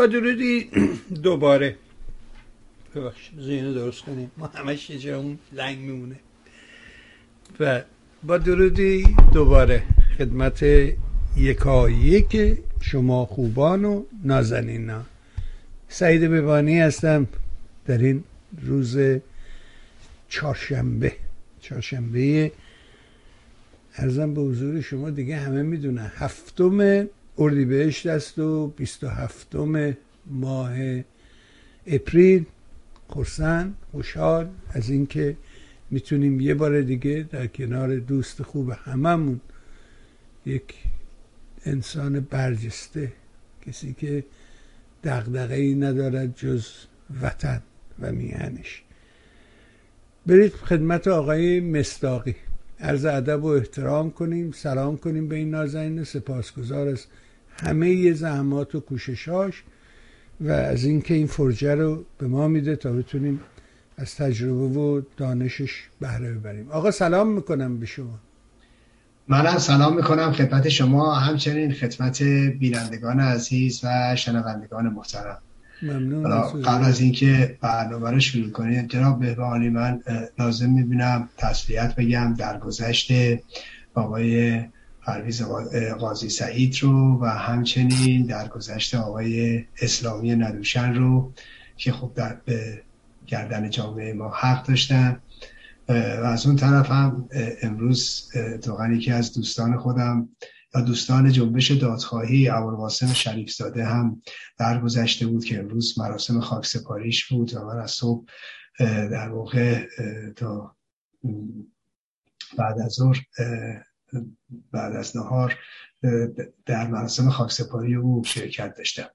با درودی دوباره. ببخشید زینو درست کنیم. ما همش یه اون لنگ میمونه. و با درودی دوباره خدمت یکایی شما خوبان و نازنینا. سعید ببانی هستم در این روز چهارشنبه. چهارشنبه. ارزم به حضور شما دیگه همه می‌دونن. هفتم اردیبهشت است و 27 ماه اپریل. خرسن خوشحال از اینکه می‌تونیم یه بار دیگه در کنار دوست خوب هممون یک انسان برجسته کسی که دغدغه ای ندارد جز وطن و میهنش. برید خدمت آقای مستاقی عرض ادب و احترام کنیم سلام کنیم به این نازنین سپاسگزار است همه زحمات و کوششاش و از اینکه این فرجه رو به ما میده تا بتونیم از تجربه و دانشش بهره ببریم. آقا سلام می‌کنم به شما. منم سلام می‌کنم خدمت شما همچنین خدمت بینندگان عزیز و شنوندگان محترم. ممنون. قبل از اینکه برنامه رو شروع کنید جناب بهبانی من لازم می‌بینم تسلیت بگم. در گذشته آقای پرویز قاضی سعید رو و همچنین در گذشته آقای اسلامی ندوشن رو که خب در به گردن جامعه ما حق داشتن. و از اون طرف هم امروز اتفاقا یکی از دوستان خودم یا دوستان جنبش دادخواهی ابوالقاسم شریف زاده هم در گذشته بود که امروز مراسم خاک سپاریش بود و من از صبح در واقع تا بعد از ظهر بعد از نهار در مراسم خاکسپاری او شرکت داشتم.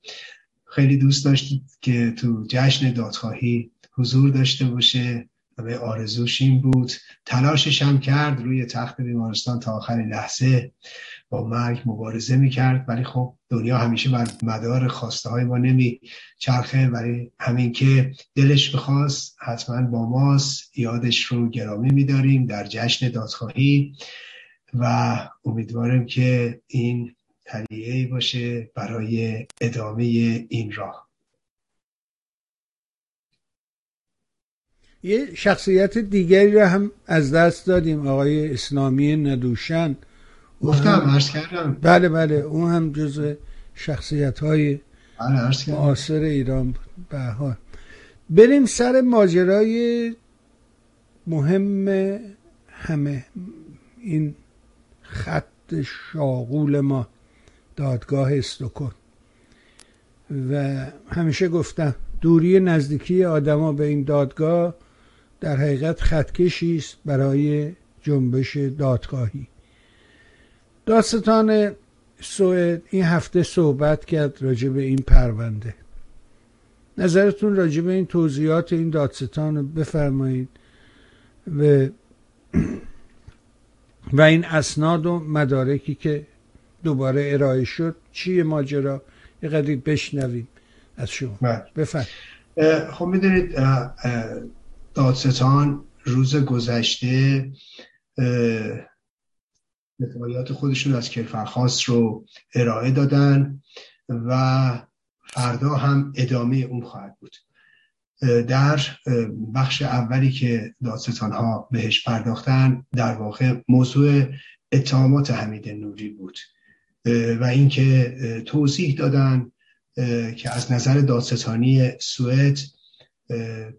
خیلی دوست داشت که تو جشن دادخواهی حضور داشته باشه و آرزوش این بود. تلاشش هم کرد روی تخت بیمارستان تا آخرین لحظه. با مرگ مبارزه می‌کرد ولی خب دنیا همیشه بر مدار خواسته های ما نمی چرخه ولی همین که دلش بخواست حتما با ماست. یادش رو گرامی میداریم در جشن دادخواهی. و امیدوارم که این تلیه باشه برای ادامه این راه. یه شخصیت دیگری رو هم از دست دادیم آقای اسلامی ندوشن. گفتم عرض کردم. بله بله اون هم جزو شخصیت های بله معاصر ایران. بود به بریم سر ماجرای مهم همه این خط شاغول ما دادگاه استکن و همیشه گفتم دوری نزدیکی آدما به این دادگاه در حقیقت خطکشی است برای جنبش دادگاهی. داستان سوئد این هفته صحبت کرد راجع به این پرونده. نظرتون راجع به این توضیحات این دادستان رو بفرمایید و و این اسناد و مدارکی که دوباره ارائه شد چیه ماجرا؟ یه قدری بشنویم از شما. بله. بفرم خب می‌دونید دادستان روز گذشته دفاعیات خودشون از کلفرخواست رو ارائه دادن و فردا هم ادامه اون خواهد بود. در بخش اولی که دادستان ها بهش پرداختن در واقع موضوع اتهامات حمید نوری بود. و اینکه توضیح دادن که از نظر دادستانی سوئد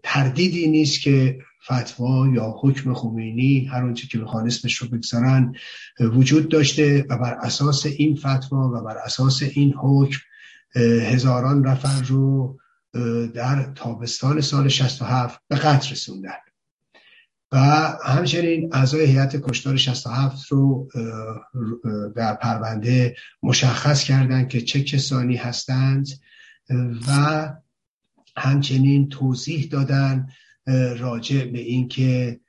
تردیدی نیست که فتوا یا حکم خمینی هر اونچه که بخوان اسمش رو بگذارن وجود داشته و بر اساس این فتوا و بر اساس این حکم هزاران نفر رو در تابستان سال 67 به قتل رسوندن. و همچنین اعضای هیئت کشتار 67 رو در پرونده مشخص کردند که چه کسانی هستند و همچنین توضیح دادن راجع به اینکه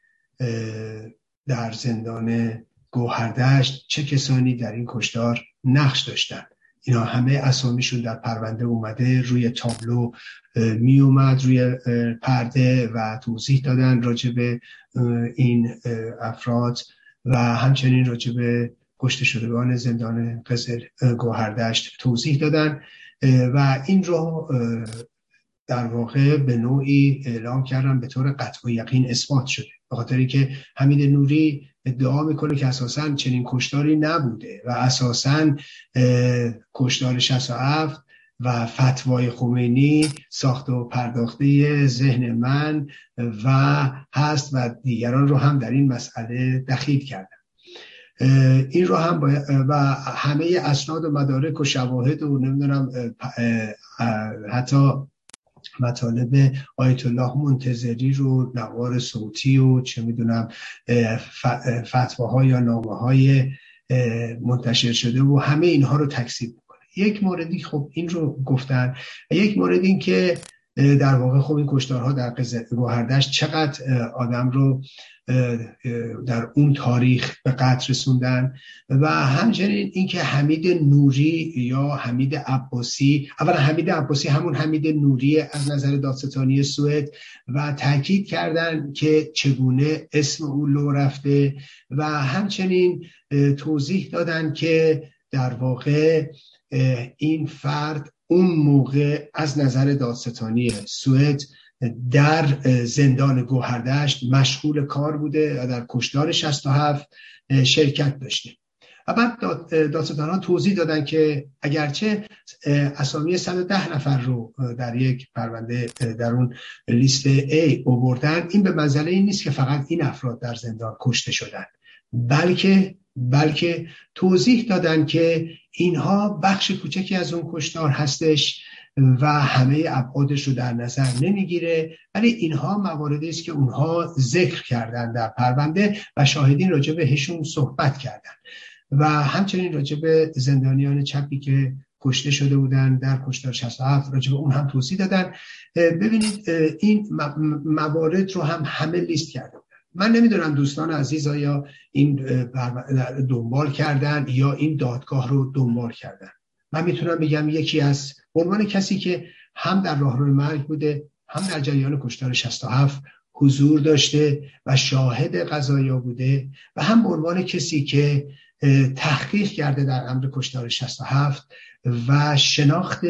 در زندان گوهردشت چه کسانی در این کشتار نقش داشتن اینا همه اسامیشون در پرونده اومده روی تابلو می اومد روی پرده و توضیح دادن راجع به این افراد و همچنین راجع به کشته شدگان زندان قصر گوهردشت توضیح دادن و این رو در واقع به نوعی اعلام کردن به طور قطع و یقین اثبات شده. به خاطری که حمید نوری ادعا می‌کنه که اساسا چنین کشتاری نبوده و اساسا کشتار 67 و فتوای خمینی ساخته و پرداخته ذهن من و هست و دیگران رو هم در این مسئله دخیل کردن. این رو هم و همه اسناد و مدارک و شواهد و نمی‌دونم حتی مطالب آیت الله منتظری رو نوار صوتی و چه می‌دونم فتواها یا نامه های منتشر شده و همه اینها رو تکسیب می‌کنه. یک موردی خب این رو گفتن یک مورد این که در واقع خب این کشتارها در گوهردشت چقدر آدم رو در اون تاریخ به قتل رسوندن و همچنین اینکه حمید نوری یا حمید عباسی اولا حمید عباسی همون حمید نوری از نظر دادستانی سوئد و تاکید کردن که چگونه اسم او لو رفته و همچنین توضیح دادن که در واقع این فرد اون موقع از نظر دادستانی سوئد در زندان گوهردشت مشغول کار بوده و در کشتار 67 شرکت داشته. و بعد دادستانان توضیح دادن که اگرچه اسامی 110 نفر رو در یک پرونده در اون لیست A اووردن این به منزله این نیست که فقط این افراد در زندان کشته شدن بلکه بلکه توضیح دادن که اینها بخش کوچکی از اون کشتار هستش و همه ابعادش رو در نظر نمی‌گیره. ولی اینها مواردی است که اونها ذکر کردن در پرونده و شاهدین راجع بهشون صحبت کردن. و همچنین راجع به زندانیان چپی که کشته شده بودن در کشتار 67 راجع به اون هم توضیح دادن. ببینید این موارد رو هم همه لیست کرده من نمی‌دونم دوستان عزیز آیا این دنبال کردن یا این دادگاه رو دنبال کردن. من می‌تونم بگم یکی از عنوان کسی که هم در راهروی مرگ بوده هم در جریان کشتار 67 حضور داشته و شاهد قضایا بوده و هم به عنوان کسی که تحقیق کرده در امر کشتار 67 و شناخت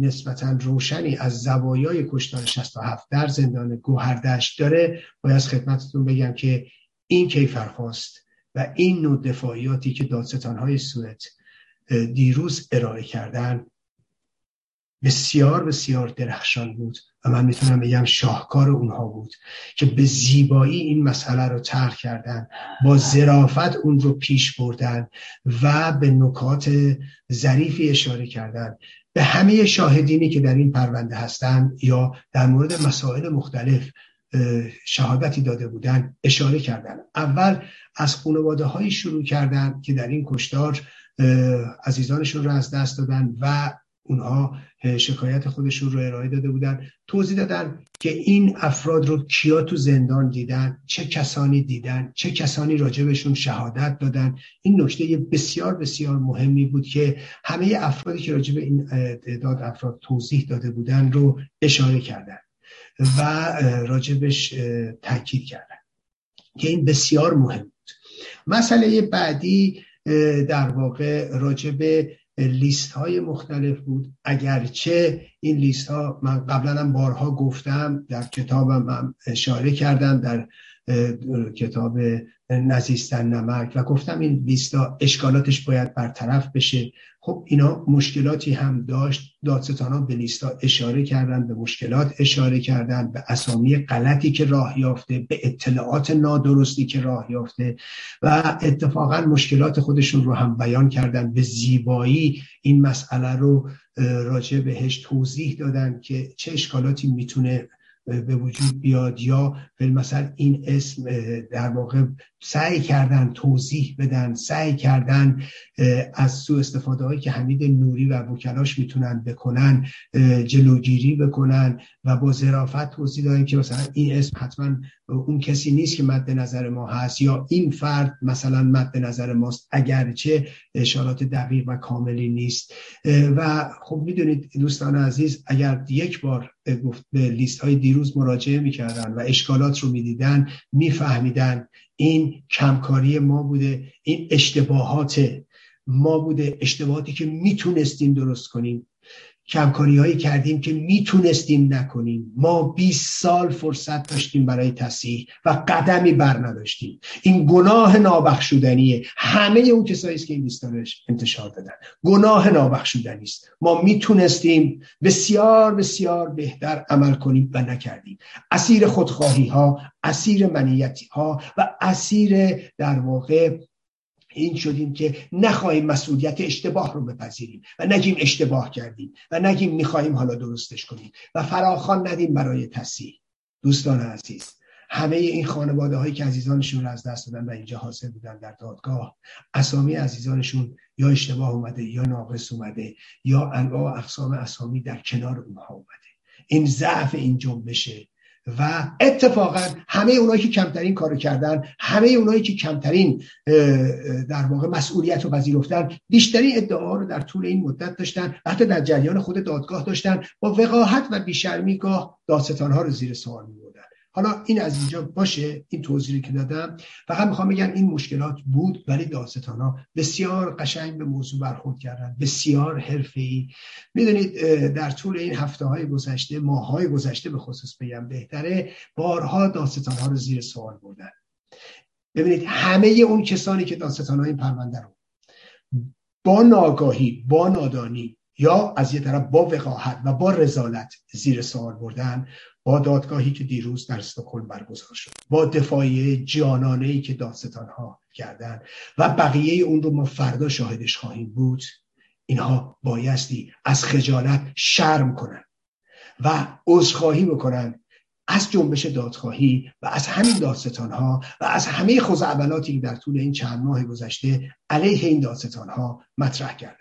نسبتا روشنی از زوایای کشتار 67 در زندان گوهردشت داره. باید خدمتتون بگم که این کیفرخواست و این نوع دفاعیاتی که دادستان های سوئد دیروز ارائه کردن بسیار بسیار درخشان بود و من می‌تونم بگم شاهکار اونها بود که به زیبایی این مسئله رو طرح کردن با ظرافت اون رو پیش بردن و به نکات ظریفی اشاره کردن. به همه شاهدینی که در این پرونده هستند یا در مورد مسائل مختلف شهادتی داده بودن اشاره کردن. اول از خانواده هایی شروع کردن که در این کشتار عزیزانشون رو از دست دادن و اونها شکایت خودشون رو ارائه داده بودن. توضیح دادن که این افراد رو کیا تو زندان دیدن چه کسانی دیدن چه کسانی راجبشون شهادت دادن. این نکته بسیار بسیار مهمی بود که همه افرادی که راجب این تعداد افراد توضیح داده بودن رو اشاره کردن و راجبش تاکید کردن که این بسیار مهم بود. مسئله بعدی در واقع راجب لیست های مختلف بود. اگرچه این لیست ها من قبلا هم بارها گفتم در کتابم هم اشاره کردم در کتاب نزیستن نمک و گفتم این لیستا اشکالاتش باید برطرف بشه. خب اینا مشکلاتی هم داشت. دادستان به لیستا اشاره کردن به مشکلات اشاره کردن به اسامی غلطی که راه یافته به اطلاعات نادرستی که راه یافته و اتفاقا مشکلات خودشون رو هم بیان کردن. به زیبایی این مسئله رو راجع بهش توضیح دادن که چه اشکالاتی می‌تونه به وجود بیاد یا مثلا این اسم در واقع سعی کردن توضیح بدن سعی کردن از سو استفاده هایی که حمید نوری و وکلاش می‌تونن بکنن جلوگیری بکنن و با ظرافت توضیح دادن که مثلا این اسم حتما اون کسی نیست که مد نظر ما هست یا این فرد مثلا مد نظر ماست اگرچه اشارات دقیق و کاملی نیست. و خب می‌دونید دوستان عزیز اگر یک بار به لیست های دیروز مراجعه می‌کردن و اشکالات رو می‌دیدن میفهمیدن این کمکاری ما بوده این اشتباهات ما بوده اشتباهاتی که می‌تونستیم درست کنیم. کمکاری هایی کردیم که می‌تونستیم نکنیم. ما 20 سال فرصت داشتیم برای تصحیح و قدمی بر نداشتیم. این گناه نابخشودنیه. همه اون کسایی که این لیستانش انتشار دادن. گناه نابخشودنی است. ما می‌تونستیم بسیار بسیار بهتر عمل کنیم و نکردیم. اسیر خودخواهی ها اسیر منیتی ها و اسیر در واقع این شدیم که نخواهیم مسئولیت اشتباه رو بپذیریم و نگیم اشتباه کردیم و نگیم می‌خواهیم حالا درستش کنیم و فراخان ندیم برای تصیح دوستان عزیز همه این خانواده هایی که عزیزانشون رو از دست دادن و اینجا حاضر بودن در دادگاه اسامی عزیزانشون یا اشتباه اومده یا ناقص اومده یا انواع اقسام اسامی در کنار اونها اومده. این ضعف این جنبشه و اتفاقا همه اونایی که کمترین کارو کردن همه اونایی که کمترین در واقع مسئولیت رو پذیرفتن بیشترین ادعا رو در طول این مدت داشتن حتی در جریان خود دادگاه داشتن با وقاحت و بیشرمی گاه ها رو زیر سوال می حالا این از اینجا باشه این توضیحی که دادم. فقط می‌خوام بگم این مشکلات بود ولی داستان ها بسیار قشنگ به موضوع برخورد کردن بسیار حرفه‌ای. می‌دونید در طول این هفته های گذشته ماه های گذشته به خصوص بگم بهتره بارها داستان ها رو زیر سوال بردن. ببینید همه اون کسانی که داستان این پرونده رو با ناگاهی با نادانی یا از یه طرف با وقاحت و با رزالت زیر سوال بردن با دادگاهی که دیروز در استکهلم برگزار شد با دفاعی جانانه ای که دادستان ها کردن و بقیه اون رو ما فردا شاهدش خواهیم بود اینها بایستی از خجالت شرم کنن و عذرخواهی بکنن از جنبش دادخواهی و از همین دادستان ها و از همه خوزعبلاتی که در طول این چند ماه گذشته علیه این دادستان ها مطرح کردن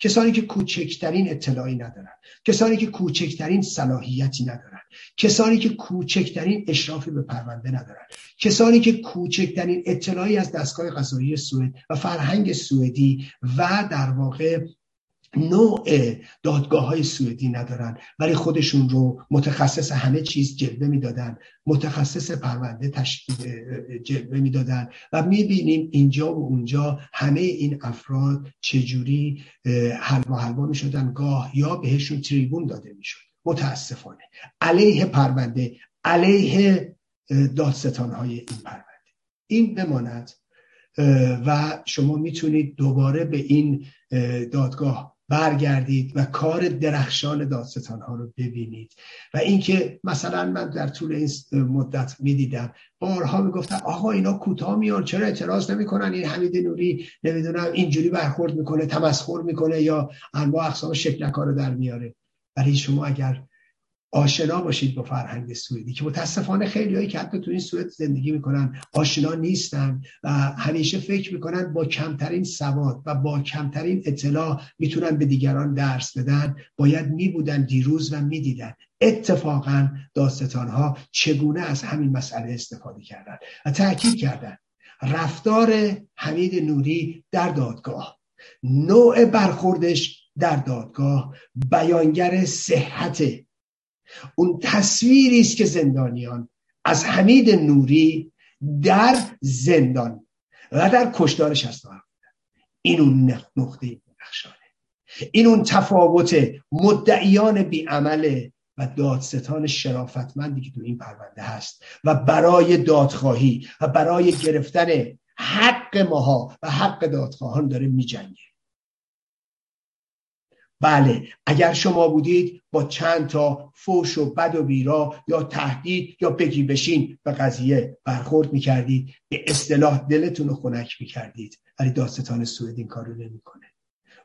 کسانی که کوچکترین اطلاعی ندارن کسانی که کوچکترین صلاحیتی ندارن کسانی که کوچکترین اشرافی به پرونده ندارن کسانی که کوچکترین اطلاعی از دستگاه قضایی سوئد و فرهنگ سوئدی و در واقع نوع دادگاه های سوئدی ندارن ولی خودشون رو متخصص همه چیز جلوه می‌دادن متخصص پرونده تشکیل جلوه می‌دادن و می‌بینیم اینجا و اونجا همه این افراد چجوری حلوا حلوا می‌شدن. گاه یا بهشون تریبون داده می‌شد. متاسفانه. علیه پرونده علیه دادستان های این پرونده. این بماند و شما می‌تونید دوباره به این دادگاه برگردید و کار درخشان داستان ها رو ببینید. و اینکه مثلا من در طول این مدت می‌دیدم بارها می‌گفتن آقا اینا کوتاه میان چرا اعتراض نمی‌کنن؟ این حمید نوری نمی‌دونم اینجوری برخورد می‌کنه تمسخر می‌کنه یا انواع اقسام شکلکا رو در میاره. ولی شما اگر آشنا باشید با فرهنگ سوئدی که متاسفانه خیلی هایی که حتی تو این سوئد زندگی می‌کنن آشنا نیستن و همیشه فکر می‌کنن با کمترین سواد و با کمترین اطلاع می‌تونن به دیگران درس بدن. باید میبودن دیروز و می‌دیدن. اتفاقا داستان ها چگونه از همین مسئله استفاده کردن و تاکید کردن. رفتار حمید نوری در دادگاه. نوع برخوردش در دادگاه بیانگر صحت. اون تصویری است که زندانیان از حمید نوری در زندان و در کشدارش هستند این اون نقطه نقشانه این اون تفاوت مدعیان بیعمل و دادستان شرافتمندی که تو این پرونده هست و برای دادخواهی و برای گرفتن حق ماها و حق دادخواهان داره میجنگه. بله اگر شما بودید با چند تا فوش و بد و بیرا یا تهدید یا بگی بشین به قضیه برخورد می‌کردید به اصطلاح دلتون رو خنک می‌کردید. ولی داستان سوئد این کارو نمی‌کنه.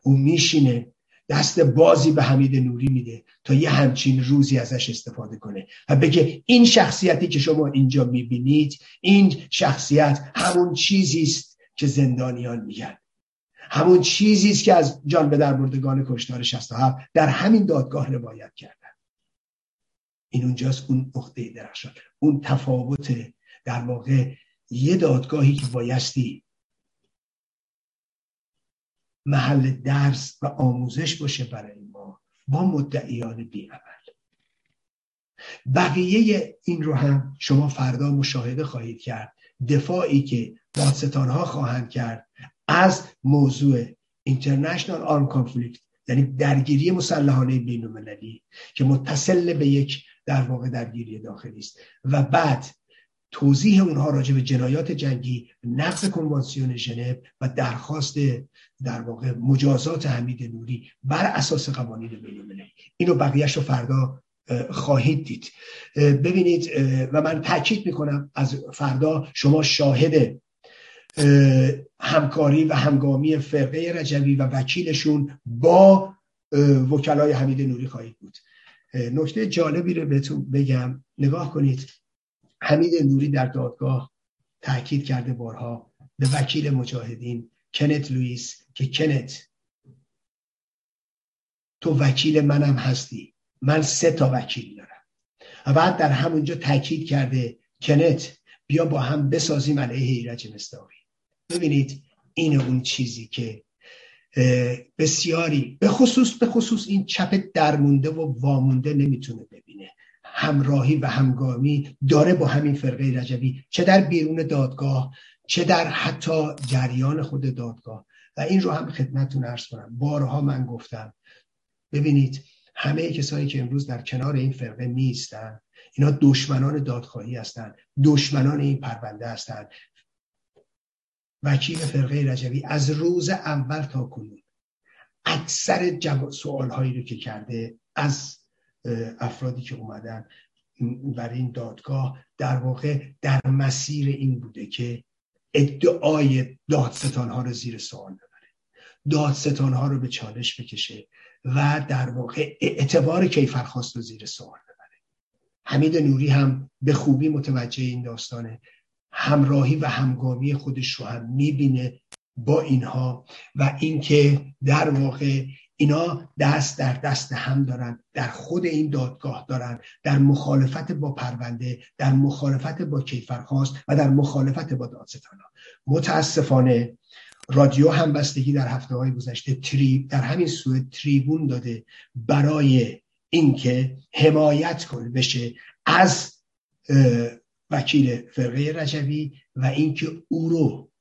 او میشینه دست بازی به حمید نوری میده تا یه همچین روزی ازش استفاده کنه و بگه این شخصیتی که شما اینجا می‌بینید این شخصیت همون چیزی است که زندانیان میگن. همون چیزی است که از جان به در بردگان کشتار 67 در همین دادگاه روایت کردن. این اونجاست اون نقطه درخشان. اون تفاوت در واقع یه دادگاهی که بایستی محل درس و آموزش باشه برای ما با مدعیان بیعمل بقیه این رو هم شما فردا مشاهده خواهید کرد. دفاعی که دادستان ها خواهند کرد از موضوع International Armed Conflict یعنی درگیری مسلحانه بین المللی که متصل به یک در واقع درگیری داخلی است. و بعد توضیح اونها راجع به جنایات جنگی نقض کنوانسیون ژنو و درخواست در واقع مجازات حمید نوری بر اساس قوانین بین اینو بقیهش رو فردا خواهید دید. ببینید و من تاکید می‌کنم از فردا شما شاهد همکاری و همگامی فرقه رجوی و وکیلشون با وکلای حمید نوری خواهید بود. نکته جالبی رو بهتون بگم. نگاه کنید. حمید نوری در دادگاه تاکید کرده بارها به وکیل مجاهدین کنت لوئیس که کنت تو وکیل منم هستی. من سه تا وکیل دارم. و بعد در همونجا تاکید کرده کنت بیا با هم بسازیم علیه ایرج مستاقی ببینید این اون چیزی که بسیاری به خصوص به خصوص این چپ درمونده و وامونده نمی‌تونه ببینه. همراهی و همگامی داره با همین فرقه رجبی چه در بیرون دادگاه چه در حتی جریان خود دادگاه. و این رو هم خدمتتون ارز کنم. بارها من گفتم. ببینید همه کسایی که امروز در کنار این فرقه نیستن اینا دشمنان دادخواهی هستند دشمنان این پرونده هستند وکیل فرقه رجبی از روز اول تا کنون اکثر سوال هایی رو که کرده از افرادی که اومدن برای این دادگاه در واقع در مسیر این بوده که ادعای دادستان ها رو زیر سوال ببره. دادستان ها رو به چالش بکشه و در واقع اعتبار کیفرخواست رو زیر سوال ببره. حمید نوری هم به خوبی متوجه این داستانه. همراهی و همگامی خودش رو هم می‌بینه با اینها و اینکه در واقع اینا دست در دست هم دارن در خود این دادگاه دارن در مخالفت با پرونده در مخالفت با کیفرخواست و در مخالفت با دادستان متاسفانه رادیو هم بستگی در هفته های گذشته تری در همین سوء تریبون داده برای اینکه حمایت کنه بشه از وکیل فرقه رجوی و اینکه او رو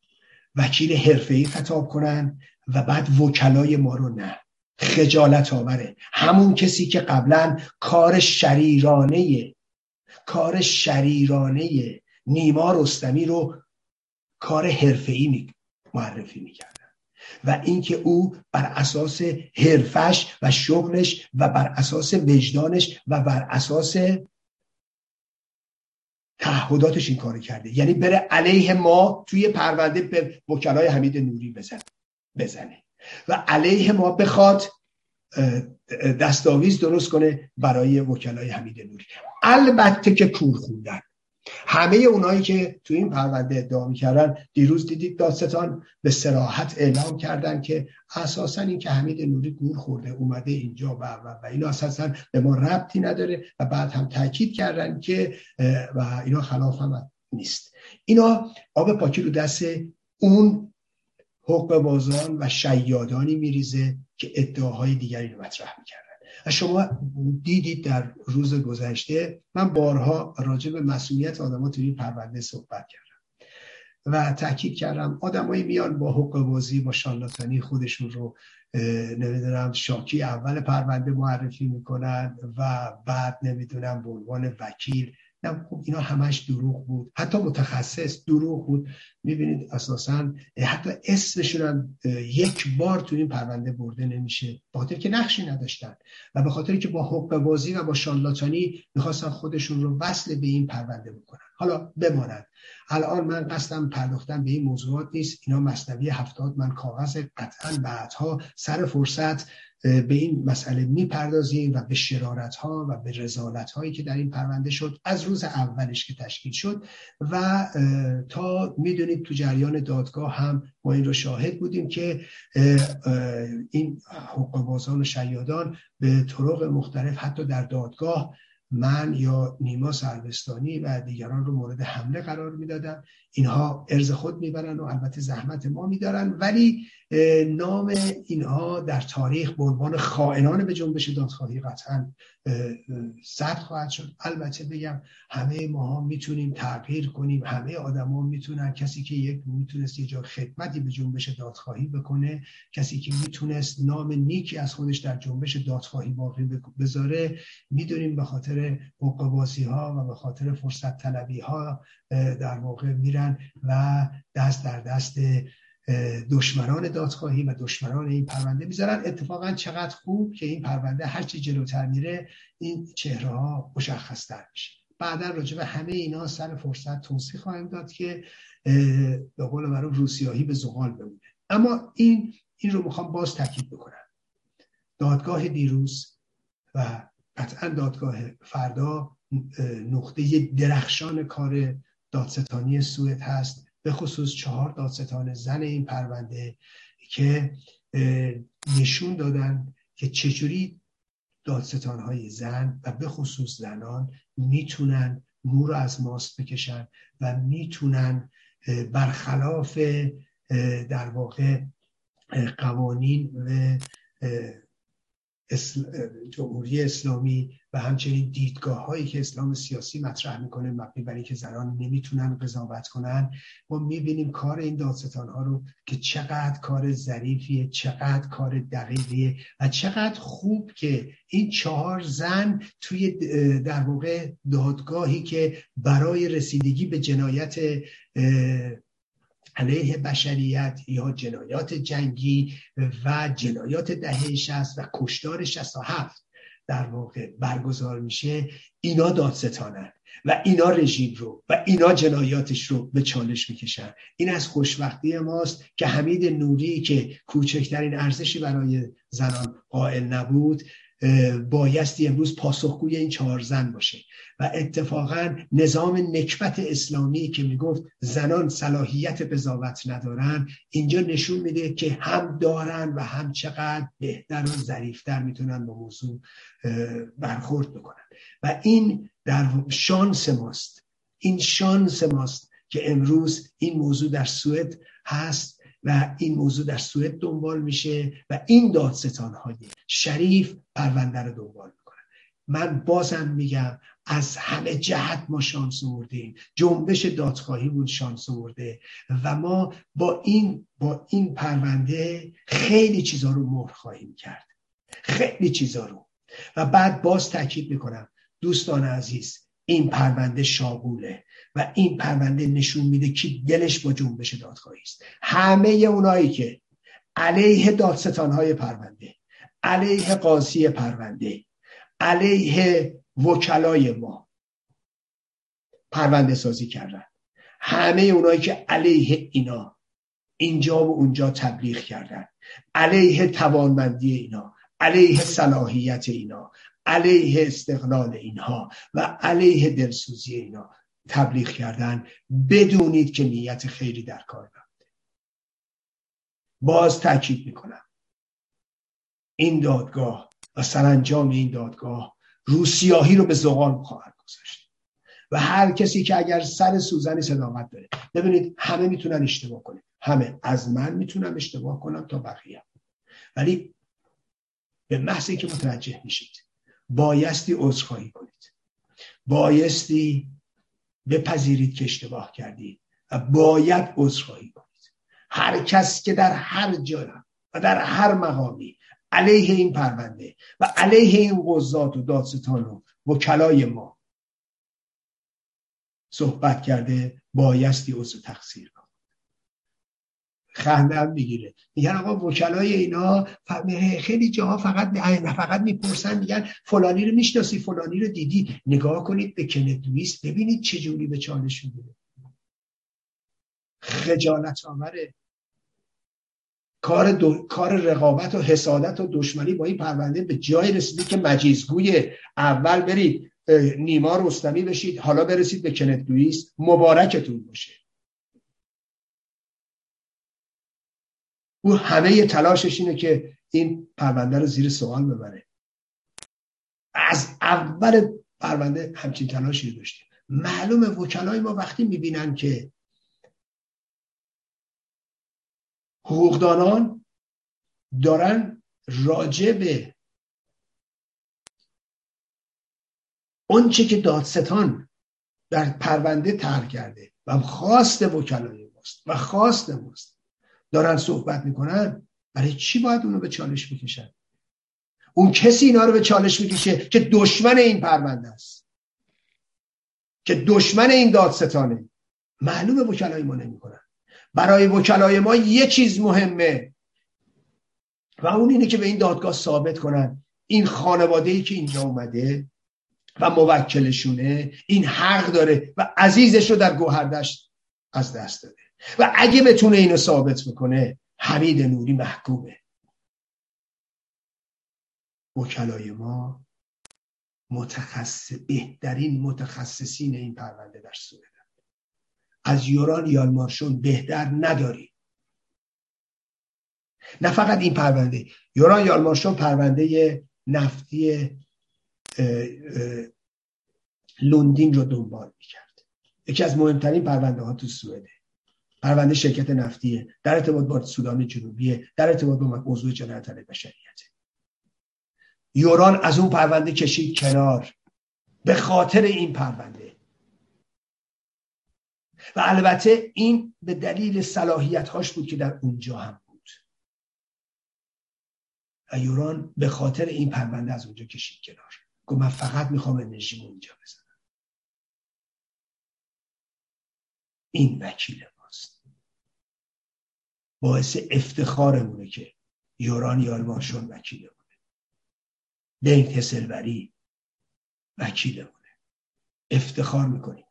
وکیل حرفه‌ای خطاب کنن و بعد وکلای ما رو نه. خجالت آوره. همون کسی که قبلا کار شریرانه کار شریرانه نیما رستمی رو کار حرفه‌ای معرفی می‌کردن و اینکه او بر اساس حرفش و شغلش و بر اساس وجدانش و بر اساس تعهداتش این کار کرده. یعنی بره علیه ما توی پرونده به وکلای حمید نوری بزن بزنه. و علیه ما بخواد دستاویز درست کنه برای وکلای حمید نوری. البته که کور خوندن. همه اونایی که تو این پرونده ادعا می‌کردن دیروز دیدید داستان به سراحت اعلام کردن که اساسا این که حمید نوری گور خورده اومده اینجا و و, و اینا اساسا به ما ربطی نداره و بعد هم تاکید کردن که و اینا خلاف هم نیست. اینا آب پاکی رو دست اون حقوق بازان و شیادانی میریزه که ادعاهای دیگری رو مطرح می‌کردن. و شما دیدید در روز گذشته من بارها راجع به مسئولیت آدم توی پرونده صحبت کردم. و تاکید کردم آدمایی میان با حقوق بازی با شالاتانی خودشون رو نمی‌دونم شاکی اول پرونده معرفی می‌کنن و بعد نمی‌دونم به عنوان وکیل خب اینا همش دروغ بود. حتی متخصص دروغ بود. می‌بینید اساسا حتی اسمشون یک بار تو این پرونده برده نمیشه. خاطر که نقشی نداشتن. و به خاطر که با حق بازی و با شانلاتانی می‌خواستن خودشون رو وصل به این پرونده بکنن. حالا بماند الان من قصدم پرداختن به این موضوعات نیست. اینا مصنوی هفتاد من کاغذ قطعا بعدها سر فرصت به این مسئله می‌پردازیم و به شرارت ها و به رزالت هایی که در این پرونده شد از روز اولش که تشکیل شد و تا می‌دونید تو جریان دادگاه هم ما این رو شاهد بودیم که این حقوق بازان و شیادان به طرق مختلف حتی در دادگاه من یا نیما سروستانی و دیگران رو مورد حمله قرار می‌دادن اینها ارز خود می‌برن و البته زحمت ما میدارن. ولی نام اینها در تاریخ به عنوان خائنان به جنبش دادخواهی قطعا ثبت خواهد شد. البته بگم همه ماها می‌تونیم تغییر کنیم. همه آدما می‌تونن. کسی که یک می‌تونست یه جا خدمتی به جنبش دادخواهی بکنه کسی که می‌تونست نام نیکی از خودش در جنبش دادخواهی باقی بذاره می‌دونیم به خاطر حقوق ها و به خاطر فرصت طلبی ها در واقع میرن و دست در دست دشمنان دادخواهی و دشمنان این پرونده می‌ذارن. اتفاقا چقدر خوب که این پرونده هرچی جلوتر میره این چهره ها مشخص تر میشه. بعدا راجع به همه اینا سر فرصت توضیح خواهیم داد که به قول معروف روسیاهی به زغال بمونه. اما این این رو می‌خوام باز تاکید بکنم. دادگاه دیروز و قطعا دادگاه فردا نقطه درخشان کار دادستانی سوئد هست به خصوص چهار دادستان زن این پرونده که نشون دادن که چجوری دادستان های زن و به خصوص زنان می‌تونن مو رو از ماست بکشن و می‌تونن برخلاف در واقع قوانین و جمهوری اسلامی همچنین دیدگاه هایی که اسلام سیاسی مطرح می‌کنه مبنی بر که زنان نمی‌تونن قضاوت کنن ما می‌بینیم کار این دادستان ها رو که چقدر کار ظریفیه چقدر کار دقیقیه و چقدر خوب که این چهار زن توی در واقع دادگاهی که برای رسیدگی به جنایت علیه بشریت یا جنایات جنگی و جنایات دهه 60 و کشتار 67 در واقع برگزار میشه اینا دادستانن و اینا رژیم رو و اینا جنایاتش رو به چالش می‌کشن. این از خوشبختی ماست که حمید نوری که کوچکترین ارزشی برای زنان قائل نبود بایستی امروز پاسخگوی این چهار زن باشه. و اتفاقا نظام نکبت اسلامی که می‌گفت زنان صلاحیت قضاوت ندارن اینجا نشون میده که هم دارن و هم چقدر بهتر و ظریفتر می‌تونن با موضوع برخورد بکنن. و این در شانس ماست. این شانس ماست که امروز این موضوع در سوئد هست. و این موضوع در سوئد دنبال میشه و این دادستان های شریف پرونده رو دنبال می‌کنن. من بازم میگم از همه جهت ما شانس آوردیم. جنبش دادخواهیمون شانس آورده و ما با این با این پرونده خیلی چیزا رو مهر خواهیم کرد. خیلی چیزا رو. و بعد باز تاکید می‌کنم دوستان عزیز این پرونده شاغوله و این پرونده نشون میده که دلش با جنبش دادخواهی است. همه اونایی که علیه دادستان های پرونده علیه قاضی پرونده علیه وکلای ما پرونده سازی کردن. همه اونایی که علیه اینا اینجا و اونجا تبلیغ کردن. علیه توانمندی اینا علیه صلاحیت اینا علیه استقلال اینها و علیه دلسوزی اینا تبلیغ کردن بدونید که نیت خیلی در کار نبوده باز تاکید می‌کنم. این دادگاه و سرانجام این دادگاه روسیاهی رو به زغال خواهد گذاشت. و هر کسی که اگر سر سوزنی صداقت داره ببینید همه می‌تونن اشتباه کنه همه. از من می‌تونم اشتباه کنم تا بقیه. ولی به محضی که متوجه میشید بایستی عذرخواهی کنید. بایستی بپذیرید که اشتباه کردید و باید عذرخواهی کنید. هر کس که در هر جا و در هر مقامی علیه این پرونده و علیه این قضات و دادستان و وکلای ما صحبت کرده بایستی عذر تقصیر کن خنده می‌گیره. میگن آقا وکلای اینا خیلی جاها فقط فقط می‌پرسن میگن فلانی رو می‌شناسی فلانی رو دیدی. نگاه کنید به کندویست ببینید چه جوری به چالش می‌گیره. خجالت آمره کار, دو... کار رقابت و حسادت و دشمنی با این پرونده به جای رسیده که مجیزگوی اول برید نیما رستمی بشید حالا برسید به کنت لوئیس مبارکتون باشه. او همه تلاشش اینه که این پرونده رو زیر سوال ببره. از اول پرونده همچین تلاشی داشته. معلوم وکلای ما وقتی می‌بینن که حقوقدانان دارن راجع به اونچه که دادستان در پرونده طرح کرده و خواست وکلای ماست و خواست ماست. دارن صحبت می‌کنن برای چی باید اونو به چالش بکشن اون کسی اینا رو به چالش می‌کشه که دشمن این پرونده است. که دشمن این دادستانه. معلومه وکلای ما نمی‌کنن. برای وکلای ما یه چیز مهمه. و اون اینه که به این دادگاه ثابت کنن. این خانواده ای که اینجا اومده و موکلشونه این حق داره و عزیزش رو در گوهردشت از دست داده. و اگه بتونه اینو ثابت بکنه حمید نوری محکومه. وکلای ما متخصص بهترین متخصصین این پرونده در سوئد از یوران یالمارشون بهتر نداری. نه فقط این پرونده یوران یالمارشون پرونده نفتی لندین رو دنبال می‌کرد. یکی از مهمترین پرونده ها تو سوئده پرونده شرکت نفتیه در ارتباط با سودان جنوبیه در ارتباط با موضوع جنایت علیه بشریت. یوران از اون پرونده کشید کنار به خاطر این پرونده. و البته این به دلیل صلاحیت هاش بود که در اونجا هم بود. و یوران به خاطر این پرونده از اونجا کشید کنار. گفت من فقط می‌خوام انرژی اونجا بزنم. این وکیل باعث افتخارمونه که یوران یالماشون وکیلمونه بینک هسلوری وکیلمونه افتخار می‌کنیم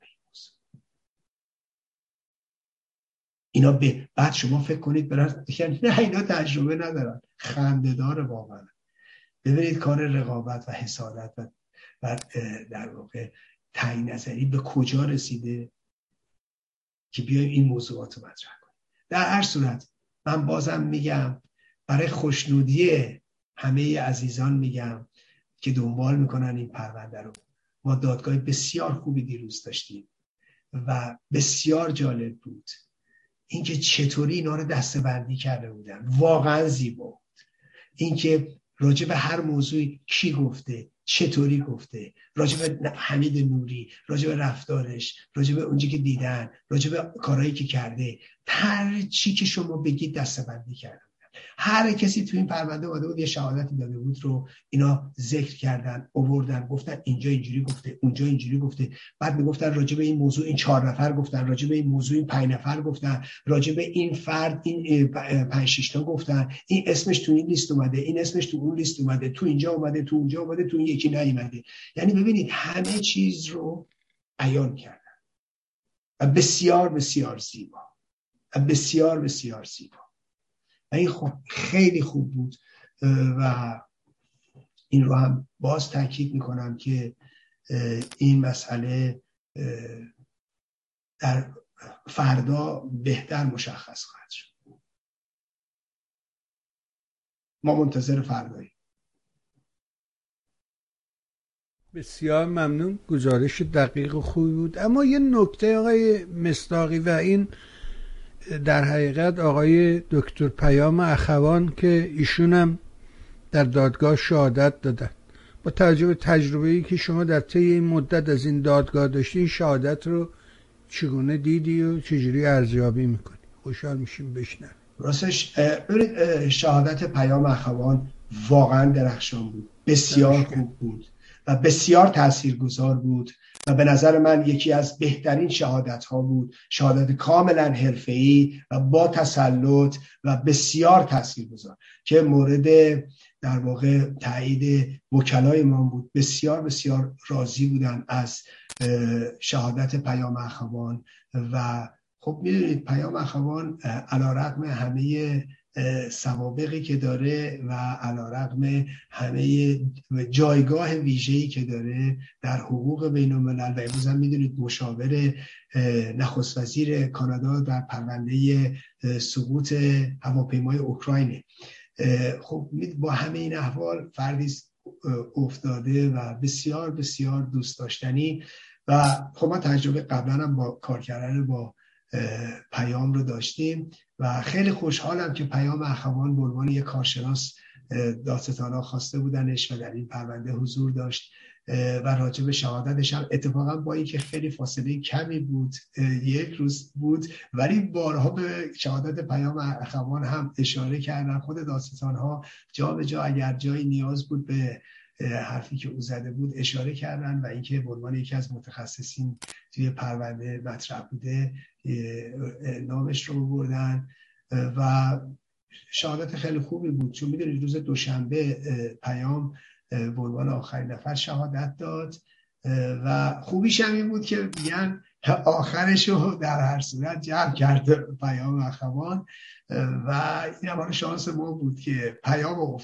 اینا به بعد شما فکر کنید برن نه اینا تجربه ندارن. خندهدار واقعا. ببینید کار رقابت و حسادت و در واقع تعیین نظری به کجا رسیده که بیایم این موضوعات رو مطرح کنیم. در هر صورت من بازم میگم برای خوشنودی همه عزیزان میگم که دنبال می‌کنن این پرونده رو. ما دادگاه بسیار خوبی دیروز داشتیم و بسیار جالب بود. اینکه چطوری اینا رو دستبندی کرده بودن. واقعا زیبا بود. اینکه راجع به هر موضوعی کی گفته چطوری گفته؟ راجع به حمید نوری راجع به رفتارش راجع به اونجا که دیدن راجع به کارهایی که کرده هر چی که شما بگید دستبندی کرده هر کسی تو این پرونده اومده بود یه شهادتی داده بود رو اینا ذکر کردن اووردن گفتن اینجا اینجوری گفته اونجا اینجوری گفته. بعد می‌گفتن راجع به این موضوع این چهار نفر گفتن راجع به این موضوع این پنج نفر گفتن راجع به این فرد این پنج شش تا گفتن. این اسمش تو این لیست اومده این اسمش تو اون لیست اومده تو اینجا اومده تو اونجا اومده تو این یکی نیومده. یعنی ببینید همه چیز رو عیان کردن. و بسیار بسیار زیبا. و بسیار بسیار زیبا. این خب خیلی خوب بود. و این رو هم باز تاکید می‌کنم که این مسئله در فردا بهتر مشخص خواهد شد. ما منتظر فردایی بسیار ممنون. گزارش دقیق و خوبی بود. اما یه نکته آقای مستاقی و این در حقیقت آقای دکتر پیام اخوان که ایشون هم در دادگاه شهادت دادن. با توجه به تجربه ای که شما در طی این مدت از این دادگاه داشتی شهادت رو چگونه دیدی و چجوری ارزیابی می‌کنی؟ خوشحال میشیم بشنن راستش شهادت پیام اخوان واقعا درخشان بود. بسیار خوب بود و بسیار تاثیرگذار بود. و به نظر من یکی از بهترین شهادت ها بود. شهادت کاملا حرفه‌ای و با تسلط و بسیار تاثیرگذار که مورد در واقع تایید وکلای ما بود. بسیار بسیار راضی بودن از شهادت پیام اخوان و خب می‌دونید پیام اخوان علا رقم همه سوابقی که داره و علا رقم همه جایگاه ویژه‌ای که داره در حقوق بین الملل و امروز هم می‌دونید مشاور نخست وزیر کانادا در پرونده سقوط هواپیمای اوکراینه. خب با همه این احوال فردی افتاده و بسیار بسیار دوست داشتنی. و خب ما تجربه قبلا هم با کار کردن با پیام رو داشتیم و خیلی خوشحالم که پیام اخوان به عنوان یک کارشناس داستانا خواسته بودنش و در این پرونده حضور داشت و راجع به شهادتش هم. اتفاقا با اینکه خیلی فاصله کمی بود یک روز بود ولی بارها به شهادت پیام اخوان هم اشاره کردن خود داستان ها جا به جا اگر جایی نیاز بود به حرفی که او زده بود اشاره کردن و اینکه به عنوان یکی از متخصصین توی پرونده مطرح بوده نامش رو بردن. و شهادت خیلی خوبی بود. چون می‌دونید روز دوشنبه پیام به عنوان آخرین نفر شهادت داد. و خوبیش هم این بود که میگن آخرش رو در هر صورت جمع کرد پیام اخوان. و این هم شانس ما بود که پیام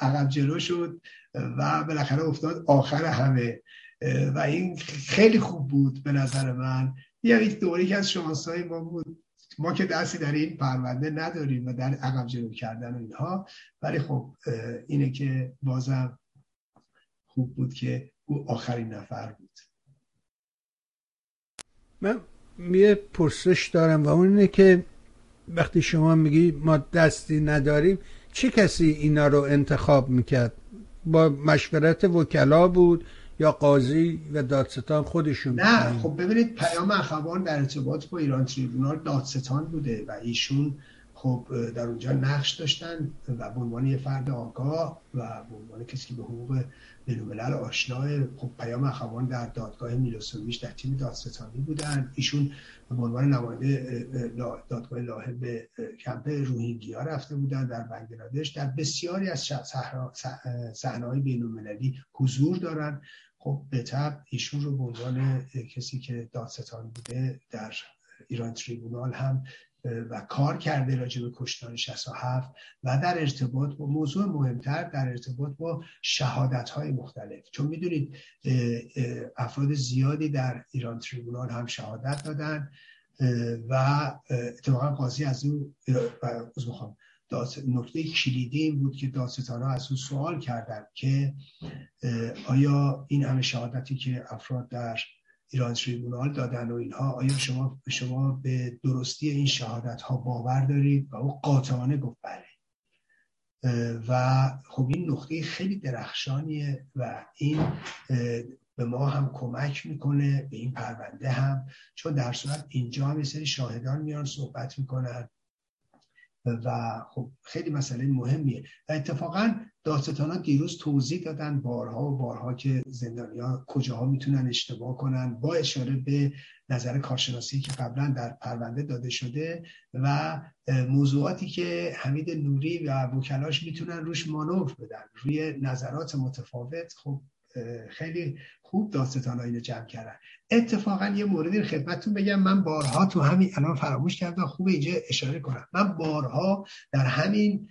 عقب جلو شد. و بالاخره افتاد آخر همه. و این خیلی خوب بود به نظر من. یعنی دوری که از شانس های ما بود. ما که دستی در این پرونده نداریم و در عقب جلو کردن و اینها. ولی خب اینه که بازم خوب بود که او آخرین نفر بود. من یه پرسش دارم و اون اینه که وقتی شما میگی ما دستی نداریم چه کسی اینا رو انتخاب می‌کرد؟ با مشورت وکلا بود یا قاضی و دادستان خودشون نه خب ببینید پیام اخوان در ارتباط با ایران تریبونال دادستان بوده و ایشون خب در اونجا نقش داشتن و به عنوان یه فرد آگاه و به عنوان کسی که به حقوق بین‌الملل آشنای خب پیام اخوان در دادگاه میلوسوویچ در تیم دادستانی بودن. ایشون به عنوان نماینده دادگاه لاهه به کمپ روهینگیا رفته بودن در بنگلادش. در بسیاری از صحنه‌های بین‌المللی حضور دارن. خب به ایشون رو به عنوان کسی که دادستان بوده در ایران تریبونال هم و کار کرده راجع به کشتار 67 و در ارتباط با موضوع مهمتر در ارتباط با شهادت های مختلف. چون می‌دونید افراد زیادی در ایران تریبونال هم شهادت دادن و اتفاقا قاضی از اون می‌خوام نکته کلیدی این بود که دادستانا از اون سوال کردن که آیا این همه شهادتی که افراد در ایران تریبونال دادن و اینها آیا شما شما به درستی این شهادت ها باور دارید؟ و او قاطعانه گفت بله. و خب این نقطه خیلی درخشانیه و این به ما هم کمک می‌کنه به این پرونده هم چون در صورت اینجا هم سری شاهدان میان صحبت می‌کنن. و خب خیلی مسئله مهمیه. و اتفاقا داستان دیروز توضیح دادن بارها و بارها که زندانیا کجاها می‌تونن اشتباه کنن با اشاره به نظر کارشناسی که قبلا در پرونده داده شده و موضوعاتی که حمید نوری و وکلاش می‌تونن روش مانور بدن. روی نظرات متفاوت خب خیلی خوب داستان اینو جمع کردن. اتفاقا یه موردی خدمتتون بگم. من بارها تو همین الان فراموش کردم. خوب اینجا اشاره کنم. من بارها در همین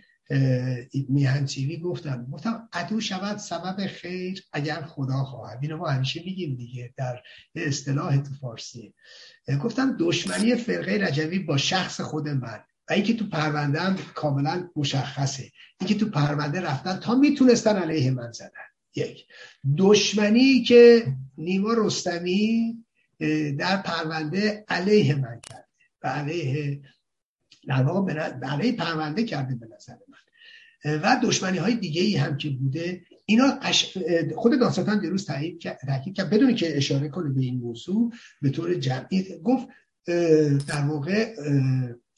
میهن تیوی گفتم. گفتم عدو شود سبب خیر اگر خدا خواهد. اینو ما همیشه میگیم دیگه در اصطلاح تو فارسی. گفتم دشمنی فرقه رجوی با شخص خود من و اینکه تو پرونده هم کاملا مشخصه. اینکه تو پرونده رفتن تا می‌تونستن علیه من زدن. یک. دشمنی که نیما رستمی در پرونده علیه من کرده. و علیه در واقع علیه پرونده کرده به نظر من. و دشمنی های دیگه ای هم که بوده. اینا خود داستان دیروز تاکید کرد. بدون که اشاره کنه به این موضوع به طور جمعی گفت در واقع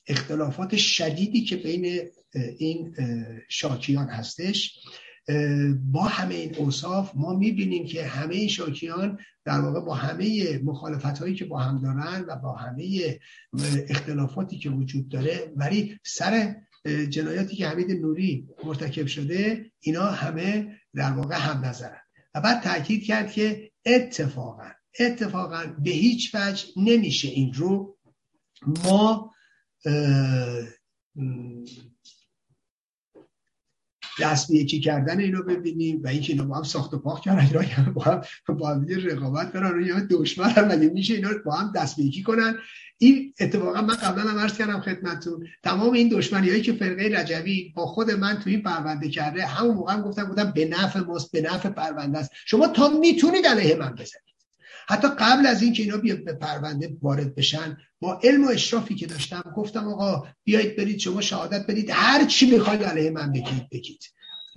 اختلافات شدیدی که بین این شاکیان هستش. با همه این اوصاف ما می‌بینیم که همه شاکیان در واقع با همه مخالفت هایی که با هم دارن و با همه اختلافاتی که وجود داره ولی سر جنایاتی که حمید نوری مرتکب شده اینا همه در واقع هم نظرن. و بعد تاکید کرد که اتفاقا اتفاقا به هیچ وجه نمیشه این رو ما دست به یکی کردن اینو ببینیم و اینکه اینا با هم ساخت و پاک کردن اینا با هم با هم رقابت کنن یا دشمن هم مگه میشه اینا با هم دست به یکی کنن؟ این اتفاقا من قبلا هم عرض کردم خدمتتون تمام این دشمنی هایی که فرقه رجوی با خود من تو این پرونده کرده همون موقع هم گفتم بودم به نفع ماست به نفع پرونده است. شما تا می‌تونید علیه من بزنید. حتی قبل از اینکه اینا بیا به پرونده وارد بشن با علم و اشرافی که داشتم گفتم آقا بیایید برید شما شهادت بدید هر چی می‌خواید علیه من بگید بگید.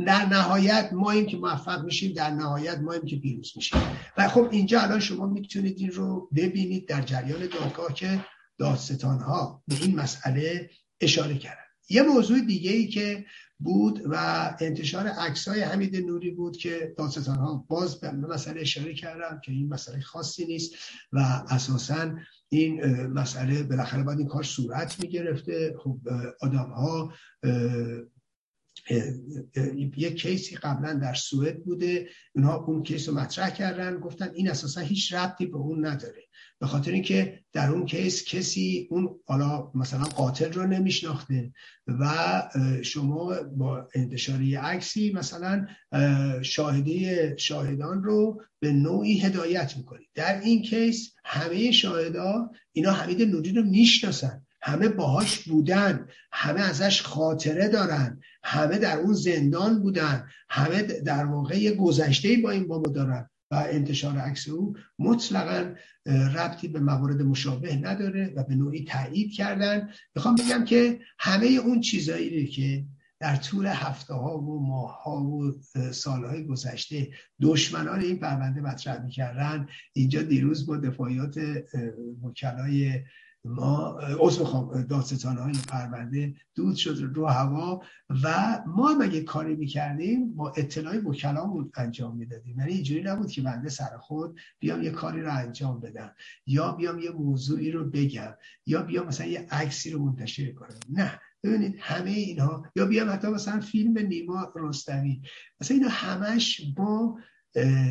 در نهایت ما این که موفق میشیم در نهایت ما این که پیروز میشیم. و خب اینجا الان شما می‌تونید این رو ببینید در جریان دادگاه که دادستان ها به این مسئله اشاره کردن. یه موضوع دیگه ای که بود و انتشار عکس های حمید نوری بود که دادستان ها باز به مسئله اشاره کردم که این مسئله خاصی نیست و اساسا این مسئله بالاخره باید این کار صورت می‌گرفته. خب آدم ها یک کیسی قبلا در سوئد بوده. اونها اون کیس رو مطرح کردن. گفتن این اساسا هیچ ربطی به اون نداره. به خاطر اینکه در اون کیس کسی اون حالا مثلا قاتل رو نمیشناخته و شما با انتشار عکسی مثلا شاهده شاهدان رو به نوعی هدایت می‌کنید. در این کیس همه شاهدا اینا حمید نوری رو می‌شناسن. همه باهاش بودن. همه ازش خاطره دارن. همه در اون زندان بودن. همه در واقع یه گذشته با این بابا دارن. و انتشار عکس او مطلقا ربطی به موارد مشابه نداره و به نوعی تایید کردن. می‌خوام بگم که همه اون چیزایی که در طول هفته ها و ماه ها و سالهای گذشته دشمنان این پرونده مطرح می‌کردن اینجا دیروز با دفاعیات وکلای ما عضو بخوام دادستان های پرونده دود شد رو هوا و ما هم اگه کاری می‌کردیم با اطلاع وکلامون انجام می‌دادیم. یعنی اینجوری نبود که بنده سر خود بیام یه کاری رو انجام بدم یا بیام یه موضوعی رو بگم یا بیام مثلا یه عکسی رو منتشر کنم. نه. ببینید همه اینها یا بیام حتی مثلا فیلم نیما رستمی. مثلا اینا همش با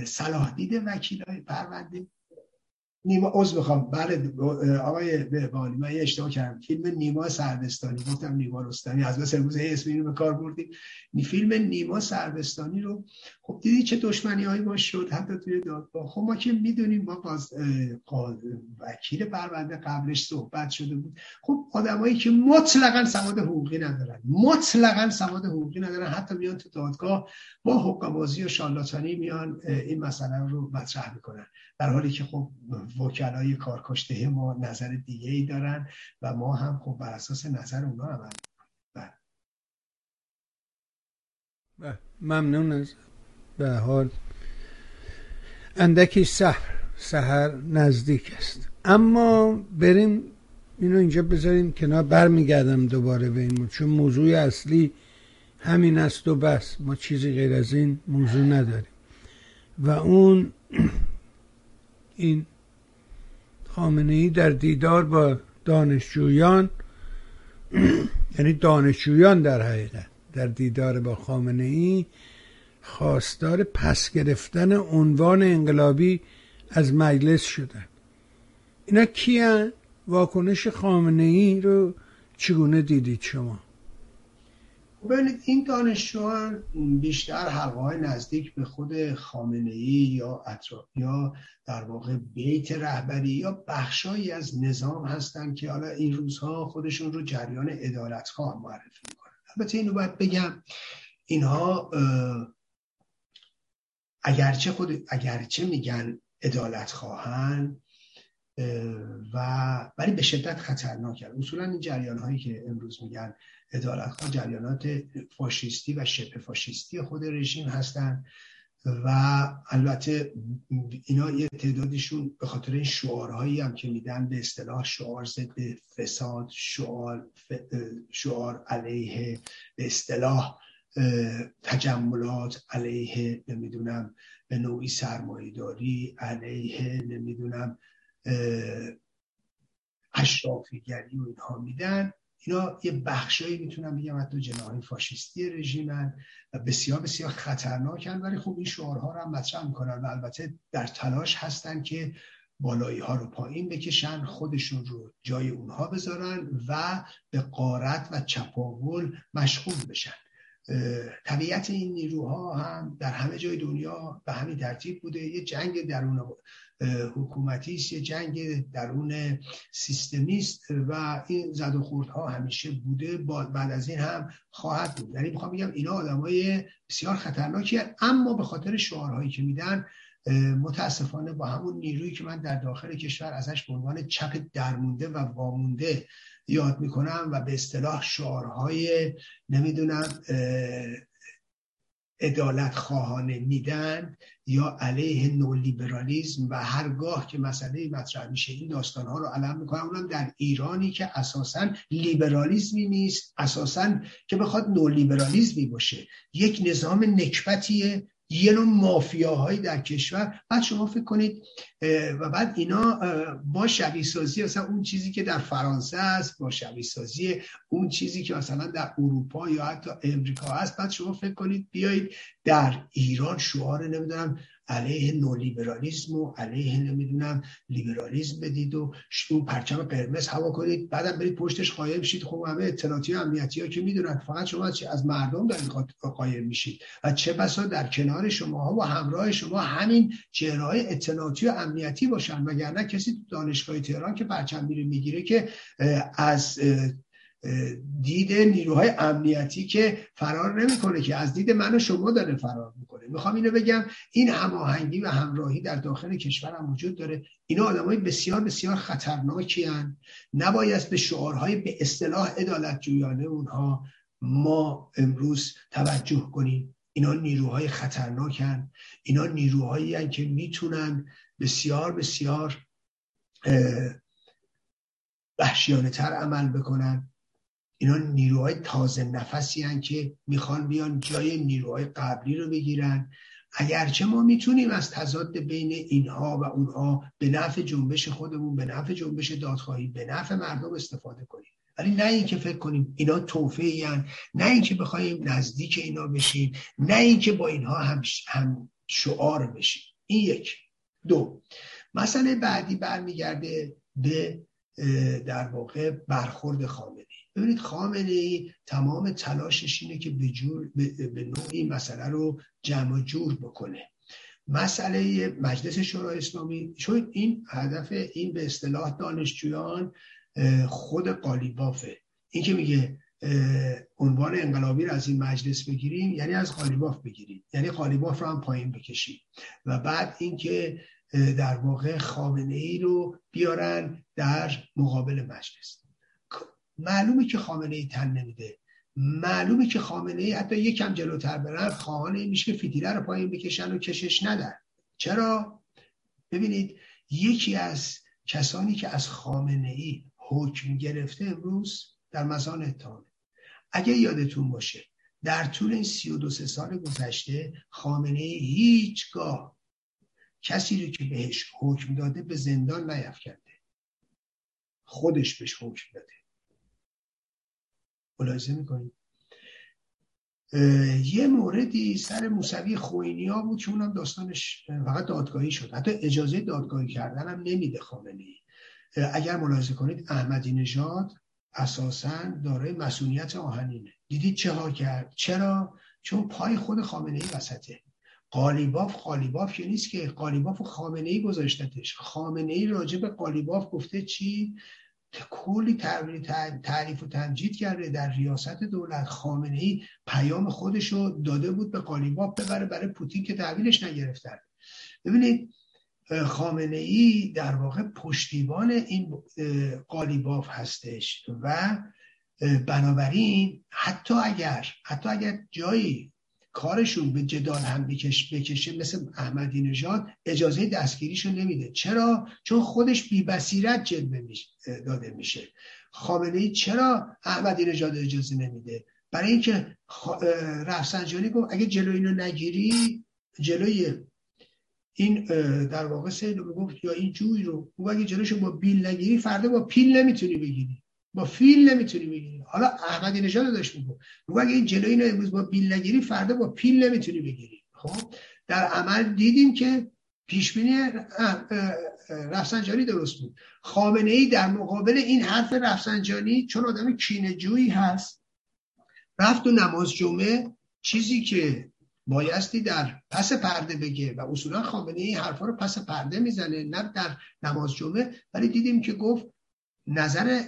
صلاح دید وکیل های پرونده نیما عضو بخوام بله آقای بهبانی من اشتباه کردم. فیلم نیما سربستانی گفتم نیما رستمی. از بس امروز اسم اینو به کار بردیم. فیلم نیما سربستانی رو خب دیدی چه دشمنی هایی ما شد حتی توی دادگاه. خب ما که می‌دونیم ما باز وکیل پرونده قبلش صحبت شده بود. خب آدمایی که مطلقا سواد حقوقی ندارن. مطلقا سواد حقوقی ندارن. حتی میان تو دادگاه با حقوق‌بازی و شالاتانی میان این مسئله رو مطرح می‌کنن. در حالی که خب وکلای کارکشته ما نظر دیگه ای دارن و ما هم خب بر اساس نظر اونا عمل بله. بله. ممنون از به حال. اندکی سهر سهر نزدیک است. اما بریم اینو اینجا بذاریم کنار. برمیگردم دوباره به این چون موضوع اصلی همین است و بس. ما چیزی غیر از این موضوع نداریم. و اون این خامنه ای در دیدار با دانشجویان یعنی دانشجویان در حقیقت در دیدار با خامنه ای خواستار پس گرفتن عنوان انقلابی از مجلس شدن. اینا کیان؟ واکنش خامنه ای رو چگونه دیدید شما؟ ببینید این دانشجویان بیشتر حلقه نزدیک به خود خامنه ای یا اطراف یا در واقع بیت رهبری یا بخشایی از نظام هستند که حالا این روزها خودشون رو جریان ادالت خواه معرفی می‌کنن. البته اینو باید بگم اینها اگرچه خود اگرچه میگن ادالت خواهن و ولی به شدت خطرناک اصولا این جریان هایی که امروز میگن ادالت خواه جریانات فاشیستی و شبه فاشیستی خود رژیم هستند و البته اینا یه تعدادشون به خاطر این شعارهایی هم که میدن به اصطلاح شعار ضد فساد شعار شعار علیه به اصطلاح تجملات علیه نمی‌دونم به نوعی سرمایهداری علیه نمی‌دونم اشرافیگری و اینها میدن. اینا یه بخشایی می‌تونم بگم حتی جناهای فاشیستی رژیمن و بسیار بسیار خطرناکن ولی خب این شعارها رو هم مطرح می‌کنن و البته در تلاش هستن که بالایی ها رو پایین بکشن خودشون رو جای اونها بذارن و به قارت و چپاول مشغول بشن. طبیعت این نیروها هم در همه جای دنیا به همین ترتیب بوده. یه جنگ درون حکومتی است یه جنگ درون سیستمیست و این زد و خوردها همیشه بوده. بعد از این هم خواهد بود. یعنی می‌خوام بگم اینا آدمای بسیار خطرناکی اما به خاطر شعارهایی که میدن متاسفانه با همون نیرویی که من در داخل کشور ازش به عنوان چپ درمونده و وامونده یاد می‌کنم و به اصطلاح شعارهای نمی‌دونم ادالت خواهانه میدن یا علیه نولیبرالیزم و هرگاه که مسئله مطرح میشه این داستان ها رو علم می‌کنم. اونم در ایرانی که اساسا لیبرالیزمی نیست اساسا که بخواد نولیبرالیزمی باشه. یک نظام نکبتیه یه نوع مافیاهایی در کشور. بعد شما فکر کنید و بعد اینا با شبیه سازی مثلا اون چیزی که در فرانسه است با شبیه سازی اون چیزی که مثلا در اروپا یا حتی امریکا هست. بعد شما فکر کنید بیایید در ایران شعار نمی‌دونم علیه نولیبرالیزم و علیه نمی‌دونم لیبرالیزم بدید و اون پرچم قرمز هوا کنید. بعدم برید پشتش قایم شید. خب همه اطلاعاتی و امنیتی ها که می‌دونن. فقط شما از مردم دارید قایم میشید. و چه بسا در کنار شما ها و همراه شما همین چهره اطلاعاتی و امنیتی باشن. وگرنه کسی تو دانشگاه تهران که پرچم میره می‌گیره که از دید نیروهای امنیتی که فرار نمی‌کنه که از دید من و شما داره فرار می‌کنه. می‌خوام اینو بگم این هماهنگی و همراهی در داخل کشور هم وجود داره. اینا آدمای بسیار بسیار خطرناکی هن. نباید به شعارهای به اصطلاح عدالت جویانه اونها ما امروز توجه کنیم. اینا نیروهای خطرناکن اینا نیروهایی هن که می‌تونن بسیار بسیار وحشیانه تر عمل بکنن. اینا نیروهای تازه نفسی هن که می‌خوان بیان جای نیروهای قبلی رو بگیرن. اگرچه ما می‌تونیم از تضاد بین اینها و اونها به نفع جنبش خودمون به نفع جنبش دادخواهی به نفع مردم استفاده کنیم. ولی نه اینکه فکر کنیم اینا توفیه نه اینکه بخوایم نزدیک اینا بشیم نه اینکه با اینها هم, هم شعار بشیم. این یک. دو. مسئله بعدی برمیگرده به در واقع برخورد خامنه ببینید خامنه ای تمام تلاشش اینه که به, جور به نوعی مسئله رو جمع جور بکنه. مسئله مجلس شورای اسلامی چون این هدف این به اصطلاح دانشجویان خود قالیبافه. این که میگه عنوان انقلابی رو از این مجلس بگیریم یعنی از قالیباف بگیریم. یعنی قالیباف رو هم پایین بکشیم. و بعد اینکه در واقع خامنه ای رو بیارن در مقابل مجلس. معلومه که خامنه ای تن نمیده. معلومه که خامنه ای حتی یکم جلوتر برن خواهان میشه که فتیله رو پایین بکشن و کشش ندن. چرا؟ ببینید یکی از کسانی که از خامنه ای حکم گرفته امروز در مزان اتهامه اگه یادتون باشه در طول این سی و دو سال گذشته خامنه ای هیچگاه کسی رو که بهش حکم داده به زندان نیفکنده خودش بهش حکم داده. ملاحظه می‌کنید یه موردی سر موسوی خوینی ها بود که اونم داستانش فقط دادگاهی شد. حتی اجازه دادگاهی کردن هم نمیده خامنه اگر ملاحظه کنید احمدی نژاد اساسا دارای مسئولیت آهنینه. دیدید چه ها کرد؟ چرا؟ چون پای خود خامنه ای وسطه. قالیباف قالیباف که نیست که قالیباف و خامنه ای گذاشتتش. خامنه ای راجع قالیباف گفته چی؟ کلی تعریف و تمجید کرده در ریاست دولت. خامنه ای پیام خودش رو داده بود به قالیباف ببره برای پوتین که تحویلش نگرفتن ببینید خامنه ای در واقع پشتیبان این قالیباف هستش و بنابراین حتی اگر حتی اگر جایی کارشون به جدال هم بکش بکشه مثل احمدی نژاد اجازه دستگیریشو نمیده. چرا؟ چون خودش بی بصیرت جلوه داده میشه. خامنه ای چرا احمدی نژاد اجازه نمیده؟ برای اینکه رفسنجانی گفت اگه جلوی اینو نگیری جلوی این در واقع رو گفت یا این جوی رو او اگه جلوشو با بیل نگیری فردا با پیل نمی‌تونی بگیری. با فیل نمی‌تونی بگیری. حالا احمدی نژاد داشت میگه میگه اگه این جلوی اینو امروز با بیل نگیری فردا با پیل نمی‌تونی بگیری. خب؟ در عمل دیدیم که پیش بینی رفسنجانی درست بود. خامنه ای در مقابل این حرف رفسنجانی چون آدم کینه جویی هست رفت و نماز جمعه. چیزی که بایستی در پس پرده بگه و اصولا خامنه این حرفا رو پس پرده می‌زنه نه در نماز جمعه. ولی دیدیم که گفت نظر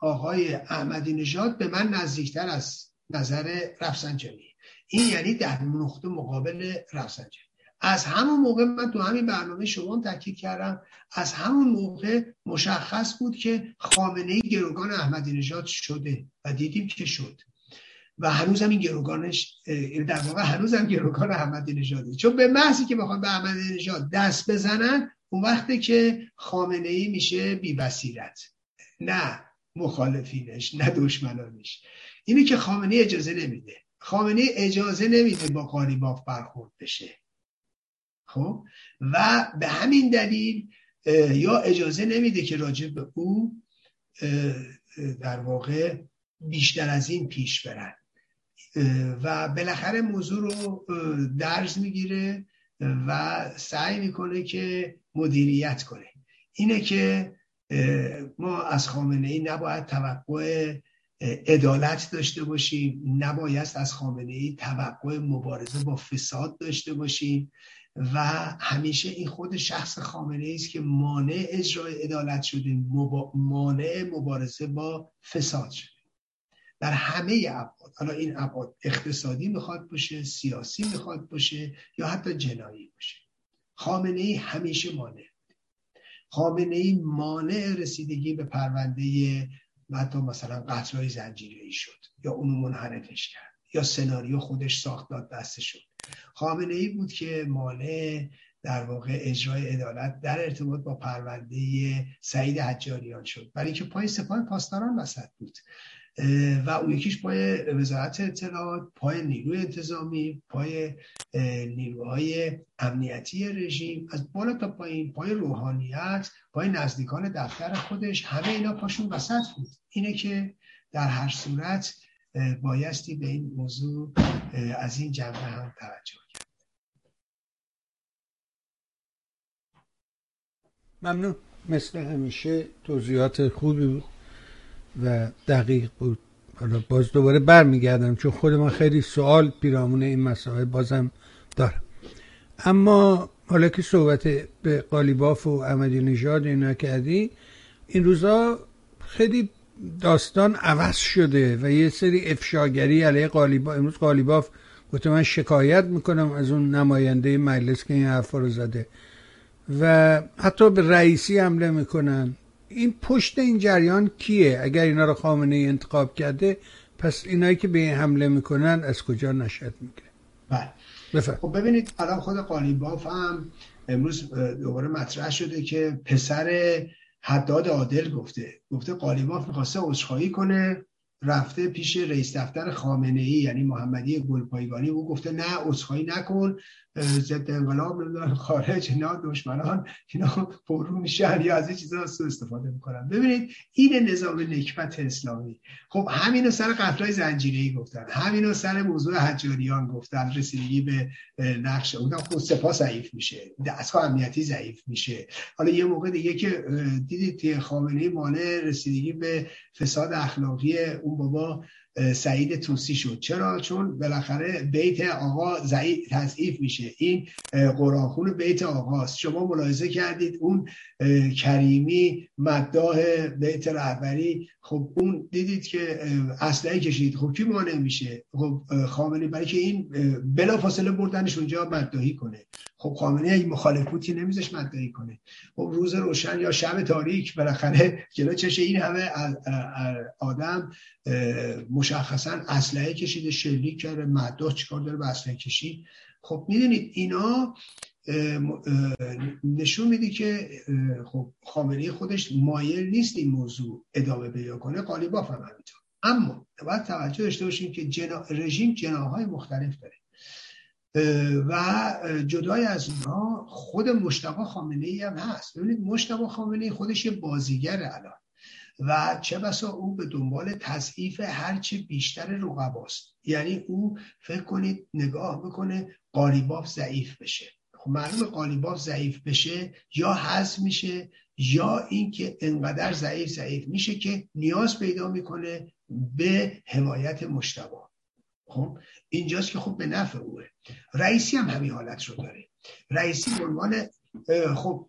آقای احمدی نژاد به من نزدیکتر از نظر رفسنجانی. این یعنی در نقطه مقابل رفسنجانی. از همون موقع من تو همین برنامه شما تاکید کردم از همون موقع مشخص بود که خامنه ای گروگان احمدی نژاد شده و دیدیم که شد. و هنوز هم این گروگانش در واقع هنوز هم گروگان احمدی نژاده. چون به محضی که بخواد به احمدی نژاد دست بزنن اون وقتی که خامنه ای میشه بی بصیرت نه مخالفینش نه دشمنانش. اینه که خامنه اجازه نمیده. خامنه اجازه نمیده با قالیباف برخورد بشه. خب؟ و به همین دلیل یا اجازه نمیده که راجع به او در واقع بیشتر از این پیش برن. و بالاخره موضوع رو درز می‌گیره و سعی می‌کنه که مدیریت کنه. اینه که ما از خامنه ای نباید توقع عدالت داشته باشیم. نباید از خامنه ای توقع مبارزه با فساد داشته باشیم. و همیشه این خود شخص خامنه است که مانع اجرای عدالت شده مانع مبارزه با فساد شده. در همه ابعاد حالا این ابعاد اقتصادی می‌خواد باشه سیاسی می‌خواد باشه یا حتی جنایی باشه. خامنه ای همیشه مانع. خامنه ای مانع رسیدگی به پرونده حتی مثلا قتلهای زنجیری شد یا اونو منحرفش کرد یا سناریو خودش ساخت داد دسته شد. خامنه ای بود که مانع در واقع اجرای عدالت در ارتباط با پرونده سعید حجاریان شد. برای اینکه پای سپاه پاسداران وسط بود. و اون یکیش پای وزارت اطلاعات پای نیروی انتظامی پای نیروهای امنیتی رژیم از بالا تا پایین پای روحانیت پای نزدیکان دفتر خودش همه اینا پاشون وسط بود. اینه که در هر صورت بایستی به این موضوع از این جنبه هم توجه کرد ممنون. مثل همیشه توضیحات خوبی بود. و دقیق بود. حالا باز دوباره برمیگردم چون خود من خیلی سوال پیرامون این مسائل بازم دارم. اما حالا که صحبت به قالیباف و احمدی نژاد اینا کردی این روزا خیلی داستان عوض شده و یه سری افشاگری علیه قالیباف امروز قالیباف گفته من شکایت می‌کنم از اون نماینده مجلس که این حرفا رو زده. و حتی به رئیسی حمله می‌کنن. این پشت این جریان کیه؟ اگر اینا رو خامنه ای انتخاب کرده پس اینایی که به این حمله می‌کنن از کجا نشد می‌گیره؟ بله. خب ببینید الان خود قالیباف هم امروز دوباره مطرح شده که پسر حداد عادل گفته. گفته قالیباف می‌خواسته عذرخواهی کنه رفته پیش رئیس دفتر خامنه ای یعنی محمدی گلپایگانی. او گفته نه عذرخواهی نکن. ضد انقلاب خارج اینا دشمنان اینا پرو میشن یا از این چیزا سو استفاده می‌کنن. ببینید این نظام نکبت اسلامی. خب همینو سر قتلای زنجیره‌ای گفتن همینو سر موضوع حجاریان گفتن رسیدگی به نقش اونم خود سپاه ضعیف میشه دستگاه امنیتی ضعیف میشه. حالا یه موقع دیگه که دیدید خامنه ای مانع رسیدگی به فساد اخلاقی اون بابا سعید توسی شد. چرا؟ چون بالاخره بیت آقا تضعیف میشه. این قرآن بیت آقاست. شما ملاحظه کردید اون کریمی مداح بیت رهبری. خب اون دیدید که اسلحه کشید. خب کی مانع میشه؟ خب خامنه برای که این بلا فاصله بردنش اونجا مداهی کنه. خب خامنه اگه مخالف بود که نمیزش مداهی کنه. خب روز روشن یا شب تاریک بالاخره جلو چش این همه آدم مشخصا اسلحه کشیده شلیک کرده مداح چیکار داره به اسلحه کشید؟ خب می‌دونید اینا نشون میده که خب خامنه خودش مایل نیست این موضوع ادامه پیدا کنه قالیباف هم همینطور. اما باید توجه داشته باشیم که جنا... رژیم جناهای مختلف داره. و جدای از اونها خود مشتبه خامنه ای هم هست. ببینید مشتبه خامنه ای خودش یه بازیگر الان و چه بسا او به دنبال تضعیف هرچه بیشتر رقباست. یعنی او فکر کنید نگاه بکنه قالیباف ضعیف بشه. خب معلوم قالیباف ضعیف بشه یا حذف میشه یا اینکه انقدر ضعیف ضعیف میشه که نیاز پیدا می‌کنه به حمایت مشتبه. خب؟ اینجاست که خب به نفع اوه. رئیسی هم همین حالت رو داره. رئیسی به عنوان خب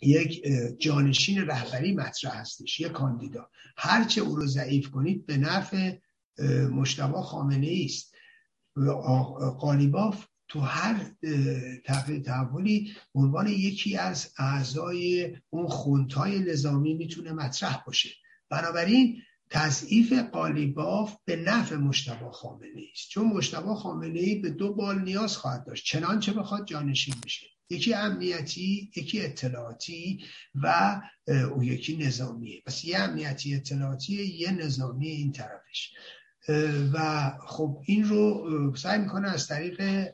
یک جانشین رهبری مطرح هستش یک کاندیدا. هرچه او رو ضعیف کنید به نفع مشتبه خامنه است. قالیباف تو هر تحقیق تحولی عنوان یکی از اعضای اون خونتای نظامی می‌تونه مطرح باشه. بنابراین تضعیف قالیباف به نفع مشتبه خامنه است. چون مشتبه خامنه ای به دو بال نیاز خواهد داشت. چنانچه بخواد جانشین بشه. یکی امنیتی یکی اطلاعاتی و او یکی نظامیه. پس یه امنیتی اطلاعاتی یه نظامی این طرفش. و خب این رو سعی می‌کنه از طریق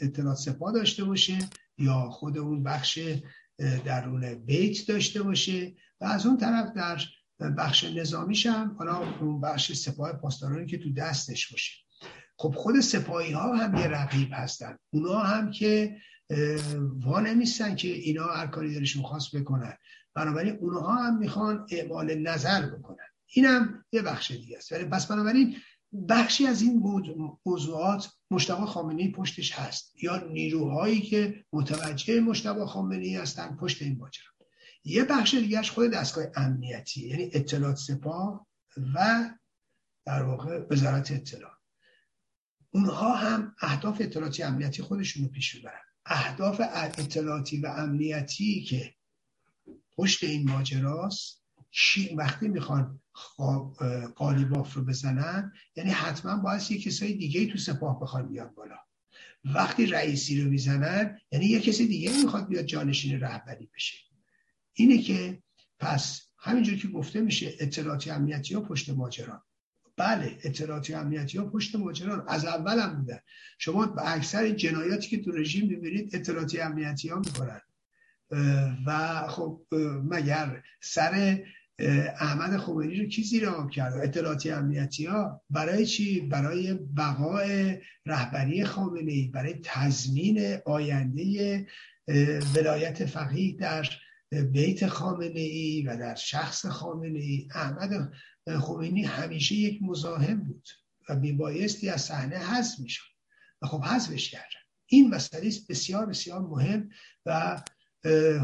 اطلاعات سپاه داشته باشه یا خود اون بخش درون بیت داشته باشه و از اون طرف در بخش نظامیش هم حالا اون بخش سپاه پاسدارانی که تو دستش باشه. خب خود سپاهی ها هم یه رقیب هستن. اونا هم که وا نمیستن که اینا هر کاری دلشون خواست بکنن. بنابراین اونها هم می‌خوان اعمال نظر بکنن. اینم یه بخش دیگه است. ولی پس بنابراین بخشی از این موضوعات مشتبه خامنه‌ای پشتش هست. یا نیروهایی که متوجه مشتبه خامنه‌ای هستن پشت این ماجرا. یه بخش دیگهش خود دستگاه امنیتی یعنی اطلاعات سپاه و در واقع وزارت اطلاعات اونها هم اهداف اطلاعاتی امنیتی خودشون رو پیش می‌برن. اهداف اطلاعاتی و امنیتی که پشت این ماجراست وقتی می‌خوان قالیباف رو بزنن یعنی حتما باید یه کسای دیگه تو سپاه بخوان بیان بالا. وقتی رئیسی رو می‌زنن یعنی یه کسی دیگه می‌خواد بیاد جانشین رهبری بشه. اینه که پس همینجور که گفته میشه اطلاعاتی امنیتی ها پشت ماجران. بله اطلاعاتی امنیتی ها پشت ماجران. از اول هم بودن شما به اکثر جنایاتی که تو رژیم ببینید اطلاعاتی امنیتی ها می‌کنن و خب مگر سر احمد خمینی رو کی زیر آب کرد؟ اطلاعاتی امنیتی ها برای چی؟ برای بقای رهبری خامنه ای برای تضمین آینده ولایت فقیه در بیت خامنه ای و در شخص خامنه ای احمد خمینی همیشه یک مزاحم بود و میبایستی از صحنه حذف می‌شد و خب حذفش کردن. این مسئله بسیار بسیار مهم و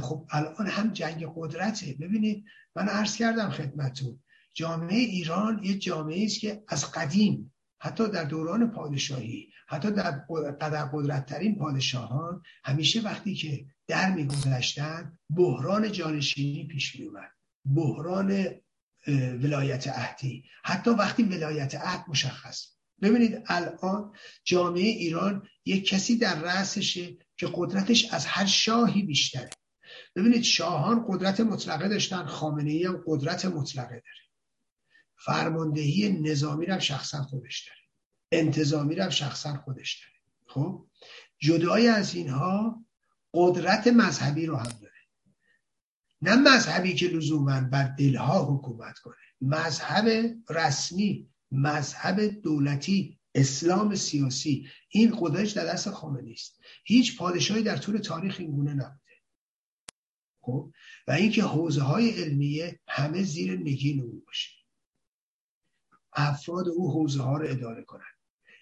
خب الان هم جنگ قدرته. ببینید من عرض کردم خدمتون جامعه ایران یه جامعه است که از قدیم حتی در دوران پادشاهی حتی در قدر قدرتترین پادشاهان همیشه وقتی که در میگذشتن بحران جانشینی پیش می بحران ولایت عهدی. حتی وقتی ولایت عهد مشخص ببینید الان جامعه ایران یک کسی در رأسشه که قدرتش از هر شاهی بیشتره. ببینید شاهان قدرت مطلقه داشتن خامنه ای هم قدرت مطلقه داره. فرماندهی نظامی رو شخصا خودش داره. انتظامی رو شخصا خودش داره. خب؟ جدای از اینها قدرت مذهبی رو هم داره. نه مذهبی که لزوما بر دلها حکومت کنه. مذهب رسمی مذهب دولتی اسلام سیاسی. این قدرتش در دست خامنه است هیچ پادشاهی در طول تاریخ این گونه نبوده. خب؟ و اینکه حوزه های علمیه همه زیر نگین او باشه. افراد او حوزه ها رو اداره کنن.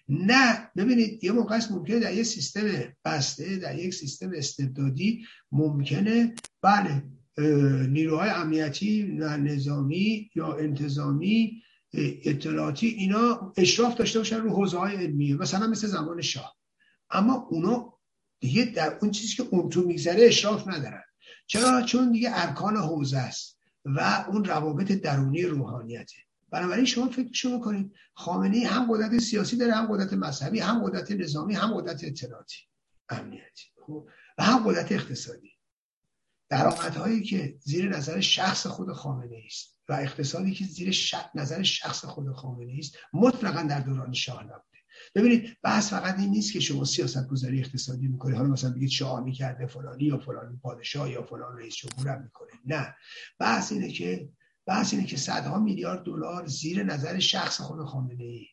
نه ببینید یه موقع ممکنه در یه سیستم بسته در یک سیستم استبدادی ممکنه بله نیروهای امنیتی و نظامی یا انتظامی اطلاعاتی اینا اشراف داشته باشن رو حوزه های علمیه مثلا مثل زمان شاه. اما اونا دیگه در اون چیزی که اون تو میگذره اشراف ندارن. چرا؟ چون دیگه ارکان حوزه است و اون روابط درونی روحانیته. بنابراین شما فکر شما کنید خامنه هم قدرت سیاسی داره هم قدرت مذهبی هم قدرت نظامی هم قدرت اطلاعاتی امنیتی. خب، و هم قدرت اقتصادی. درآمدهایی که زیر نظر شخص خود خامنه است و اقتصادی که زیر نظر شخص خود خامنه است مطلقا در دوران شاه نبوده. ببینید بحث فقط این نیست که شما سیاست گذاری اقتصادی می‌کنید. حالا مثلا بگید شاه می‌کرده فلانی یا فلانی پادشاه یا فلان رئیس جمهور می‌کنه. نه. بحث اینه که بحث اینه که صدها میلیارد دلار زیر نظر شخص خود خامنه ای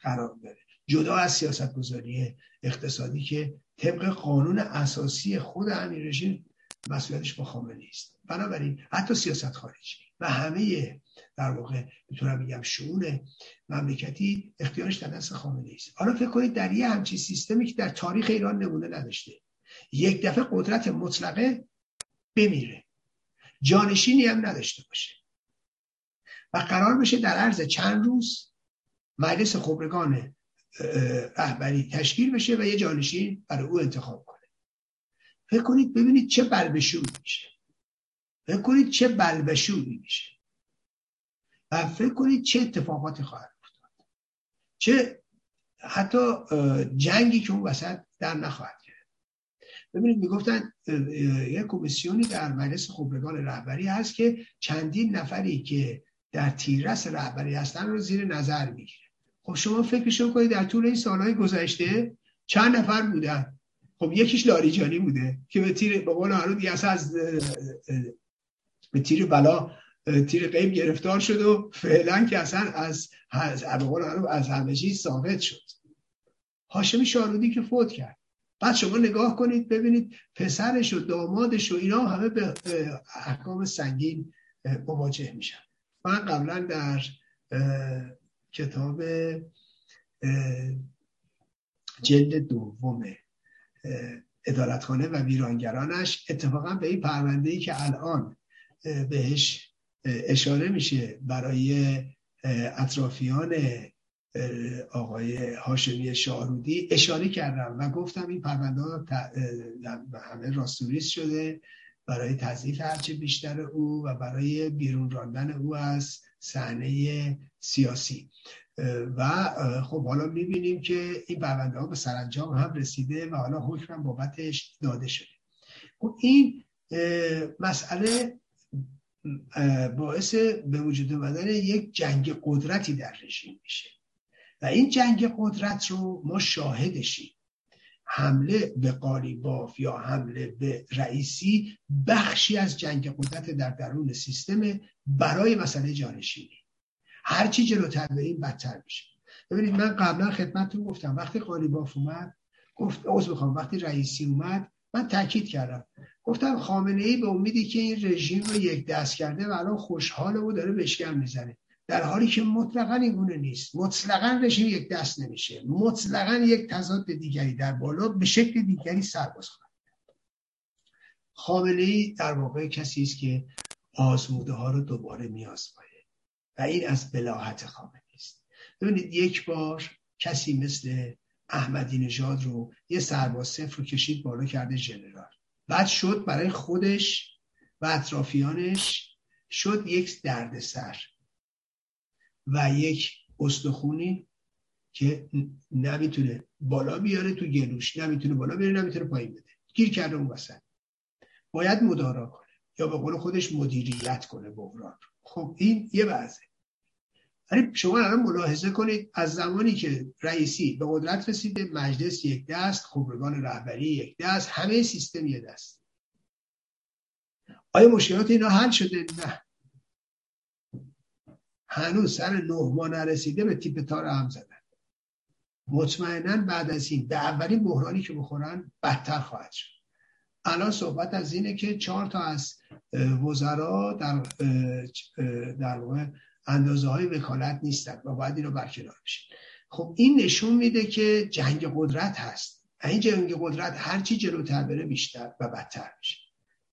قرار داره. جدا از سیاست گذاری اقتصادی که طبق قانون اساسی خود همین رژیم مسئولیتش با خامنه است. بنابراین حتی سیاست خارجی و همه در واقع می‌تونم بگم شعون مملکتی اختیارش در دست خامنه است. حالا فکر کنید در یه همچین سیستمی که در تاریخ ایران نمونه نداشته یک دفعه قدرت مطلقه بمیره. جانشینی هم نداشته باشه. و قرار بشه در عرض چند روز مجلس خبرگان رهبری تشکیل بشه و یه جانشین برای او انتخاب کنه. فکر کنید ببینید چه بلبشوری میشه. فکر کنید چه بلبشوری میشه. و فکر کنید چه اتفاقاتی خواهد افتاد. چه حتی جنگی که اون وسط در نخواهد ببینید می‌گفتن یک کمیسیونی در مجلس خبرگان رهبری هست که چندین نفری که در تیررس رهبری هستن رو زیر نظر می‌گیره. خب شما فکرشون کنید در طول این سالهای گذشته چند نفر بودن؟ خب یکیش لاریجانی بوده که به تیر به قول معروف از به تیر بلا تیر قیب گرفتار شد و فعلا که اصلا از از از همه چیز ثابت شد. هاشمی شارودی که فوت کرد. بعد شما نگاه کنید ببینید پسرش و دامادش و اینا همه به احکام سنگین مواجه میشن. من قبلا در کتاب جلد دوم ادارتخانه و ویرانگرانش اتفاقا به این پرونده ای که الان بهش اشاره میشه برای اطرافیان آقای هاشمی شارودی اشاره کردم و گفتم این پرونده همه راستوریس شده برای تضعیف هرچه بیشتر او و برای بیرون راندن او از صحنه سیاسی. و خب حالا می‌بینیم که این پرونده ها به سرانجام هم رسیده و حالا حکم بابتش داده شده. خب این مسئله باعث به وجود آمدن یک جنگ قدرتی در رژیم میشه. و این جنگ قدرت رو ما شاهدشیم. حمله به قالیباف یا حمله به رئیسی بخشی از جنگ قدرت در درون سیستم برای مسئله جانشینی. هرچی جلوتر به این بدتر میشه. ببینید من قبلا خدمتتون گفتم وقتی قالیباف اومد گفت عذر بخوام وقتی رئیسی اومد من تاکید کردم. گفتم خامنه ای به امیدی که این رژیم رو یک دست کرده و الان خوشحاله و داره بشکم می‌زنه. در حالی که مطلقا این گونه نیست. مطلقا رژیم یک دست نمیشه. مطلقا یک تضاد دیگری در بالا به شکل دیگری سرباز خواهد خامنه ای در واقع کسی است که آزموده ها رو دوباره میآزماید و این از بلاحت خامنه است. ببینید یک بار کسی مثل احمدی نژاد رو یه سرباز صفر رو کشید بالا کرده ژنرال بعد شد برای خودش و اطرافیانش شد یک دردسر. و یک استخونی که نمی‌تونه بالا بیاره تو گلوش نمی‌تونه بالا بیاره نمی‌تونه پایین بده. گیر کرده اون وسط. باید مدارا کنه یا به قول خودش مدیریت کنه بحران خب این یه وضعه. ولی شما الان ملاحظه کنید از زمانی که رئیسی به قدرت رسیده مجلس یک دست خبرگان رهبری یک دست همه سیستم یک دست. آیا مشکلات اینا حل شده؟ نه. هنوز سر نه ماه نرسیده به تیپ تار هم زدن. مطمئنا بعد از این به اولین بحرانی که بخورن بدتر خواهد شد. الان صحبت از اینه که چهار تا از وزرا در در واقع اندازه های وکالت نیستن و باید این رو برکنار بشه. خب این نشون میده که جنگ قدرت هست. این جنگ قدرت هرچی جلوتر بره بیشتر و بدتر میشه.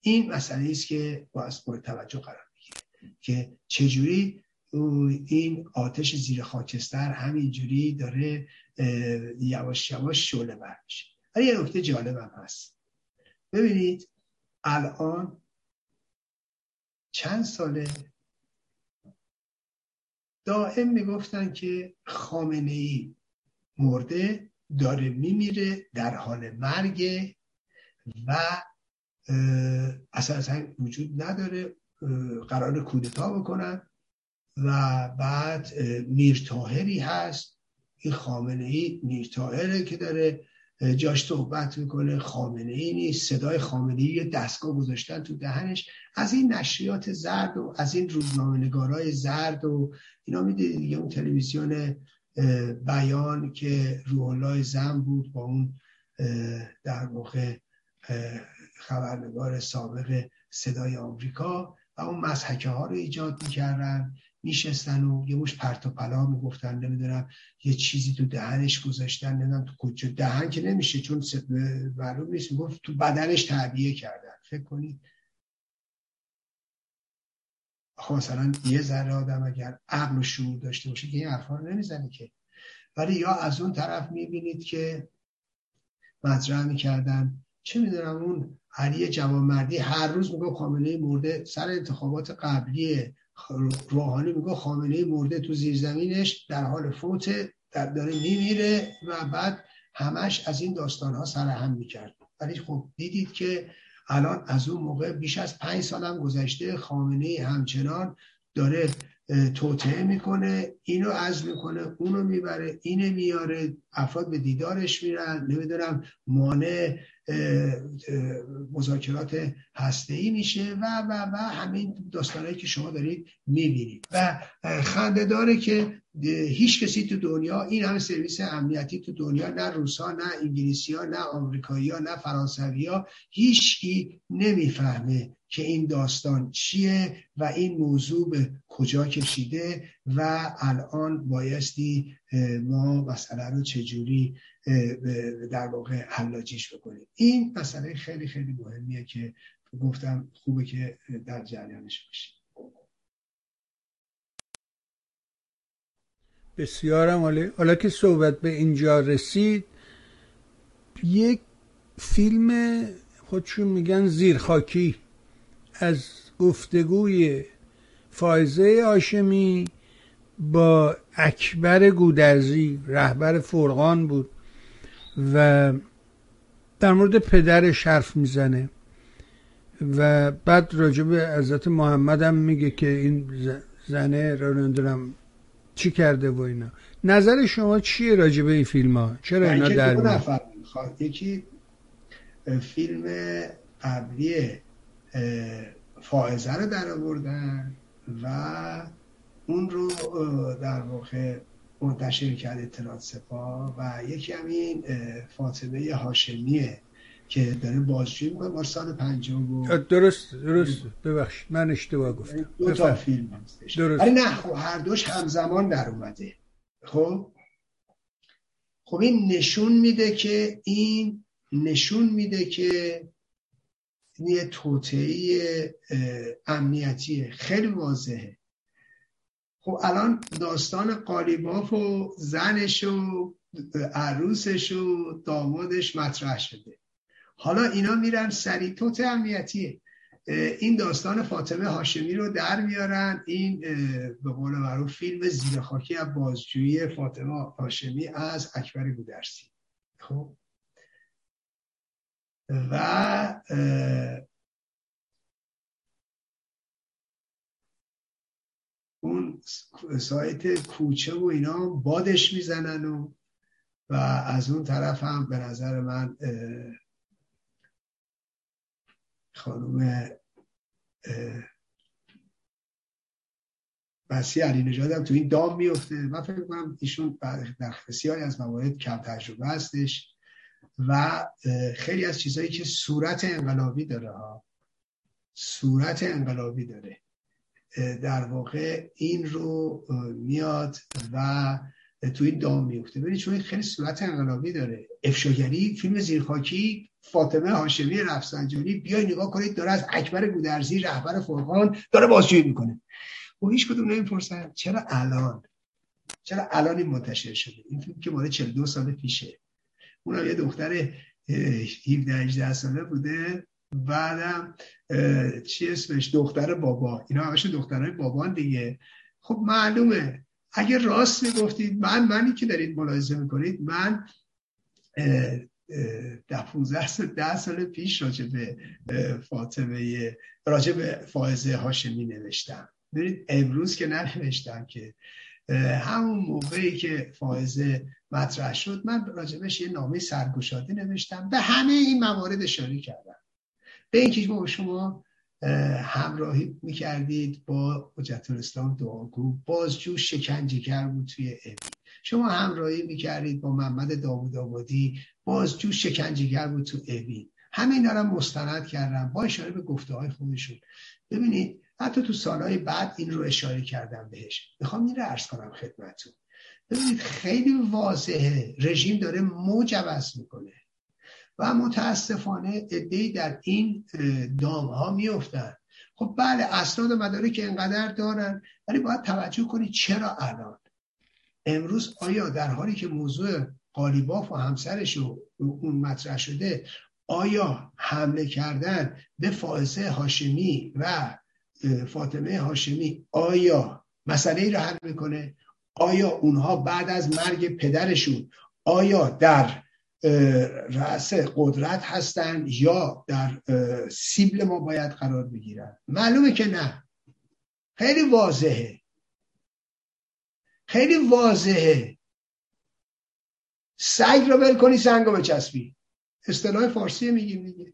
این مسئله است که باید مورد توجه قرار بگیره که چجوری این آتش زیر خاکستر همینجوری داره یواش یواش شعله بر میشه. ولی یه نکته جالب هم هست. ببینید الان چند ساله دائم می‌گفتن که خامنه ای مرده داره میمیره در حال مرگ و اصلا وجود نداره قرار کودتا بکنن. و بعد میرتاهری هست. این خامنه ای میرتاهره که داره جاش صحبت می‌کنه. خامنه ای نیست. صدای خامنه ای دستگاه گذاشتن تو دهنش. از این نشریات زرد و از این روزنامه زرد و اینا می‌دید دیگه. اون تلویزیون بیان که روح الله زن بود با اون در واقع خبرنگار سابق صدای آمریکا و اون مسحکه ها رو ایجاد می‌کردن. میشستن و یه مش پرت و پلا می‌گفتن نمی‌دونم یه چیزی تو دهنش گذاشتن نمی‌دونم تو کجا. دهن که نمیشه چون معلوم نیست. می‌گفت تو بدنش تعبیه کردن. فکر کنید. خب مثلا یه ذره آدم اگر عقل و شعور داشته باشه که این حرفا رو نمی‌زنه که. ولی یا از اون طرف می‌بینید که مطرح می‌کردن. چه می‌دونم اون علی جوانمردی هر روز میگه خامنه مرده سر انتخابات قبلی روحانی میگه خامنه مرده تو زیرزمینش در حال فوت در داره میمیره و بعد همش از این داستان ها سر هم می‌کرد. ولی خب دیدید که الان از اون موقع بیش از پنج سالم گذشته خامنه همچنان داره توطعه می‌کنه اینو از می‌کنه اونو می‌بره اینه میاره افراد به دیدارش میرن نمی‌دونم مانع مذاکرات هسته میشه و و و همین داستانهایی که شما دارید می‌بینید. و خنده داره که هیچ کسی تو دنیا این همه سرویس امنیتی تو دنیا نه روسا نه انگلیسی ها نه آمریکایی ها نه فرانسوی ها هیچکی نمی‌فهمه. که این داستان چیه و این موضوع به کجا کشیده و الان بایستی ما مسئله رو چجوری در واقع حلاجیش بکنیم. این مسئله خیلی خیلی مهمیه که گفتم خوبه که در جریانش باشیم. بسیارم حالا حالا که صحبت به اینجا رسید یک فیلم خودشون میگن زیرخاکی. از گفتگوی فائزه آشمی با اکبر گودرزی رهبر فرقان بود و در مورد پدرش حرف می‌زنه و بعد راجب حضرت محمد هم میگه که این زنه را نمی‌دونم چی کرده و اینا. نظر شما چیه راجب این فیلم ها؟ چرا اینا در یکی فیلم قبلی فائزه رو در آوردن و اون رو در واقع منتشر کرد اطلاعات سپاه و یکی همین فاطمه هاشمیه که داره بازجویی می‌کنه بار سال پنجم درست درست. ببخشید من اشتباه گفتم. دو تا فیلم هستش. درست. ولی نه خب هر دوش همزمان در اومده. خب؟ خب این نشون میده که این نشون میده که یه توطعه امنیتی. خیلی واضحه. خب الان داستان قالیباف و زنش و عروسش و دامادش مطرح شده. حالا اینا میرن سریع توت امنیتیه. این داستان فاطمه هاشمی رو در میارن. این به قول معروف فیلم زیر خاکی از بازجویی فاطمه هاشمی از اکبر گودرسی. خب؟ و اون سایت کوچه و اینا بادش می‌زنن و و از اون طرف هم به نظر من خانوم بسی علی نجاد هم تو این دام میفته من فکر کنم ایشون در بسیاری از موارد کم تجربه هستش. و خیلی از چیزهایی که صورت انقلابی داره ها صورت انقلابی داره. در واقع این رو میاد و تو این دام میفته. ببینید چون خیلی صورت انقلابی داره. افشاگری فیلم زیرخاکی فاطمه هاشمی رفسنجانی بیای نگاه کنید داره از اکبر گودرزی رهبر فرقان داره بازجویی می‌کنه. و هیچ کدوم نمی‌پرسن چرا الان چرا الان این منتشر شده؟ این فیلم که مال 42 سال پیشه. اونم یه دختر 17 18 ساله بوده. بعدم چی اسمش؟ دختر بابا. اینا همش دخترای بابان دیگه. خب معلومه. اگه راست می‌گفتید من منی که دارید ملاحظه می‌کنید من ده 15 سال ده سال پیش راجع به فاطمه راجع به فائزه هاشمی نوشتم. ببینید امروز که ننوشتم که همون موقعی که فائزه مطرح شد من راجبش یه نامه سرگشاده نوشتم به همه این موارد اشاره کردم. به اینکه با شما همراهی می‌کردید با حجت الاسلام دعاگو بازجو شکنجهگر بود توی ابی. شما همراهی می‌کردید با محمد داوود آبادی بازجو شکنجهگر بود تو اوین همه اینا رو مستند کردم با اشاره به گفته های خودشون. ببینید حتی تو سالهای بعد این رو اشاره کردم بهش. می‌خوام این رو ارز کنم خدمتتون. ببینید خیلی واضحه. رژیم داره موج عوض می‌کنه. و متاسفانه ادهی در این دام ها میفتن خب بله اسناد مداره که انقدر دارن ولی باید توجه کنید چرا الان؟ امروز آیا در حالی که موضوع قالیباف و همسرش رو اون مطرح شده آیا حمله کردن به فائزه هاشمی و فاطمه هاشمی آیا مسئله رو حل می‌کنه؟ آیا اونها بعد از مرگ پدرشون آیا در رأس قدرت هستند یا در سیبل ما باید قرار بگیرن؟ معلومه که نه. خیلی واضحه. خیلی واضحه. سگ رو ول کنی سنگ رو بچسبی. اصطلاح فارسی میگیم دیگه.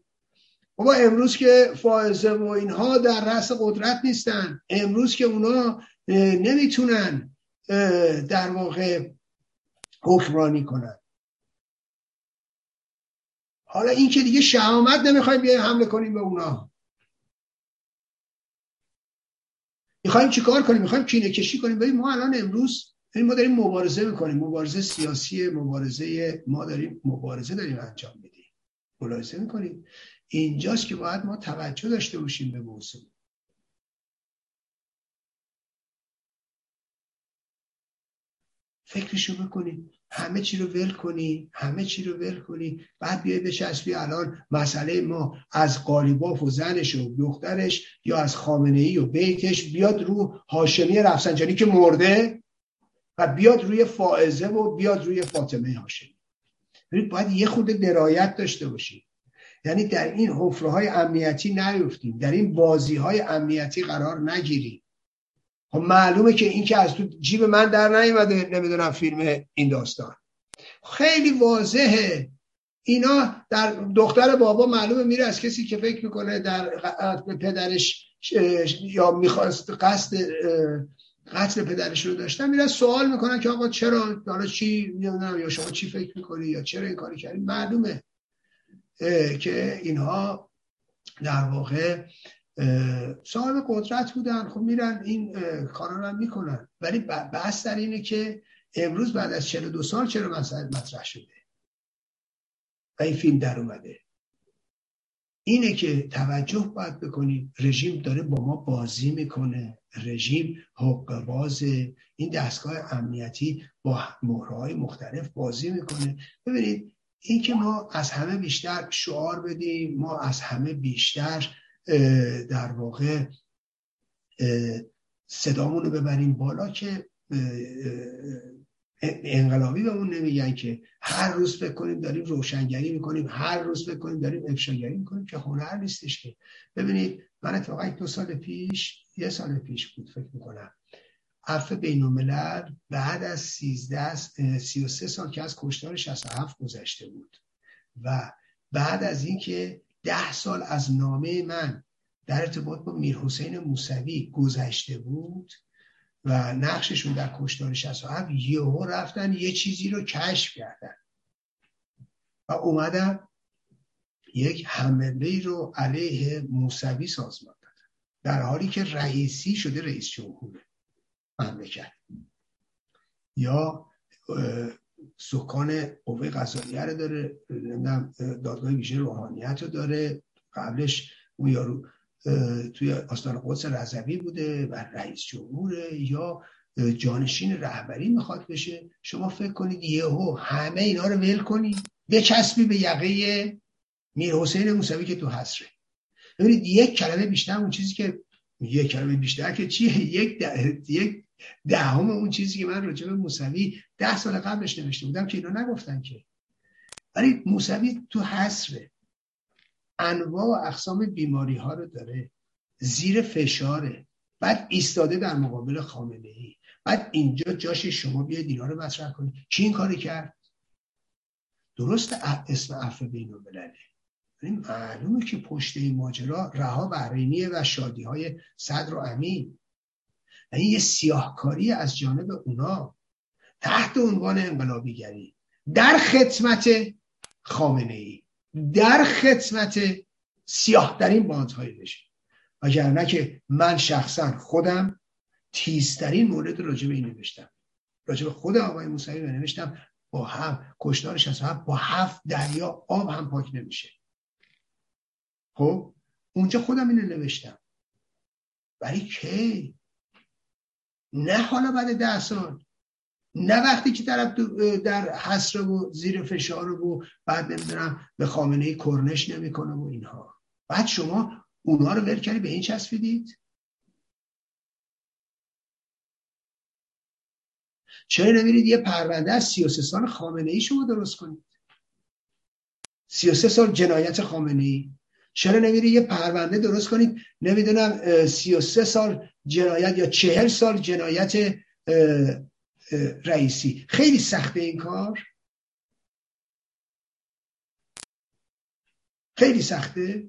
بابا امروز که فائزه و اینها در رأس قدرت نیستن. امروز که اونا نمی‌تونن در واقع حکمرانی کنن. حالا این که دیگه شهامت نمی‌خوایم بیایم حمله کنیم به اونا. می‌خوایم چیکار کنیم؟ می‌خوایم کینه کشی کنیم؟ ببین ما الان امروز ما داریم مبارزه می‌کنیم. مبارزه سیاسی مبارزه ما داریم مبارزه داریم انجام میدیم. ملاحظه می‌کنیم اینجاست که باید ما توجه داشته باشیم به موضوع. فکرشو بکنید همه چی رو ول کنی همه چی رو ول کنی. بعد بیای بچسبی الان مسئله ما از قالیباف و زنش و دخترش یا از خامنه ای و بیتش بیاد رو هاشمی رفسنجانی که مرده و بیاد روی فائزه و بیاد روی فاطمه هاشمی. باید یه خود درایت داشته باشیم. یعنی در این حفره های امنیتی نیفتیم در این بازی های امنیتی قرار نگیریم. خب معلومه که این که از تو جیب من در نیومده نمی‌دونم فیلم این داستان. خیلی واضحه. اینا در دختر بابا معلومه میره از کسی که فکر می‌کنه در پدرش یا می‌خواست قصد قتل پدرش رو داشتن میره سوال می‌کنن که آقا چرا حالا چی نمی‌دونم یا شما چی فکر می‌کنی یا چرا این کاری کردی؟ معلومه. که اینها در واقع صاحب قدرت بودن. خب میرن این کارا رو می‌کنن. ولی بحث در اینه که امروز بعد از 42 سال چرا مسئله مطرح شده؟ و این فیلم در اومده. اینه که توجه باید بکنید رژیم داره با ما بازی می‌کنه. رژیم حق باز این دستگاه امنیتی با مهرهای مختلف بازی می‌کنه. ببینید این که ما از همه بیشتر شعار بدیم ما از همه بیشتر در واقع صدامون رو ببریم بالا که انقلابی بهمون نمیگن که هر روز فکر کنیم داریم روشنگری می‌کنیم هر روز فکر کنیم داریم افشاگری می‌کنیم که هنر نیستش که. ببینید من اتفاقا دو سال پیش یه سال پیش بود فکر می‌کنم. عفو بین بعد از 13 33 سال که از کشتار 67 گذشته بود و بعد از اینکه ده سال از نامه من در ارتباط با میر حسین موسوی گذشته بود و نقششون در کشتار 67 یهو رفتن یه چیزی رو کشف کردن و اومدن یک حمله رو علیه موسوی سازمان دادن در حالی که رئیسی شده رئیس مملکت. یا سکان قوه قضاییه رو داره دادگاه ویژه روحانیت رو داره. قبلش اون یارو توی آستان قدس رضوی بوده و رئیس جمهوره یا جانشین رهبری می‌خواد بشه. شما فکر کنید یهو همه اینا رو ول کنید. بچسبی به یقه میر حسین موسوی که تو حسره ببینید یک کلمه بیشتر اون چیزی که یک کلمه بیشتر که چیه؟ یک. یک دهم اون چیزی که من راجع به موسوی ده سال قبلش نوشته بودم که اینا نگفتن که. ولی موسوی تو حسره انواع و اقسام بیماری ها رو داره. زیر فشاره. بعد ایستاده در مقابل خامنه ای بعد اینجا جاش شما بیاید اینا رو مطرح کنید. کی این کاری کرد؟ درست اسم عفو بین الملله معلومه که پشت این ماجرا رها بحرینیه و شادی های صدر و امین. یعنی یه سیاهکاری از جانب اونا تحت عنوان انقلابیگری در خدمت خامنه ای در خدمت سیاه این باندهای بشه وگرنه که من شخصا خودم تیزترین مورد راجع به این نوشتم. راجع به خود آقای موسوی نوشتم با هم کشتار 67 با هفت دریا آب هم پاک نمیشه. خب؟ اونجا خودم اینو نوشتم. ولی کی؟ نه حالا بعد ده سال. نه وقتی که طرف در حسر و زیر فشار و بعد نمی‌دونم به خامنه کرنش نمی‌کنه و اینها. بعد شما اونها رو ول کردی به این چسبیدید؟ چرا نمیرید یه پرونده از 33 سال خامنه ای شما درست کنید؟ 33 سال جنایت خامنه ای. چرا نمیرید یه پرونده درست کنید نمی‌دونم 33 سال جنایت یا 40 سال جنایت رئیسی. خیلی سخته این کار. خیلی سخته.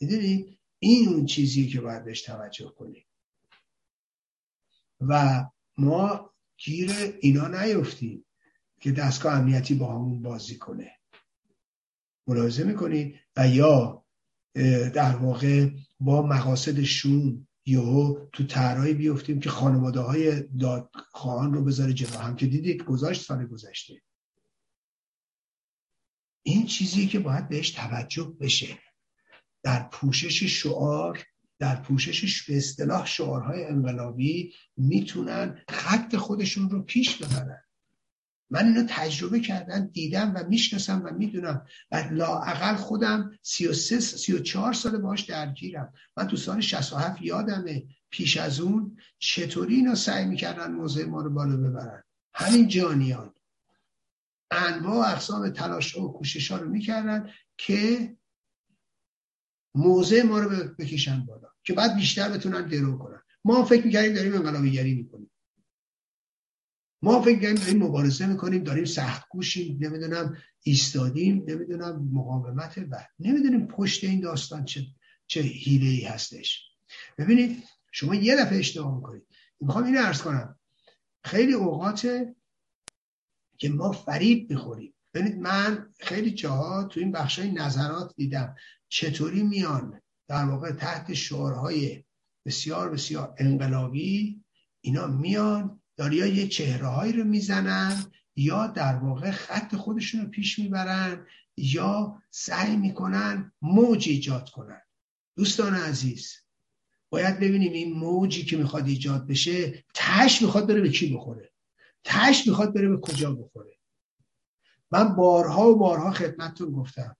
می‌دونی؟ این اون چیزی که باید بهش توجه کنیم و ما گیر اینا نیفتیم. که دستگاه امنیتی با همون بازی کنه. ملاحظه می‌کنید؟ و یا در واقع با مقاصدشون یهو تو طرحی بیفتیم که خانواده های دادخواهان رو بذاره جلو. هم که دیدید گذاشت سال گذشته. این چیزی که باید بهش توجه بشه. در پوشش شعار در پوششش به اصطلاح شعارهای انقلابی می‌تونن خط خودشون رو پیش ببرن. من اینو تجربه کردم دیدم و می‌شناسم و می‌دونم. و لاعقل خودم 33 34 سال باش درگیرم. من تو سال 67 یادمه پیش از اون چطوری اینا سعی می‌کردن موضع ما رو بالا ببرن. همین جانیان. انواع اقسام تلاش و کوشش ها رو می‌کردن که موضع ما رو بکشن بالا که بعد بیشتر بتونن درو کنن. ما فکر می‌کردیم داریم انقلابیگری می‌کنیم. ما فکر داریم مبارزه می‌کنیم داریم سخت گوشیم نمی‌دونم ایستادیم نمی‌دونم مقاومت و نمی‌دونیم پشت این داستان چه چه حیله ای هستش. ببینید شما یه دفعه اشتباه می‌کنید. می‌خوام این ارز کنم. خیلی اوقات که ما فریب می‌خوریم. ببینید من خیلی جاها تو این بخشای نظرات دیدم چطوری میان در واقع تحت شعارهای بسیار بسیار انقلابی اینا میان یا یه چهره هایی رو می‌زنن یا در واقع خط خودشون رو پیش می‌برن یا سعی می‌کنن موج ایجاد کنن. دوستان عزیز باید ببینیم این موجی که می‌خواد ایجاد بشه تش می‌خواد بره به کی بخوره؟ تش می‌خواد بره به کجا بخوره؟ من بارها و بارها خدمتتون گفتم.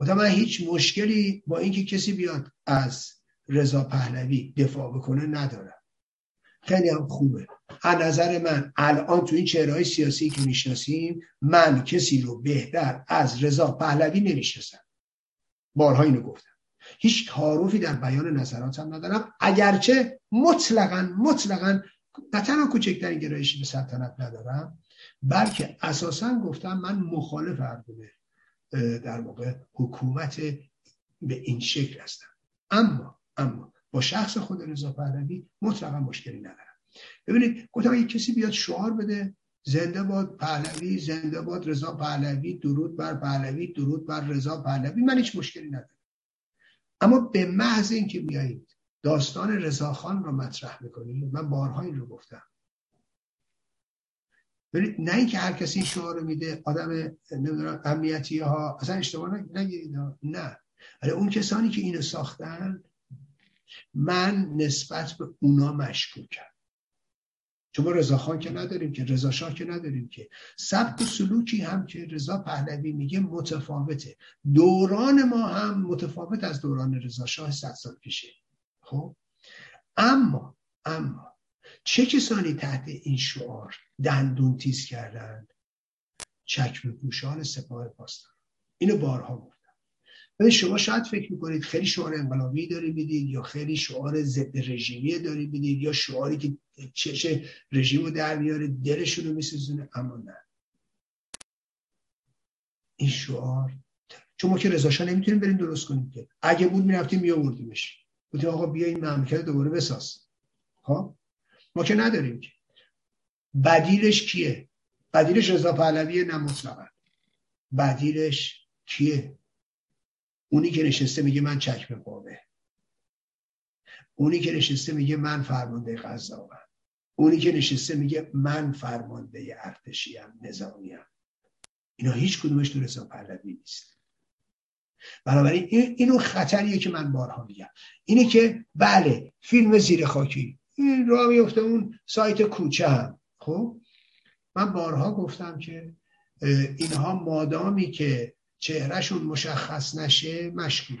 گفتم من هیچ مشکلی با اینکه کسی بیاد از رضا پهلوی دفاع بکنه ندارم. خیلی هم خوبه. از نظر من الان تو این چهرهای سیاسی که می‌شناسیم من کسی رو بهتر از رضا پهلوی نمی‌شناسم. بارها اینو گفتم. هیچ تعارفی در بیان نظراتم ندارم. اگرچه مطلقا مطلقا نه تنها کوچکترین گرایشی به سلطنت ندارم بلکه اساسا گفتم من مخالف ارگونه در واقع حکومت به این شکل هستم. اما اما با شخص خود رضا پهلوی مطلقا مشکلی ندارم. ببینید گفتم اگه کسی بیاد شعار بده. زنده باد پهلوی زنده باد رضا پهلوی درود بر پهلوی درود بر رضا پهلوی. من هیچ مشکلی ندارم. اما به محض اینکه بیایید داستان رضاخان رو مطرح می‌کنید من بارها این رو گفتم. ببینید نه اینکه هر کسی این شعار رو میده آدم نمی‌دونم امنیتی ها اصلا اشتباه نگیرید. نه. ولی اون کسانی که اینو ساختن من نسبت به اونا مشکوکم. چون ما رضاخان که نداریم که رضا شاه که نداریم که. سبک و سلوکی هم که رضا پهلوی میگه متفاوته. دوران ما هم متفاوت از دوران رضا شاه صد سال پیشه. خب؟ اما اما چه کسانی تحت این شعار دندون تیز کردند چکم پوشان سپاه پاسداران. اینو بارها شما شاید فکر می‌کنید خیلی شعار انقلابی داری می‌دید یا خیلی شعار ضد رژیمی داری می‌دید یا شعاری که چش رژیم رو در میاره دلشون رو میسوزونه؟ اما نه. این شعار چون ما که رضاشاه نمی‌تونیم بریم درست کنیم که. اگه بود می‌رفتیم میآوردیمش. گفتیم آقا بیا این مملکت دوباره بساز. ها خب؟ ما که نداریم که. بدیلش کیه؟ بدیلش رضا پهلوی نه بدیلش کیه؟ اونی که نشسته میگه من چکمه قوه اونی که نشسته میگه من فرمانده قضاوم. اونی که نشسته میگه من فرمانده ارتشیم نظامیم. اینا هیچ کدومش تو رضا پهلوی نیست. بنابراین اینو خطریه که من بارها میگم. اینه که بله فیلم زیر خاکی. این را میفته اون سایت کوچه هم. خب؟ من بارها گفتم که اینها مادامی که چهرهشون مشخص نشه مشکوک.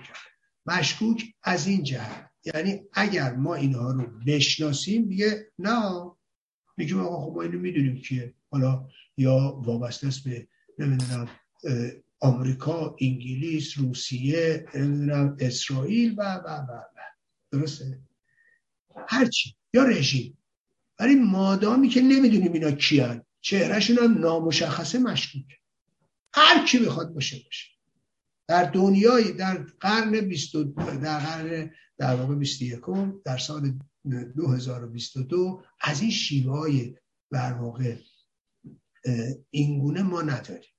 مشکوک از این جهت. یعنی اگر ما اینها رو بشناسیم دیگه نه. میگیم آقا خب ما اینو می‌دونیم که حالا یا وابسته است به نمی‌دونم آمریکا انگلیس روسیه نمی‌دونم اسرائیل و و و و. درسته؟ هرچی یا رژیم. ولی مادامی که نمی‌دونیم اینا کیان. چهرهشون هم نامشخصه مشکوکه. هر کی بخواد باشه باشه. در دنیای در قرن 20 در قرن در واقع 21 در سال 2022 از این شیوه های در واقع اینگونه ما نداریم.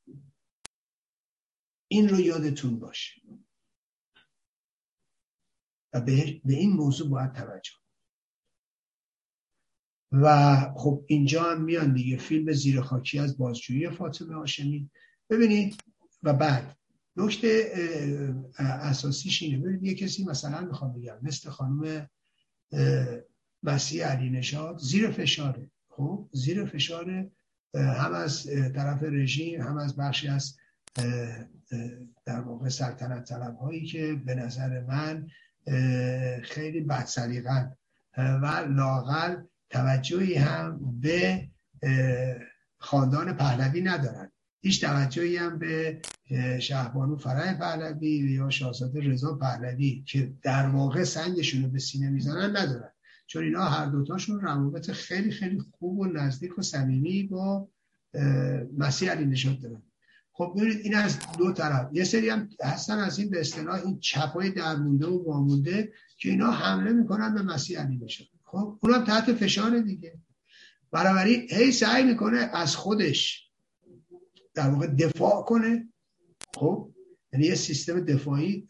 این رو یادتون باشه. و به, این موضوع باید توجه و خب اینجا هم میان دیگه. فیلم زیر خاکی از بازجویی فاطمه هاشمی. ببینید و بعد نکته اساسیش اینه. ببینید یه کسی مثلا می‌خوام بگم مثل خانم مسیح علی نشاد زیر فشاره. خب زیر فشاره. هم از طرف رژیم هم از بخشی از در واقع سلطنت طلب هایی که به نظر من خیلی بد و لاقل توجهی هم به خاندان پهلوی ندارن. هیچ توجهی هم به شهبانو فرای پهلوی یا شاهزاده رضا پهلوی که در واقع سنگشون رو به سینه می‌زنن ندارن. چون اینا هر دوتاشون روابط خیلی خیلی خوب و نزدیک و صمیمی با مسیح علی نشاد دارن. خب ببینید این از دو طرف. یه سری هم هستن از این به اصطلاح این چپای درمونده و وامونده که اینا حمله می‌کنن به مسیح علی نشاد خب اونم تحت فشار دیگه. بنابراین هی سعی می‌کنه از خودش در واقع دفاع کنه. خب؟ یعنی یه سیستم دفاعی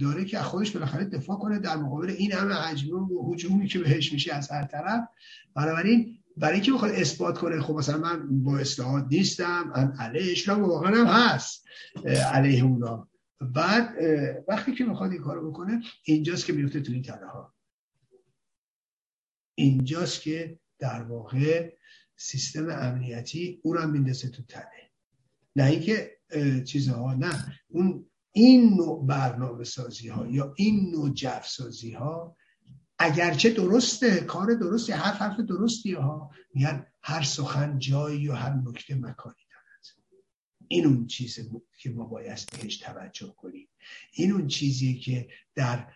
داره که خودش بالاخره دفاع کنه در مقابل این همه حجم و هجومی که بهش میشه از هر طرف. بنابراین برای اینکه بخواد اثبات کنه خب مثلا من با اصلاحات نیستم من علیهش را واقعا هم هست علیه اونا. بعد وقتی که می‌خواد این کارو بکنه اینجاست که میفته تو این تله ها اینجاست که در واقع سیستم امنیتی او را میندازه تو تله نه اینکه چیزها نه. اون این نوع برنامه سازی ها یا این نوع جف سازی ها اگرچه درسته کار درستی هر حرف درستی ها میگن هر سخن جایی و هر نکته مکانی دارد. این اون چیزی که ما باید بهش توجه کنیم. این اون چیزیه که در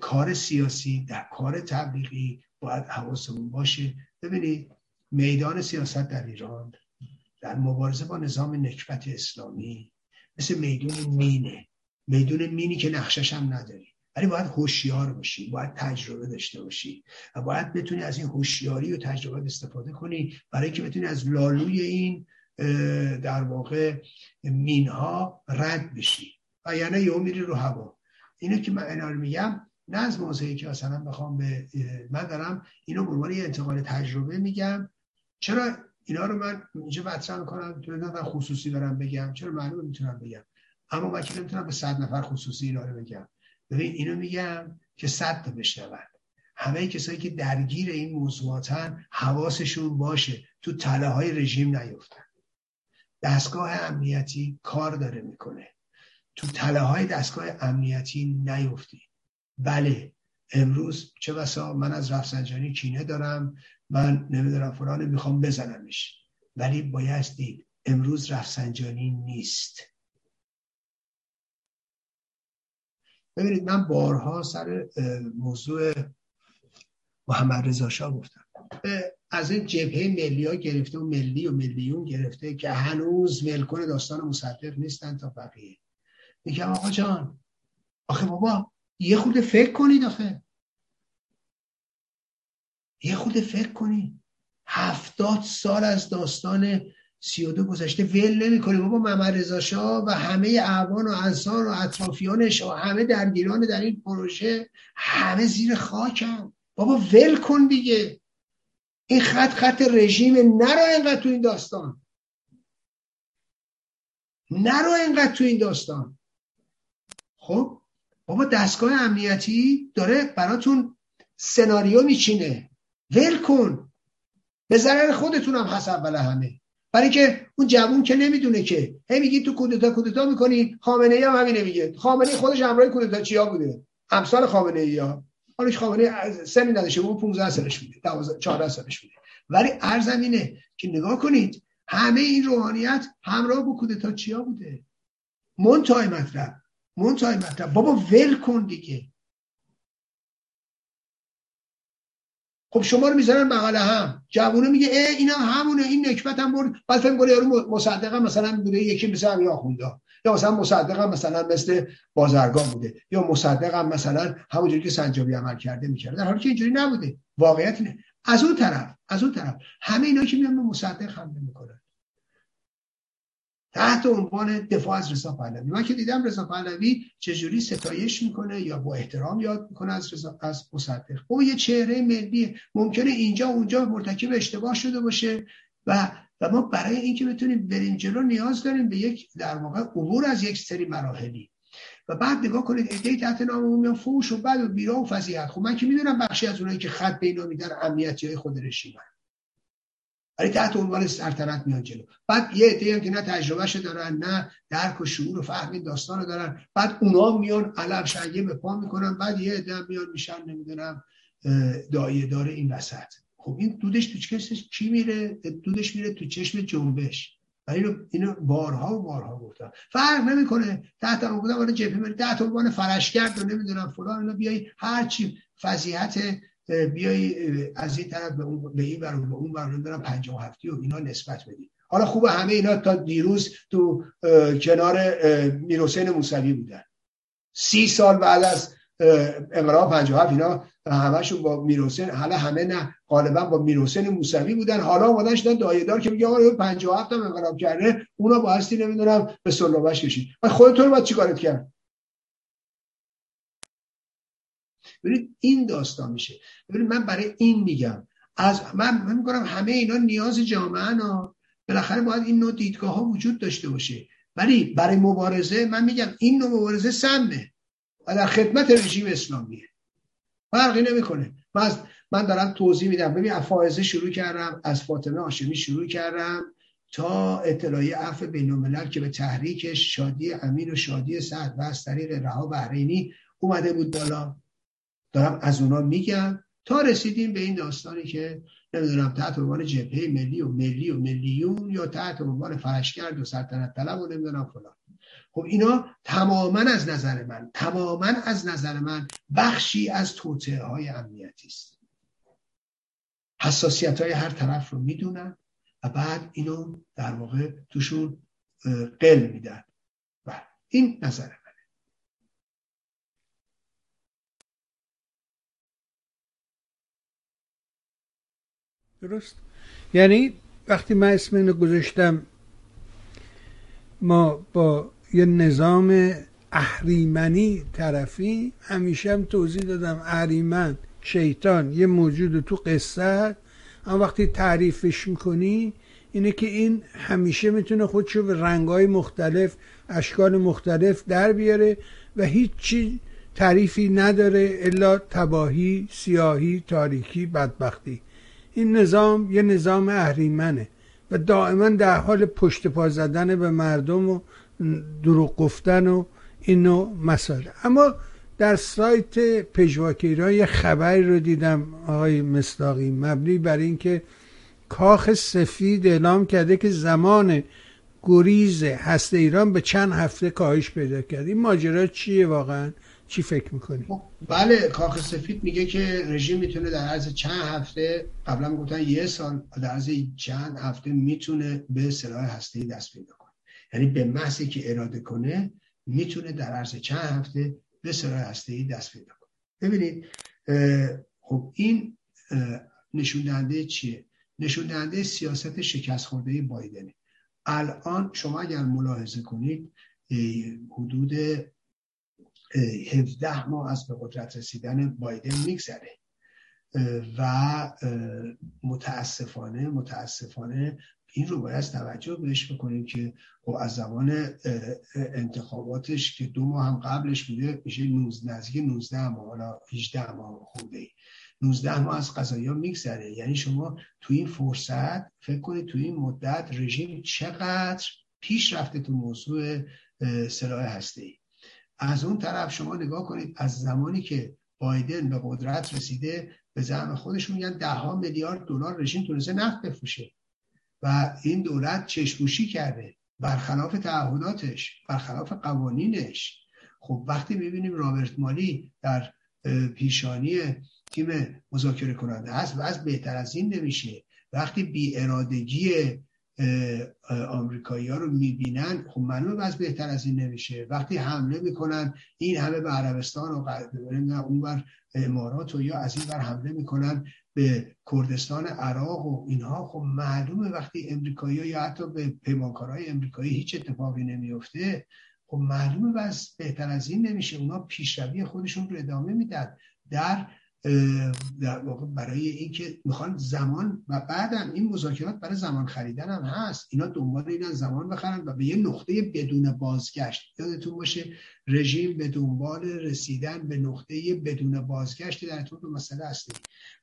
کار سیاسی در کار تبلیغی باید حواسمون باشه. ببینید میدان سیاست در ایران در مبارزه با نظام نکبت اسلامی مثل میدون مینه. میدون مینی که نقشش هم نداری. ولی باید هوشیار باشی باید تجربه داشته باشی و باید بتونی از این هوشیاری و تجربه استفاده کنی برای که بتونی از لالوی این در واقع مینها رد بشی. و یعنی یه میری رو هوا. اینو که من اینا میگم نه از موضعی که مثلا بخوام به من دارم اینو به عنوان انتقال تجربه میگم. چرا اینا رو من اینجا مطرح می‌کنم تو نفر خصوصی دارم بگم چرا معلومه می‌تونم بگم. اما من که نمی‌تونم به صد نفر خصوصی اینا رو بگم. ببین اینو میگم که صد تا بشنون. همه کسایی که درگیر این موضوعاتن حواسشون باشه تو تله های رژیم نیفتن. دستگاه امنیتی کار داره می‌کنه. تو تله های دستگاه امنیتی نیفتی. بله امروز چه بسا من از رفسنجانی کینه دارم. من نمی‌دونم فلان می‌خوام بزنمش. ولی باید دید امروز رفسنجانی نیست. ببینید من بارها سر موضوع محمد رضا شاه گفتم. از این جبهه ملی ها گرفته و ملی و ملیون گرفته که هنوز ملکون داستان مصدق نیستن تا بقیه. میگم آقا جان آخه بابا یه خود فکر کنید آخه. یه خود فکر کنید هفتاد سال از داستان سی و دو گذشته. ول نمی‌کنیم بابا محمد رضا و همه اعوان و انصار و اطرافیانش و همه درگیران در این پروژه همه زیر خاکم بابا ول کن دیگه. این خط خط رژیم نرو اینقدر تو این داستان. نرو اینقدر تو این داستان. خب؟ بابا دستگاه امنیتی داره براتون سناریو میچینه. ول کن. به ضرر خودتونم هست اول همه. برای که اون جوون که نمی‌دونه که. هی میگی تو کودتا کودتا می‌کنی خامنه ای هم همینه میگه. خامنه خودش همراه کودتا چیا بوده؟ امثال خامنه ای ها حالش خامنه سنی نداشته اون 15 سالش بوده 14 سالش بوده. ولی ارزم اینه که نگاه کنید همه این روحانیت همراه با کودتا چیا بوده؟ منتهای مطلب منتهای مطلب. بابا ول کن دیگه. خب شما رو می‌ذارن بغل هم. جوونه میگه ای اینا همونه این نکبت هم برد. بعد فکر کنه یارو مصدقه مثلا بوده یکی مثل همین یا مثلا مصدقه مثلا مثل بازرگان بوده. یا مصدقه مثلا همونجوری که سنجابی عمل کرده می‌کرده. در حالی که اینجوری نبوده. واقعیت نه از اون طرف از اون طرف همه اینا که میان به مصدق حمله می‌کنن. تحت عنوان دفاع از رضا پهلوی. من که دیدم رضا پهلوی چجوری ستایش می‌کنه یا با احترام یاد می‌کنه از رضا از مصدق. او یه چهره ملی. ممکنه اینجا اونجا مرتکب اشتباه شده باشه و و ما برای اینکه بتونیم بریم جلو نیاز داریم به یک در واقع عبور از یک سری مراحلی. و بعد نگاه کنید ایده تحت نام میان فوش و بعد و بیرا و فضیحت. خب من که می‌دونم بخشی از اونایی که خط به اینا میدن امنیتی های خود رژیم ولی تحت عنوان سلطنت میان جلو. بعد یه عده که نه تجربهش دارن نه درک و شعور و فهم داستان رو دارن. بعد اونا میان علم شنگه به پا می‌کنن. بعد یه عده میان میشن نمی‌دونم دایه داره این وسط. خب این دودش تو چشمش کی میره؟ دودش میره تو چشم جنبش. و اینو اینو بارها و بارها گفتم فرق نمی‌کنه. تحت عنوان جبهه تحت عنوان فرشگرد و نمی‌دونم فلان اینا بیای هر چی فضیحت بیای از این طرف به اون به این برون به اون برون دارم 57 و اینا نسبت بدی حالا خوبه همه اینا تا دیروز تو کنار میرحسین موسوی بودن. سی سال بعد از انقلاب 57 اینا همشون با میرحسین حالا همه نه غالبا با میرحسین موسوی بودن. حالا اومدن شدن دایدار که میگه آقا 57 هم انقلاب کرده اونا با هستی نمی‌دونم به سلوبش کشید. خودتون باید چیکارت کرد؟ ببینید این داستان میشه. ببینید من برای این میگم. از من من میگم همه اینا نیاز جامعه نا بالاخره باید این نوع دیدگاه ها وجود داشته باشه. ولی برای مبارزه من میگم این نوع مبارزه سمه و در خدمت رژیم اسلامیه. فرقی نمی‌کنه. من من دارم توضیح میدم. ببین از شروع کردم از فاطمه هاشمی شروع کردم تا اطلاعیه عفو بین که به تحریکش شادی امین و شادی سعد و از طریق رها بحرینی اومده بود بالا. دارم از اونا میگم تا رسیدیم به این داستانی که نمی‌دونم تحت عنوان جبهه ملی و ملی و ملیون یا تحت عنوان فرشگرد و سلطنت طلب و نمی‌دونم فلان. خب اینا تماما از نظر من تماما از نظر من بخشی از توطعه های امنیتی است. حساسیت های هر طرف رو می‌دونن و بعد اینو در واقع توشون قل میدن. و بله، این نظر درست؟ یعنی وقتی من اسم اینو گذاشتم ما با یه نظام اهریمنی طرفی همیشه هم توضیح دادم اهریمن شیطان یه موجود تو قصه اما وقتی تعریفش می‌کنی اینه که این همیشه می‌تونه خودشو به رنگای مختلف اشکال مختلف در بیاره و هیچی تعریفی نداره الا تباهی سیاهی تاریکی بدبختی. این نظام یه نظام اهریمنه و دائما در حال پشت پا زدن به مردم و دروغ گفتن و این نوع مسائل. اما در سایت پژواک ایران یه خبری رو دیدم آقای مصداقی مبنی بر اینکه کاخ سفید اعلام کرده که زمان گریز هست ایران به چند هفته کاهش پیدا کرد. این ماجرا چیه واقعا؟ چی فکر می‌کنی؟ خب، بله کاخ سفید میگه که رژیم می‌تونه در عرض چند هفته قبلا گفتن یه سال در عرض چند هفته می‌تونه به سلاح هسته دست پیدا کنه. یعنی به محضی که اراده کنه می‌تونه در عرض چند هفته به سلاح هسته دست پیدا کنه. ببینید خب این نشون دهنده چیه؟ نشون دهنده سیاست شکست خورده بایدنه. الان شما اگر ملاحظه کنید حدود 17 ماه از به قدرت رسیدن بایدن میگذره. و متاسفانه متاسفانه این رو باید توجه بهش بکنیم که خب از زمان انتخاباتش که دو ماه هم قبلش بوده میشه نزدیک 19 ماه حالا 18 ماه خورده. ای 19 ماه از قضایی ها میگذره. یعنی شما تو این فرصت فکر کنید تو این مدت رژیم چقدر پیش رفته تو موضوع سلاح هسته ای از اون طرف شما نگاه کنید از زمانی که بایدن به قدرت رسیده به زعم خودش میگن ده ها میلیارد دلار رژیم تونسته نفت بفروشه. و این دولت چشموشی کرده برخلاف تعهداتش برخلاف قوانینش. خب وقتی می‌بینیم رابرت مالی در پیشانی تیم مذاکره کننده هست و از بهتر از این نمیشه. وقتی بی ارادگی آمریکایی ها رو می‌بینن خب معلومه از بهتر از این نمیشه. وقتی حمله می‌کنن این همه به عربستان و اون بر امارات و یا از این بر حمله می‌کنن به کردستان عراق و اینها. خب معلومه وقتی امریکایی یا حتی به پیمانکارهای امریکایی هیچ اتفاقی نمیفته خب معلومه بس بهتر از این نمیشه. اونا پیشروی خودشون رو ادامه میدن. در در واقع برای اینکه می‌خوان زمان و بعدم این مذاکرات برای زمان خریدن هم هست. اینا دنبال اینن زمان بخرن و به یه نقطه بدون بازگشت. یادتون باشه رژیم به دنبال رسیدن به نقطه بدون بازگشت در طول مسئله هستی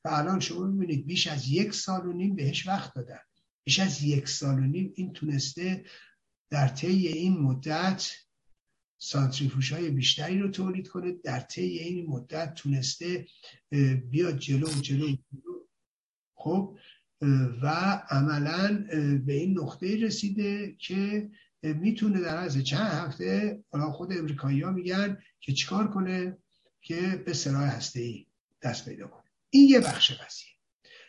و الان شما می‌بینید بیش از یک سال و نیم بهش وقت دادن. بیش از یک سال و نیم این تونسته در طی این مدت سانتریفوش های بیشتری رو تولید کنه. در طی این مدت تونسته بیاد جلو جلو جلو. خب و عملا به این نقطه رسیده که می‌تونه در از چند هفته خود امریکایی ها میگن که چیکار کنه که به سراح هسته ای دست پیدا کنه. این یه بخش قضیه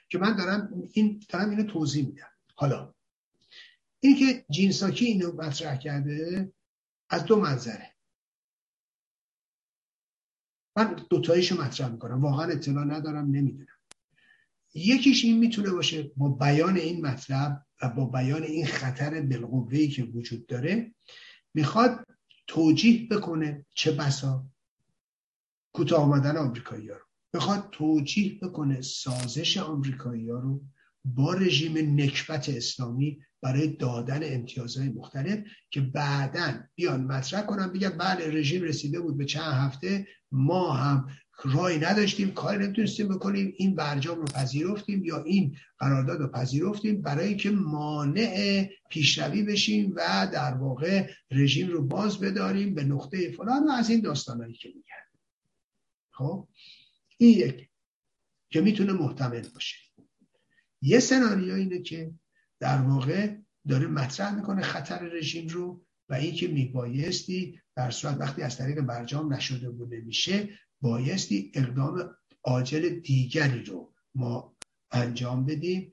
که من دارم این دارم اینو توضیح میدم. حالا این که جینساکی اینو مطرح کرده از دو منظره. من دوتاییشو مطرح می‌کنم. واقعا اطلاع ندارم نمی‌دونم. یکیش این می‌تونه باشه با بیان این مطلب و با بیان این خطر بالقوهی که وجود داره می‌خواد توجیه بکنه چه بسا کوتاه آمدن آمریکایی ها رو. می‌خواد توجیه بکنه سازش آمریکایی ها رو با رژیم نکبت اسلامی برای دادن امتیازهای مختلف که بعدا بیان مطرح کنن بگن بله رژیم رسیده بود به چند هفته ما هم رای نداشتیم کاری نمی‌تونستیم بکنیم این برجام رو پذیرفتیم یا این قرارداد رو پذیرفتیم برای که مانع پیشروی بشیم و در واقع رژیم رو باز بداریم به نقطه فلان و از این داستانهایی که میگن خب؟ این یک که می‌تونه محتمل باشه. یه سناریو اینه که در واقع داره مطرح می‌کنه خطر رژیم رو و اینکه میبایستی در صورت وقتی از طریق برجام نشده بوده میشه بایستی اقدام عاجل دیگری رو ما انجام بدیم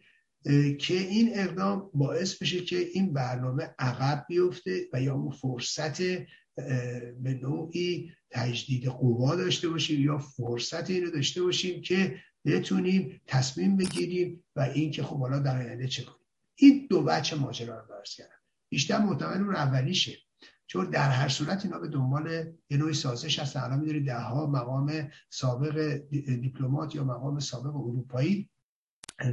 که این اقدام باعث بشه که این برنامه عقب بیفته و یا فرصت به نوعی تجدید قوا داشته باشیم یا فرصت اینو داشته باشیم که بتونیم تصمیم بگیریم و اینکه خب حالا در آینده چه کنیم. این دو بچه ماجرا رو درست کردن بیشتر محتمل اون اولیشه. چون در هر صورت اینا به دنبال یه نوعی سازش هستن. الان می‌دونید ده ها مقام سابق دیپلمات یا مقام سابق اروپایی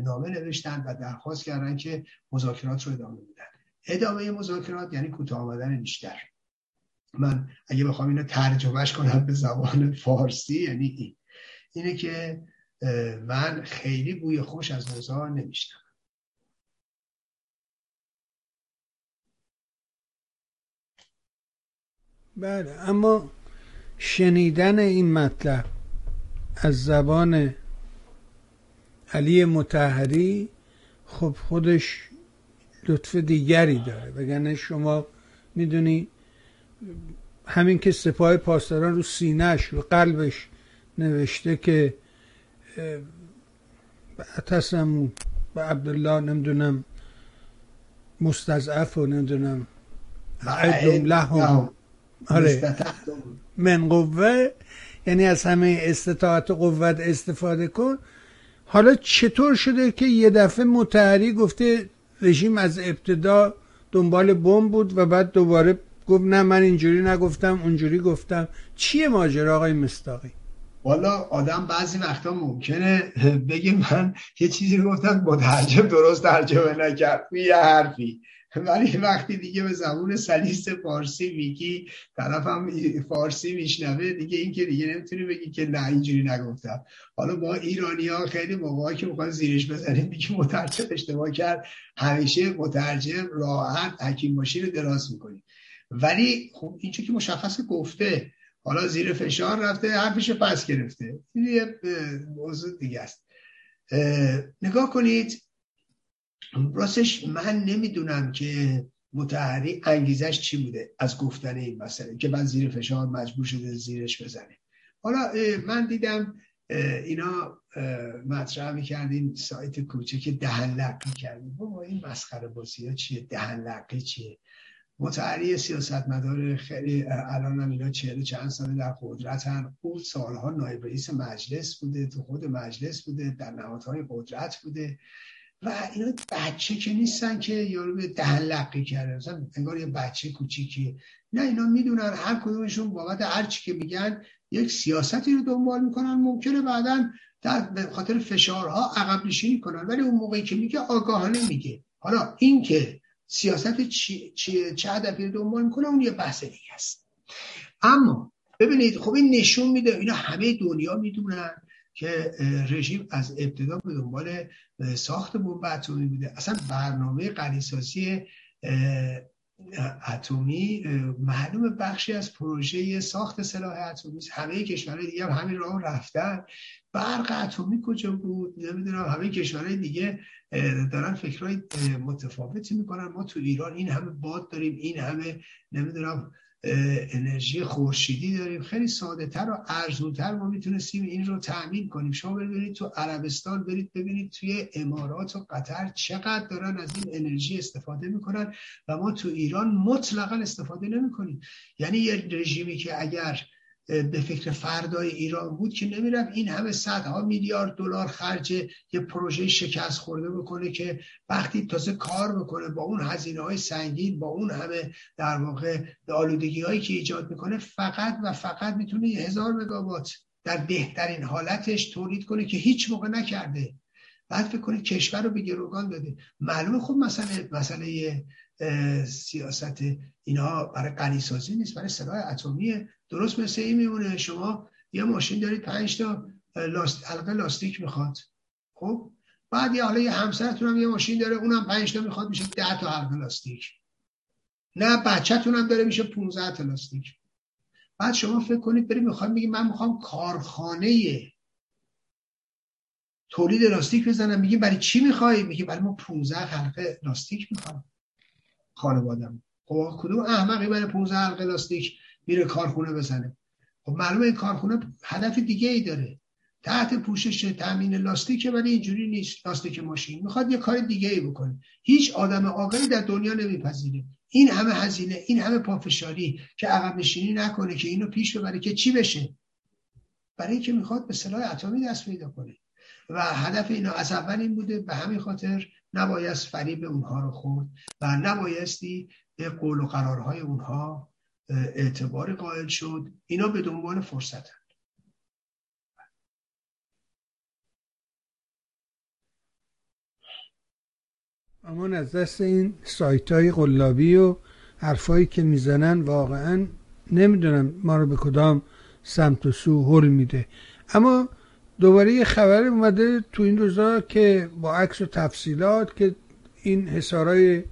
نامه نوشتن و درخواست کردن که مذاکرات رو ادامه بدن. ادامه مذاکرات یعنی کوتاه آمدن بیشتر. من اگه بخوام اینو ترجمهش کنم به زبان فارسی یعنی این. اینه که من خیلی بوی خوش از اوضاع نمیشتم بله اما شنیدن این مطلب از زبان علی متحری خب خودش لطف دیگری داره. وگرنه شما می‌دونی همین که سپاه پاسداران رو سینهش و قلبش نوشته که اتسم به عبدالله نمی‌دونم مستضعف و نمی‌دونم عدم لهم آره. من قوه یعنی از همه استطاعت قوت استفاده کن. حالا چطور شده که یه دفعه متحری گفته رژیم از ابتدا دنبال بمب بود و بعد دوباره گفت نه من اینجوری نگفتم اونجوری گفتم. چیه ماجرا آقای مستاقی؟ والا آدم بعضی وقتا ممکنه بگه من یه چیزی گفتم مترجم درست ترجمه نکرد. یه حرفی. ولی وقتی دیگه به زبون سلیس فارسی میگی طرفم فارسی میشنوه دیگه این که دیگه نمی‌تونی بگی که نه اینجوری نگفتم. حالا با ایرانی ها خیلی موقعی که می‌خوان زیرش بزنیم میگه مترجم اشتباه کرد. همیشه مترجم راحت حکیم ماشین رو دراز می‌کنی. ولی خب اینجا که مشخص گفته حالا زیر فشار رفته حرفش پس گرفته. این یه موضوع دیگه است. نگاه کنید راستش من نمی‌دونم که متحری انگیزش چی بوده از گفتن این مسئله که من زیر فشار مجبور شده زیرش بزنه. حالا من دیدم اینا مطرح می‌کردیم سایت کوچه دهن لقی کردیم بابا این مسخره بازی ها چیه؟ دهن لقی چیه؟ متحری سیاست مدار خیلی الان هم اینا چهل چند ساله در قدرتن او سالها نایب رئیس مجلس بوده تو خود مجلس بوده در نهادهای قدرت بوده. و اینا بچه که نیستن که یارو به دهن لقی کرده. مثلا انگار یه بچه کوچیکی نه اینا می‌دونن هر کدومشون بابت هر چی که میگن یک سیاستی رو دنبال می‌کنن. ممکنه بعدا در خاطر فشارها عقب نشینی کنن. ولی اون موقعی که میگه آگاهانه میگه. حالا این که سیاست چی، چه هدفی رو دنبال می‌کنه اون یه بحث دیگه است. اما ببینید خب این نشون میده اینا همه دنیا می‌دونن که رژیم از ابتدا به دنبال ساخت بمب اتمی بوده. اصلا برنامه غنیسازی اتمی معلوم بخشی از پروژه ساخت سلاح اتمی همه کشورهای دیگه هم همین راه رفتن. برق اتمی کجا بود؟ نمی‌دونم. همه کشورهای دیگه دارن فکرهای متفاوتی می‌کنن. ما تو ایران این همه باد داریم این همه نمی‌دونم انرژی خورشیدی داریم. خیلی ساده تر و ارزونتر ما می‌تونستیم این رو تأمین کنیم. شما ببینید تو عربستان برید ببینید توی امارات و قطر چقدر دارن از این انرژی استفاده می‌کنن و ما تو ایران مطلقا استفاده نمی‌کنیم. یعنی یه رژیمی که اگر به فکر فردای ایران بود که نمیرم این همه صدها میلیارد دلار خرج یه پروژه شکست خورده بکنه که وقتی تازه کار بکنه با اون هزینه های سنگین با اون همه در واقع آلودگی هایی که ایجاد می‌کنه فقط و فقط می‌تونه هزار مگاوات در بهترین حالتش تولید کنه که هیچ موقع نکرده. بعد فکر کنید کشور رو به گروگان داده. معلومه خب مسئله مسئله سیاست. اینها برای غنیسازی نیست برای سلاح اتمی درست مثل این میمونه. شما یه ماشین دارید پنج تا لاست... حلقه لاستیک می‌خواد. خب؟ بعد یه حالا یه همسرتون هم یه ماشین داره اونم پنج تا می‌خواد میشه ده تا حلقه لاستیک. نه بچهتون هم داره میشه 15 تا لاستیک. بعد شما فکر کنید بریم می‌خوام بگیم من می‌خوام کارخانه تولید لاستیک بزنم. میگیم برای چی می‌خوای میگه برای ما 15 حلقه لاستیک می‌خوام. خانوادم. خب کدوم احمقی برای 15 حلقه لاستیک؟ میره کارخونه بزنه. خب معلومه این کارخونه هدف دیگه ای داره. تحت پوشش تامین لاستیک ولی اینجوری نیست. لاستیک ماشین. می‌خواد یه کار دیگه ای بکنه. هیچ آدم عاقلی در دنیا نمیپذیره. این همه هزینه این همه پافشاری که عقب نشینی نکنه که اینو پیش ببره که چی بشه. برای اینکه می‌خواد به سلاح اتمی دست پیدا کنه. و هدف اینا از اول این بوده به همین خاطر نبایست فریب اونها رو خورد و نبایستی به قول و قرارهای اونها اعتبار قائل شد. اینا به دنبال فرصت اما از دست این سایت های قلابی و حرفایی که می‌زنن واقعا نمی‌دونم ما رو به کدام سمت و سو حل میده. اما دوباره یه خبر اومده تو این روزا که با عکس و تفصیلات که این حسارای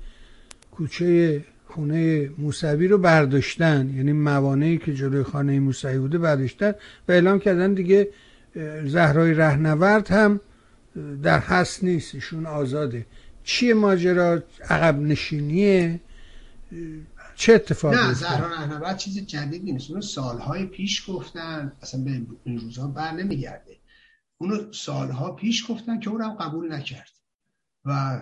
کوچه خونه موسوی رو برداشتن. یعنی موانعی که جلوی خانه موسوی بوده برداشتن و اعلام کردن دیگه زهرای رهنورد هم در هست نیست. ایشون آزاده. چیه ماجرا؟ عقب نشینیه؟ چه اتفاقی نه زهرا رهنورد چیز جدیدی نیست. اونو سالهای پیش گفتن. اصلا به این روزها بر نمیگرده. اونو سالها پیش گفتن که اونم قبول نکرد. و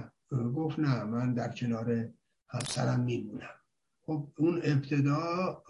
گفت نه من در کنار همسرم میمونم. خب اون ابتدا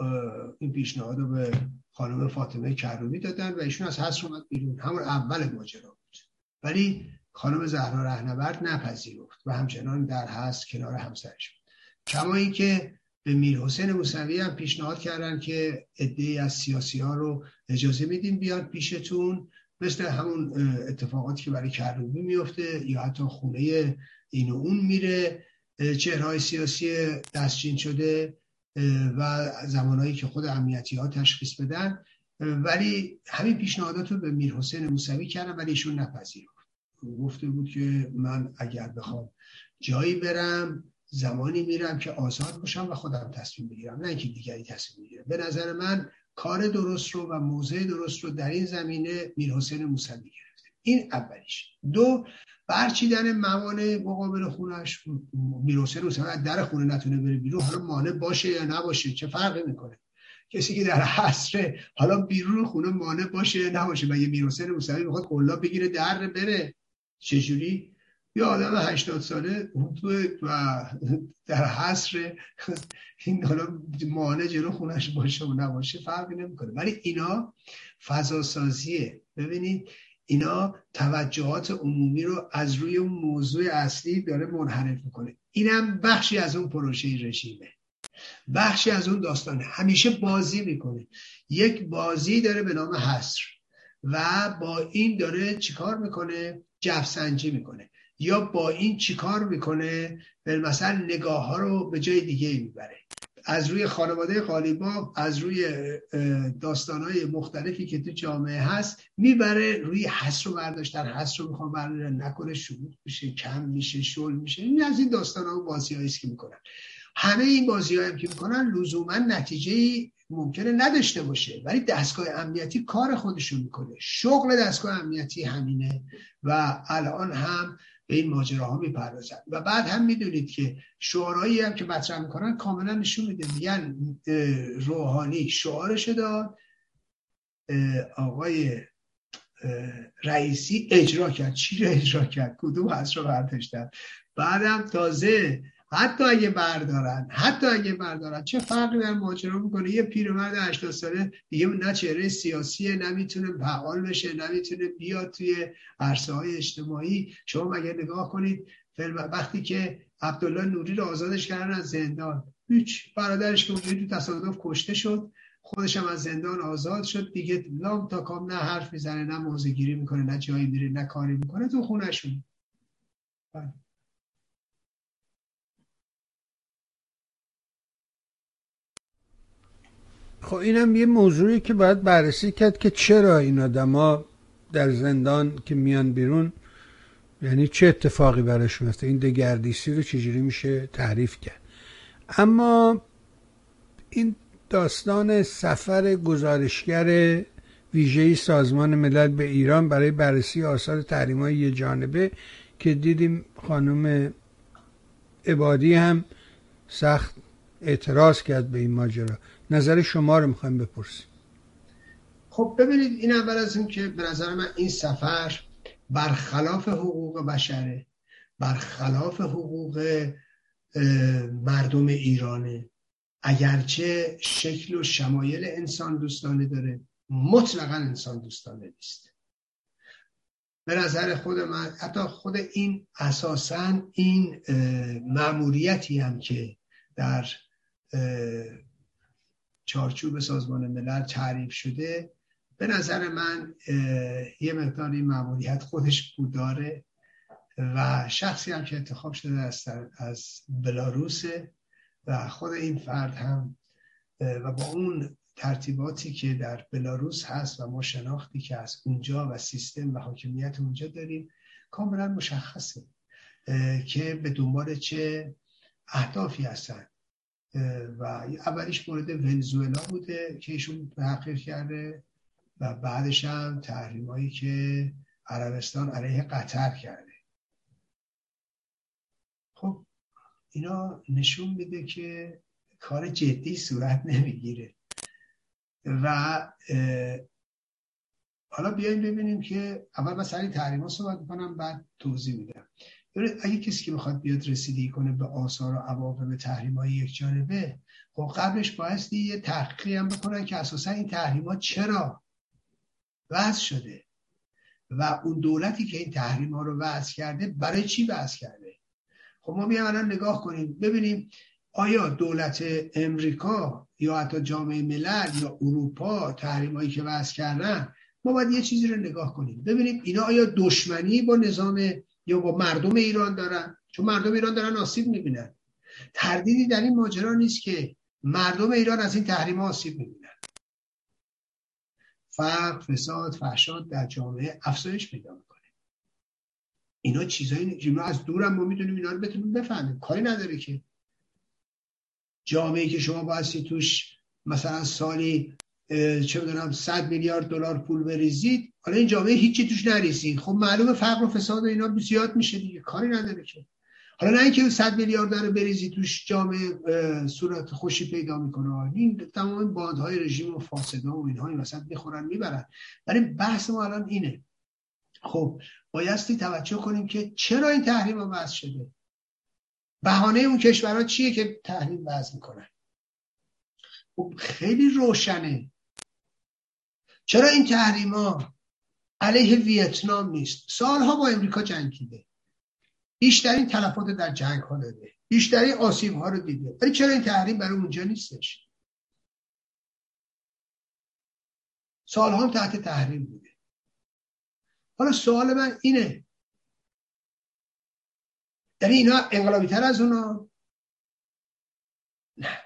این پیشنهاد رو به خانم فاطمه کروبی دادن و ایشون از حس اومد بیرون. همون اول ماجرا بود. ولی خانم زهرا رهنورد نپذیرفت و همچنان در هست کنار همسرش بود. کما اینکه به میر حسین موسوی هم پیشنهاد کردن که عده از سیاسی ها رو اجازه میدیم بیاد پیشتون. مثل همون اتفاقاتی که برای کروبی میفته یا حتی خونه این و اون میره. چهرهای سیاسی دستچین شده و زمانهایی که خود امنیتی ها تشخیص بدن. ولی همین پیشنهادات رو به میر حسین موسوی کردم ولی ایشون نپذیرفت. گفته بود که من اگر بخوام جایی برم زمانی میرم که آزاد باشم و خودم تصمیم بگیرم. نه اینکه دیگری تصمیم بگیره. به نظر من کار درست رو و موضع درست رو در این زمینه میر حسین موسوی این اولیش. دو برچیدن موانع مقابل خونش میر حسین موسوی در خونه نتونه بره بیرون حالا مانع باشه یا نباشه چه فرقی می‌کنه؟ کسی که در حصر حالا بیرون خونه مانع باشه یا نباشه و یه میر حسین موسوی می‌خواد قلا بگیره در بره چجوری؟ یه آدم هشتاد ساله و در حصر این حالا مانع جلو خونش باشه و نباشه فرقی نمی‌کنه. ولی اینا فضا سازیه ببینید اینا توجهات عمومی رو از روی اون موضوع اصلی داره منحرف می‌کنه. اینم بخشی از اون پروژه رژیمه. بخشی از اون داستانه. همیشه بازی می‌کنه. یک بازی داره به نام حصر و با این داره چیکار می‌کنه؟ جفسنجی می‌کنه. یا با این چیکار می‌کنه؟ مثلا نگاه ها رو به جای دیگه می‌بره. از روی خانواده قالیباف از روی داستان های مختلفی که تو جامعه هست می‌بره روی حس رو برداشتن. حس رو می‌خوام برداره نکنه شروع میشه کم میشه شل میشه. این از این داستان ها و بازی که می‌کنن. همه این بازی هم که می‌کنن لزوما نتیجه ممکنه نداشته باشه. ولی دستگاه امنیتی کار خودشون می‌کنه. شغل دستگاه امنیتی همینه و الان هم به این ماجراها می‌پردازن. و بعد هم می‌دونید که شعارهایی هم که مطرح می‌کنن کاملا نشون میده. میگن روحانی شعارش داد آقای رئیسی اجرا کرد. چی رو اجرا کرد؟ کدوم هست رو برداشتن؟ بعدم تازه حتی اگه بردارن حتی اگه بردارن. چه فرقی در ماجرا می‌کنه؟ یه پیرمرد 80 ساله دیگه نه چهره سیاسیه نمی‌تونه فعال بشه نمی‌تونه بیاد توی عرصه های اجتماعی. شما مگه نگاه کنید وقتی که عبدالله نوری رو آزادش کردن از زندان هیچ برادرش که اونجوری تو تصادف کشته شد خودش هم از زندان آزاد شد. دیگه لام تا کام نه حرف می‌زنه نه موزگیری می‌کنه نه جایی میره نه کاری می‌کنه. تو خونهشون. خب اینم یه موضوعی که باید بررسی کرد که چرا این آدما در زندان که میان بیرون یعنی چه اتفاقی براش میفته؟ این دگردیسی رو چجوری میشه تعریف کرد؟ اما این داستان سفر گزارشگر ویژه سازمان ملل به ایران برای بررسی آثار تحریم های یه جانبه که دیدیم خانم عبادی هم سخت اعتراض کرد به این ماجرا. نظر شما رو می‌خوایم بپرسیم. خب ببینید این اول از این که به نظر من این سفر برخلاف حقوق بشره برخلاف حقوق مردم ایرانه. اگرچه شکل و شمایل انسان دوستانه داره مطلقا انسان دوستانه نیست. به نظر خود من حتی خود این اساسا این معموریتی هم که در چارچوب سازمان ملل تعریف شده. به نظر من یه مقدار این معمولیت خودش بود داره و شخصی هم که انتخاب شده از, از بلاروسه و خود این فرد هم و با اون ترتیباتی که در بلاروس هست و ما شناختی که از اونجا و سیستم و حاکمیت اونجا داریم کاملا مشخصه که به دنبال چه اهدافی هستن. و اولیش مورد ونزوئلا بوده که ایشون تحقیق کرده و بعدش هم تحریم هایی که عربستان علیه قطر کرده. خب اینا نشون میده که کار جدی صورت نمی‌گیره. و حالا بیایم ببینیم که اول مثلا این تحریم ها صحبت کنم بعد توضیح میدم. اگه کسی که می‌خواد بیاد رسیدگی کنه به آثار و عواقب تحریم های یک جانبه خب قبلش بایستی یه تحقیقی هم بکنن که اساسا این تحریم ها چرا وضع شده و اون دولتی که این تحریم ها رو وضع کرده برای چی وضع کرده؟ خب ما بیایم الان نگاه کنیم. ببینیم آیا دولت امریکا یا حتی جامعه ملل یا اروپا تحریم هایی که وضع کردن ما باید یه چیزی رو نگاه کنیم. ببینیم اینا آیا دشمنی با نظام یا با مردم ایران دارن؟ چون مردم ایران دارن آسیب می‌بینن. تردیدی در این ماجرا نیست که مردم ایران از این تحریم آسیب می‌بینن. فقر فساد فحشاد در جامعه افزایش پیدا می‌کنه. اینا چیزایی اینا از دورم ما می‌دونیم اینا رو بتونیم بفهمیم. کاری نداره که جامعه که شما بایستی توش مثلا سالی چه می‌دونم 100 میلیارد دلار پول بریزید حالا این جامعه هیچی توش نریزید خب معلومه فقر و فساد و اینا زیاد میشه دیگه. کاری نداره که. حالا نه اینکه 100 میلیارد رو بریزی توش جامعه صورت خوشی پیدا می‌کنه. این تمام باندهای رژیم و فاسده و اینها این وسط می‌خورن می‌برن. ولی بحث ما الان اینه. خب بایستی توجه کنیم که چرا این تحریم وضع شده؟ بهانه اون کشورها چیه که تحریم وضع می‌کنن؟ خب خیلی روشنه. چرا این تحریم ها علیه ویتنام نیست. سالها با امریکا جنگیده. بیشترین تلفات در جنگ ها داده. بیشترین آسیب ها رو دیده. ولی چرا این تحریم برای اونجا نیستش؟ سالها هم تحت تحریم بوده. حالا سوال من اینه. یعنی اینا انقلابی تر از اونا؟ نه.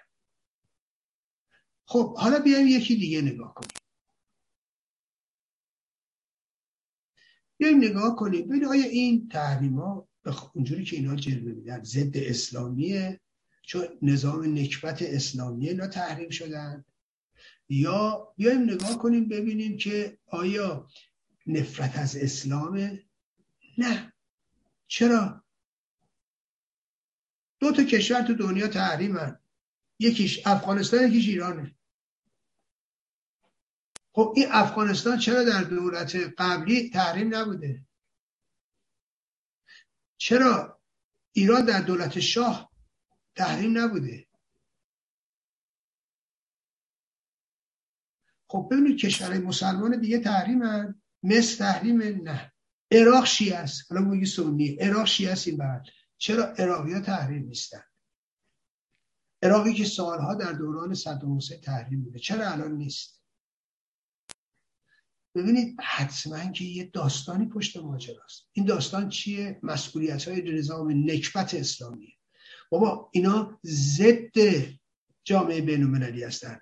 خب حالا بیایم یکی دیگه نگاه کنیم. بیایم نگاه کنیم. ببین آیا این تحریم ها اونجوری که اینا جلوه میدن ضد اسلامیه؟ چون نظام نکبت اسلامی اینا تحریم شدن. یا بیایم نگاه کنیم ببینیم که آیا نفرت از اسلامه نه. چرا؟ دو تا کشور تو دنیا تحریمن. یکیش افغانستان یکیش ایرانه. خب این افغانستان چرا در دولت قبلی تحریم نبوده؟ چرا ایران در دولت شاه تحریم نبوده؟ خب ببینید کشورهای مسلمان دیگه تحریم مصر تحریم نه. عراق شیعه است. حالا میگی سنی. عراق شیعه است این بعد چرا عراقی تحریم نیستن؟ عراقی که سالها در دوران صدام حسین تحریم بوده. چرا الان نیست؟ ببینید حتما که یه داستانی پشت ماجراست. این داستان چیه؟ مسئولیت های نظام نکبت اسلامیه. بابا اینا ضد جامعه بین هستن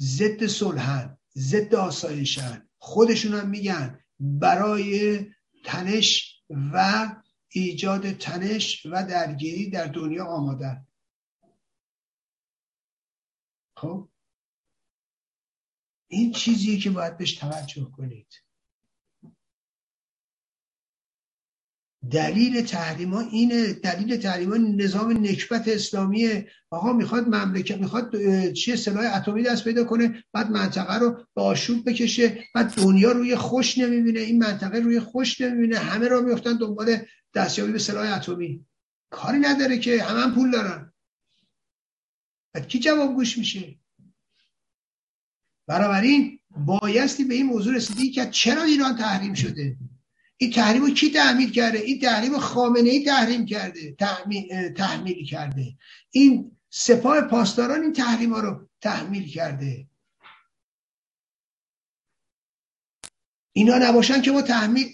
ضد صلحن ضد آسایشن خودشون هم میگن برای تنش و ایجاد تنش و درگیری در دنیا آمادن. خب؟ این چیزیه که باید بهش توجه کنید. دلیل تحریم ها اینه دلیل تحریم ها نظام نکبت اسلامی آقا می‌خواد مملکت می‌خواد چیه سلاح اتمی دست پیدا کنه بعد منطقه رو به آشوب بکشه بعد دنیا روی خوش نمی‌بینه. این منطقه روی خوش نمی‌بینه. همه رو میفتن دنبال دستیابی به سلاح اتمی. کاری نداره که همه هم پول دارن. بعد کی جواب گوش میشه؟ بنابراین بایستی به این موضوع رسیدی که چرا ایران تحریم شده؟ این تحریم رو کی تحمیل کرده؟ این تحریم خامنه ای تحریم کرده تحمیل, تحمیل کرده. این سپاه پاسداران این تحریم ها رو تحمیل کرده. اینا نباشن که ما تحمیل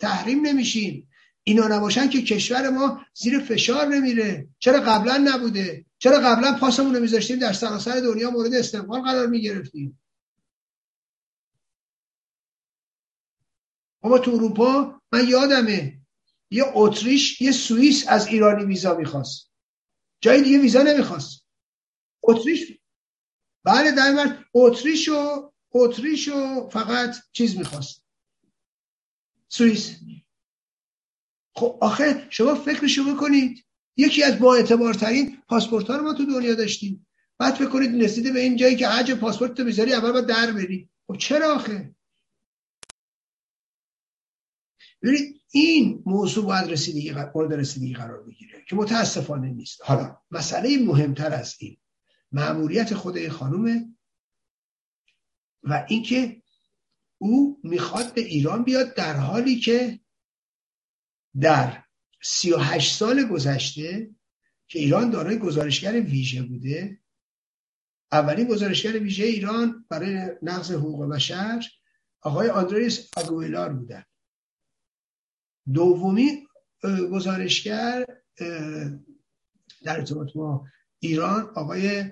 تحریم نمیشیم. اینا نباشن که کشور ما زیر فشار نمیره. چرا قبلا نبوده؟ چرا قبلا پاسمون رو میذاشتیم در سراسر دنیا مورد استقبال قرار می‌گرفتیم؟ اما تو اروپا من یادمه یه اتریش یه سوئیس از ایرانی ویزا می‌خواست. جای دیگه ویزا نمی‌خواست. اتریش بله در اتریش و اتریش و فقط چیز می‌خواست. سوئیس. خب آخه شما فکرشو بکنید. یکی از با اعتبارترین پاسپورت ها رو ما تو دنیا داشتیم. بعد فکر کنید رسیده به این جایی که حج پاسپورت تو بذاری اول باید در بری. خب چرا آخه؟ ببینید این موضوع باید رسیدگی مورد رسیدگی قرار بگیره که متاسفانه نیست. حالا. مسئله مهمتر از این معمولیت خود این خانومه و اینکه او می‌خواد به ایران بیاد در حالی که در 38 سال گذشته که ایران دارای گزارشگر ویژه بوده اولین گزارشگر ویژه ایران برای نقض حقوق بشر آقای آندریس آگویلار بودن. دومی گزارشگر در ارتباط با ایران آقای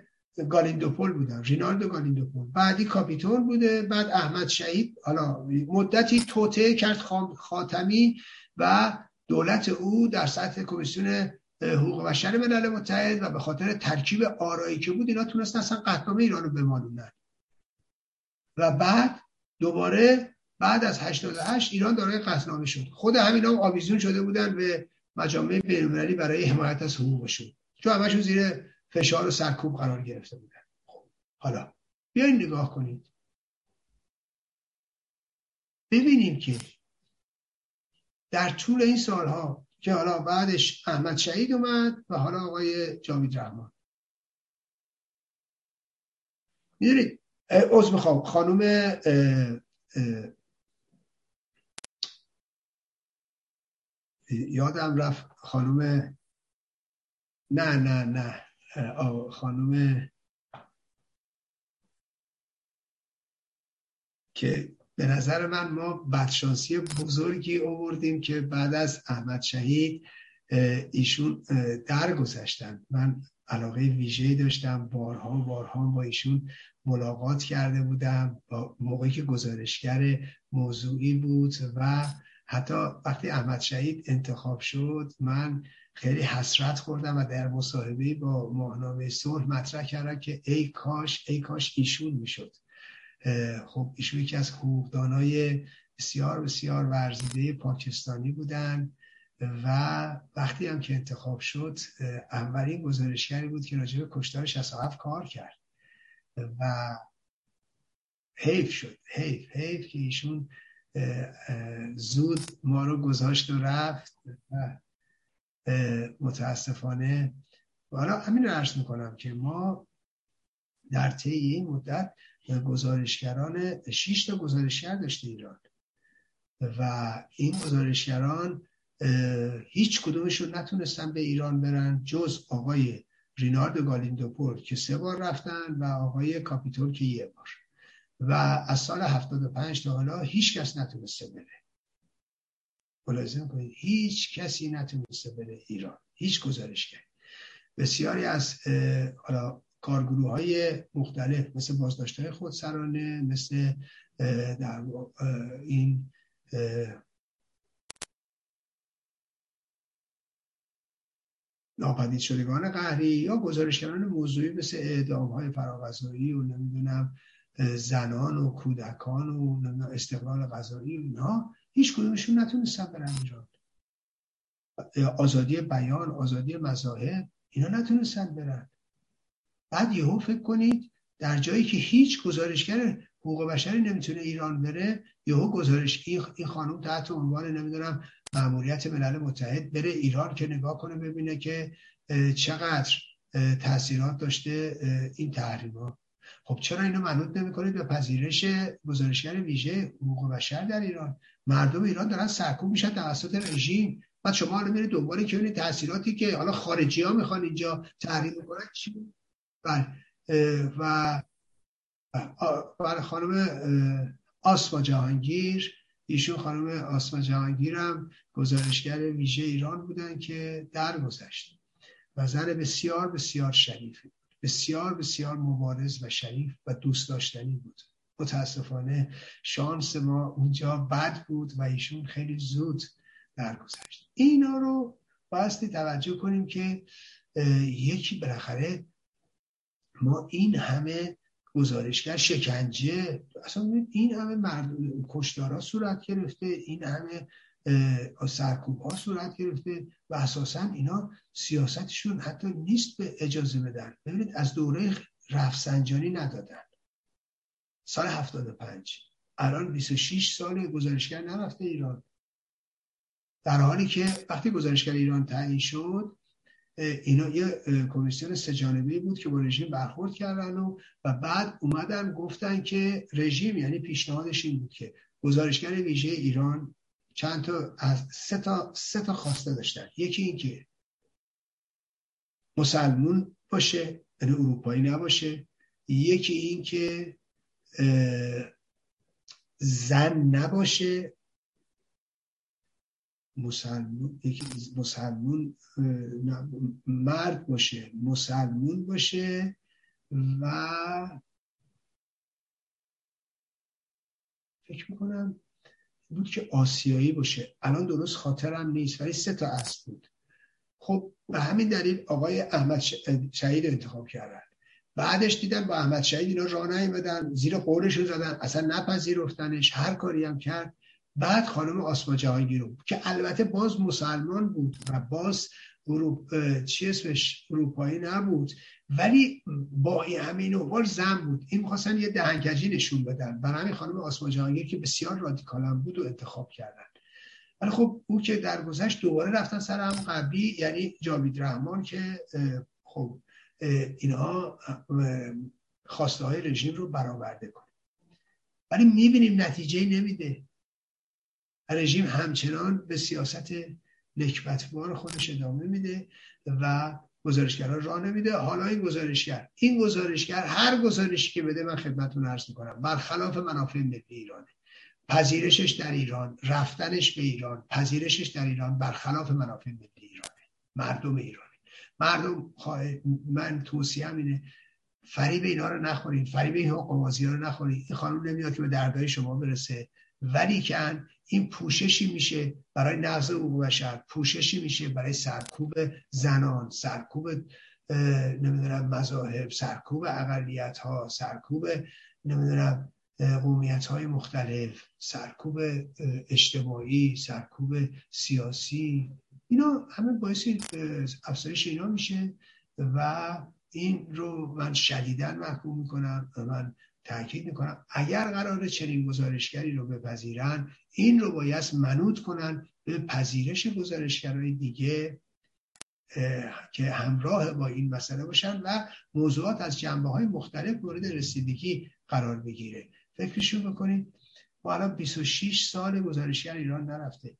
گالیندوپول بودن رینالدو گالیندوپول. بعدی کاپیتون بوده بعد احمد شهید حالا مدتی توته کرد خاتمی و دولت او در سطح کمیسیون حقوق بشر ملل متحد و به خاطر ترکیب آرایی که بود اینا تونستن اصلا قطنامه ایران رو بمانونن و بعد دوباره بعد از 88 ایران دارای قطنامه شد. خود همین هم آویزون شده بودن به مجامع بینالمللی برای حمایت از حقوقشون. چون همشون زیر فشار و سرکوب قرار گرفته بودن. خب حالا بیاین نگاه کنید. ببینیم که در طول این سالها که حالا بعدش احمد شهید اومد و حالا آقای جاوید رحمان. می‌دونید از می‌خوام. خانوم یادم رفت خانوم نه نه نه خانوم که به نظر من ما بدشانسی بزرگی آوردیم که بعد از احمد شهید ایشون درگذشتن. من علاقه ویژه داشتم بارها بارها با ایشون ملاقات کرده بودم با موقعی که گزارشگر موضوعی بود و حتی وقتی احمد شهید انتخاب شد من خیلی حسرت خوردم و در مصاحبه با ماهنامه صلح مطرح کردم که ای کاش ای کاش ایشون می‌شد. خب ایشون یکی از حقوقدانای بسیار بسیار ورزیده پاکستانی بودن و وقتی هم که انتخاب شد اولین گزارشگری بود که راجع به کشتار 67 کار کرد و حیف شد حیف حیف که ایشون زود ما رو گذاشت و رفت و متاسفانه حالا همین رو عرض می‌کنم که ما در طی این مدت گزارشگران شش تا گزارشگر داشته ایران. و این گزارشگران هیچ کدومشون نتونستن به ایران برن جز آقای رینارد گالیندوپور که سه بار رفتن و آقای کاپیتول که یه بار. و از سال 75 تا حالا هیچ کس نتونسته بره. ملاحظه کنید هیچ کسی نتونسته بره ایران. هیچ گزارشگر بسیاری از کارگروه های مختلف مثل بازداشت های خودسرانه مثل در این ناپدید شدگان قهری یا گزارشگران موضوعی مثل اعدام های فراغذایی و نمی‌دونم زنان و کودکان و استقلال غذایی و اینها هیچ کدومشون نتونستن برن ایران آزادی بیان آزادی مذاهب اینا نتونستن برن. بعد یهو فکر کنید در جایی که هیچ گزارشگر حقوق بشری نمی‌تونه ایران بره یهو گزارش این خانم تحت عنوان نمی‌دونم مأموریت ملل متحد بره ایران که نگاه کنه ببینه که چقدر تاثیرات داشته این تحریم ها خب چرا اینو منوط نمی‌کنید به پذیرش گزارشگر ویژه حقوق بشر در ایران؟ مردم ایران دارن سرکوب میشن توسط رژیم. بعد شما حالا میرید دنبال که تاثیراتی که حالا خارجی ها می‌خوان اینجا تحریم بکنن چی؟ بله. و برای خانم آسما جهانگیر. ایشون خانم آسما جهانگیر هم گزارشگر ویژه ایران بودن که درگذشت و زن بسیار بسیار شریفی بود. بسیار بسیار مبارز و شریف و دوست داشتنی بود. متاسفانه شانس ما اونجا بد بود و ایشون خیلی زود درگذشت. اینا رو بایستی توجه کنیم که یکی بالاخره ما این همه گزارشگر شکنجه اصلا این همه مرد کشدارا صورت گرفته این همه سرکوب ها صورت گرفته و اساسا اینا سیاستشون حتی نیست به اجازه بدن. ببینید از دوره رفسنجانی ندادن. سال 75 الان 26 سال گزارشگر نرفته ایران. در حالی که وقتی گزارشگر ایران تعیین شد اینا یه کمیسیون سه بود که با رژیم برخورد کردن و, و بعد اومدن گفتن که رژیم یعنی پیشنهادش این بود که گزارشگر ویژه ایران چند تا از سه تا سه تا خواسته داشتن. یکی این که مسلمون باشه یعنی اروپایی نباشه. یکی این که زن نباشه. مسلمون مسلمون مرد باشه مسلمون باشه و فکر می‌کنم بود که آسیایی باشه. الان درست خاطرم نیست ولی سه تا اصل بود. خب به همین دلیل آقای احمد شهید انتخاب کردن. بعدش دیدن با احمد شهید اینا راه نیومدن زیر قولش رو زدن اصلا نپذیرفتنش هر کاری هم کرد. بعد خانم آسما جهانگیر که البته باز مسلمان بود و باز چی اسمش؟ اروپایی نبود. ولی با همین اوال زن بود. این می‌خواستن یه دهنکجی نشون بدن. برای همین خانم آسما جهانگیر که بسیار رادیکال بود و انتخاب کردن. ولی خب او که در گذشت دوباره رفتن سر هم قبلی یعنی جاوید رحمان که خب اینها خواسته های رژیم رو برآورده کنه. ولی می‌بینیم نتیجه نمیده. رژیم همچنان به سیاست نکبتبار خودش ادامه میده و گزارشگران راه نمیده. حالا این گزارشگر این گزارشگر هر گزارشی که بده من خدمتتون عرض می‌کنم. برخلاف منافع ملی ایرانه. پذیرشش در ایران رفتنش به ایران پذیرشش در ایران برخلاف منافع ملی ایرانه. مردم ایرانه. مردم من توصیه اینه فریب اینا رو نخورید فریب این حقوق رو نخورید این خانم نمیاد که به دردهای شما برسه. ولی کن این پوششی میشه برای نقض حقوق بشر پوششی میشه برای سرکوب زنان سرکوب نمی‌دونم مذاهب سرکوب اقلیت ها سرکوب نمی‌دونم قومیت های مختلف سرکوب اجتماعی سرکوب سیاسی. اینا همه باعث افزایش اینا میشه و این رو من شدیدن محکوم می‌کنم من تاکید می‌کنم. اگر قرار چنین گزارشگری رو بپذیرن این رو باید منوط کنن به پذیرش گزارشگرهای دیگه که همراه با این مسئله باشن و موضوعات از جنبه های مختلف مورد رسیدگی قرار بگیره. فکرشون بکنید. ما الان 26 سال گزارشگر ایران نرفته.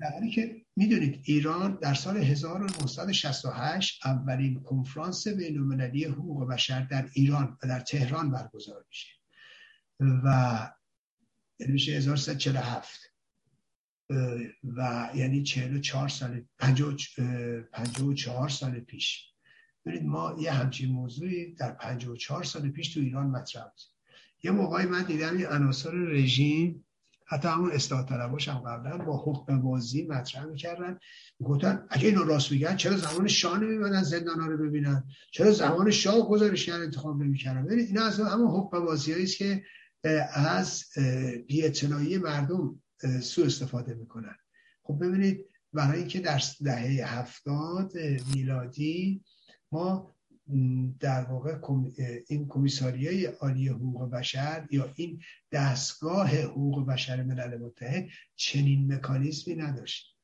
در حالی که می‌دونید ایران در سال 1968 اولین کنفرانس بین‌المللی حقوق بشر در ایران و در تهران برگزار میشه و یعنی میشه 1347 و یعنی 44 سال 54 سال پیش. ببینید ما یه همچین موضوعی در 54 سال پیش تو ایران مطرح بود. یه موقعی من دیدم این عناصر رژیم حتی همون اصلاح طلباش هم قبلا با حکم بازی مطرح می‌کردن. گفتن اگه اینو راست میگن چرا زمان شاه نمیمدن زندان ها رو ببینن؟ چرا زمان شاه گزارشگر انتخاب نمی‌کردن؟ ببینید اینا از همون حکم بازی است که از بی‌اعتنایی مردم سو استفاده می‌کنن. خب ببینید برای اینکه در دهه هفتاد میلادی ما در واقع این کمیساریای عالی حقوق بشر یا این دستگاه حقوق بشر ملل متحد چنین مکانیزمی نداشت.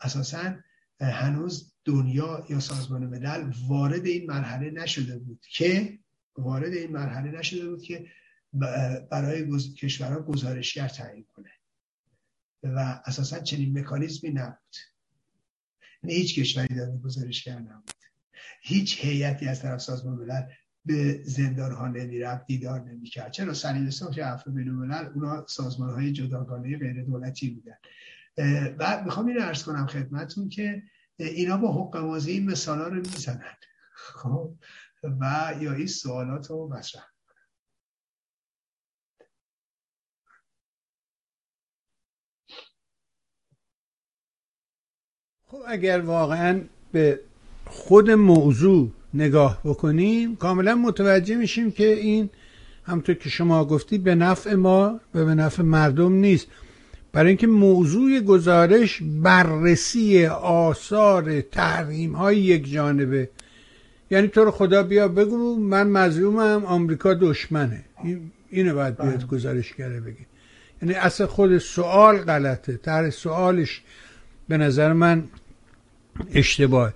اساسا هنوز دنیا یا سازمان ملل وارد این مرحله نشده بود که وارد این مرحله نشده بود که برای گز... کشورها گزارشگر تعیین کنه. و اساسا چنین مکانیزمی نبود. یعنی هیچ کشوری در گزارشگر نبود. هیچ هیئتی از طرف سازمان ملل به زندان ها نمی‌رفت دیدار نمی‌کرد. چرا سلیل صلح عفو بین الملل؟ اونا سازمان های جداگانه غیر دولتی بودن بعد می‌خوام این ارز کنم خدمتون که اینا با حق بازی این مثال ها رو می‌زنن. خب؟ و یا این سوالات رو مطرح خب اگر واقعا به خود موضوع نگاه بکنیم کاملا متوجه میشیم که این همطور که شما گفتید به نفع ما و به نفع مردم نیست. برای اینکه موضوع گزارش بررسی آثار تحریم های یک جانبه. یعنی تو رو خدا بیا بگو من مظلومم آمریکا دشمنه. اینو باید بیاد بله. گزارشگره بگی یعنی اصل خود سوال غلطه. طرح سوالش به نظر من اشتباه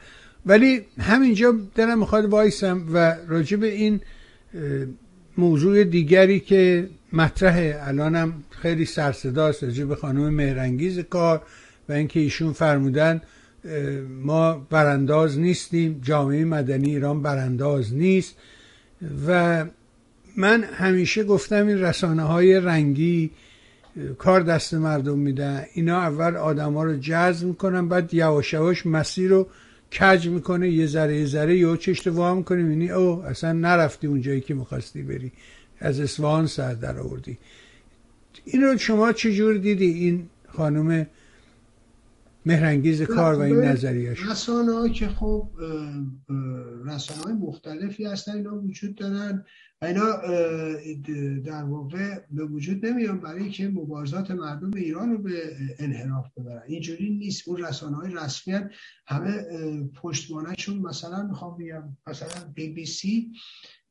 ولی همینجا دلم می‌خواد وایسم و راجع به این موضوع دیگری که مطرحه. الانم خیلی سرصداست راجع به خانم مهرنگیز کار و اینکه ایشون فرمودن ما برانداز نیستیم جامعه مدنی ایران برانداز نیست. و من همیشه گفتم این رسانه های رنگی کار دست مردم میدن. اینا اول آدما رو جذب می‌کنن بعد یواش یواش مسیر رو کج می‌کنه یه ذره یه ذره یه چشت وا می‌کنه می‌بینی او اصلا نرفتی اونجایی که می‌خواستی بری. از اصفهان سر در آوردی این رو شما چجور دیدی؟ این خانم مهرنگیز کار و این نظریش رسانه ها که خب رسانه های مختلفی هستن اینا وجود دارن. اینا در واقع به وجود نمیان برای که مبارزات مردم ایران رو به انحراف ببرن. اینجوری نیست. اون رسانه های رسمی همه پشتوانهشون مثلا می‌خوام بگم مثلا بی بی سی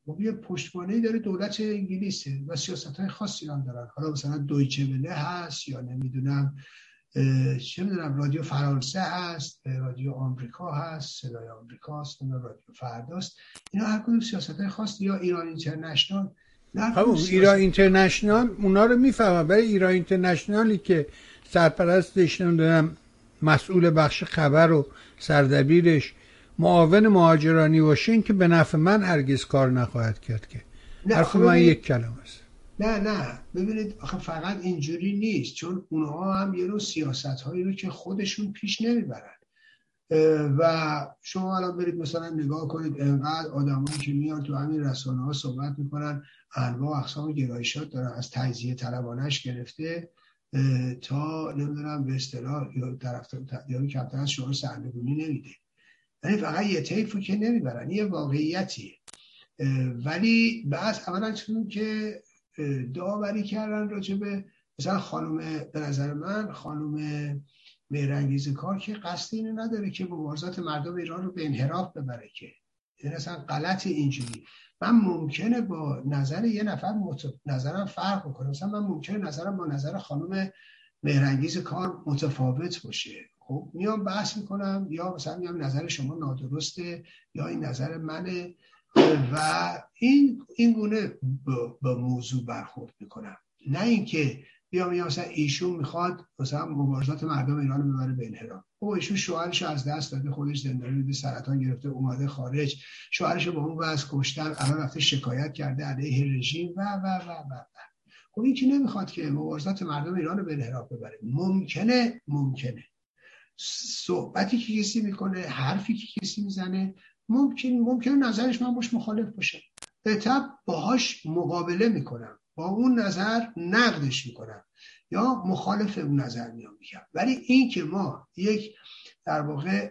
خب یه پشتوانه داره دولت انگلیسه و سیاست های خاصی هم دارن. حالا مثلا دویچه وله هست یا نمی‌دونم چه می‌دونم رادیو فرانسه هست رادیو آمریکا هست صدای آمریکا هست رادیو فرداست. اینا هر کدوم سیاست های خاص یا ایران اینترنشنال خب ایران اینترنشنال اونا رو می‌فهمم برای ایران اینترنشنالی که سرپرستش نمی‌دونم مسئول بخش خبر و سردبیرش معاون مهاجرانی باشه این که به نفع من هرگز کار نخواهد کرد که. حرف خب من یک کلمه است. نه نه. ببینید آخه فقط اینجوری نیست. چون اونها هم یه رو سیاست هایی رو که خودشون پیش نمی‌برن. و شما الان برید مثلا نگاه کنید انقدر آدمایی که میان تو همین رسانه ها صحبت می‌کنن انواع اقسام گرایشات دارن از تجزیه طلبانش گرفته تا نمی‌دونم به اصطلاح یا طرف یا کمتر از شعار سرنگونی نمیده. یعنی فقط یه طیفو که نمی‌برن یه واقعیتیه. ولی بعض اولا چون که داوری کردن راجع به مثلا خانم به نظر من خانم مهرنگیز کار که قصد اینو نداره که مبارزات مردم ایران رو به انحراف ببره که. این اصلا غلط اینجوری. من ممکنه با نظر یه نفر مت... نظرم فرق بکنه. مثلا من ممکنه نظرم با نظر خانم مهرنگیز کار متفاوت باشه. خب میام بحث می‌کنم یا مثلا میام نظر شما نادرسته یا این نظر منه. و این این گونه با موضوع برخورد می‌کنم. نه اینکه بیا میگم مثلا ایشون می‌خواد مثلا مبارزات مردم ایران رو ببره به انحراف. او ایشون شوهرش از دست داده خودش زندانی به سرطان گرفته اومده خارج. شوهرش با اون وضع کشتن الان رفته شکایت کرده علیه رژیم و و و و, و. خب این که نمی‌خواد که مبارزات مردم ایران رو به انحراف ببره. ممکنه؟ ممکنه. صحبتی که کسی می‌کنه حرفی که کسی می‌زنه ممکن ممکن نظرش من باش مخالف باشه. تب باهاش مقابله می‌کنم. با اون نظر نقدش می‌کنم. یا مخالف اون نظر میام میگم. ولی این که ما یک در واقع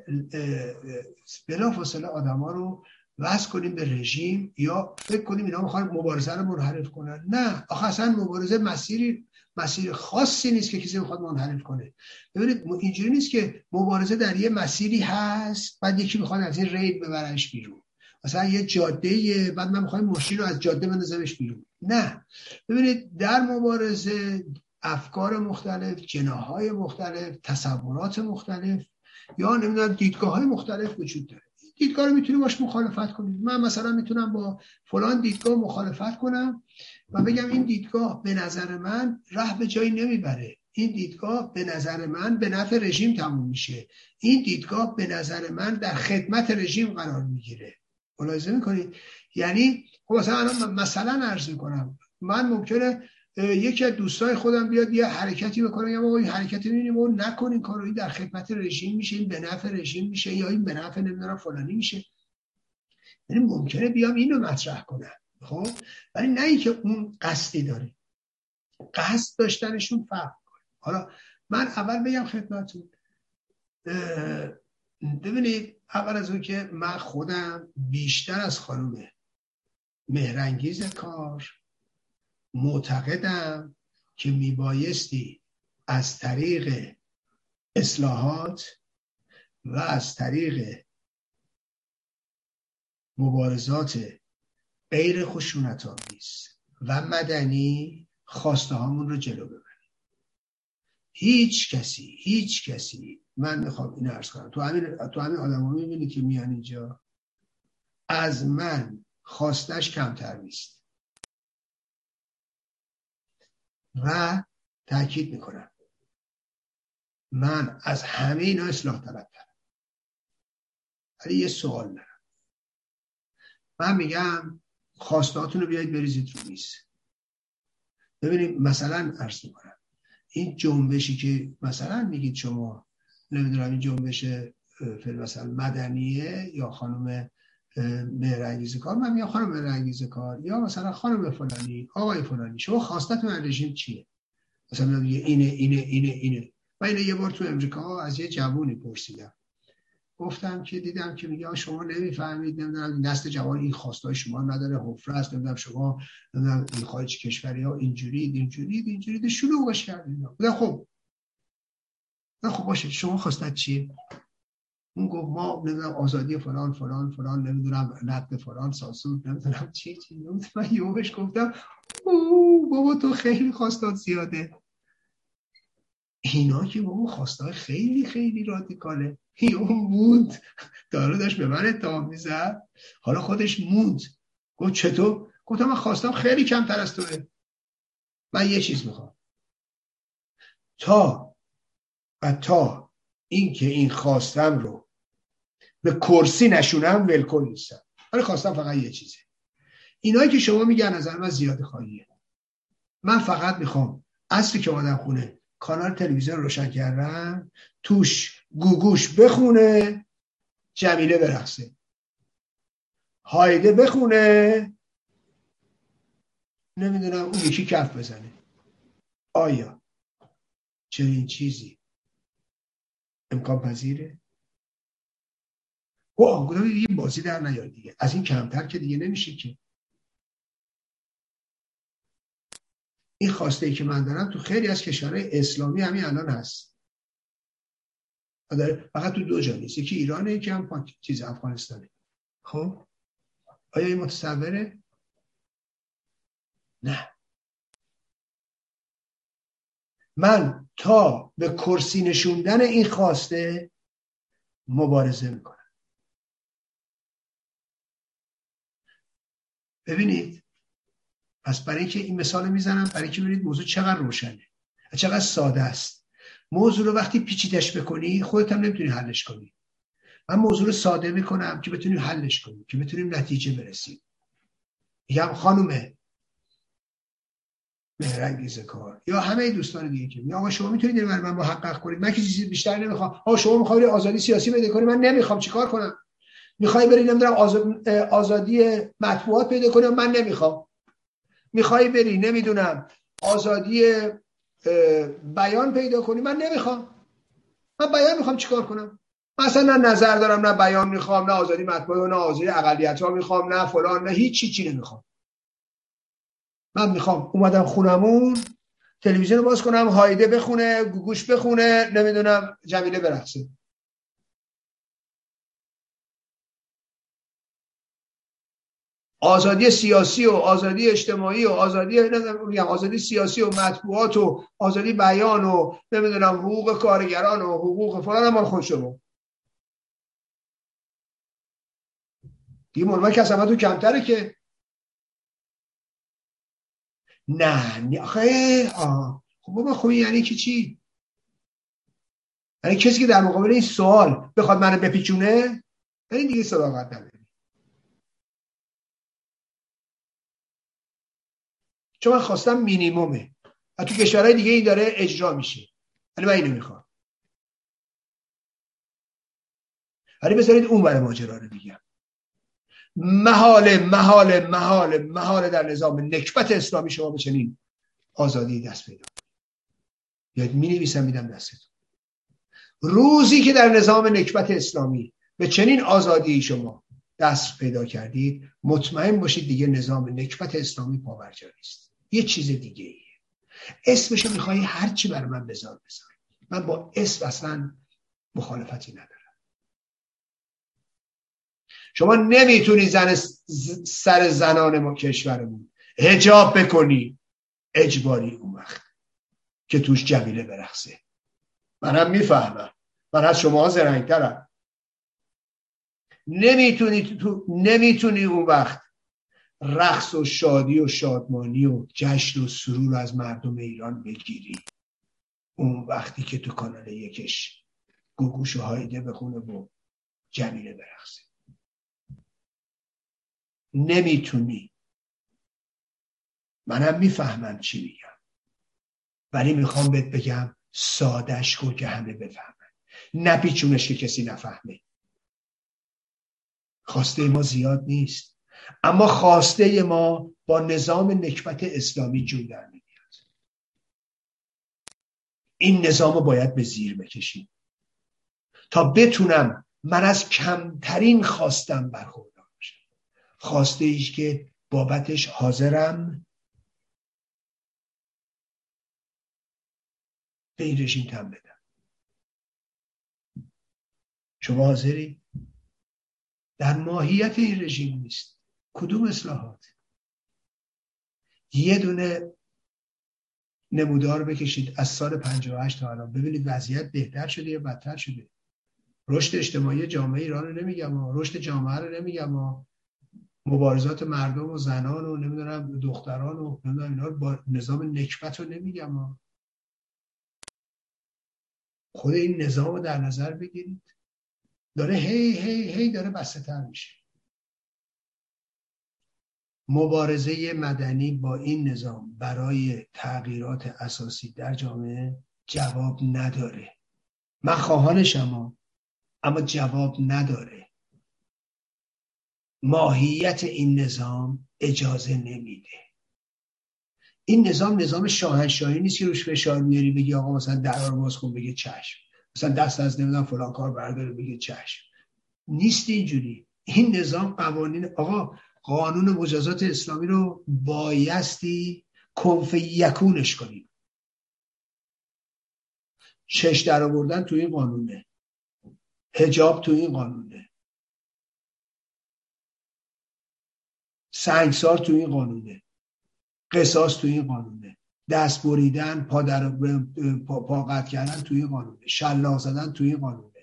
بلا فاصله آدما رو وضع کنیم به رژیم یا فکر کنیم اینا می‌خوان مبارزه رو منحرف کنن. نه. آخه اصلا مبارزه مسیری مسیر خاصی نیست که کسی بخواد منحرف کنه. ببینید اینجوری نیست که مبارزه در یه مسیری هست بعد یکی می‌خواد از این رید ببرنش بیرون. مثلا یه جاده بعد من می‌خوایم ماشین رو از جاده بندازمش بیرون. نه. ببینید در مبارزه افکار مختلف جناهای مختلف تصورات مختلف یا نمی‌دونم دیدگاه های مختلف وجود داره. دیدگاه رو می‌تونیم باش مخالفت کنیم من مثلا می‌تونم با فلان دیدگاه مخالفت کنم و بگم این دیدگاه به نظر من راه به جایی نمی‌بره. این دیدگاه به نظر من به نفع رژیم تموم میشه. این دیدگاه به نظر من در خدمت رژیم قرار می‌گیره. ملاحظه می‌کنید؟ یعنی خب مثلا مثلا عرض می‌کنم. من ممکنه یکی از دوستای خودم بیاد یه حرکتی بکنه یا این حرکتی می‌بینیم اون نکنین کارو در خدمت رژیم میشه این به نفع رژیم میشه یا این به نفع نمی‌دونم فلانی میشه. یعنی ممکنه بیام اینو مطرح کنم خب؟ ولی نه اینکه اون قصدی داره. قصد داشتنشون فرق کنه حالا من اول بگم خدمتتون. ببینید اول از اون که من خودم بیشتر از خانم مهرنگیز کار معتقدم که میبایستی از طریق اصلاحات و از طریق مبارزات غیر خشونت آمیز و مدنی خواسته هامون رو جلو ببریم. هیچ کسی هیچ کسی من می‌خوام این ارز کنم. تو همین تو همین آدم می‌بینی که میان اینجا. از من خواستش کمتر نیست. و تاکید می‌کنم. من از همه اینا اصلاح طلب دارم. ولی یه سوال دارم. من میگم خواستاتون رو بیایید بریزید رو میز. ببینیم مثلا عرض می‌کنم. این جنبشی که مثلا میگید شما نمی‌دونم این جنبش مثلا مدنیه یا خانم مهرنگیز کار من میگم خانم مهرنگیز کار یا مثلا خانم فلانی آقای فلانی شما خواستتون از رژیم چیه؟ مثلا اینه اینه اینه اینه. من اینه یه بار تو امریکا از یه جوونی پرسیدم. گفتم که دیدم که میگه شما نمی‌فهمید نمی‌دونم نسل جوان این خواستای شما نداره حفره است نمی‌دونم شما نمی‌دونم این خارج کشوری ها اینجوری اینجوری اینجوری شلوغش کردین. خب. خب باشه شما خواستت چیه؟ اون گفت ما نمی‌دونم آزادی فلان فلان فلان نمی‌دونم نقد فلان ساسود نمی‌دونم چی چی من یوهش گفتم او بابا تو خیلی خواستات زیاده. اینا که بابا خواستای خیلی خیلی رادیکاله. اون موند. داره داشت به من اتهام می‌زد. حالا خودش موند. گفت چطور؟ گفتم من خواستم خیلی کمتر از توه. من یه چیز می‌خوام. تا و تا اینکه این خواستم رو به کرسی نشونم ولکن نیستم ولی خواستم فقط یه چیزه. اینایی که شما میگن از من زیاد خواهیه من فقط می‌خوام اصلی که آدم خونه کانال تلویزیون روشن کردم توش گوگوش بخونه جمیله برقصه. هایده بخونه. نمی‌دونم اون یکی کف بزنه. آیا چنین چیزی امکان پذیره و یه بازی در نیاد دیگه. از این کمتر که دیگه نمیشه که. این خواسته ای که من دارم تو خیلی از کشورهای اسلامی همین الان هست. فقط تو دو جا نیست. یکی ایرانه یکی هم چیز افغانستانه. خب؟ آیا این متصوره؟ نه. من تا به کرسی نشوندن این خواسته مبارزه می‌کنم. ببینید پس برای اینکه این مثال می‌زنم برای اینکه ببینید موضوع چقدر روشنه چقدر ساده است. موضوع رو وقتی پیچیدش بکنی خودت هم نمی‌تونی حلش کنی. من موضوع رو ساده می‌کنم که بتونیم حلش کنیم که بتونیم نتیجه برسیم. میگم خانومه مهرنگیز کار. یا همه دوستان دیگه که آقا شما می‌تونید من من محقق کنید. من که چیزی بیشتر نمی‌خوام. آقا شما می‌خواید آزادی سیاسی پیدا کنید من نمی‌خوام. چیکار کنم؟ می‌خوای بری نمی‌دونم آزادی مطبوعات پیدا کنی من نمی‌خوام؟ می‌خوای بری نمی‌دونم آزادی بیان پیدا کنی من نمی‌خوام. من بیان می‌خوام چیکار کنم؟ مثلا نظر دارم نه بیان می‌خوام نه آزادی مطبوعات نه آزادی اقلیت ها می‌خوام نه فلان نه هیچ چی چی نمی‌خوام. من می‌خوام اومدم خونمون تلویزیون باز کنم هایده بخونه گوگوش بخونه نمی‌دونم جمیله برقصه. آزادی سیاسی و آزادی اجتماعی و آزادی نمی‌دونم آزادی سیاسی و مطبوعات و آزادی بیان و نمی‌دونم حقوق کارگران و حقوق فلان مال خود شما. دیگه ملمه که تو کمتره که. نه آخه خب بابا خب یعنی که چی؟ یعنی کسی که در مقابل این سوال بخواد منو بپیچونه؟ یعنی دیگه صداقت نداره چون من خواستم مینیمومه. و تو کشورهای دیگه این داره اجرا میشه. ولی من اینو می‌خوام. ولی بذارید اون برای ماجرا رو بگم. محال محال محال محال در نظام نکبت اسلامی شما به چنین آزادی دست پیدا یاد می نویسم میدم دستتون. روزی که در نظام نکبت اسلامی به چنین آزادی شما دست پیدا کردید مطمئن باشید دیگه نظام نکبت اسلامی پاورجا نیست. یه چیز دیگه ایه. اسمشو میخوایی هرچی بر من بذار بذار. من با اسم اصلا مخالفتی ندارم. شما نمی‌تونی زن سر زنان ما کشورمون هجاب بکنی. اجباری اون وقت که توش جمیله برخصه منم می‌فهمم. من از شما زرنگترم. نمی‌تونی تو نمی‌تونی اون وقت رقص و شادی و شادمانی و جشن و سرور از مردم ایران بگیری. اون وقتی که تو کانال یکش گوگوش و هایده بخونه و جمیله برقصه. نمی‌تونی. منم می‌فهمم چی میگم. ولی می‌خوام بهت بگم سادش کن که همه بفهمن. نپیچونش که کسی نفهمه. خواسته ما زیاد نیست. اما خواسته ما با نظام نکبت اسلامی جون در میاد این نظام رو باید به زیر بکشیم. تا بتونم من از کمترین خواستم برخوردار باشم خواسته ایش که بابتش حاضرم. به این رژیم تم بدم. شما حاضری؟ در ماهیت این رژیم نیست. کدوم اصلاحات؟ یه دونه نمودار بکشید از سال 58 تا الان. ببینید وضعیت بهتر شده یا بدتر شده. رشد اجتماعی جامعه ایران رو نمیگم رشد جامعه رو نمیگم مبارزات مردم و زنان و نمی‌دونم دختران و نمی‌دونم اینا با نظام نکبت رو نمیگم خود این نظام رو در نظر بگیرید. داره هی هی هی داره بسته تر میشه. مبارزه مدنی با این نظام برای تغییرات اساسی در جامعه جواب نداره. من خواهانشم اما جواب نداره. ماهیت این نظام اجازه نمیده. این نظام نظام شاهنشاهی نیست که روش فشار میاری بگی آقا مثلا درار باز کن بگه چشم. مثلا دست از نمی‌دونم فلان کار برداره بگه چشم. نیست اینجوری. این نظام قوانین آقا قانون مجازات اسلامی رو بایستی کنف یکونش کنیم. شش در آوردن تو این قانونه. هجاب تو این قانونه. سنگسار تو این قانونه. قصاص تو این قانونه. دست بریدن پا, در پا, قطع کردن تو این قانونه. شلاق زدن تو این قانونه.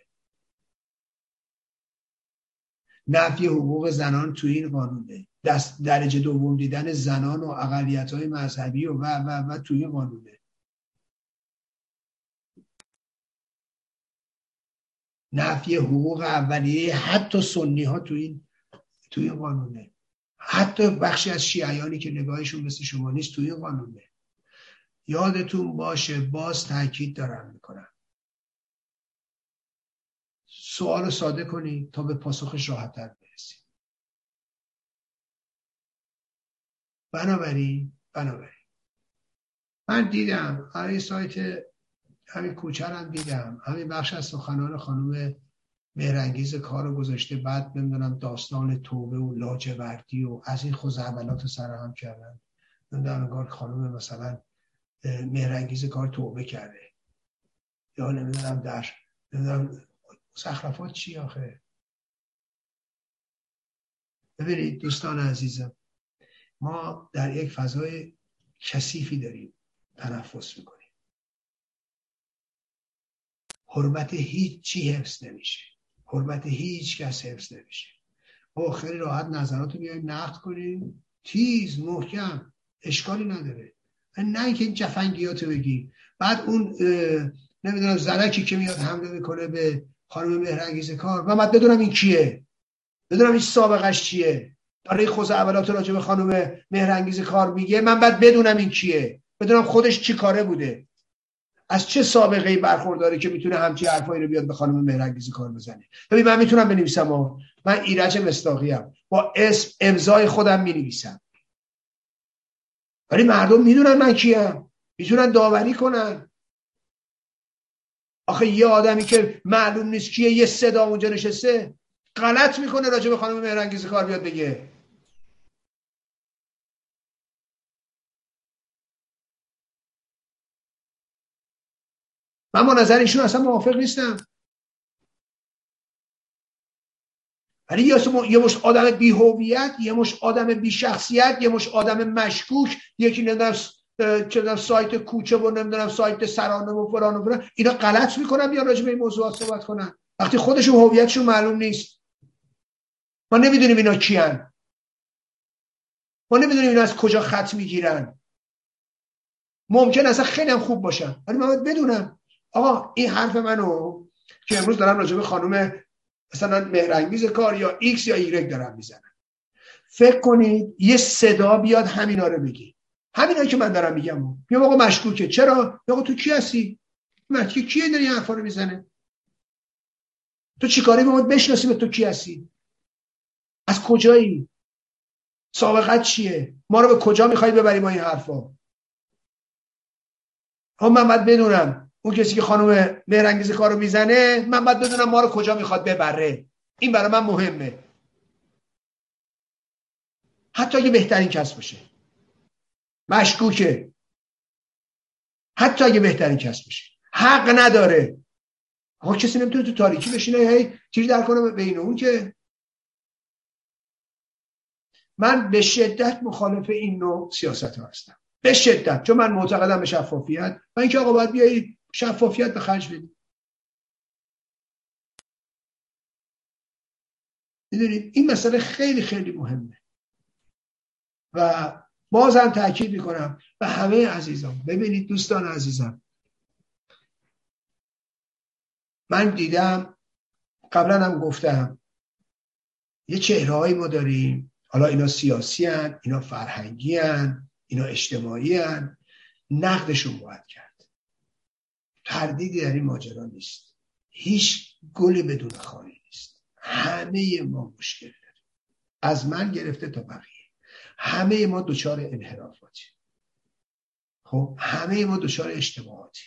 نفی حقوق زنان تو این قانونه دست درجه دوم دیدن زنان و اقلیت های مذهبی و و و, و توی این قانونه نفی حقوق اولیه حتی سنی ها تو این تو این قانونه حتی بخشی از شیعیانی که نگاهشون مثل شما نیست تو این قانونه یادتون باشه باز تاکید دارم. سوال ساده کنید تا به پاسخش راحتتر برسید بنابراین بنابراین. من دیدم همین سایت همین کوچرم دیدم. همین بخش از سخنان خانم مهرنگیز کار رو گذاشته. بعد نمی‌دونم داستان توبه و لاجوردی و از این خوزعبلات رو سرهم کردن. نمی‌دونم انگار خانم مثلا مهرنگیز کار توبه کرده. یا نمی‌دونم در نمی‌دونم سخرفات چی آخه؟ ببینید دوستان عزیزم ما در یک فضای کثیفی داریم تنفس می‌کنیم. حرمت هیچ چی حفظ نمیشه. حرمت هیچ کس حفظ نمیشه. ما خیلی راحت نظرات رو بیایم نقد کنیم. تیز محکم اشکالی نداره. نه اینکه این جفنگیات رو بگی بعد اون نمی‌دونم زرکی که میاد حمله می‌کنه به خانم مهرنگیز کار. من بدونم این کیه. بدونم این سابقش چیه. داره خوز اولات راجع به خانم مهرنگیز کار میگه. من باید بدونم این کیه. بدونم خودش چی کاره بوده. از چه سابقه ای برخورداره که می‌تونه همچی حرفایی رو بیاد به خانم مهرنگیز کار بزنه؟ ببین من می‌تونم بنویسم و من ایرج مستاقی. با اسم امضای خودم می‌نویسم. ولی مردم می‌دونن من کیم. می‌تونن داوری کنن. آخه یه آدمی که معلوم نیست کیه یه صدا اونجا نشسته غلط می‌کنه راجع به خانم مهرنگیز کار بیاد بگه. من با نظر ایشون اصلا موافق نیستم. ولی یه مش آدم بی هویت یه مش آدم بی شخصیت یه مش آدم مشکوک یکی نمی‌دونم چه سایت کوچه و نمی‌دونم سایت سرانه و فلان و فلان. اینا غلط می‌کنن بیا راجع به این موضوعات صحبت کنن. وقتی خودشون هویتشون معلوم نیست. ما نمی‌دونیم اینا کیان. ما نمی‌دونیم اینا از کجا خط می‌گیرن. ممکن اصلا خیلی هم خوب باشن. ولی من باید بدونم. آقا این حرف منو که امروز دارم راجع به خانم مثلا مهرنگیز کار یا ایکس یا ایگرگ دارم می‌زنم. فکر کنید یه صدا بیاد همینا رو بگی. همینا که من دارم میگم. بیا آقا مشکوکه. چرا؟ آقا تو کی هستی؟ من کیه داری حرفا رو می‌زنه؟ تو چیکاری به ما بشناسی به تو کی هستی؟ از کجایی؟ سابقت چیه؟ ما رو به کجا می‌خوای ببری با این حرفا؟ ها من باید بدونم. اون کسی که خانم مهرنگیز کارو می‌زنه من باید بدونم ما رو کجا می‌خواد ببره. این برای من مهمه. حتی اگه بهترین کس باشه. مشکوکه. حتی اگه بهترین کس باشه. حق نداره. آقا کسی نمی‌تونه تو تاریکی بشینه هی تیر در کنه بین اون که. من به شدت مخالف این نوع سیاست هستم. به شدت. چون من معتقدم به شفافیت. و اینکه آقا باید بیایی شفافیت به خرج بدی. می‌دونید این مسئله خیلی خیلی مهمه. و بازم تاکید می‌کنم به همه عزیزان. ببینید دوستان عزیزم. من دیدم قبلا هم گفتم یه چهره ما داریم. حالا اینا سیاسی هن، اینا فرهنگی هن، اینا اجتماعی هن. نقدشون باید کرد. تردیدی در این ماجرا نیست. هیچ گلی بدون خواهی نیست. همه ما مشکل داریم. از من گرفته تا بقیه. همه ما دچار انحرافاتی خب همه ما دچار اجتماعاتی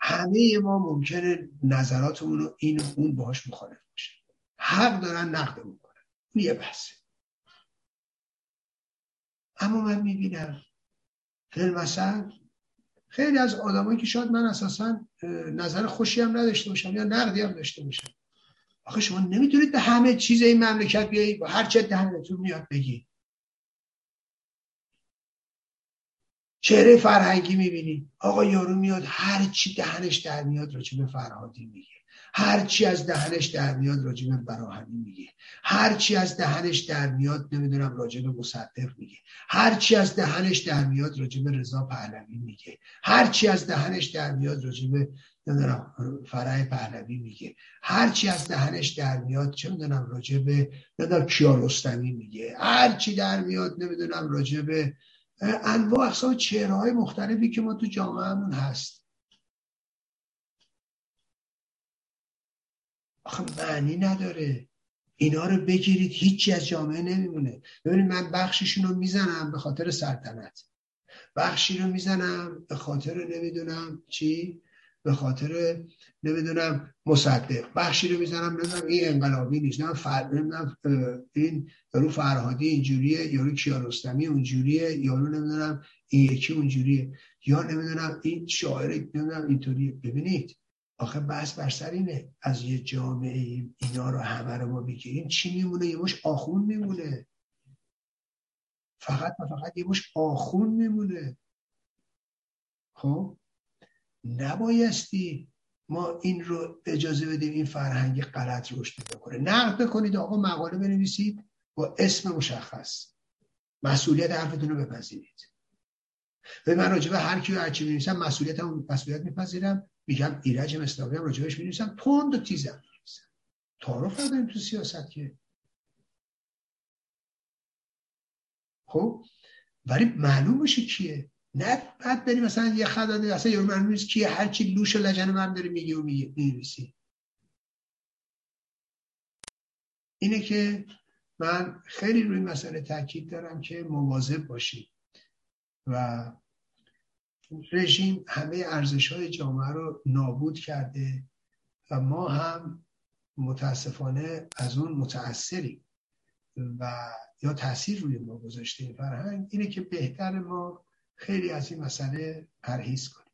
همه ما ممکنه نظراتمون رو این و اون باهاش مخالف باشه. حق دارن نقدمون کنن این یه بحثه. اما من می‌بینم مثلا خیلی از آدمایی که شاید من اساسا نظر خوشی هم نداشته باشم یا نقدی هم داشته باشم. آخه شما نمی‌تونید به همه چیز این مملکت بیایید و هر چه دهنتون میاد بگی. چهره فرهنگی می‌بینی. آقا یارو میاد هر چی دهنش در میاد راجع به فرهادی میگه. هر چی از دهنش در میاد راجع به براهنی میگه. هر چی از دهنش در میاد نمی‌دونم راجع به مصدق میگه. هر چی از دهنش در میاد راجع به رضا پهلوی میگه. هر چی از دهنش در میاد راجع به نمی‌دونم فرح پهلوی میگه. هر چی از دهنش در میاد چه می‌دونم راجع به نمی‌دونم کیارستمی میگه. هر چی در میاد نمی‌دونم راجع به انواع اقسام چهره های مختلفی که ما تو جامعهمون هست. آخه معنی نداره. اینا رو بگیرید هیچی از جامعه نمیمونه. ببینید من بخششون رو می‌زنم به خاطر سلطنت. بخشی رو می‌زنم به خاطر نمی‌دونم چی؟ به خاطر نمی‌دونم مصدق. بخشی رو می‌زنم نمی‌دونم این انقلابی نیست نه فر... نمی‌دونم این یارو فرهادی اینجوریه یارو کیارستمی اونجوریه یارو نمی‌دونم این یکی اونجوریه یا نمی‌دونم این شاعر نمی‌دونم اینطوریه. ببینید آخه بحث بر سر اینه. از یه جامعه اینا رو همه رو ما بگیریم چی میمونه؟ یه مش آخون میمونه. فقط و فقط یه مش آخون میمونه. خب؟ نبایستی ما این رو اجازه بدیم این فرهنگ غلط رشد بکنه. نقد بکنید آقا مقاله بنویسید با اسم مشخص. مسئولیت حرفتون رو بپذیرید. به من راجبه هر کی هرچی می‌نویسم مسئولیت هم مسئولیت میپذیرم. میگم ایرج مصداقی هم راجبش می‌نویسم. تند و تیزم می‌نویسم. تعارف نداریم تو سیاست که. خب؟ ولی معلوم باشه کیه. نه بعد بریم مثلا یه خداده اصلا یه نیست که هر چی لوش لجن من داره میگه و میگه اینه که من خیلی روی مسئله تاکید دارم که مواظب باشیم و رژیم همه ارزش های جامعه رو نابود کرده و ما هم متاسفانه از اون متاثریم و یا تاثیر روی ما گذاشته فرهنگ اینه که بهتر ما خیلی از این مسئله پرهیز کنیم.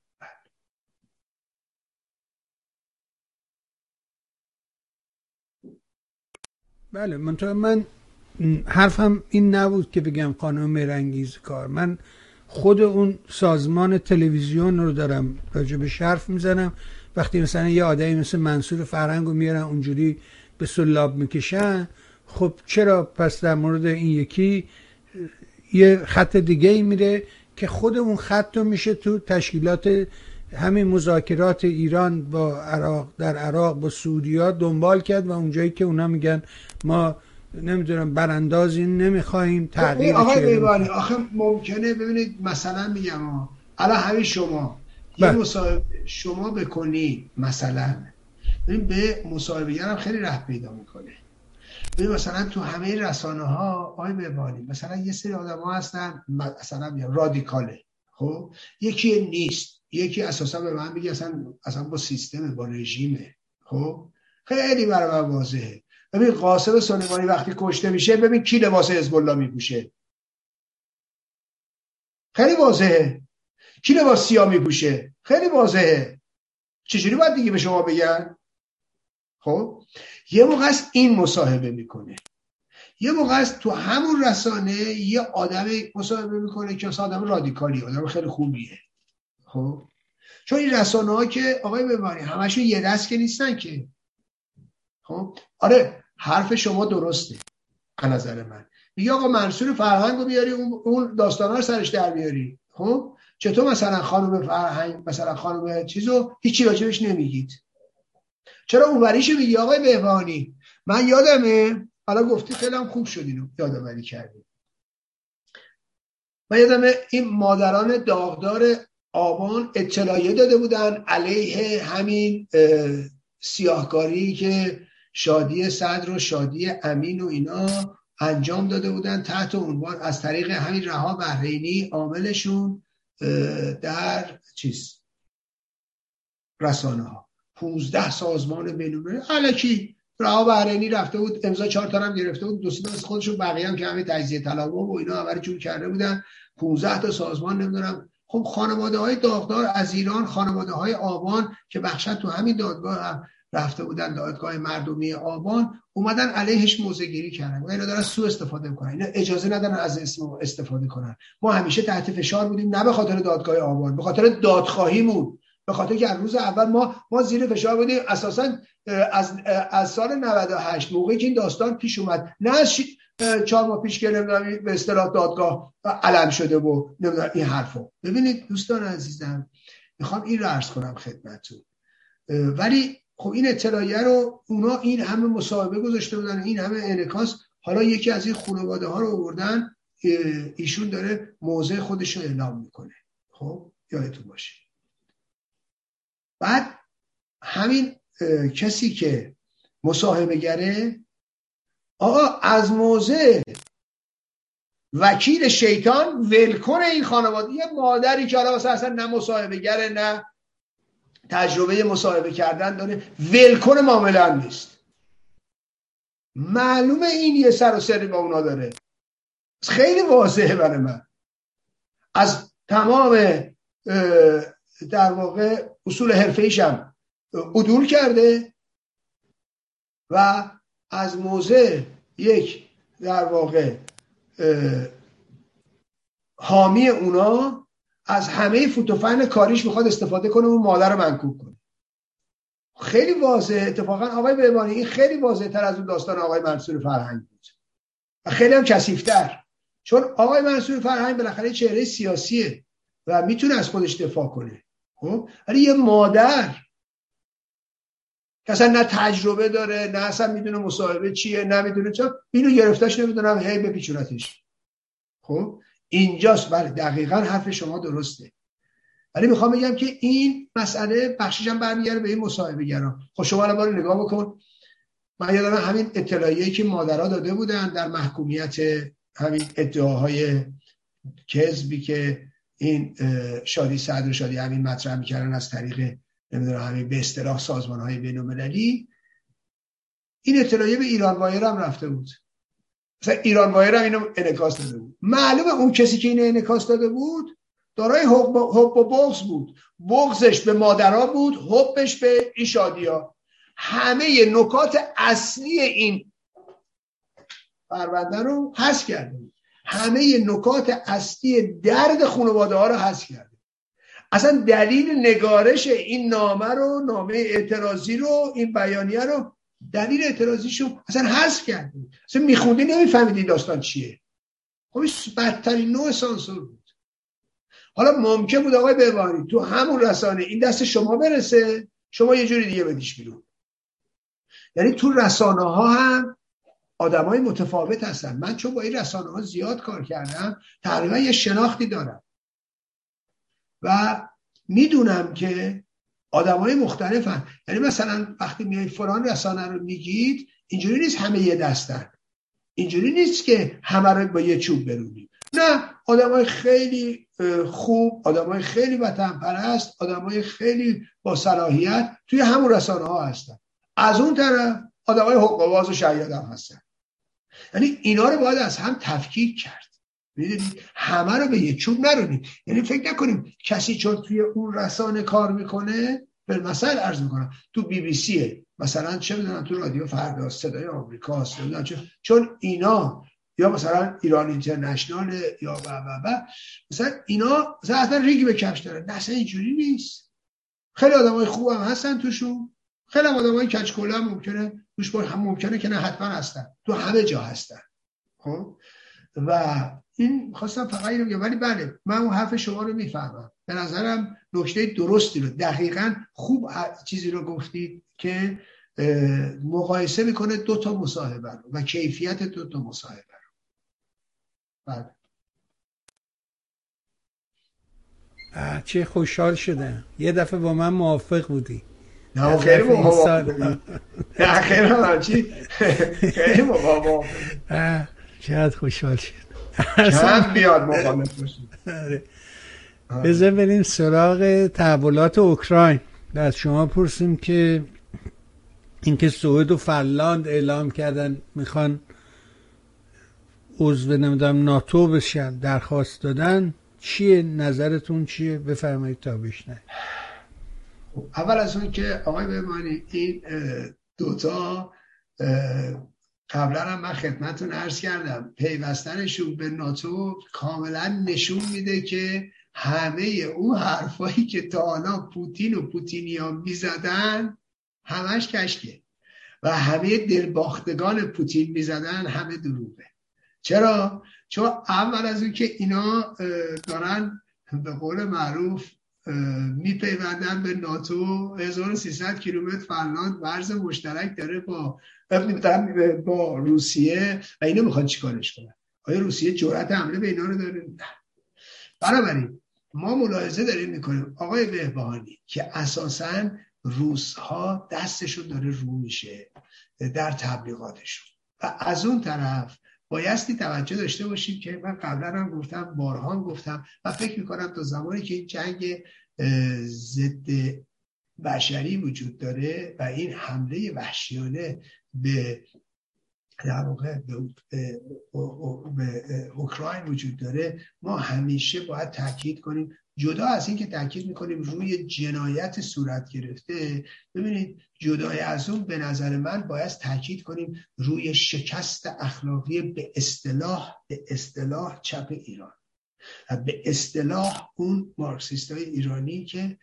بله. منطقه من حرفم این نبود که بگم خانم مرنگیز کار. من خود اون سازمان تلویزیون رو دارم راجع به شرف می‌زنم. وقتی مثلا یه آدمی مثل منصور فرهنگ رو میارن اونجوری به سلاب می‌کشن خب چرا پس در مورد این یکی یه خط دیگه ای میره؟ که خود اون خط رو میشه تو تشکیلات همین مذاکرات ایران با عراق در عراق با سعودیا دنبال کرد و اونجایی که اونا میگن ما نمی‌دونم براندازی نمی‌خواهیم تغییر آقای بیبانی آخه ممکنه ببینید مثلا میگم الان همین شما یه بله. مصاحبه شما بکنی مثلا ببین به مصاحبه هم خیلی رفت پیدا می‌کنه مثلا تو همه رسانه ها آقای بیبانی مثلا یه سری آدم ها هستن مثلا رادیکاله خب؟ یکی نیست یکی اساسا به من میگه اصلا اصلا با سیستم با رژیمه خب؟ خیلی برای من واضحه. ببین قاسم سلیمانی وقتی کشته میشه ببین کی لباس حزب الله میپوشه. خیلی واضحه. کی لباس سیاه میپوشه؟ خیلی واضحه. چجوری باید دیگه به شما بگن؟ خب؟ یه موقع است این مصاحبه می‌کنه. یه موقع است تو همون رسانه یه آدم مصاحبه می‌کنه که اصلا آدم رادیکالی آدم خیلی خوبیه. خب؟ چون این رسانه ها که آقای ببانی همشون یه دست که نیستن که. خب؟ آره حرف شما درسته. از نظر من. میگه آقا منصور فرهنگ رو بیاری اون داستان رو سرش در بیاری. خب؟ چطور مثلا خانم فرهنگ مثلا خانم چیزو هیچی راجبش نمیگید؟ چرا اون وریشو میگی آقای بهبانی من یادمه حالا گفتی خیلی خوب شد اینو یادآوری کردی. من یادمه این مادران داغدار آبان اطلاعیه داده بودن علیه همین سیاهکاری که شادی صدر و شادی امین و اینا انجام داده بودن تحت عنوان از طریق همین رها بحرینی عاملشون در چیز؟ رسانه ها 15 سازمان بین‌المللی. علکی رها بحرینی رفته بود امضا چهار تا هم گرفته بود دو از خودشون بقیه هم که همه تجزیه طلب و اینا اول جور کرده بودن. 15 تا سازمان نمی‌دونم. خب خانواده های داغدار از ایران خانواده های آبان که بخشت تو همین دادگاه هم رفته بودن دادگاه مردمی آبان اومدن علیهش موزه گیری کردن. و اینا دارن سو استفاده می‌کنن. اینا اجازه ندارن از اسم استفاده کنن. ما همیشه تحت فشار بودیم نه به خاطر دادگاه آبان به خاطر دادخواهیمون. به خاطر که روز اول ما ما زیر فشار بودیم. اساسا از از سال 98 موقعی که این داستان پیش اومد نه از چهار ماه پیش که نمی‌دونم به اصطلاح دادگاه علم شده و نمی‌دونم این حرفو. ببینید دوستان عزیزم می‌خوام این رو عرض کنم خدمتتون. ولی خب این اطلاعیه رو اونا این همه مصاحبه گذاشته بودن این همه انکاس حالا یکی از این خانواده ها رو آوردن ایشون داره موضع خودش رو اعلام می‌کنه. خب یادتون باشه. بعد همین کسی که مصاحبه گره آقا از موضع وکیل شیطان ولکن این خانواده یه مادری که حالا اصلا نه مصاحبه گره نه تجربه مصاحبه کردن داره ولکن معامله نیست. معلومه این یه سر و سری با اونا داره. خیلی واضحه برای من. از تمام در واقع اصول حرفه هم عدول کرده و از موضع یک در واقع حامی اونا از همه فوتوفن کاریش می‌خواد استفاده کنه اون مادر رو منکوب کنه. خیلی واضح. اتفاقا آقای بهبانی این خیلی واضح تر از اون داستان آقای منصور فرهنگ بود. و خیلی هم کسیفتر چون آقای منصور فرهنگ بالاخره چهره سیاسیه و می‌تونه از خودش دفاع کنه. ولی یه مادر که اصلا نه تجربه داره نه اصلا می‌دونه مصاحبه چیه نه می‌دونه چه اینو گرفتش نمی‌دونم هی بپیچونتش. خب؟ اینجاست بله دقیقا حرف شما درسته. ولی می‌خوام بگم که این مسئله بخشش هم برمیگرده به این مصاحبه گران خب شما الان رو نگاه بکن. من یادم همین اطلاعیه که مادرها داده بودن در محکومیت همین ادعاهای کذبی که این شادی صدر شادی همین مطرح می‌کردن از طریق نمی‌دونم همین به اصطلاح سازمان های بین این اطلاعیه به IranWire هم رفته بود. مثلا IranWire هم اینو انعکاس داده بود. معلومه اون کسی که اینو انعکاس داده بود دارای حب و بغض بود. بغضش به مادرها بود حبش به این شادیا همه نکات اصلی این پرونده رو حذف کرده بود. همه نکات اصلی درد خانواده ها رو حذف کرده. اصلا دلیل نگارش این نامه رو نامه اعتراضی رو این بیانیه رو دلیل اعتراضیشو اصلا حذف کرده. اصلا میخوندی نمیفهمیدی داستان چیه. خب بدترین نوع سانسور بود. حالا ممکن بود آقای بهبانی تو همون رسانه این دست شما برسه شما یه جوری دیگه بدیش بیرون. یعنی تو رسانه ها هم های متفاوت هستن. من چون با این رسانه ها زیاد کار کردم تقریبا یه شناختی دارم. و می‌دونم که های مختلفن. یعنی مثلا وقتی میای فران رسانه رو میگید اینجوری نیست همه یه دستن. اینجوری نیست که همه رو با یه چوب برونیم نه های خیلی خوب های خیلی وطن پرست های خیلی با صلاحیت توی همون رسانه ها هستن. از اون طرف های حقوقواز و شهید هم هستن. یعنی اینا رو باید از هم تفکیک کرد. همه رو به یه چوب نرونیم یعنی فکر نکنیم کسی چون توی اون رسانه کار می‌کنه به مثل عرض می‌کنم تو بی بی سیه مثلا چه می‌دونم تو رادیو فردا صدای آمریکا چون اینا یا مثلا ایران اینترنشنال یا و و و مثلا اینا مثلا اصلا ریگی به کفش داره نه اصلا اینجوری نیست. خیلی آدم های خوب هم هستن توشون. خیلی آدم های کچکوله هم ممکنه توش هم ممکنه که نه حتما هستن. تو همه جا هستن. خب؟ و این خواستم فقط اینو بگم. ولی بله من اون حرف شما رو می‌فهمم. به نظرم نکته درستی رو دقیقا خوب چیزی رو گفتید که مقایسه می‌کنه دو تا مصاحبه رو و کیفیت دو تا مصاحبه رو. بله. چه خوشحال شده یه دفعه با من موافق بودی. نه خیلی موافق بودی نه خیلی خیلی موافق چقدر خوشحال شد. چند بیاد مخالف آره. بذار بریم سراغ تحولات اوکراین. از شما پرسیم که اینکه سوئد و فنلاند اعلام کردن می‌خوان عضو نمی‌دونم ناتو بشن درخواست دادن. چیه؟ نظرتون چیه؟ بفرمایید تا اول از اون که آقای بمانی این دوتا قبلا هم من خدمتون عرض کردم پیوستنشون به ناتو کاملا نشون میده که همه اون حرفایی که تا حالا پوتین و پوتینیا می‌زدن همش کشکه و همه دلباختگان پوتین می‌زدن همه دروغه چرا؟ چون اول از اون که اینا دارن به قول معروف میپیوندن به ناتو 1300 کیلومتر فنلاند ورز مشترک داره با با روسیه. و اینو می‌خوان چیکارش کنن؟ آیا روسیه جرأت حمله به اینا رو داره؟ نه. بنابراین ما ملاحظه داریم می‌کنیم آقای بهبهانی که اساسا روس ها دستشون داره رو میشه در تبلیغاتشون. و از اون طرف بایستی توجه داشته باشیم که من قبلا هم گفتم بارها گفتم و فکر می‌کنم تا زمانی که این جنگ ضد بشری وجود داره و این حمله وحشیانه به در واقع به, اوکراین وجود داره ما همیشه باید تاکید کنیم. جدا از اینکه تاکید می‌کنیم روی جنایت صورت گرفته ببینید جدای از اون به نظر من باید تاکید کنیم روی شکست اخلاقی به اصطلاح به اصطلاح چپ ایران. و به اصطلاح اون مارکسیست های ایرانی که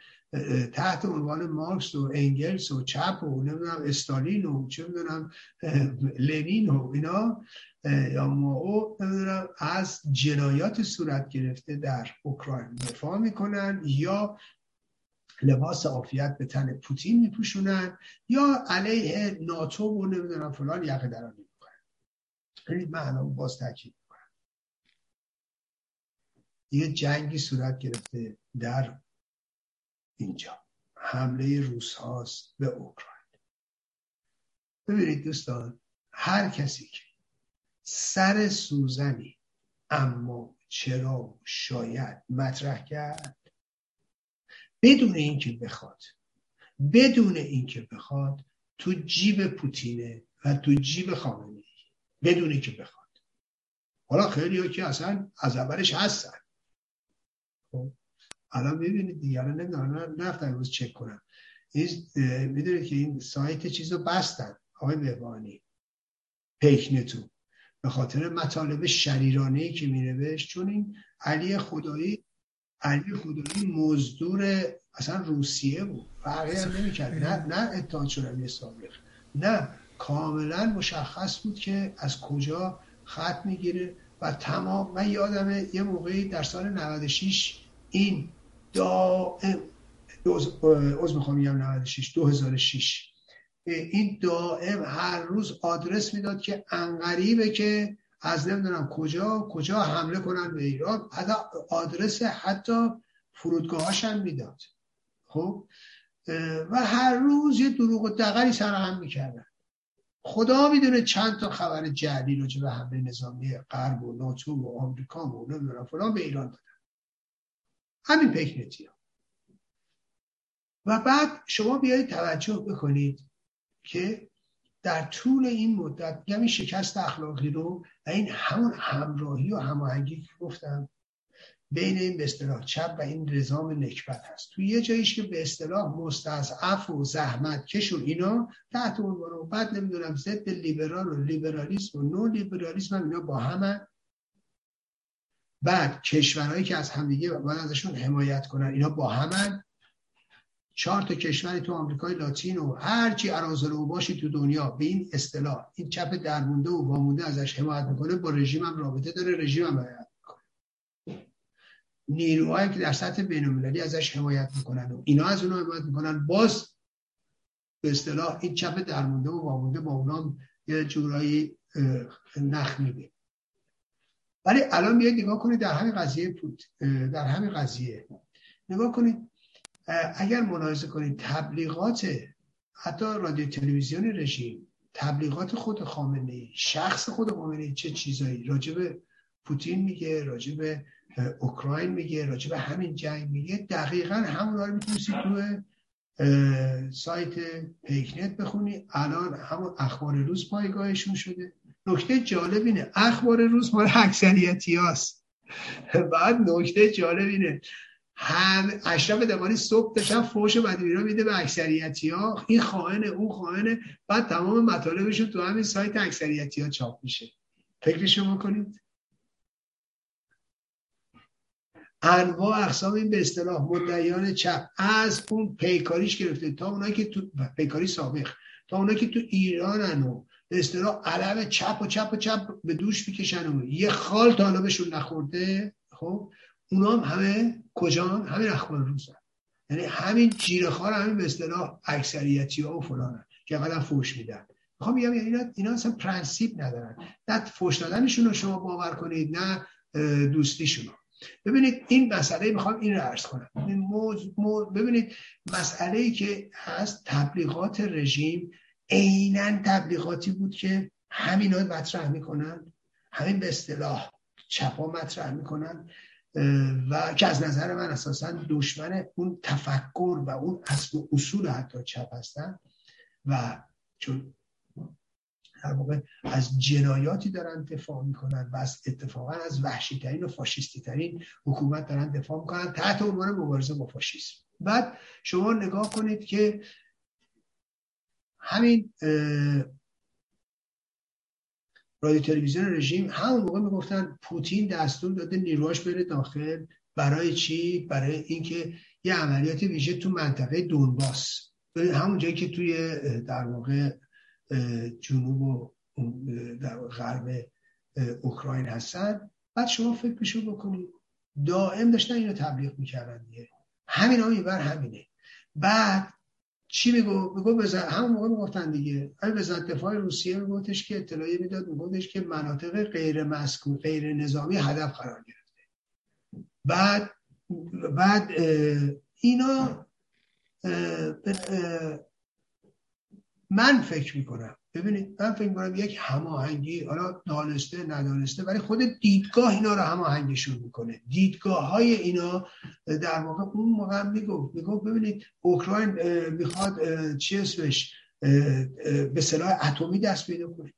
تحت عنوان مارکس و انگلس و چپ و نمی‌دونم استالین و چه می‌دونم لنین و اینا یا ماو نمی‌دونم از جنایات صورت گرفته در اوکراین دفاع می‌کنن یا لباس عافیت به تن پوتین میپوشونن یا علیه ناتو و نمی‌دونم فلان یقه درانی می‌کنن. خیلی من باز تاکید می‌کنم. یه جنگی صورت گرفته در اینجا. حمله روس هاست به اوکراین. ببینید دوستان هر کسی که سر سوزنی اما چرا شاید مطرح کرد؟ بدون اینکه بخواد. بدون اینکه بخواد تو جیب پوتینه و تو جیب خامنه بدون اینکه بخواد. حالا خیلی ها که اصلا از اولش هستن. خب الان می‌بینید دیگه الان نمی‌دونم نفتم روز چک کنم می‌دونید که این سایت چیز رو بستن آقای مهبانی پیک نتو به خاطر مطالب شریرانه که مینوشت چون این علی خدایی علی خدایی مزدور اصلا روسیه بود. فرقی هم نمی‌کرد. نه نه اتحاد شوروی سابق. نه کاملا مشخص بود که از کجا خط می‌گیره و تمام من یادمه یه موقعی در سال 96 این دائم از می‌خوام میگم 96 2006 این دائم هر روز آدرس می‌داد که انقریبه که از نمی‌دونم کجا کجا حمله کنن به ایران. حتی آدرس حتی فرودگاهاش هم می‌داد. خب؟ و هر روز یه دروغ و دقلی سر هم می‌کردن. خدا می‌دونه چند تا خبر جعلی رو به حمله نظامی غرب و ناتو و آمریکا و نمی‌دونم فلان به ایران دادن. همین پیکنتی ها. و بعد شما بیایید توجه بکنید که در طول این مدت میگم این شکست اخلاقی رو و این همون همراهی و هماهنگی که گفتم بین این به اصطلاح چپ و این نظام نکبت هست. تو یه جاییش که به اصطلاح مستضعف و زحمت کش و اینا تحت عنوان و بعد نمی‌دونم ضد لیبرال و لیبرالیسم و نو لیبرالیسم هم اینا با هم بعد کشورهایی که از همدیگه باید ازشون حمایت کنن اینا با همن چهار تا کشوری تو آمریکای لاتین و هرچی ارازل و باشی تو دنیا به این اصطلاح این چپ درمونده و وامونده ازش حمایت می‌کنه با رژیم هم رابطه داره رژیم هم حمایت می‌کنه. نیروهایی که در سطح بینالمللی ازش حمایت می‌کنن و اینا از اونها حمایت می‌کنن. باز به اصطلاح این چپ درمونده و وامونده با اونا یه جورایی نخ میده. ولی الان بیاید نگاه کنید در همین قضیه پوت در همین قضیه. نگاه کنید اگر ملاحظه کنید تبلیغات حتی رادیو تلویزیون رژیم تبلیغات خود خامنه ای شخص خود خامنه ای چه چیزایی؟ راجب پوتین میگه راجب اوکراین میگه راجب همین جنگ میگه. دقیقا همون رو می‌تونستی تو سایت پیکنت بخونی. الان همون اخبار روز پایگاهشون شده. نکته جالب اینه اخبار روز مال اکثریتی هاست. بعد نکته جالب اینه هم اشرف دمانی صبح تا شب فوش بدویرا میده به اکثریتی ها این خائن اون خائن بعد تمام مطالبشون تو همین سایت اکثریتی ها چاپ میشه. فکرشو کنید انواع اقسام این به اصطلاح مدعیان چپ. از اون پیکاریش گرفته تا اونایی که تو پیکاری سابق. تا اونایی که تو ایرانن و به اصطلاح علم چپ و چپ و چپ به دوش می‌کشن و یه خال طالبشون نخورده. خب؟ اونا هم همه کجا همین اخبار روز یعنی همین جیره خار همین به اصطلاح اکثریتی ها و فلان که قدم فوش میدن. می‌خوام بگم یعنی اینا, اینا اصلا پرنسیپ ندارن. نه فوش دادنشون رو شما باور کنید نه دوستیشون ببینید این مسئله می‌خوام این رو عرض کنم. ببینید مسئله ای که هست تبلیغات رژیم عینا تبلیغاتی بود که همین ها مطرح می‌کنن. همین به اصطلاح چپا مطرح می‌کنن. و که از نظر من اساسا دشمن اون تفکر و اون اصل و اصول حتی چپ هستن و چون در واقع از جنایاتی دارن دفاع می‌کنن و از اتفاقا از وحشی ترین و فاشیستی ترین حکومت دارن دفاع می‌کنن تحت عنوان مبارزه با فاشیسم. بعد شما نگاه کنید که همین رادیو تلویزیون رژیم همون موقع می‌گفتن پوتین دستور داده نیروهاش بره داخل برای چی؟ برای اینکه یه عملیات ویژه تو منطقه دونباس. همون جایی که توی در واقع جنوب و در غرب اوکراین هستن بعد شما فکرشو بکنید دائم داشتن اینو تبلیغ می‌کردن دیگه. همین هم بر همینه. بعد چی میگو؟ میگو بزن همون موقع می‌گفتن دیگه. ای وزارت دفاع روسیه میگفتش که اطلاعی می‌داد؟ میگفتش که مناطق غیر مسکون غیر نظامی هدف قرار گرفته. بعد بعد اینا من فکر می‌کنم ببینید من فکر می‌کنم یک هماهنگی حالا دانسته ندانسته ولی خود دیدگاه اینا رو هماهنگشون می‌کنه. دیدگاه های اینا در واقع اون موقع میگو میگو ببینید اوکراین می‌خواد چی اسمش؟ به سلاح اتمی دست پیدا کنه.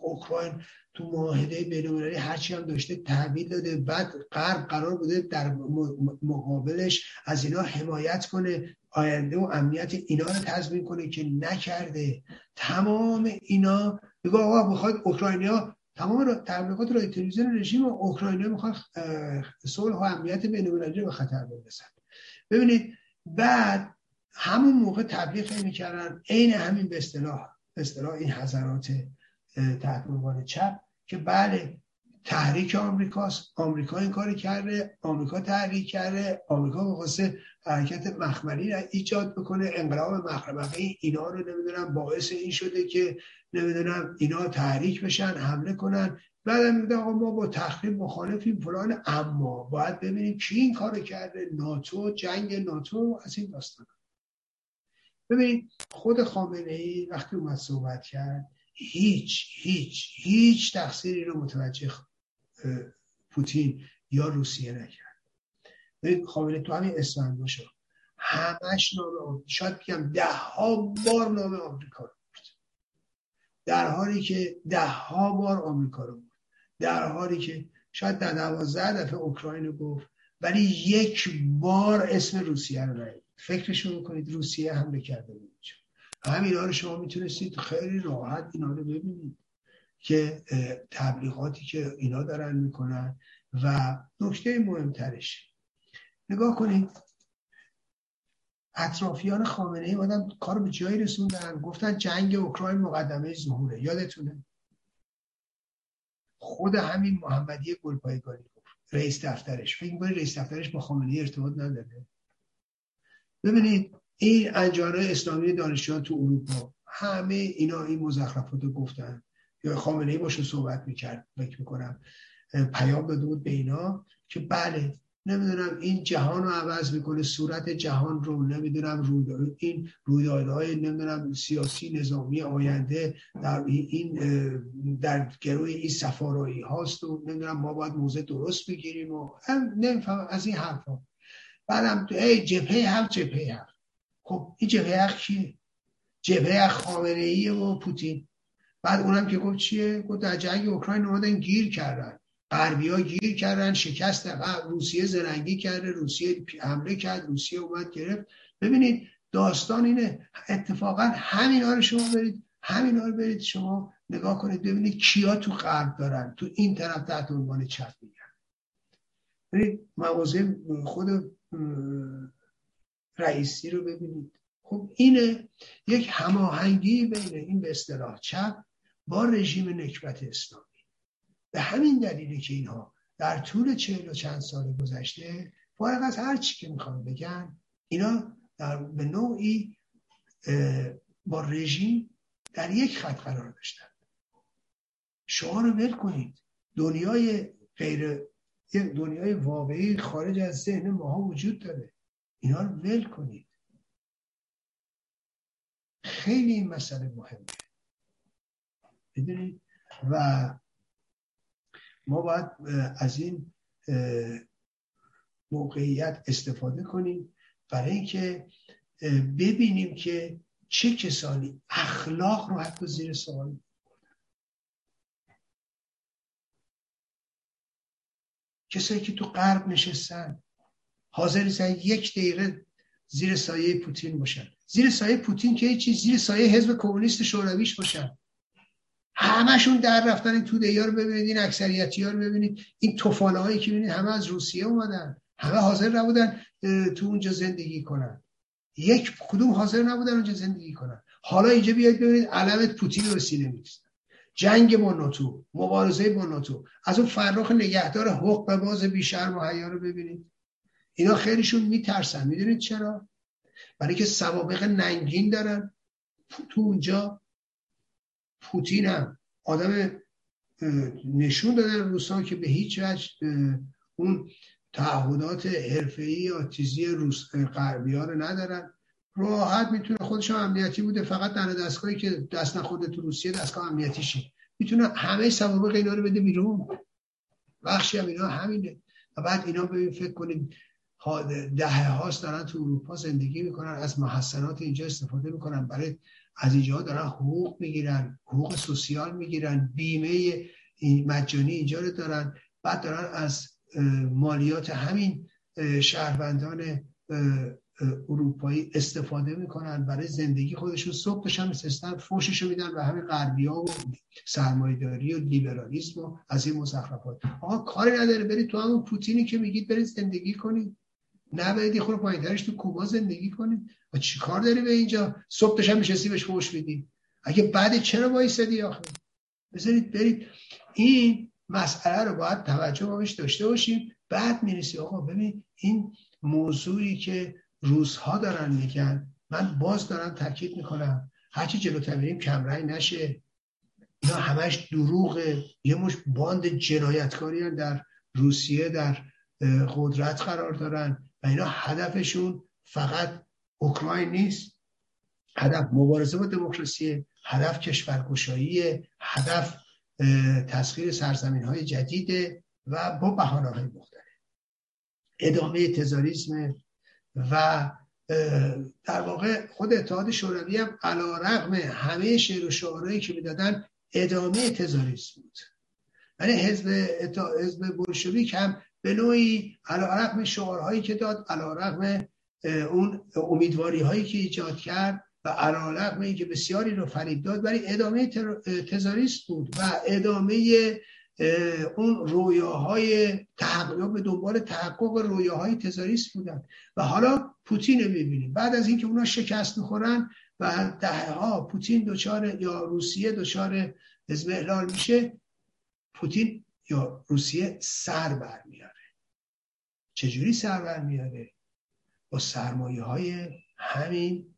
اوکراین تو معاهده بین‌المللی هرچی هم داشته تحویل داده. بعد غرب قرار بوده در مقابلش از اینا حمایت کنه. آینده و امنیت اینا رو تضمین کنه که نکرده. تمام اینا بگو آقا بخواد اوکراینیا تمام تبلیغات رای تلویزیون رژیم اوکراینیا می‌خوان صلح و امنیت بین المللی به خطر بندازن. ببینید بعد همون موقع تبلیغ می‌کردن. عین همین به اصطلاح اصطلاح این حضرات تحت عنوان چپ که بله تحریک آمریکاست. آمریکا این کاری کرده آمریکا تحریک کرده آمریکا بخواسته حرکت مخملی را ایجاد بکنه. انقلاب مخملی اینا رو نمی‌دونم باعث این شده که نمی‌دونم اینا تحریک بشن حمله کنن. بعد میگه آقا ما با تخریب مخالفیم فلان اما باید ببینیم کی این کار کرده. ناتو جنگ ناتو از این داستان ببینید خود خامنه ای وقتی اومد صحبت کرد هیچ هیچ هیچ تقصیری رو متوجه پوتین یا روسیه نکرد. خامنه تو همین اسفند باشه. همش نام شاید بگم ده ها بار نام آمریکا رو برد در حالی که ده ها بار آمریکا رو برد در حالی که شاید در دوازده دفعه اوکراین رو گفت ولی یک بار اسم روسیه رو نهید فکرشون کنید روسیه حمله کرده بود. همین رو شما می‌تونستید خیلی راحت اینا رو ببینید که تبلیغاتی که اینا دارن می‌کنن و نکته مهمترش. نگاه کنید. اطرافیان خامنه ای آدم کار به جایی رسوندن. گفتن جنگ اوکراین مقدمه ظهوره. یادتونه؟ خود همین محمدی گلپایگانی گفت. رئیس دفترش. فکر می‌کنید رئیس دفترش با خامنه ارتباط نداره؟ ببینید این انجانهای اسلامی دانشجویان تو اروپا همه اینا این مزخرفات رو گفتن. یا خامنه ای باشه صحبت می‌کرد فکر می‌کنم. پیام داده بود به اینا که بله نمی‌دونم این جهان رو عوض می‌کنه صورت جهان رو نمی‌دونم رویداد این رویدادهای نمی‌دونم سیاسی نظامی آینده در این در گروه این سفارایی هاست و نمی‌دونم ما باید موضع درست بگیریم و نمیفهم از این حرفا. بعدم ای جبهه حق جبهه حق خب این جبهه حق کیه؟ جبهه حق خامنه ای و پوتین. بعد اونم که گفت چیه؟ گفت در جنگ اوکراین اومدن گیر کردن. غربی ها گیر کردن شکست روسیه زرنگی کرده روسیه حمله کرد روسیه اومد گرفت. ببینید داستان اینه اتفاقا همینا رو شما برید همینا رو برید شما نگاه کنید. ببینید کیا تو غرب دارن. تو این طرف تحت عنوان چپ میگن برید موازه خود رئیسی رو ببینید. خب اینه یک هماهنگی بین این به اصطلاح چپ با رژیم نکبت اسلامی. به همین دلیله که اینها در طول چهل و چند سال گذشته فارغ از هر چی که می‌خوان بگن اینا در به نوعی با رژیم در یک خط قرار داشتن. شما رو ول کنید. دنیای غیر دنیای واقعی خارج از ذهن ماها وجود داره. اینا رو ول کنید. خیلی این مسئله مهمه. بدونید؟ و ما باید از این موقعیت استفاده کنیم برای اینکه ببینیم که چه کسانی اخلاق رو حتی زیر سوال کسایی که تو غرب نشستن. حاضر نیستن یک دقیقه زیر سایه پوتین باشن. زیر سایه پوتین که چیز زیر سایه حزب کمونیست شورویش باشن. همشون در رفتن این توده رو ببینید این اکثریتی ها رو ببینید. این توفاله هایی که ببینید همه از روسیه اومدن. همه حاضر نبودن تو اونجا زندگی کنن. یک کدوم حاضر نبودن اونجا زندگی کنن. حالا اینجا بیاید ببینید علمت پوتین رو سینه می‌کشن جنگ با ناتو مبارزه با ناتو. از اون فرخ نگهدار حقوق باز بیشرم و حیا رو ببینید. اینا خیلیشون میترسن. می‌دونید چرا؟ برای که سوابق ننگین دارن. تو اونجا پوتین هم آدم نشون دادن روسا که به هیچ وجه اون تعهدات حرفه‌ای یا تیزی روس غربی ها رو ندارن. راحت می‌تونه خودش امنیتی بوده. فقط در دستگاهی که دست نخورده تو روسیه دستگاه امنیتی شه می‌تونه همه سوابق اینا رو بده بیرون. بخشی هم اینا همینه. و بعد اینا ببین فکر کنید دهه هاست دارن تو اروپا زندگی می‌کنن از محسنات اینجا استفاده می‌کنن. برای از اینجا دارن حقوق می‌گیرن حقوق سوسیال می‌گیرن بیمه مجانی اینجا رو دارن. بعد دارن از مالیات همین شهروندان اروپایی استفاده می‌کنن. برای زندگی خودشون صبح داشتن نشستن فوششو میدن و همین غربی ها و سرمایداری و لیبرالیسم و از این مزخرفات. آقا کاری نداره. برید تو همون پوتینی که میگید برید زندگی کنید. نه برید یه خورده تو کوبا زندگی کنید و چی کار داری به اینجا؟ صبح داشتن میشستی بهش فوش میدی اگه بعد چرا وایسادی آخه؟ بذارید برید. این مسئله رو باید توجه بهش داشته باشیم. بعد می‌رسی آقا ببین این موضوعی که روزها دارن میگن من باز دارم تاکید می‌کنم. هرچی جلوتر بریم کمرنگ نشه. اینا همش دروغه. یه مش باند جنایتکاری در روسیه در قدرت قرار دارن. و اینا هدفشون فقط اوکراین نیست. هدف مبارزه با دموکراسی هدف کشورگشایی هدف تسخیر سرزمین های جدیده و با بحانه های مختلف. ادامه تزاریسم و در واقع خود اتحاد شوروی هم علا رقم همه شعر و شعارهایی که می‌دادن ادامه تزاریسم بود. ولی حزب حزب بولشویک هم به نوعی علا شعارهایی که داد علا اون امیدواری هایی که ایجاد کرد و علا رقم که بسیاری رو فریب داد ولی ادامه تزاریست بود و ادامه اون رویاهای تحقق به دنبال تحقق رویاهای تزاریست بودن. و حالا پوتین رو می‌بینیم. بعد از اینکه اونا شکست می‌خورن و ده ها پوتین دچار یا روسیه دچار حزب میشه پوتین یا روسیه سر برمیاره. چجوری سر برمیاره؟ با سرمایه های همین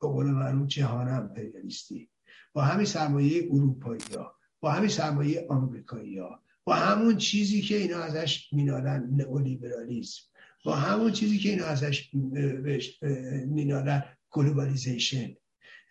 به قول معروف جهان امپریالیستی. با همین سرمایه اروپایی ها با همین سرمایه آمریکایی ها با همون چیزی که اینا ازش مینالن نئولیبرالیسم. با همون چیزی که اینا ازش مینالن globalization.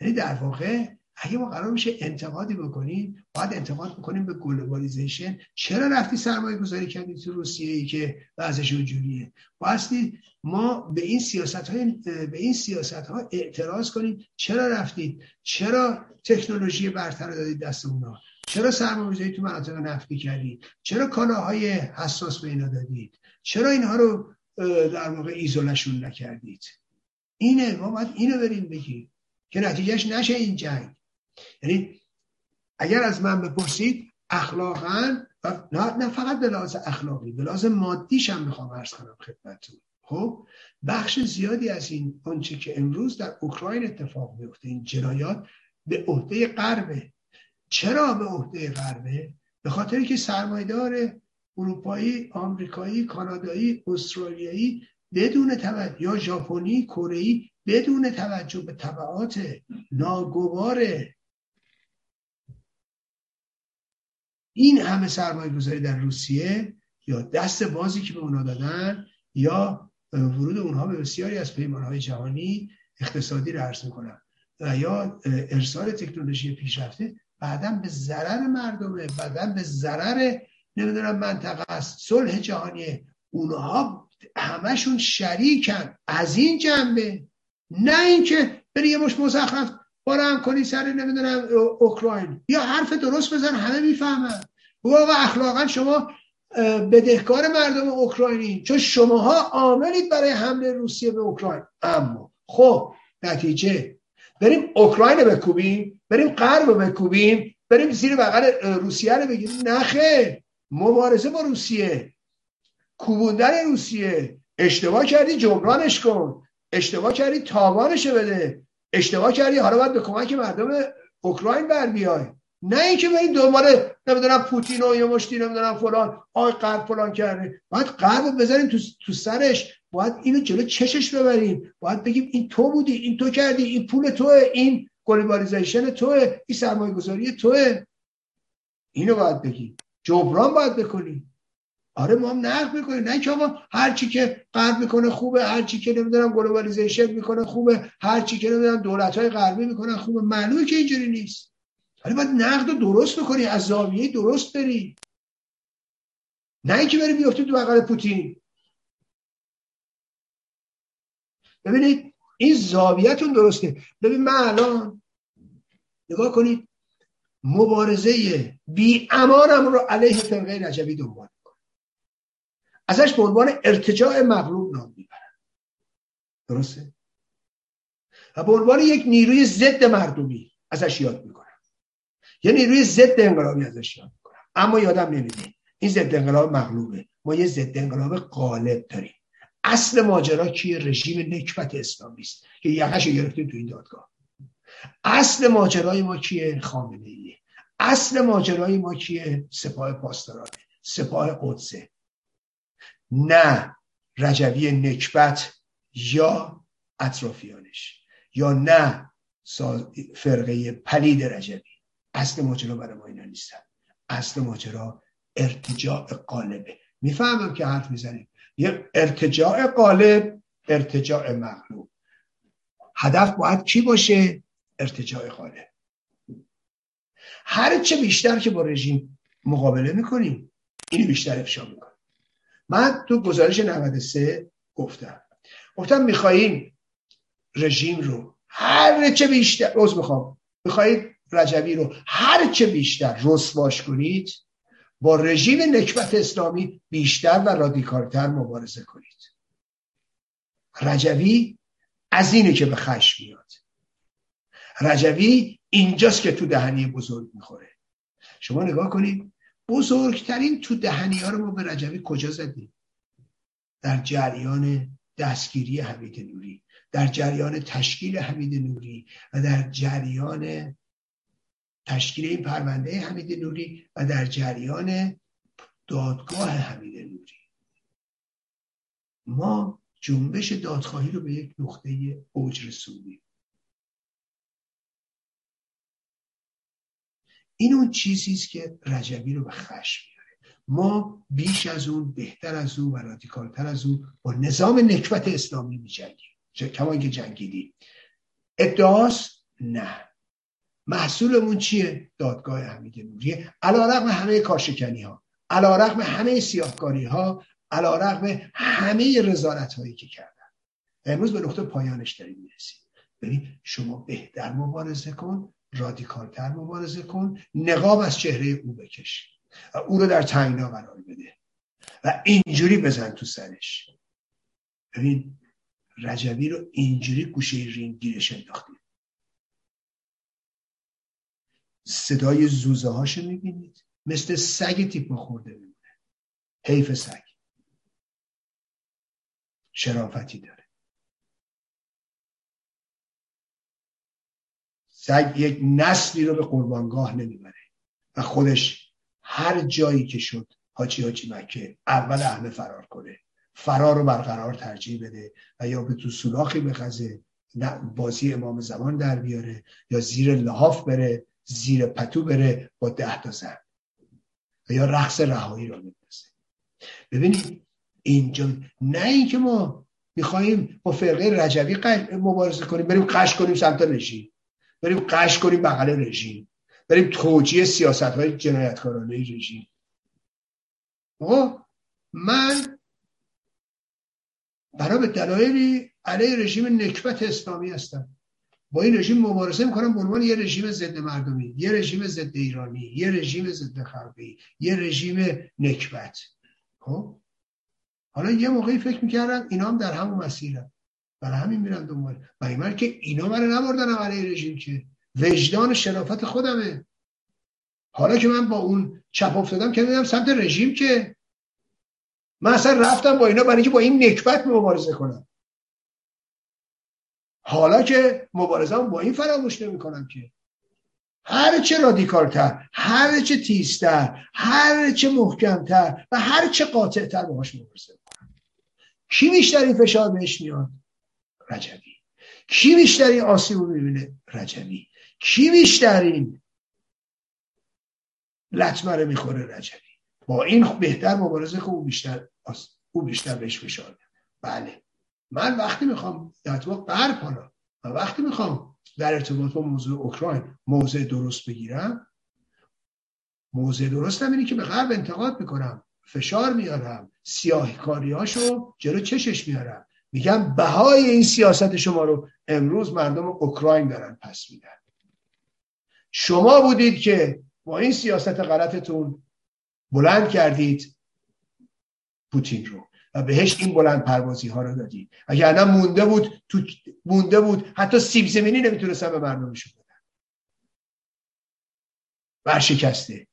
یعنی در واقع اگه ما قرار میشه انتقادی بکنیم باید انتقاد بکنیم به globalization چرا رفتی سرمایه گذاری کردی تو روسیه ای که وضعش اونجوریه؟ بایستی ما به این سیاست های به این سیاست ها اعتراض کنیم. چرا رفتید؟ چرا تکنولوژی برتر دادید دست اونا؟ چرا سرمایه‌گذاری تو مناطق نفتی کردید؟ چرا کالاهای حساس به اینا دادید؟ چرا اینها رو در واقع ایزولشون نکردید؟ اینه. ما باید اینو بریم بگیم که نتیجهش نشه این جنگ. یعنی اگر از من بپرسید اخلاقا نه, نه فقط به لحاظ اخلاقی به لحاظ مادیش هم می‌خوام عرض کنم خدمتتون. خب بخش زیادی از این آنچه که امروز در اوکراین اتفاق میفته این جنایات به عهده غربه. چرا به عهده غربه؟ به خاطر که سرمایدار اروپایی آمریکایی کانادایی استرالیایی بدون توجه یا ژاپنی کره بدون توجه به طبعات ناگوار این همه سرمایه گذاری در روسیه یا دست بازی که به اونا دادن یا ورود اونها به بسیاری از پیمانهای جهانی اقتصادی رو عرض می‌کنن و یا ارسال تکنولوژی پیشرفته بعدا به ضرر مردمه بعدا به ضرر نمی‌دونم منطقه است. صلح جهانی اونها همشون شریکن. از این جنبه نه اینکه بری یه مش مزخرف بارم کنی سر نمی‌دونم اوکراین. یا حرف درست بزن همه می‌فهمن. آقا اخلاقا شما بدهکار مردم اوکراینی. چون شماها عاملید برای حمله روسیه به اوکراین. اما خب نتیجه. بریم اوکراین رو بکوبیم بریم غرب رو بکوبیم بریم زیر بغل روسیه رو بگیریم. نخه مبارزه با روسیه. کوبوندن روسیه. اشتباه کردی جبرانش کن. اشتباه کردی تاوانش بده. اشتباه کردی حالا باید به کمک مردم اوکراین بر بیای نه اینکه این دوباره نمی‌دونم پوتین و یه مشتی نمی‌دونم فلان آی غرب فلان کرده. باید غرب بذاریم تو, تو سرش. باید اینو جلو چشش ببریم. باید بگیم این تو بودی این تو کردی این پول توه این globalization توه این سرمایه گذاری توه. اینو باید بگیم. جبران باید بکنیم. آره ما هم نقد می‌کنیم. نه که آقا هر چی که غرب می‌کنه خوبه هر چی که نمی‌دونم globalization می‌کنه خوبه هر چی که نمی‌دونم دولت های غربی می‌کنن خوبه. معلومه که اینجوری نیست. ولی باید نقد رو درست بکنی از زاویه درست بری. نه اینکه بری بیفتی تو بغل پوتین. ببینید این زاویهتون درسته. ببین من الان نگاه کنید مبارزه بی امانم رو علیه فرقه نجبی دنبال ازش به عنوان ارتجاع مغلوب نام می‌برن درسته؟ و به عنوان یک نیروی ضد مردمی ازش یاد می‌کنم. یه نیروی ضد انقلابی ازش یاد اما یادم نمیده این ضد انقلاب مغلوبه. ما یه ضد انقلاب غالب داریم. اصل ماجرا کیه رژیم نکبت اسلامی است که یقش گرفتیم تو این دادگاه. اصل ماجرای ما کیه خامنه ایه اصل ماجرای ما کیه سپاه پاسدارانه سپاه قدسه. نه رجوی نکبت یا اطرافیانش. یا نه فرقه پلید رجوی. اصل ماجرا برای ما اینا نیستن. اصل ماجرا ارتجاع قالبه می‌فهمم که حرف می‌زنیم. یه ارتجاع قالب ارتجاع مغلوب. هدف باید کی باشه؟ ارتجاع قالب. هر چه بیشتر که با رژیم مقابله می‌کنیم اینو بیشتر افشا می‌کنیم. من تو گزارش 93 گفتم. گفتم می‌خواهیم رژیم رو هر چه بیشتر روز می‌خوام. می‌خواهید رجوی رو هر چه بیشتر رسواش کنید با رژیم نکبت اسلامی بیشتر و رادیکالتر مبارزه کنید. رجوی از اینه که به خشم میاد. رجوی اینجاست که تو دهنی بزرگ می‌خوره. شما نگاه کنید بزرگترین تو دهنی ها رو ما به رجوی کجا زدیم؟ در جریان دستگیری حمید نوری در جریان تشکیل حمید نوری و در جریان تشکیل این پرونده حمید نوری و در جریان دادگاه حمید نوری. ما جنبش دادخواهی رو به یک نقطه اوج رسوندیم. این اون چیزی است که رجبی رو به خشم میاره. ما بیش از اون بهتر از اون و رادیکالتر از اون با نظام نکبت اسلامی میجنگیم. کما که جنگیدیم. ادعاست نه. محصولمون چیه؟ دادگاه حمید نوری. علا رقم همه کاشکنی ها علا رقم همه سیاهکاری ها علا رقم همه رزارت هایی که کردن. امروز به نقطه پایانش داریم می‌رسیم. ببین شما بهتر مبارزه کن رادیکالتر مبارزه کن نقاب از چهره او بکش و او رو در تنگنا قرار بده و اینجوری بزن تو سرش. ببین رجبی رو اینجوری گوشه رینگ گیرش انداختیم صدای زوزه هاشو می‌بینید. مثل سگ تیپ خورده میمونه. حیف سگ. شرافتی داره. سگ یک نسلی رو به قربانگاه نمی‌بره. و خودش هر جایی که شد حاجی حاجی مکه اول همه فرار کنه. فرار رو برقرار ترجیح بده و یا به تو سولاخی بخزه بازی امام زمان در بیاره یا زیر لحاف بره زیر پتو بره با ده تا زن. و یا رقص رهایی رو بندازه ببینید اینجا نه اینکه ما می‌خواهیم با فرقه رجوی مبارزه کنیم بریم قش کنیم سمت رژیم. بریم قش کنیم بغل رژیم. بریم توجیه سیاست های جنایتکارانه رژیم. من برای به دلایلی علیه رژیم نکبت اسلامی هستم. با این رژیم مبارزه می‌کنم به عنوان یه رژیم ضد مردمی یه رژیم ضد ایرانی یه رژیم ضد خلقی یه رژیم نکبت. خب؟ حالا یه موقعی فکر می‌کردم اینا هم در همون مسیرن. برای همین میرن دنبال. من که اینا من نبردن علیه رژیم که وجدان شرافت خودمه. حالا که من با اون چپ افتادم که میدم سمت رژیم که من اصلا رفتم با اینا برای اینکه با این نکبت مبارزه کنم. حالا که مبارزه با این فراموش نمی کنم که. هر چه رادیکالتر هر چه تیزتر هر چه محکمتر و هر چه قاطعتر باهاش مبارزه کنم کی بیشترین فشار بهش میاد؟ رجبی. کی بیشترین آسیب رو می‌بینه؟ رجبی. کی بیشترین لطمه رو می‌خوره؟ رجبی. با این بهتر مبارزه که او بیشتر او بیشتر بهش فشار بله. من وقتی می‌خوام در ارتباط غرب حالا و وقتی می‌خوام در ارتباط با موضوع اوکراین موضع درست بگیرم موضع درست اینه که به غرب انتقاد می‌کنم فشار میارم سیاه کاریاشو جلو چشش میارم. میگم بهای این سیاست شما رو امروز مردم اوکراین دارن پس میدن. شما بودید که با این سیاست غلطتون بلند کردید پوتین رو. و بهش این بلند پروازی ها رو دادی. اگر مونده بود تو مونده بود. حتی سیب زمینی نمی‌تونستن به مردمشون بدن. ورشکسته.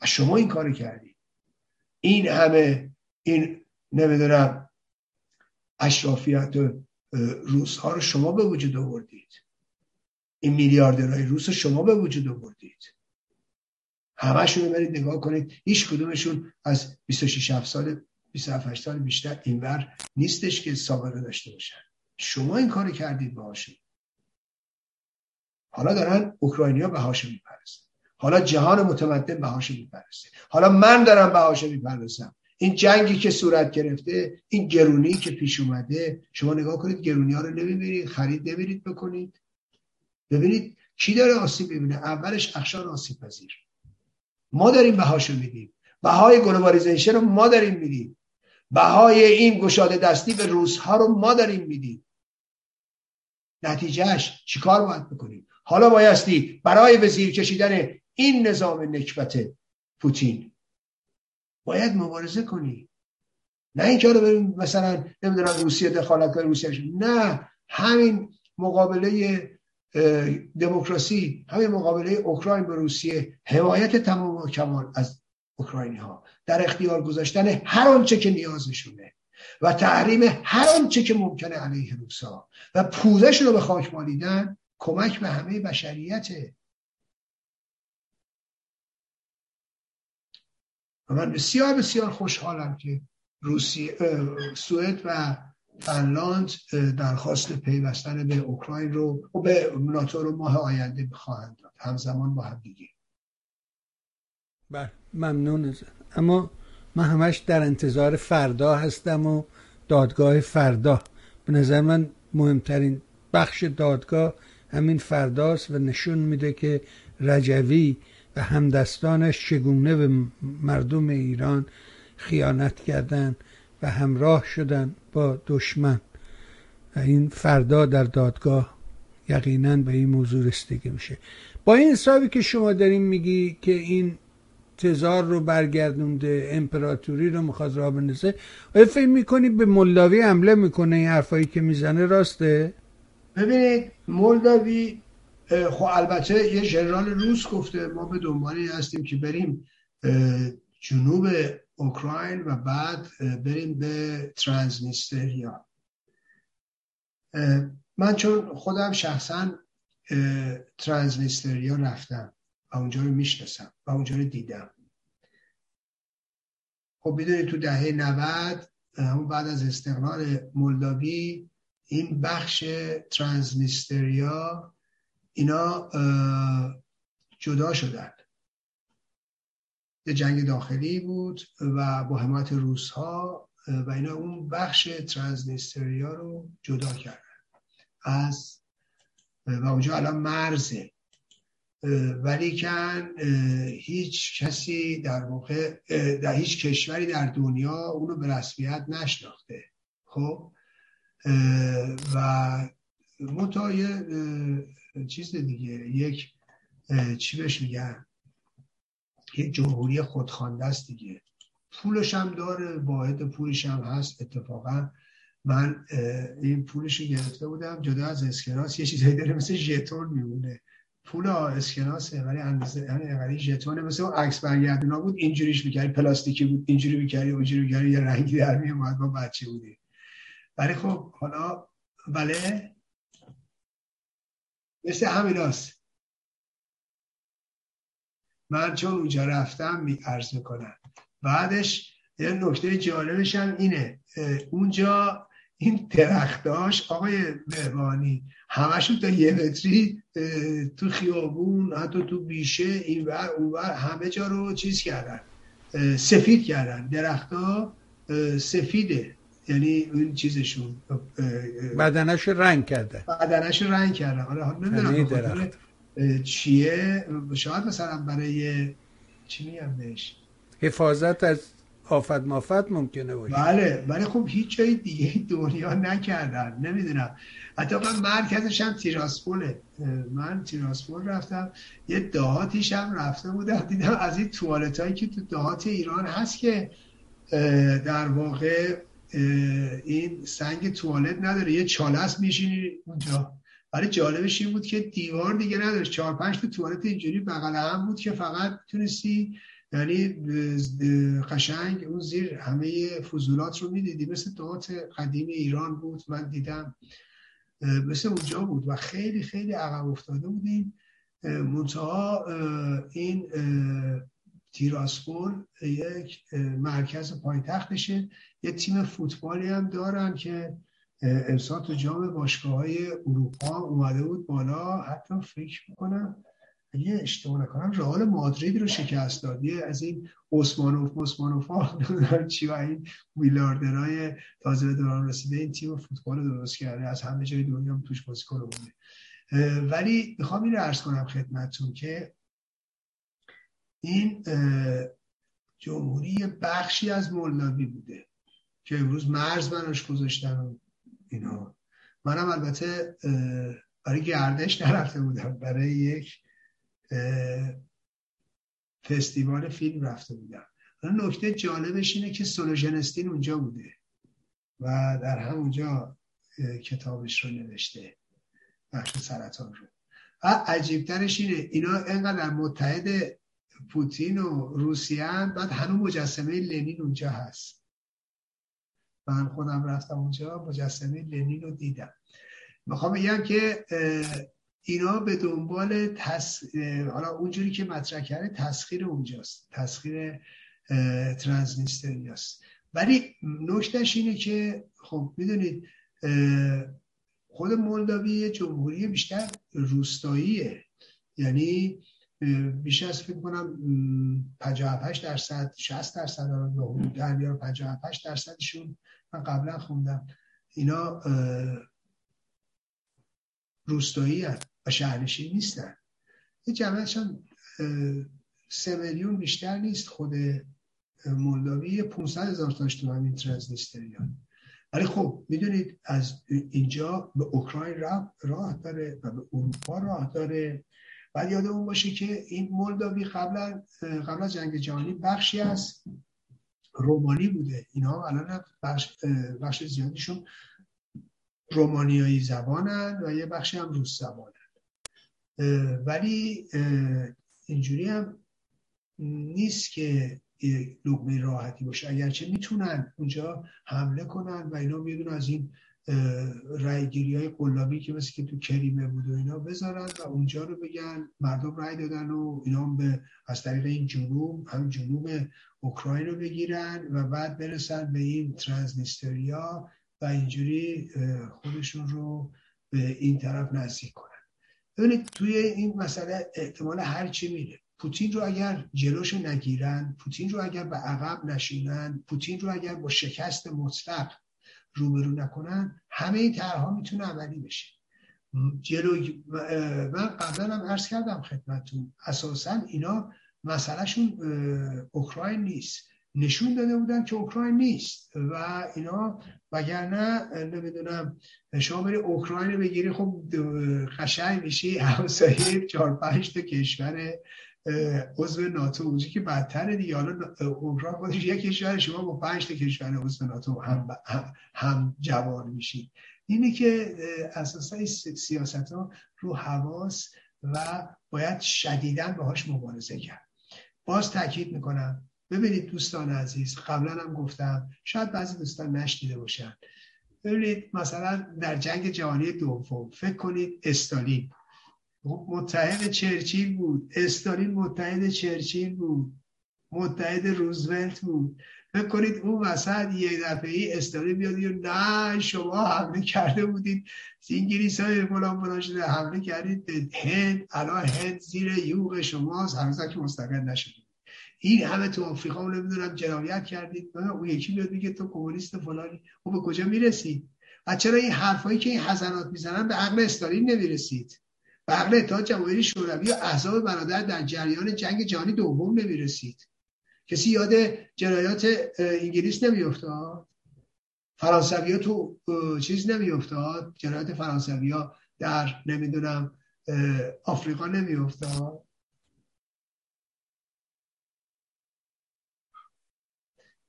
و شما این کار کردی. این همه این نمی‌دونم اشرافیت روس ها رو شما به وجود آوردید. این میلیاردرهای روس رو شما به وجود آوردید. همشون رو برید نگاه کنید. هیچ کدومشون از 26 سال 27 سال بیشتر اینور نیستش که سابقه داشته باشن. شما این کار کردید باهاشون. حالا دارن اوکراینیا بهاشو میپرستن. حالا جهان متمدن بهاشو میپرسته. حالا من دارم بهاشو میپرستم. این جنگی که صورت گرفته این گرونی که پیش اومده شما نگاه کنید گرونی ها رو نمی‌بینید خرید نمیرید بکنید. ببینید کی داره آسیب ببینه اولش اقشار آسیب پذیر ما داریم بهاشو میدیم. بهای globalization رو ما داریم میدیم. بهای این گشاده دستی به روس‌ها رو ما داریم میدیم. نتیجهش چیکار باید بکنیم؟ حالا بایستی برای به کشیدن این نظام نکبت پوتین باید مبارزه کنی. نه اینکه رو بریم مثلا نمی‌دونم روسیه دخالت کنه روسیه نه همین مقابله دموکراسی همین مقابله اوکراین به روسیه حمایت تمام و کمال از اوکراینی ها. در اختیار گذاشتن هر آنچه که نیازشونه و تحریم هر آنچه که ممکنه علیه روسا و پوزش رو به خاک مالیدن کمک به همه بشریته و من بسیار بسیار خوشحالم که روسیه سوئد و فنلاند درخواست پیوستن به اوکراین رو و به ناتو رو ماه آینده بخواهند داد. همزمان با هم دیگه. بله. ممنون اما من همش در انتظار فردا هستم و دادگاه فردا. به نظر من مهمترین بخش دادگاه همین فرداست و نشون میده که رجوی و همدستانش چگونه به مردم ایران خیانت کردن و همراه شدن با دشمن. و این فردا در دادگاه یقینا به این موضوع رسیدگی میشه. با این حسابی که شما داریم میگی که این تزار رو برگردونده امپراتوری رو می‌خواد را بندازه. آیا فکر می‌کنی به مولداوی حمله می‌کنه این حرفایی که می‌زنه؟ راسته؟ ببینید مولداوی خب البته یه ژنرال روس گفته ما به دنبالی هستیم که بریم جنوب اوکراین و بعد بریم به ترانسنیستریا من چون خودم شخصا ترانسنیستریا رفتم. و اونجا رو می‌شناسم و اونجا رو دیدم. خب می‌دونید تو دهه 90 همون بعد از استقلال مولداوی این بخش ترانسنیستریا اینا جدا شدن. یه جنگ داخلی بود و با حمایت روس ها و اینا اون بخش ترانسنیستریا رو جدا کردن. از و اونجا الان مرزه. ولی کن هیچ کسی در واقع در هیچ کشوری در دنیا اونو به رسمیت نشناخته. خب؟ و منتها یه چیز دیگه یک چی بهش میگن؟ یک جمهوری خودخوانده است دیگه. پولش هم داره واحد پولش هم هست اتفاقا. من این پولش رو گرفته بودم جدا از اسکناس یه چیزایی داره مثل ژتون میمونه. پول اسکناسه ولی اندازه یعنی ولی ژتونه. مثل اون عکس برگردونا بود اینجوریش می‌کردی پلاستیکی بود اینجوری می‌کردی اونجوری می‌کردی یه رنگی در میومد با بچه بودی. ولی خب حالا بله. مثل همیناست. من چون اونجا رفتم می عرض می‌کنم. بعدش یه نکته جالبش هم اینه. اونجا این درختاش آقای بهبانی همشون تا یه متری تو خیابون حتی تو بیشه این ور اون ور همه جا رو چیز کردن سفید کردن. درختها سفیده. یعنی اون چیزشون بدنش رنگ کرده بدنش رنگ کرده حالا نمی‌دونم چیه؟ شاید مثلا برای چی میگم بهش؟ حفاظت از آفت مافت ممکنه باشه. بله ولی خب هیچ جای دیگه دنیا نکردن. نمی‌دونم. حتی من مرکزش هم تیراسپوله من تیراسپول رفتم. یه دهاتیش هم رفته بودم. دیدم از این توالت هایی که تو دهات ایران هست که در واقع این سنگ توالت نداره. یه چالس میشینی اونجا. برای جالبش این بود که دیوار دیگه نداشت. چهار پنج تا توالت اینجوری بغل هم بود که فقط تونستی یعنی قشنگ اون زیر همه فضولات رو می‌دیدی. مثل دهات قدیم ایران بود. من دیدم مثل اونجا بود و خیلی خیلی عقب افتاده بودیم. منتها این تیراسپول یک مرکز پایتختشه. یه تیم فوتبالی هم دارن که امسال تو جام باشگاه های اروپا اومده بود بالا. حتی فکر می‌کنم اگه اشتباه نکنم رئال مادرید رو شکست داد. از این عثمانوف مسمانوف ها چی و این ویلاردرای تازه به دوران رسیده این تیم فوتبال درست کرده از همه جای دنیا توش بازیکن بوده ولی می‌خوام این رو عرض کنم خدمتتون که این جمهوری بخشی از مولداوی بوده که امروز مرز براش گذاشتن و اینا. منم البته برای گردش نرفته بودم برای یک فستیوال فیلم رفته بودم. نکته جالبش اینه که سولوژنستین اونجا بوده و در همونجا کتابش رو نوشته بخش سرطان رو. و عجیبترش اینه اینا انقدر متحد پوتین و روسیه بعد هنوز مجسمه لنین اونجا هست. من خودم رفتم اونجا مجسمه لنین رو دیدم. می‌خوام بگم که اینا به دنبال تس... حالا اونجوری که مطرح کرده تسخیر اونجاست تسخیر ترانسنیستریاست ولی نکتهش اینه که خب می‌دونید خود مولداوی جمهوری بیشتر روستاییه. یعنی بیش از فکر کنم 58 درصد 60 درصد در بیار 58 درصدشون من قبلا خوندم. اینا روستایی و شهرنشین نیستن. یه جمعشان سه میلیون بیشتر نیست خود مولداوی. 500 هزار تاش تو همین ترانسنیستریان ولی خب می‌دونید از اینجا به اوکراین راه داره و به اروپا راه داره. بعد یادمون باشه که این مولداوی قبلا قبل از جنگ جهانی بخشی از رومانی بوده. اینا الان بخش, بخش زیادیشون رومانیایی زبانن و یه بخشی هم روس زبانن. ولی اینجوری هم نیست که لقمه راحتی باشه. اگرچه می‌تونن اونجا حمله کنن و اینا میدون از این رایگیری های قلابی که مثل که تو کریمه بود و اینا بذارن و اونجا رو بگن مردم رای دادن و اینا هم به از طریق این جنوب هم جنوب اوکراین رو بگیرن و بعد برسن به این ترانسنیستریا و اینجوری خودشون رو به این طرف نزدیک کنن. ببینید توی این مسئله احتمال هر چی میره. پوتین رو اگر جلوش نگیرن پوتین رو اگر به عقب نشینن پوتین رو اگر با شکست مطلق روبرو نکنن همه این طرحها می‌تونه عملی بشه. جلو من قبلا هم عرض کردم خدمتتون اساسا اینا مسئلهشون اوکراین نیست. نشون داده بودن که اوکراین نیست. و اینا وگرنه نمی‌دونم شما بری اوکراین رو بگیری خب قشنگ میشی. همسایه چهار پنج تا کشور عضو ناتو اونجا که بدتره دیگه. حالا اوکراین خودش یک کشور شما با پنج تا کشور عضو ناتو هم, هم جوان میشید اینه که اساسا سیاست ها رو حواس و باید شدیدن باهاش مبارزه کرد. باز تاکید می‌کنم ببینید دوستان عزیز قبلا هم گفتم شاید بعضی دوستان نشنیده باشن. ببینید مثلا در جنگ جهانی دوم فکر کنید استالین. متحد چرچیل بود. استالین متحد چرچیل بود. متحد روزولت بود. فکر کنید اون وسط یه دفعه ای استالین بیاد نه شما حمله کرده بودید. انگلیس های فلان فلان شده حمله کردید هند. الان هند زیر یوغ شماست. هنوز که مستقل نشده. این همه تو آفریقا نمی‌دونم جنایت کردید. اون یکی میاد میگه تو کمونیست فلانی. او به کجا می‌رسید؟ و چرا این حرفایی که این حزنات می‌زنن به عقل استالین نمی‌رسید؟ به عقل اتحاد جماهیر شوروی و احزاب برادر در جریان جنگ جهانی دوم نمی‌رسید. کسی یاد جنایات انگلیس نمیافتاد؟ فرانسوی تو چیز نمیافتاد؟ جنایات فرانسوی در نمی‌دونم آفریقا نمیافتاد؟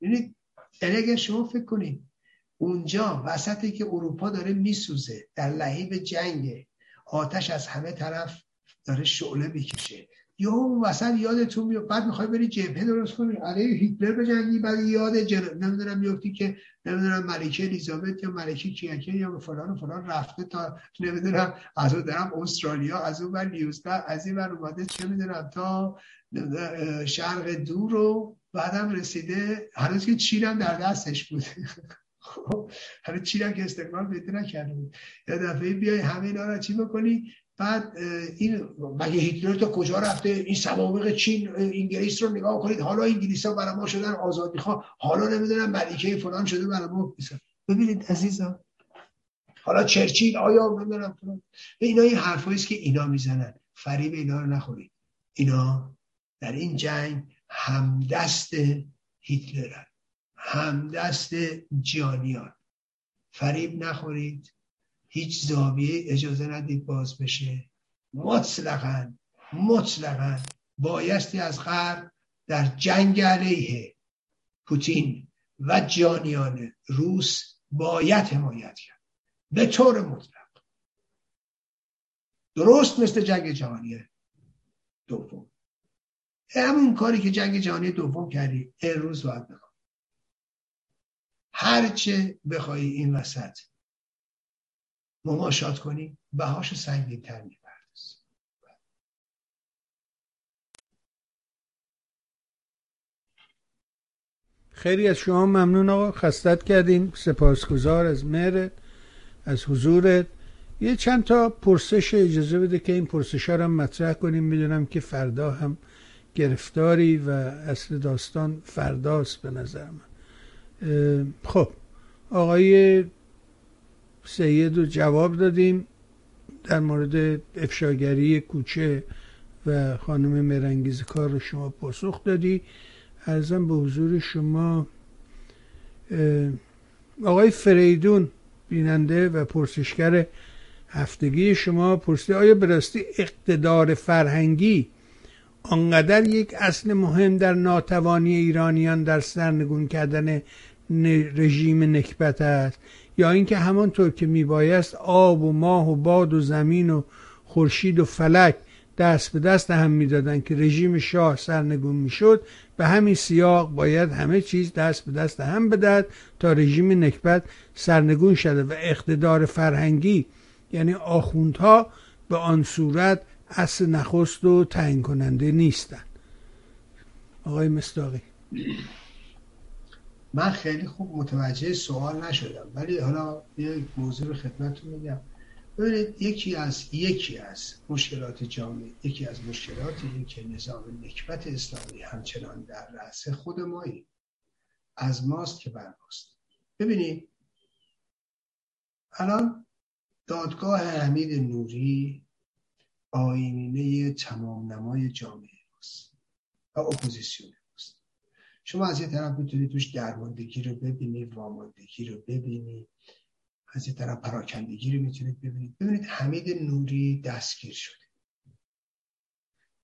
یعنی اگر شما فکر کنید اونجا وسطی که اروپا داره میسوزه در لحیب جنگ آتش از همه طرف داره شعله می‌کشه. یا اون وسط یادتون میاد بعد می‌خوای بری جبهه درست کنی. علیه هیتلر بجنگی بعد یاد جن... نمی‌دونم میفتی که نمی‌دونم ملکه الیزابت یا ملکه کیانکه یا فلان و فلان رفته تا نمی‌دونم از اون دارم استرالیا از اون بر نیوزلند از این بر اومده چه می‌دونم تا شرق دور رو بعدم رسیده هنوز که چین هم در دستش بود خب هنوز چین هم که استقلال پیدا نکرده بود. یا دفعه بیای همه اینا رو چی بکنی؟ بعد این مگه هیتلر تا کجا رفته؟ این سوابق چین انگلیس رو نگاه کنید. حالا انگلیس ها برای ما شدن آزادی خواه حالا نمی‌دونم ملیکه فلان شده برای ما ببینید عزیزان. حالا چرچیل آیا نمی‌دونم اینا این حرفایی است که اینا می‌زنن. فریب اینا رو نخورید. اینا در این جنگ همدست هیتلرن همدست جانیان. فریب نخورید هیچ زاویه اجازه ندید باز بشه. مطلقا مطلقا بایستی از غرب در جنگ علیه پوتین و جانیان روس باید حمایت کرد. به طور مطلق. درست مثل جنگ جهانی دوم. همون کاری که جنگ جهانی دوم کردی امروز باید بکن هرچه بخوای این وسط مماشات کنیم بهاش سنگین تر می‌پردازیم خیلی از شما ممنون آقا. خستت کردین. سپاسگزار از مهرت از حضورت. یه چند تا پرسش اجازه بده که این پرسش ها رو مطرح کنیم. می‌دونم که فردا هم گرفتاری و اصل داستان فرداست به نظر من. خب آقای سید رو جواب دادیم در مورد افشاگری کوچه و خانم مرنگیز کار رو شما پاسخ دادی. ارزم به حضور شما آقای فریدون بیننده و پرسشگر هفتگی شما پرسیده آیا به اقتدار فرهنگی آنقدر یک اصل مهم در ناتوانی ایرانیان در سرنگون کردن رژیم نکبت است. یا اینکه همانطور که میبایست آب و ماه و باد و زمین و خورشید و فلک دست به دست هم می‌دادن که رژیم شاه سرنگون می‌شد به همین سیاق باید همه چیز دست به دست هم بدهد تا رژیم نکبت سرنگون شده و اقتدار فرهنگی یعنی آخوندها به آن صورت اصل نخست و تعیین کننده نیستند آقای مستاقی من خیلی خوب متوجه سوال نشدم ولی حالا یک موضوع رو خدمتتون میگم. ببینید یکی از یکی از مشکلات جامعه یکی از مشکلات این که نظام نکبت اسلامی همچنان در رأس خود مایی از ماست که بر ماست. ببینید الان دادگاه حمید نوری آینه تمام نمای جامعه ماست و اپوزیسیون شما از یه طرف می‌تونید توش درماندگی رو ببینید واماندگی رو ببینید از یه طرف پراکندگی رو می‌تونید ببینید. ببینید حمید نوری دستگیر شده.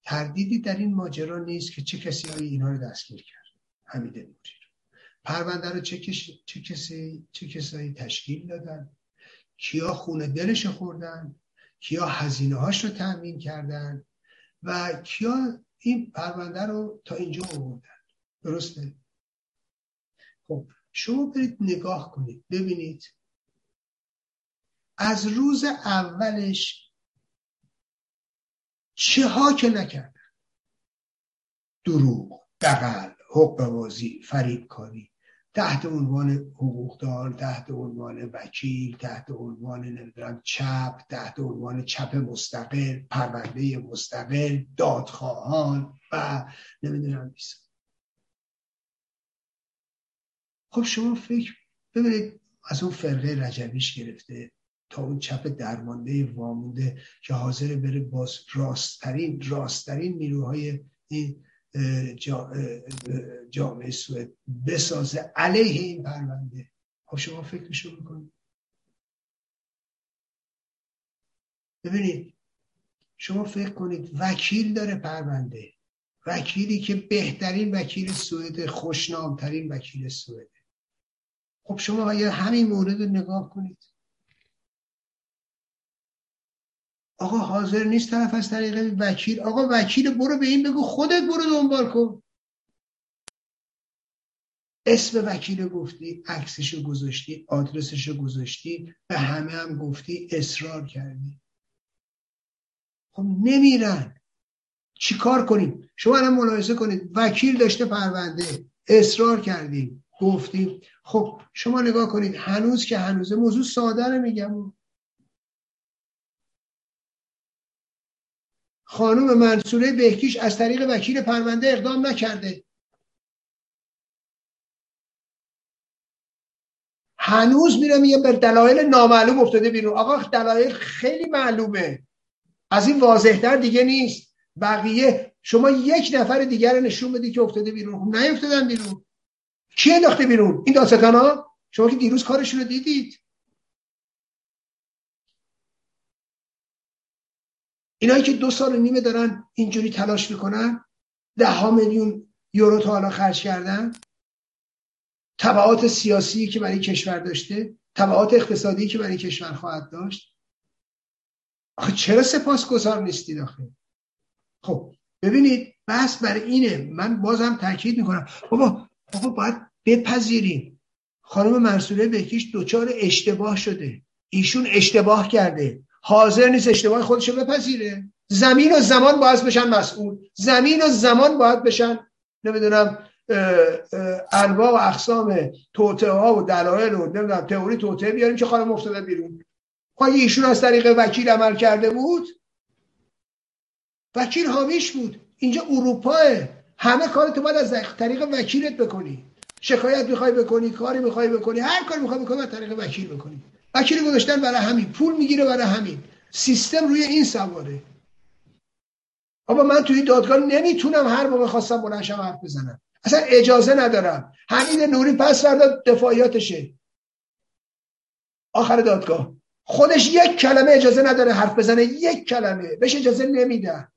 تردیدی در این ماجرا نیست که چه کسی های اینها رو دستگیر کرد حمید نوری رو. پرونده رو چه, چه کسی چه کسایی تشکیل دادن؟ کیا خونه دلش خوردن؟ کیا هزینه هاش رو تأمین کردن و کیا این پرونده رو تا اینجا آوردن. درسته؟ خب شما برید نگاه کنید. ببینید. از روز اولش چه ها که نکردن؟ دروغ دقل حق بازی فریبکاری. تحت عنوان حقوقدار تحت عنوان وکیل تحت عنوان نمی‌دونم چپ تحت عنوان چپ مستقل پرونده مستقل دادخواهان و نمی‌دونم بیسا خب شما فکر ببینید از اون فرقه رجبیش گرفته تا اون چپ درمانده وامونده که حاضر بره باز راستترین راستترین نیروهای این جامعه سوئد بسازه علیه این پرونده. خب شما فکرشو بکنید ببینید شما فکر کنید وکیل داره پرونده. وکیلی که بهترین وکیل سوئد خوشنامترین وکیل سوئد. خب شما اگر همین مورد رو نگاه کنید آقا حاضر نیست طرف از طریق وکیل. آقا وکیل برو به این بگو خودت برو دنبال کن. اسم وکیل گفتی عکسشو گذاشتی آدرسشو گذاشتی به همه هم گفتی اصرار کردی. خب نمیرن. چیکار کنیم؟ شما الان ملاحظه کنید. وکیل داشته پرونده. اصرار کردیم. گفتیم. خب شما نگاه کنید. هنوز که هنوزه موضوع ساده رو میگم. خانم منصوره بهکیش از طریق وکیل پرونده اقدام نکرده. هنوز میرم یه بر دلایل نامعلوم افتاده بیرون. آقا دلایل خیلی معلومه. از این واضحتر دیگه نیست. بقیه شما یک نفر دیگر نشون بدی که افتاده بیرون. خب نیفتادن بیرون. کی انداخته بیرون؟ این داستان ها شما که دیروز کارشون رو دیدید. اینایی که دو سال و نیمه دارن اینجوری تلاش می‌کنن ده ها میلیون یورو تا حالا خرج کردن؟ طبعات سیاسی که برای کشور داشته طبعات اقتصادی که برای کشور خواهد داشت؟ آخه چرا سپاسگزار نیستید آخه؟ خب ببینید بس بر اینه. من بازم تاکید می‌کنم. بابا بابا باید بپذیریم. خانم منصوره بکیش دوچار اشتباه شده. ایشون اشتباه کرده. حاضر نیست اشتباه خودش رو بپذیره. زمین و زمان باید بشن مسئول. زمین و زمان باید بشن نمی‌دونم انواع و اقسام توطعه ها و دلایل و نمی‌دونم تئوری توطعه بیاریم که خانم افتاده بیرون. خب ایشون از طریق وکیل عمل کرده بود وکیل حامیش بود. اینجا اروپا همه کار تو باید از طریق وکیلت بکنی. شکایت می‌خوای بکنی کاری می‌خوای بکنی هر کاری می‌خوای بکنی از طریق وکیل بکنی. وکیل گذاشتن برای همین. پول می‌گیره برای همین. سیستم روی این سواره. اما من توی دادگاه نمی‌تونم هر موقع خواستم بلنشم حرف بزنم. اصلا اجازه ندارم. حمید نوری پس فردا دفاعیاتشه. آخر دادگاه. خودش یک کلمه اجازه نداره حرف بزنه. یک کلمه. بهش اجازه نمیدن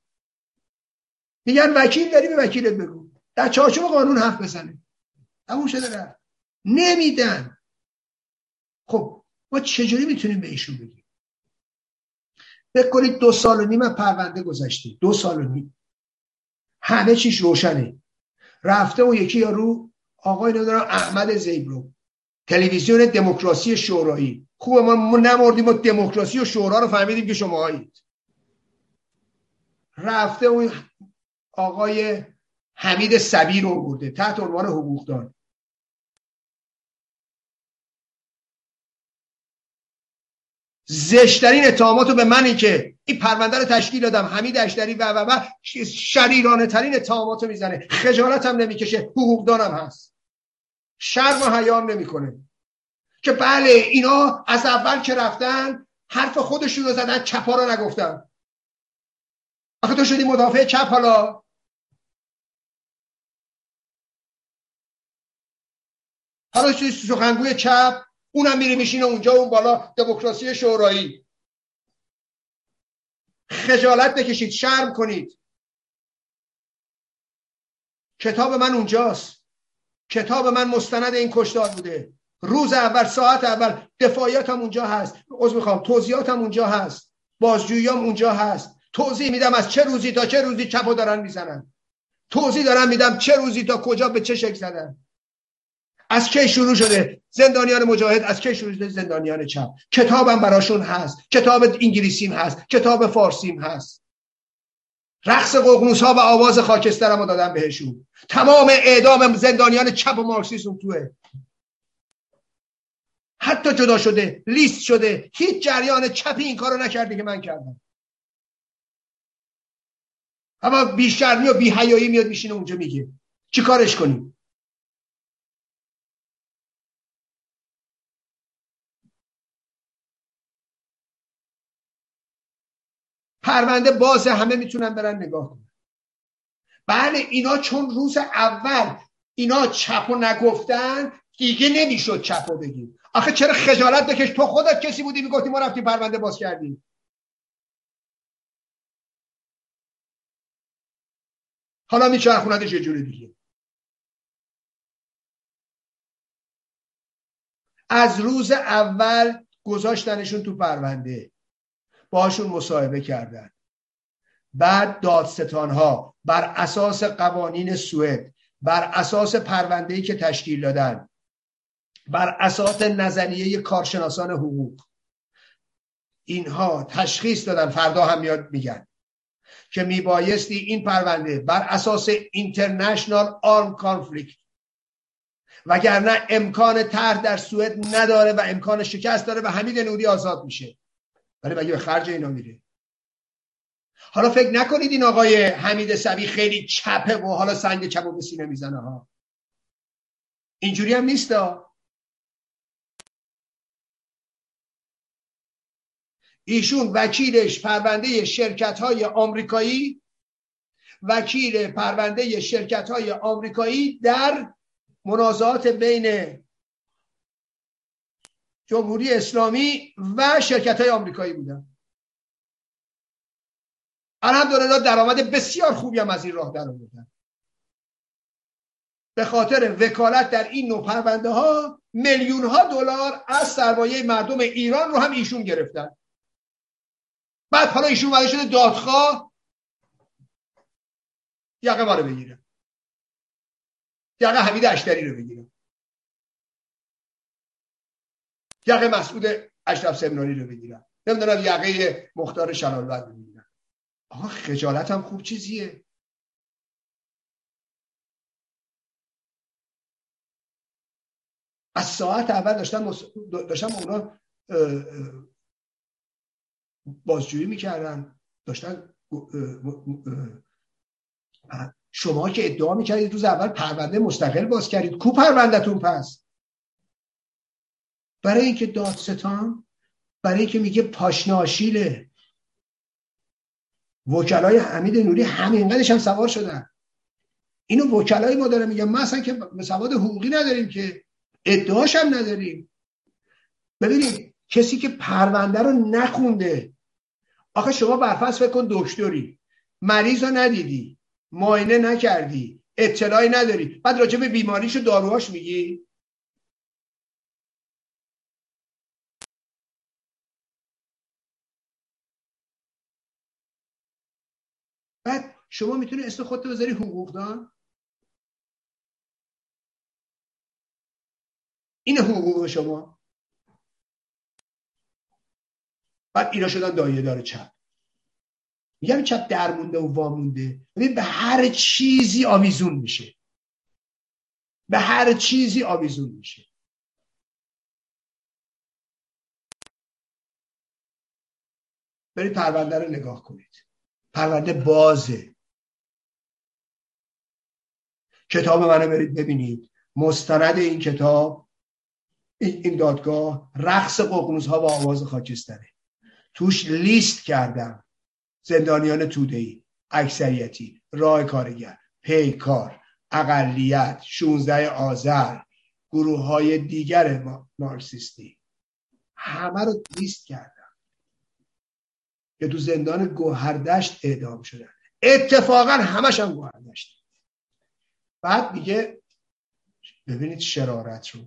میگن وکیل داری به وکیلت بگو. در چارچوب قانون حرف بزنه. تموم شده نمیدن. خب ما چجوری می‌تونیم به ایشون بگیم؟ فکر کنید دو سال و نیم پرونده گذشته. دو سال و نیم. همه چیش روشنه. رفته و یکی یارو آقای نمی‌دونم احمد زیبرو تلویزیون دموکراسی شورایی. خوبه ما نمردیم و دموکراسی و شورا رو فهمیدیم که شما هایید. رفته اون آقای حمید سبیر رو برده تحت عنوان حقوقدان. زشترین اتهامات رو به منی که این پرونده رو تشکیل دادم. حمید اشتری و و و شریرانه ترین اتهامات رو می‌زنه. خجالت هم نمی‌کشه. حقوقدانم هست. شرم و حیام نمی‌کنه. که بله اینا از اول که رفتن حرف خودشون رو زدن چپا رو نگفتن. آخه تو شدی مدافع چپ حالا. حالا سخنگوی چپ. اونم میره میشینه اونجا اون بالا دموکراسی شورایی. خجالت بکشید شرم کنید. کتاب من اونجاست. کتاب من مستند این کشتار بوده. روز اول ساعت اول دفاعیاتم اونجا هست. از می‌خوام توضیحاتم اونجا هست. بازجوییام اونجا هست. توضیح میدم از چه روزی تا چه روزی چپو دارن می‌زنن. توضیح دارم میدم چه روزی تا کجا به چه شکل زدن. از کی شروع شده؟ زندانیان مجاهد از کی شروع شده؟ زندانیان چپ. کتابم براشون هست. کتاب انگلیسیم هست. کتاب فارسیم هست. رقص ققنوس ها و آواز خاکسترم رو دادم بهشون. تمام اعدام زندانیان چپ و مارکسیسم توه. حتی جدا شده لیست شده. هیچ جریان چپی این کارو نکرده که من کردم. اما بیشرمی و بیهیایی میاد میشینه اونجا میگه. چی کارش کنیم؟ پرونده باز همه می‌تونن برن نگاه کنن. بله اینا چون روز اول اینا چپ و نگفتن دیگه نمی‌شد چپ و بگیم. آخه چرا خجالت بکش؟ تو خودت کسی بودی می‌گفتی ما رفتیم پرونده باز کردیم. حالا میچرخوندش یه جوری دیگه. از روز اول گذاشتنشون تو پرونده. باشون مصاحبه کردن. بعد دادستان ها بر اساس قوانین سوئد بر اساس پرونده‌ای که تشکیل دادن بر اساس نظریه کارشناسان حقوق اینها تشخیص دادن فردا هم میاد میگن که میبایستی این پرونده بر اساس اینترنشنال آرم کانفلیکت وگرنه امکان طرح در سوئد نداره و امکان شکست داره و حمید نوری آزاد میشه. ولی مگه به خرج اینا میره حالا فکر نکنید این آقای حمید سبی خیلی چپه و حالا سنگ چپ به سینه می‌زنه ها. اینجوری هم نیست ایشون وکیلش پرونده شرکت های آمریکایی وکیل پرونده شرکت های آمریکایی در منازعات بین جمهوری اسلامی و شرکت های آمریکایی بودن. الحمدلله درآمد بسیار خوبی هم از این راه در آوردن. به خاطر وکالت در این نوع پرونده ها میلیون ها دلار از سرمایه مردم ایران رو هم ایشون گرفتن. بعد حالا ایشون اومده شده دادخواه یقه ما رو بگیره. یقه حمید اشتری رو بگیره. یقه مسعود اشرف سمنانی رو بگیرن نمی‌دونم یقه مختار شلالبد رو بگیرن آقا خجالت هم خوب چیزیه. از ساعت اول داشتن داشتم اونا بازجویی می‌کردن. داشتن شما که ادعا می‌کردید روز اول پرونده مستقل باز کردید. کو پروندهتون پس؟ برای اینکه دادستان برای اینکه میگه پاشناشیله وکلای حمید نوری همینقدرش هم سوار شدن. اینو وکلای ما داره میگن ما اصلا که سواد حقوقی نداریم که ادعاش هم نداریم. ببینید کسی که پرونده رو نخونده. آخه شما برفرض فکر کن دکتری. مریض رو ندیدی معاینه نکردی اطلاعی نداری. بعد راجع به بیماریش و داروهاش میگی بعد شما می‌تونی اسم خودتو بذاری حقوقدان؟ این حقوق شما. بعد اینا شدن دایه داره چپ. میگم چپ درمونده و وامونده ببین به هر چیزی آویزون میشه. به هر چیزی آویزون میشه. برید پرونده رو نگاه کنید. پرونده بازه. کتاب منو برید ببینید. مستند این کتاب این دادگاه رقص ققنوز ها و آواز خاکستره. توش لیست کردم زندانیان تودهی اکثریتی راه کارگر پیکار اقلیت 16 آذر گروه های دیگر مارکسیستی. همه رو لیست کردم. که تو زندان گوهردشت اعدام شدن. اتفاقا همش هم گوهردشت. بعد میگه ببینید شرارت رو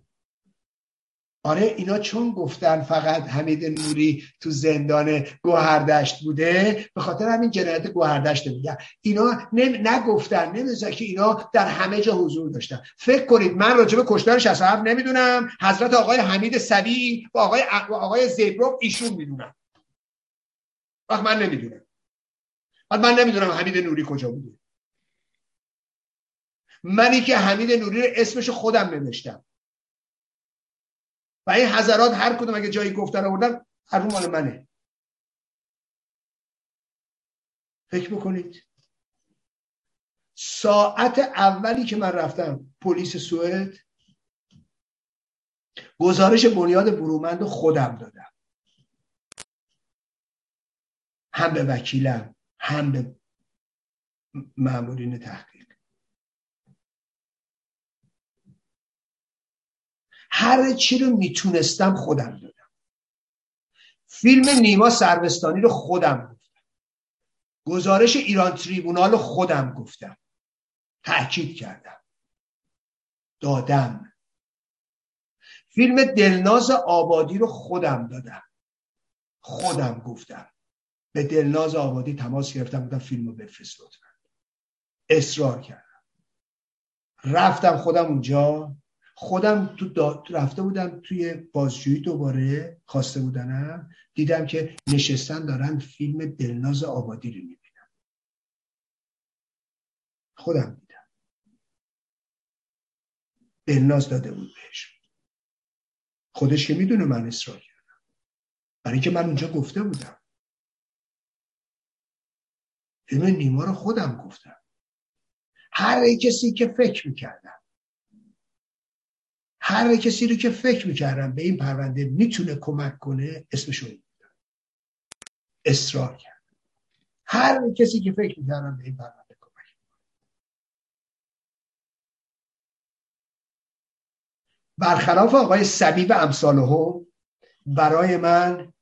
آره اینا چون گفتن فقط حمید نوری تو زندان گوهردشت بوده به خاطر همین جنایت گوهردشت میگن. اینا نگفتن نمیزن که اینا در همه جا حضور داشتن. فکر کنید من راجع به کشتار 67 نمی‌دونم حضرت آقای حمید سبی و آقای آقای زیبروف ایشون می‌دونم وقت من نمی‌دونم. بعد من نمی‌دونم حمید نوری کجا بوده. منی که حمید نوری رو اسمش خودم نوشتم. و این حضرات هر کدوم اگه جایی گفتن آوردن هر مال منه. فکر بکنید. ساعت اولی که من رفتم پلیس سوئد گزارش بنیاد برومند خودم دادم. هم به وکیلم هم به مامورین تحقیق. هر چی رو می‌تونستم خودم دادم. فیلم نیما سروستانی رو خودم گفتم. گزارش ایران تریبونال رو خودم گفتم. تاکید کردم. دادم. فیلم دلناز آبادی رو خودم دادم. خودم گفتم. به دلناز آبادی تماس گرفتم بودم فیلم رو بفرست لطفا. اصرار کردم. رفتم خودم اونجا. خودم تو رفته بودم توی بازجویی دوباره خواسته بودنم. دیدم که نشستن دارن فیلم دلناز آبادی رو می‌بینم خودم دیدم. دلناز داده بود بهش. خودش که می‌دونه من اصرار کردم. برای اینکه من اونجا گفته بودم. فیلم نیما رو خودم گفتم. هر کسی که فکر می‌کردم. هر کسی رو که فکر می‌کردم به این پرونده می‌تونه کمک کنه اسمش رو اصرار کرد. هر کسی که فکر می‌کردم به این پرونده کمک برخلاف آقای سبیب امثال هم برای من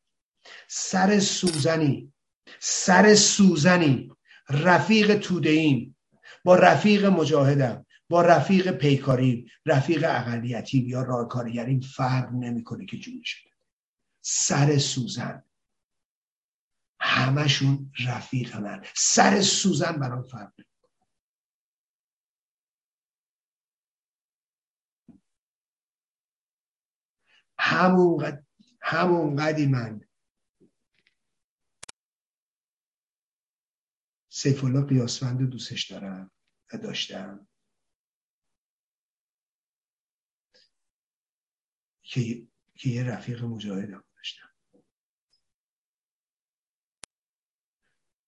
سر سوزنی سر سوزنی رفیق تودهیم با رفیق مجاهدم. با رفیق پیکاری رفیق اقلیتی یا راهکارگری فرق نمی‌کنه که جون شده. سر سوزن. همشون رفیق من سر سوزن برام فرق نمی‌کنه. همون همون قدی من سیف الله قیاسفند دوستش دارم و داشتم. که که یه رفیق مجاهدم داشتم.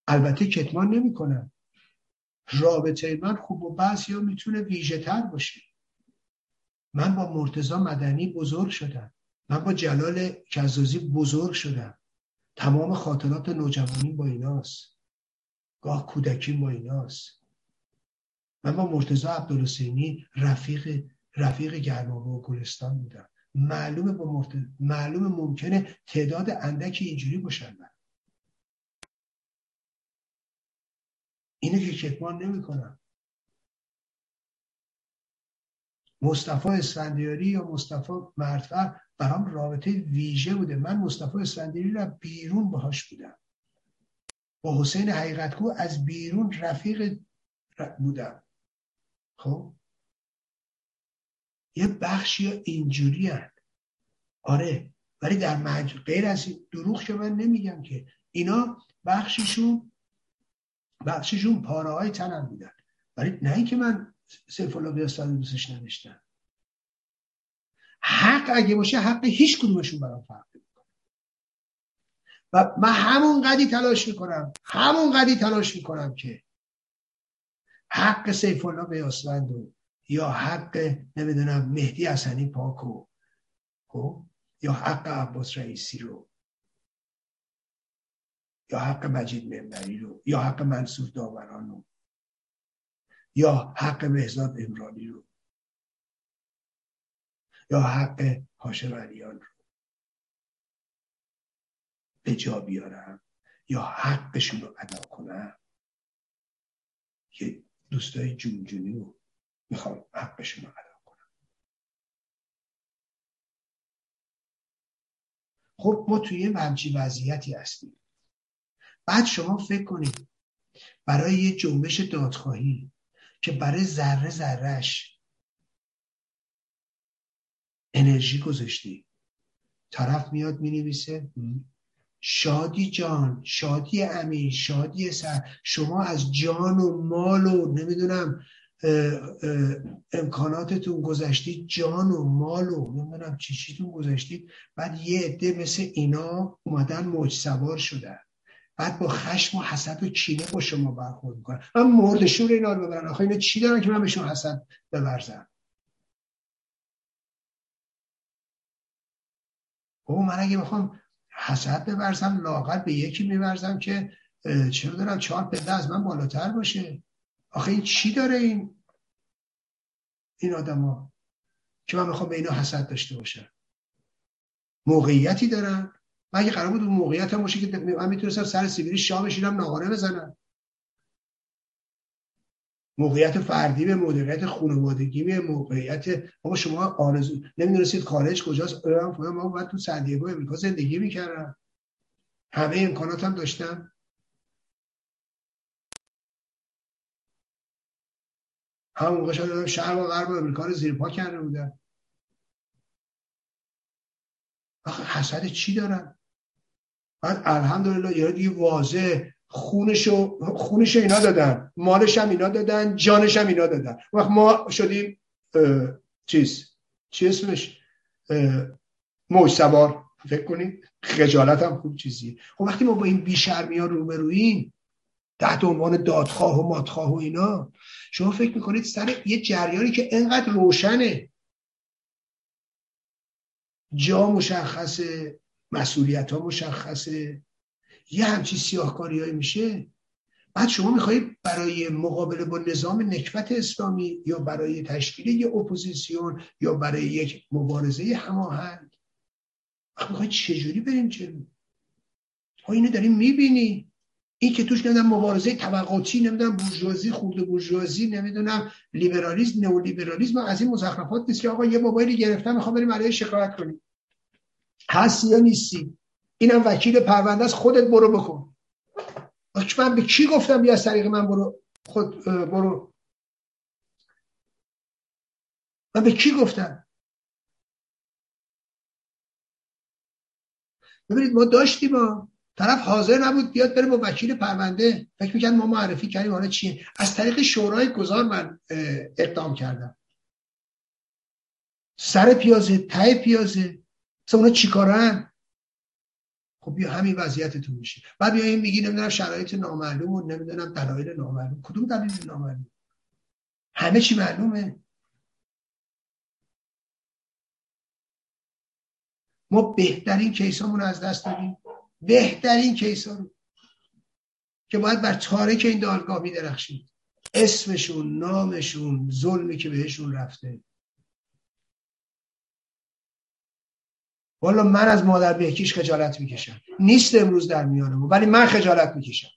البته کتمان نمی کنم رابطه من خوب و بس یا می‌تونه ویژه تر باشه. من با مرتزا مدنی بزرگ شدم. من با جلال کزازی بزرگ شدم. تمام خاطرات نوجوانی با ایناست. گاه کودکی با ایناست. من با مرتزا عبدالحسینی رفیق رفیق گرمابه و گلستان بودم. معلومه با مرت... معلومه ممکنه تعداد اندکی اینجوری باشن من اینو که کتمان نمی‌کنم مصطفی اسفندیاری یا مصطفی مردفر برام رابطه ویژه بوده. من مصطفی اسفندیاری را بیرون باهاش بودم. با حسین حقیقتگو از بیرون رفیق بودم. خب؟ یه بخشی اینجوری هن. آره ولی در مج... غیر از دروغ که من نمیگم که. اینا بخشیشون بخشیشون پاره های تنم بودن. ولی نه اینکه من سیف الله دوستش نداشتم حق اگه باشه حق هیچ کدومشون برام فرق می‌کنه و من همون قدی تلاش می‌کنم همون قدی تلاش می‌کنم که حق سیف الله بیاستاد یا حق نمی‌دونم مهدی حسنی پاکو خب؟ یا حق عباس رئیسی رو. یا حق مجید منبری رو. یا حق منصور داوران رو. یا حق مهزاد امرانی رو. یا حق هاشم علیان رو. به جا بیارم. یا حقشون رو ادا کنم. که دوستای جونجونی رو می‌خوام حقشون رو ادا کنم. خب ما توی یه همچی وضعیتی هستیم. بعد شما فکر کنید برای یه جنبش دادخواهی که برای ذره ذرهش انرژی گذاشتی طرف میاد می نویسه شادی جان شادی امین شادی سر شما از جان و مال و نمی‌دونم امکاناتتون گذشتید جان و مال و نمی‌دونم چی چیتون گذشتید. بعد یه عده مثل اینا اومدن موج سوار شدن. بعد با خشم و حسد و کینه با شما برخورد می‌کنن. من مردشور اینا رو ببرن آخه اینا چی دارن که من بهشون حسد بورزم او من اگه بخوام حسد ببرزم لاغت به یکی میورزم که چه دارم چهار پده از من بالاتر باشه. آخه این چی داره این این ها که من می‌خوام به اینا حسد داشته باشم؟ موقعیتی دارن؟ من اگه قرار بود اون موقعیت هم باشه که من می‌تونستم سر سیبیلی شاه بشینم ناغاره بزنم. موقعیت فردی به موقعیت خانوادگی به موقعیت بابا شما آرزو نمی‌دونستید خارج کجاست؟ ما باید تو سندیگو امریکا زندگی می‌کردم. همه امکانات هم داشتم. همون موقع شاید شهر و غرب امریکا رو زیر پا کرده بودن. آخه حسد چی دارن؟ بعد الحمدلله یه دیگه واضح خونش اینا دادن. مالش هم اینا دادن جانش هم اینا دادن. وقت ما شدیم چیز؟ چی اسمش؟ موج سوار. فکر کنید خجالت هم خوب چیزیه. خب وقتی ما با این بیشرمی ها روبرویم تحت عنوان دادخواه و مادخواه و اینا. شما فکر می‌کنید سر یه جریانی که انقدر روشنه. جا مشخصه مسئولیت ها مشخصه. یه همچی سیاهکاری میشه. بعد شما می‌خواهید برای مقابله با نظام نکبت اسلامی یا برای تشکیل یه اپوزیسیون یا برای یک مبارزه هماهنگ. می‌خواید چجوری بریم جلو؟ ها اینو داریم می‌بینی این که توش نمی‌دونم مبارزه طبقاتی نمی‌دونم بورژوازی خورده بورژوازی نمی‌دونم لیبرالیسم نئولیبرالیسم از این مزخرفات نیست که آقا یه موبایلی گرفتم می‌خوام بریم علیه شکایت کنیم. هستی یا نیستی؟ اینم وکیل پرونده است خودت برو بکن. من به کی گفتم بیا از طریق من برو؟ خود برو. من به کی گفتم؟ ببینید ما داشتیم ما طرف حاضر نبود بیاد بره با وکیل پرونده. فکر می‌کرد ما معرفی کردیم حالا چیه. از طریق شورای گذار من اقدام کردم. سر پیازه ته پیازه. اصلا اونا چیکارن خب بیا همین وضعیتتون میشه. بعد بیا این میگی نمی‌دونم شرایط نامعلوم و نمی‌دونم دلایل نامعلوم. کدوم دلیل نامعلوم؟ همه چی معلومه. ما بهترین کیسامون از دست دادیم. بهترین کیسا رو که باید بر تاریک این دادگاه میدرخشید. اسمشون نامشون ظلمی که بهشون رفته. والا من از مادر بهکیش خجالت می‌کشم. نیست امروز در میانمون ولی من خجالت می‌کشم.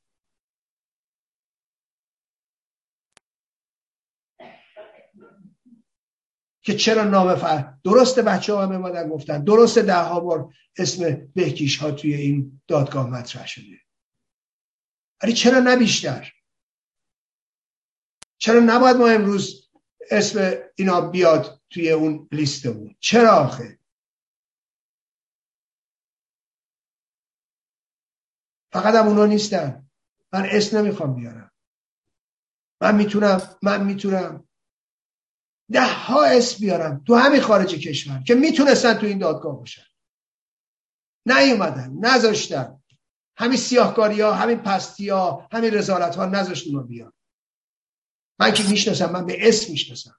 که چرا نام فر درست بچه ها همه مادر گفتن. درست ده ها بار اسم بهکیش ها توی این دادگاه مطرح شده. ولی چرا نه بیشتر؟ چرا نباید ما امروز اسم اینا بیاد توی اون لیستمون چرا آخه؟ فقط هم اونا نیستن. من اسم نمی‌خوام بیارم. من می‌تونم من می‌تونم. ده ها اسم بیارم تو همین خارج کشور که می‌تونستن تو این دادگاه باشن. نیومدن نذاشتن. همین سیاهکاری ها همین پستی ها همین رزالت ها نذاشت اونا بیان. من که می‌شناسم من به اسم می‌شناسم.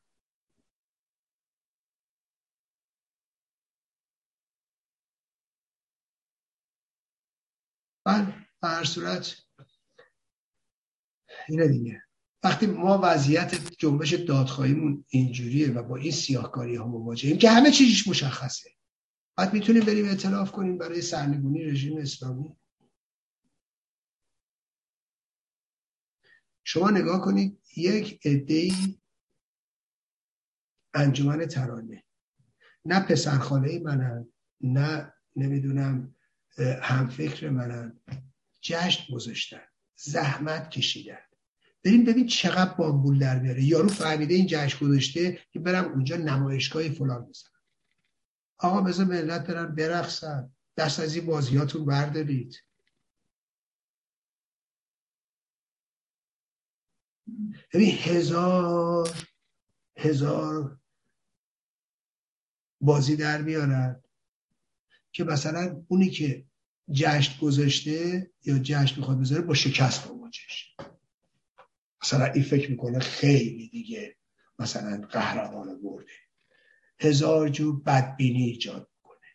من به هر صورت اینه دیگه. وقتی ما وضعیت جنبش دادخواهیمون اینجوریه و با این سیاهکاری ها مواجهیم که همه چیزش مشخصه. بعد می‌تونیم بریم اعتلاف کنیم برای سرنگونی رژیم اسلامی. شما نگاه کنید یک عدهای انجمن ترانه. نه پسرخانه منن نه نمی‌دونم همفکر منن. جشن گذاشتن. زحمت کشیدن. بریم ببین چقدر بامبول در میاره. یارو فهمیده این جشن گذاشته که برم اونجا نمایشگاه فلان بزنم. آقا بذار ملت برن برقصن. دست از این بازیاتون بردارید. ببین هزار هزار بازی در میارن که مثلا اونی که جشن گذاشته یا جشن می‌خواد بذاره با شکست مواجهش مثلا این فکر می‌کنه خیلی دیگه مثلا قهرمان برده. هزار جو بدبینی ایجاد می‌کنه.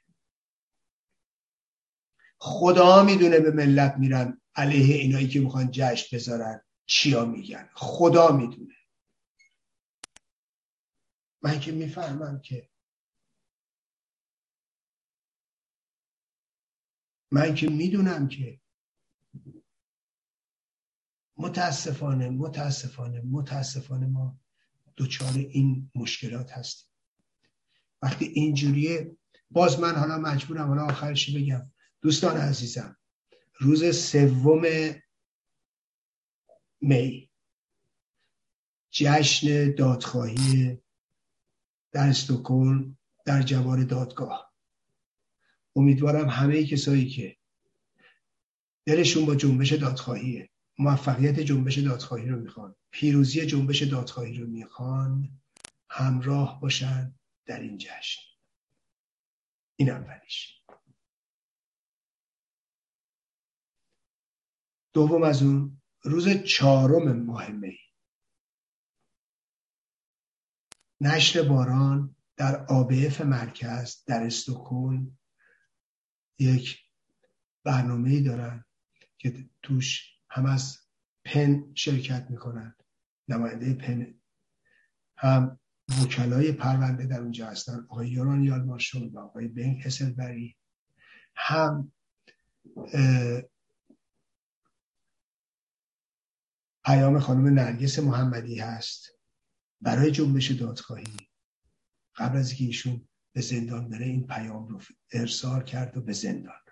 خدا می‌دونه به ملت میرن علیه اینایی که می‌خوان جشن بذارن. چیا میگن؟ خدا می‌دونه. من که می‌فهمم که من که می‌دونم که متاسفانه متاسفانه متاسفانه ما دچار این مشکلات هستیم. وقتی اینجوریه باز من حالا مجبورم حالا آخرشی بگم. دوستان عزیزم روز سوم می جشن دادخواهی در استکهلم در جوار دادگاه. امیدوارم همه کسایی که دلشون با جنبش دادخواهیه موفقیت جنبش دادخواهی رو می‌خوان. پیروزی جنبش دادخواهی رو می‌خوان همراه باشن در این جشن. این اولیش. دوم از اون روز چهارم ماه می. نشر باران در آبف مرکز در استکهلم یک برنامه دارن که توش هم از پن شرکت می‌کنن نماینده پن. هم وکلای پرونده در اونجا هستن. آقای یوران یالمارشون و آقای بنک هسلبری هم پیام خانم نرگس محمدی هست. برای جنبش دادخواهی. قبل از اینکه ایشون به زندان بره این پیام رو ارسال کرد و به زندان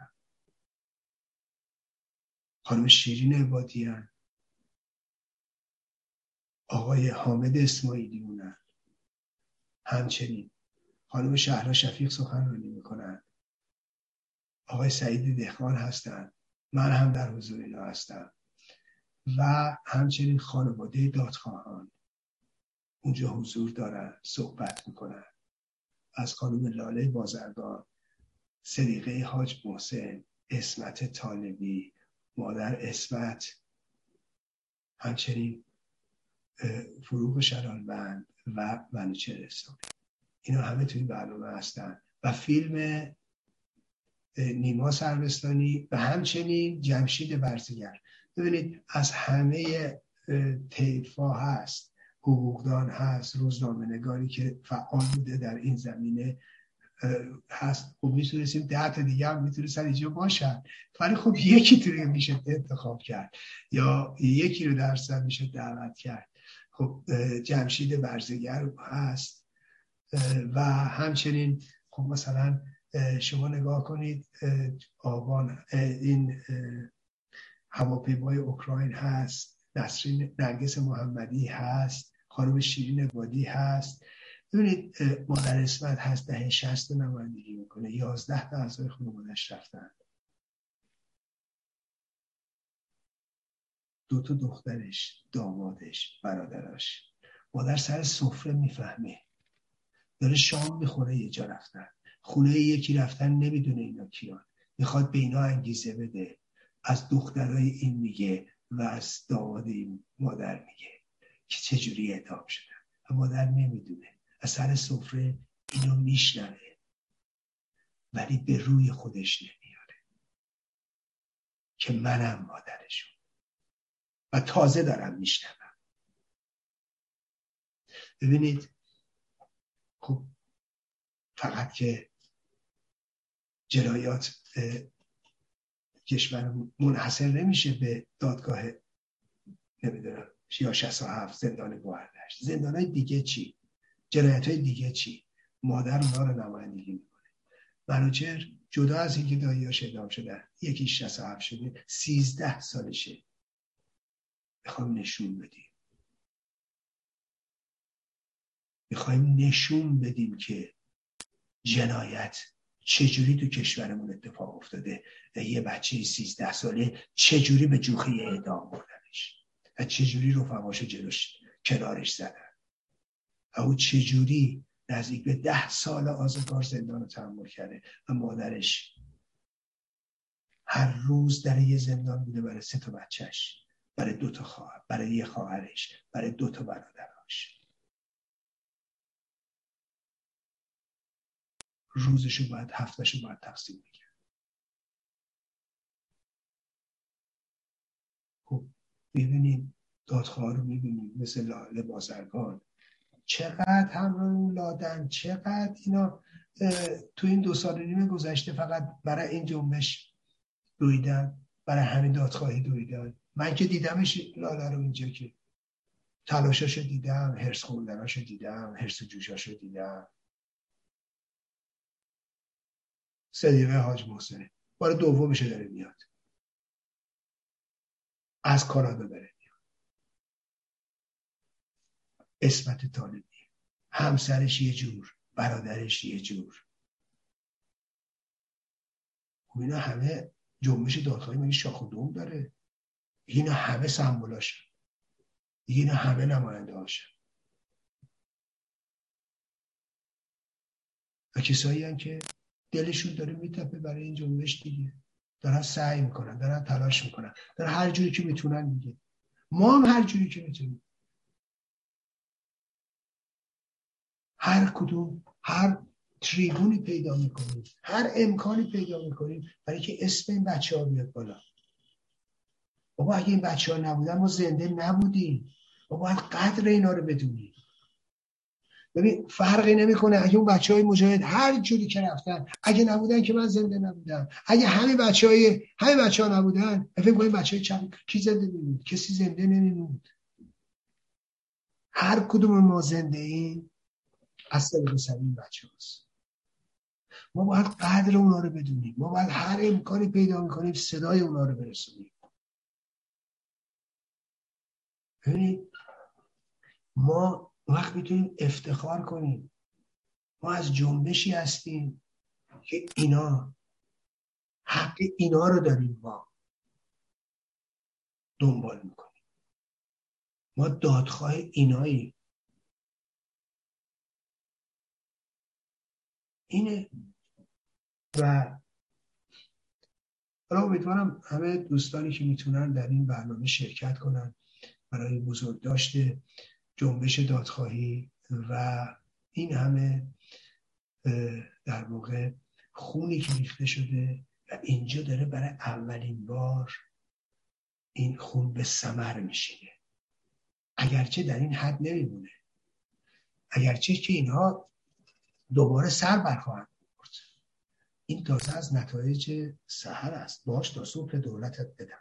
خانم شیرین عبادیان آقای حامد اسماعیلیونن همچنین خانم شهرها شفیق سخنرانی می‌کنن. آقای سعید دهقان هستند من هم در حضور اینا هستم. و همچنین خانواده دادخواهان. اونجا حضور دارن صحبت می‌کنن. از خانم لاله بازرگان صدیقه حاج محسن اسمت طالبی مادر اسمت همچنین فروغ شرالبند و منوچهر اسلامی اینا همه توی برنامه هستن. و فیلم نیما سربستانی و همچنین جمشید برزگر. ببینید از همه تیفا هست حقوقدان هست روزنامه نگاری که فعال بوده در این زمینه. هست. خب می‌تونستیم ده تا دیگه هم می‌تونستن اینجا باشن ولی خب یکی تو میشه انتخاب کرد. یا یکی رو درصد میشه دعوت کرد. خب جمشید برزگر هست. و همچنین خب مثلا شما نگاه کنید آبان این هواپیمای اوکراین هست. نسرین نرگس محمدی هست. خانم شیرین عبادی هست. ببینید مادر اسمت هست ده شست نمایندگی می‌کنه. یازده تا اعضای خانوادش رفتن. دو تا دخترش دامادش برادراش. مادر سر سفره می‌فهمه. داره شام می‌خوره یه جا رفتن. خونه یکی رفتن نمی‌دونه اینا کیان. می‌خواد به اینا انگیزه بده. از دخترای این میگه و از داماد این مادر میگه که چجوری اعدام شدن. مادر نمی‌دونه. از سر سفره اینو میشنوه ولی به روی خودش نمیاره. که منم مادرشون. و تازه دارم میشنوم. ببینید خب فقط که جنایات کشور منحصر نمیشه به دادگاه نمی‌دونم یا 67 زندان گوهردشت. زندان های دیگه چی؟ جنایت های دیگه چی؟ مادر اونها رو نمایندگی می‌کنه. منوچر جدا از اینکه داییاش اعدام شده یکی 67 شده 13 سالشه. می‌خوایم نشون بدیم. می‌خوایم نشون بدیم که جنایت چجوری تو کشورمون اتفاق افتاده یه بچه 13 ساله چجوری به جوخی اعدام بردنش و چجوری رفقاش جلوش کنارش زدن. و او چجوری نزدیک به ده سال آزگار زندان رو تحمل کرده و مادرش هر روز در یه زندان بوده برای سه تا بچهش برای دو تا خواهر برای یه خواهرش برای دو تا برادراش روزشو باید هفتهشو باید تقسیم می‌کرد. خب می‌بینیم دادخواه رو می‌بینیم مثل لاله بازرگان چقدر همراه اون لادن چقدر اینا تو این دو سال نیم گذشته فقط برای این جنبش دویدن برای همین دادخواهی دویدن. من که دیدمش لاله رو اینجا که تلاشاشو دیدم هرس خوندناشو دیدم هرس جوشاشو دیدم. صدیقه حاج محسنه بار دومشه داره میاد. از کانادا داره میاد اسمت طالبی. همسرش یه جور برادرش یه جور. خب اینا همه جنبش دادخواهی مگه شاخ و دوم داره؟ اینا همه سمبولاش. اینا همه نماینده هاشن و کسایی هم که دلشون داره میتپه برای این جنبش دیگه. دارن سعی می‌کنن دارن تلاش می‌کنن. دارن هر جوری که می‌تونن دیگه. ما هم هر جوری که می‌تونیم. هر کدوم هر تریبونی پیدا می‌کنیم هر امکانی پیدا می‌کنیم برای که اسم این بچه ها بیاد بالا. بابا اگه این بچه ها نبودن ما زنده نبودیم. ما باید قدر اینا رو بدونیم. ببین فرقی نمی‌کنه اگه اون بچه های مجاهد هر جوری که رفتن اگه نبودن که من زنده نبودم. اگه همه بچه های همه بچه ها نبودن فکر کنید بچه های چند کی زنده کسی زنده نمیموند. هر کدوم ما زنده ایم. از طریق این بچه هاست ما باید قدر اونا رو بدونیم. ما باید هر امکانی پیدا می‌کنیم صدای اونا رو برسونیم. ببینید ما وقت می‌تونیم افتخار کنیم. ما از جنبشی هستیم که اینا حق اینا رو داریم ما دنبال می‌کنیم. ما دادخواه اینایی. اینه. و حالا امیدوارم همه دوستانی که می‌تونن در این برنامه شرکت کنن برای بزرگ داشته جنبش دادخواهی و این همه در واقع خونی که ریخته شده و اینجا داره برای اولین بار این خون به سمر میشینه. اگرچه در این حد نمیمونه. اگرچه که اینها دوباره سر برخواهند برد. این تازه از نتایج سهر است. باش تا صبح دولتت بدم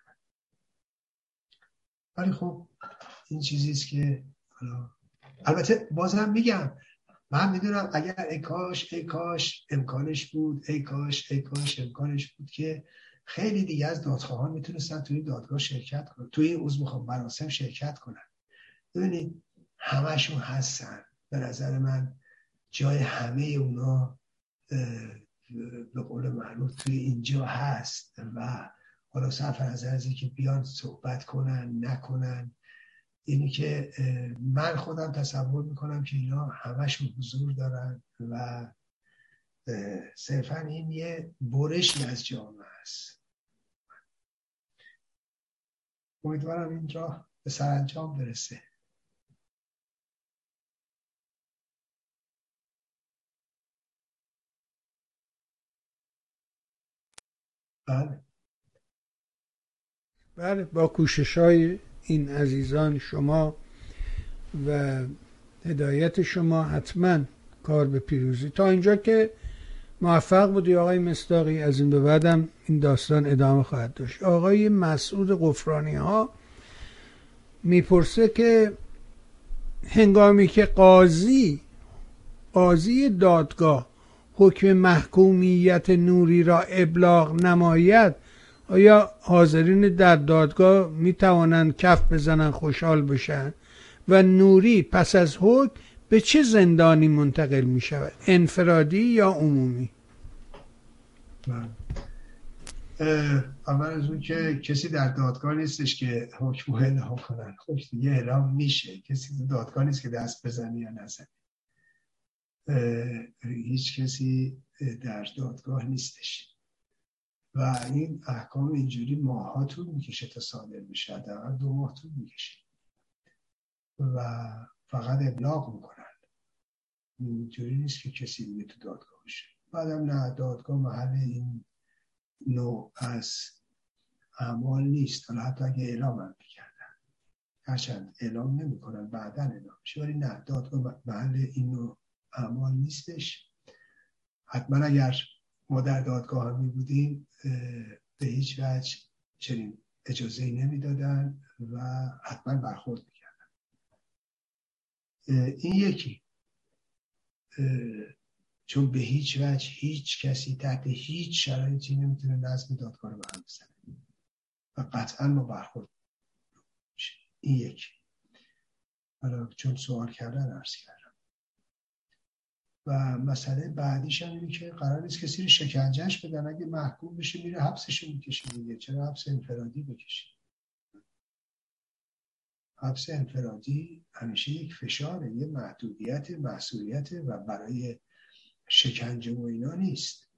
ولی خب این چیزیست که البته بازم میگم من می‌دونم اگر ای کاش ای کاش امکانش بود ای کاش ای کاش امکانش بود که خیلی دیگه از دادخواهان می‌تونستن توی دادگاه شرکت کنن توی عضو می‌خوام مراسم شرکت کنن. ببینید همشون هستن. به نظر من جای همه اونا به قول معروف توی اینجا هست و حالا صرف نظر از که بیان صحبت کنن نکنن. اینی که من خودم تصور می‌کنم که اینا همشون حضور دارن و صرفا این یه برشی از جامعه است. امیدوارم اینجا به سرانجام برسه. بله. بله با کوشش های این عزیزان شما و هدایت شما حتما کار به پیروزی. تا اینجا که موفق بودی آقای مستاقی از این به بعدم این داستان ادامه خواهد داشت. آقای مسعود قفرانی ها می‌پرسه که هنگامی که قاضی قاضی دادگاه حکم محکومیت نوری را ابلاغ نماید آیا حاضرین در دادگاه می توانند کف بزنن خوشحال بشن؟ و نوری پس از حکم به چه زندانی منتقل می شود انفرادی یا عمومی؟ بله. اول از اون که کسی در دادگاه نیستش که حکم اعلام کنن. خب دیگه اعلام میشه. کسی در دادگاه نیست که دست بزنی یا نزنی هیچ کسی در دادگاه نیستش. و این احکام اینجوری ماها طول می‌کشه تا صادر بشه در دو ماه طول می‌کشه. و فقط ابلاغ می‌کنن. اینجوری نیست که کسی دیگه تو دادگاه بشه. بعدم نه دادگاه محل این نوع از اعمال نیست. حالا حتی اگه اعلام هم می‌کردن. هرچند اعلام نمی‌کنن بعدا اعلام میشه. ولی نه دادگاه محل این نوع اعمال نیستش. حتما اگر ما در دادگاه می بودیم به هیچ وجه چنین اجازه نمی‌دادن و حتما برخورد می‌کردن. این یکی. چون به هیچ وجه هیچ کسی تحت هیچ شرایطی نمی‌تونه نظم دادگاه رو به هم بزنه. و قطعا ما برخورد این یکی. حالا چون سوال کردن عرض کردم. و مسئله بعدیش هم اینه که قرار نیست کسی رو شکنجهش بدن. اگه محکوم بشه میره حبسش می‌کشه دیگه. چرا حبس انفرادی بکشه؟ حبس انفرادی همیشه یک فشاره یه محدودیت مسئولیت و برای شکنجه و اینا نیست.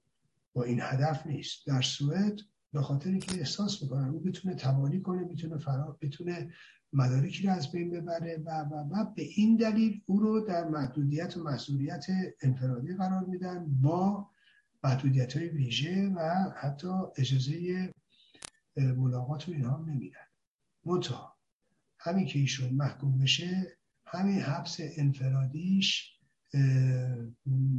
با این هدف نیست. در سوئد به خاطر اینکه احساس می‌کنن او بتونه توانی کنه می‌تونه فرا بتونه مدارکی رو از بین ببره و و و به این دلیل او رو در محدودیت و مسئولیت انفرادی قرار میدن با محدودیت های ویژه و حتی اجازه ملاقات و اینها نمیدن. منتها همین که ایشون محکوم بشه همین حبس انفرادیش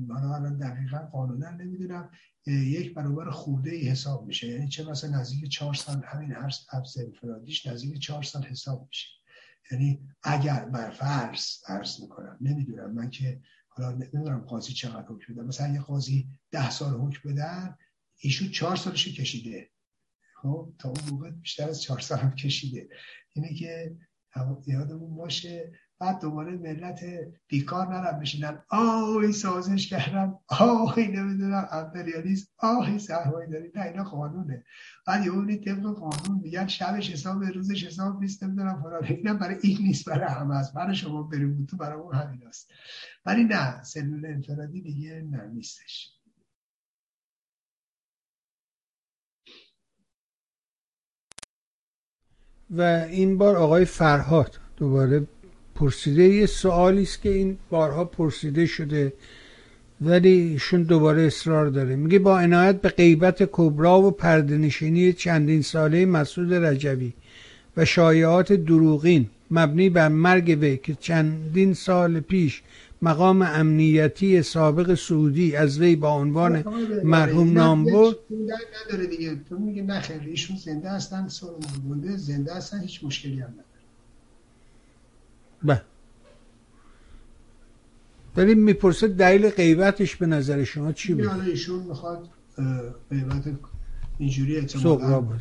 حالا الان دقیقا قانونا نمی‌دونم. یک برابر خورده ای حساب میشه. یعنی چه مثلا نزدیک چهار سال همین هر حبس انفرادیش نزدیک چهار سال حساب میشه. یعنی اگر بر فرض عرض می‌کنم نمی‌دونم من که حالا نمی‌دونم قاضی چقدر حکم بده. مثلا یه قاضی ده سال حکم بدن ایشون چهار سالش کشیده. خب تا اون موقع بیشتر از چهار سال هم کشیده. اینه که یادمون باشه بعد دوباره ملت بیکار نرم بشینن آهی سازش کردن. آهی نمی‌دونم امپریالیسم. آهی سرمایه داری. نه اینا قانونه. بعد یه اونی طبق قانون میگن شبش حساب روزش حساب نیست نمی‌دونم فلان. اینا برای این نیست برای همه است. برای شما بریم. تو برای اون همین است. ولی نه سلول انفرادی دیگه نه نیستش. و این بار آقای فرهاد دوباره پرسیده یه سوالی است که این بارها پرسیده شده ولی ایشون دوباره اصرار داره. میگه با عنایت به غیبت کبرا و پردنشینی چندین ساله مسعود رجوی و شایعات دروغین مبنی بر مرگ وی که چندین سال پیش مقام امنیتی سابق سعودی از وی با عنوان مرحوم نام بود نداره دیگه. تو میگه نخیر ایشون زنده هستن سال زنده هستن هیچ مشکلی هم نداره. بله ولی می‌پرسه دلیل غیبتش به نظر شما چی بود؟ ایشون می‌خواد غیبت اینجوری اعتمالا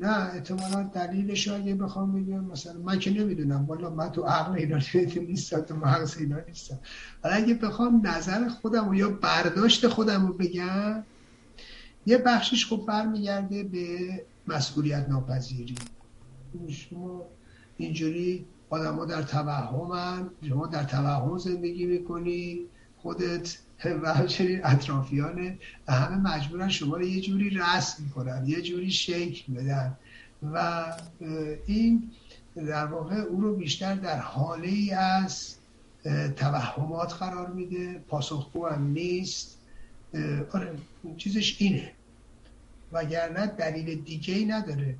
نه احتمالا دلیلش اگه بخوام بگم مثلا من که نمی‌دونم والا من تو عقل اینا نیستم تو مغز اینا نیستم. ولی اگه بخوام نظر خودم و یا برداشت خودم رو بگم یه بخشش خب برمیگرده به مسئولیت ناپذیری شما اینجوری آدم ها در توهمن شما در توهم زندگی می‌کنی خودت و همچنین اطرافیانه همه مجبورن شما رو یه جوری رسم کنن یه جوری شکل بدن. و این در واقع او رو بیشتر در حاله ای از توهمات قرار میده. پاسخگو هم نیست. آره چیزش اینه. وگرنه دلیل دیگه ای نداره.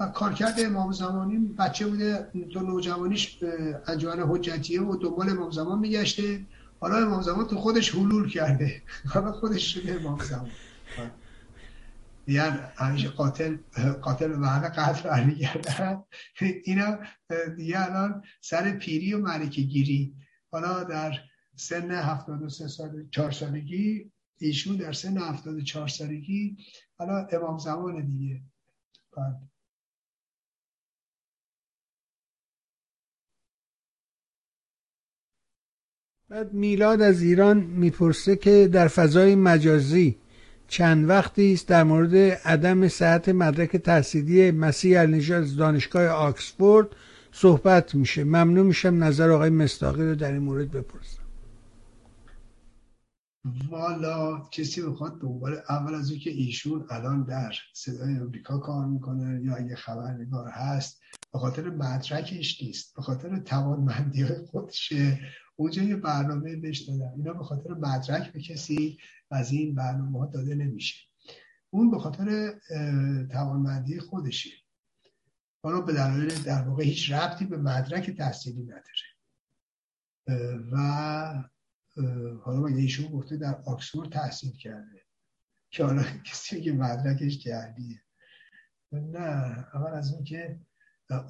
و کارکرد امام زمانی. بچه بوده تو نوجوانیش انجمن حجتیه و دنبال امام زمان میگشته. حالا امام زمان تو خودش حلول کرده. حالا خودش شده امام زمان. یعنی همیشه قاتل قاتل به محل قتل برمیگردن. اینا دیگه الان سر پیری و ملکه گیری. حالا در سن 73 سال 4 سالگی ایشون در سن 74 سالگی. حالا امام زمان دیگه. بعد میلاد از ایران می‌پرسه که در فضای مجازی چند وقتی است در مورد عدم صحت مدرک تحصیلی مسیح النژاد از دانشگاه آکسفورد صحبت میشه. ممنون میشم نظر آقای مستاقی رو در این مورد بپرسم. والا کسی بخواد دنبال اول از که ایشون الان در صدای امریکا کار می‌کنه یا اگه خبرنگار هست به خاطر مدرکش نیست به خاطر توانمندی خودشه. اونجا یه برنامه بهش دادن. اینا به خاطر مدرک به کسی از این برنامه ها داده نمیشه. اون به خاطر توانمندی خودشه. حالا به دلایل در واقع هیچ ربطی به مدرک تحصیلی نداره. و حالا مگه ایشون گفته در آکسفورد تحصیل کرده؟ که حالا کسی که مدرکش جهلیه نه اول از اون که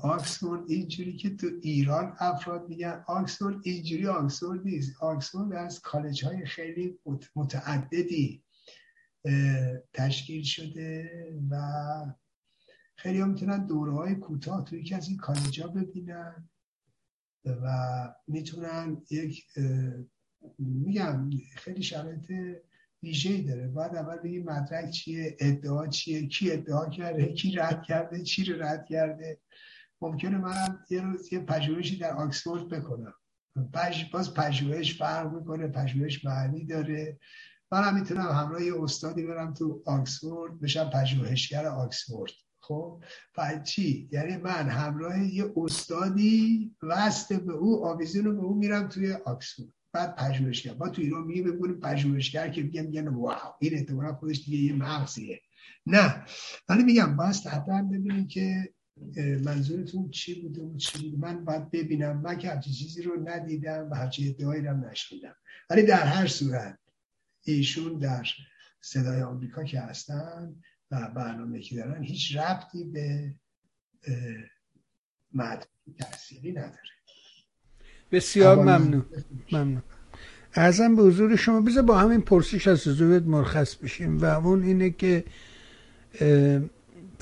آکسفورد اینجوری که تو ایران افراد میگن آکسفورد اینجوری آکسفورد نیست. آکسفورد از کالج های خیلی متعددی تشکیل شده و خیلی هم می‌تونن دوره های کوتاه توی یکی از این کالج ها ببینن و می‌تونن یک میگم خیلی شرایط ویژه‌ای داره. باید اول بگی مدرک چیه ادعا چیه کی ادعا کرده کی رد کرده چی رو رد کرده. ممکنه منم یه روز یه پژوهشی در آکسفورد بکنم. پژ... باز پژوهش فرق می‌کنه پژوهش معنی داره. منم می‌تونم همراه یه استادی برم تو آکسفورد بشم پژوهشگر آکسفورد. خب؟ چی؟ یعنی من همراه یه استادی وسط به او آویزون به او میرم توی آکسفورد. بعد پژوهشگر. با تو ایران میگه بگونیم پژوهشگر که میگن میگن واو این احتمالا خودش دیگه یه مغزیه. نه. ولی میگم باز حتما ببینیم که منظورتون چی بوده و چی بوده؟ من باید ببینم من که همچین چیزی رو ندیدم و همچین ادعایی رو نشنیدم. ولی در هر صورت ایشون در صدای آمریکا که هستن و برنامه که دارن هیچ ربطی به مدرک تحصیلی نداره. بسیار ممنون. ممنون. ارزم به حضور شما بذار با همین پرسش از حضورت مرخص بشیم و اون اینه که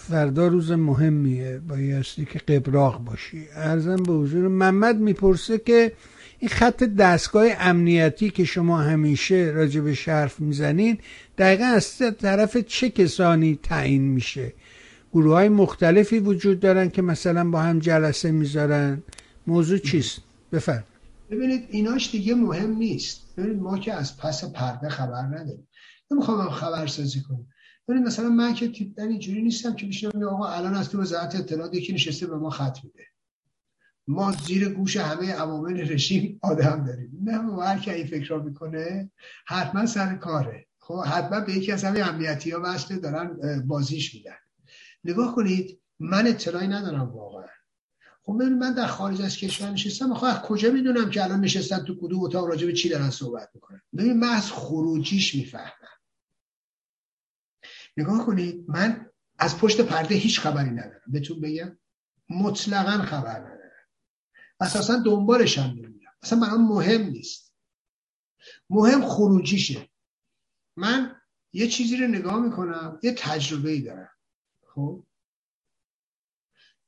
فردا روز مهمیه. بایستی که قبراغ باشی. ارزم به حضور محمد می‌پرسه که این خط دستگاه امنیتی که شما همیشه راجع به شرف می‌زنین دقیقا از طرف چه کسانی تعیین میشه؟ گروه های مختلفی وجود دارن که مثلا با هم جلسه می‌ذارن. موضوع چیست؟ بفرم ببینید ایناش دیگه مهم نیست. ببینید ما که از پس پرده خبر نداریم. نمی‌خوام خبر سازی کنیم. ببینید مثلا من که تیپ اینجوری نیستم که بشینم آقا الان از تو وزارت اطلاعات یکی نشسته به ما خط میده. ما زیر گوش همه عوامل رژیم آدم داریم. نه هر که این فکر می‌کنه حتما سر کاره. خب حتما به یکی از همه امنیتی ها وصله دارن بازیش میدن. نگاه کنید من اطلاعی ندارم واقعا. خب من در خارج از کشور نشستم. خب از کجا می‌دونم که الان نشستن تو کدوم اتاق راجع به چی دارن صحبت می‌کنن؟ ببین من از خروجیش می‌فهمم. نگاه کنید من از پشت پرده هیچ خبری ندارم. بهتون بگم مطلقا خبر ندارم. اساسا دنبالش هم نمیرم. اصلا برام مهم نیست. مهم خروجیشه. من یه چیزی رو نگاه می‌کنم یه تجربه ای دارم. خب؟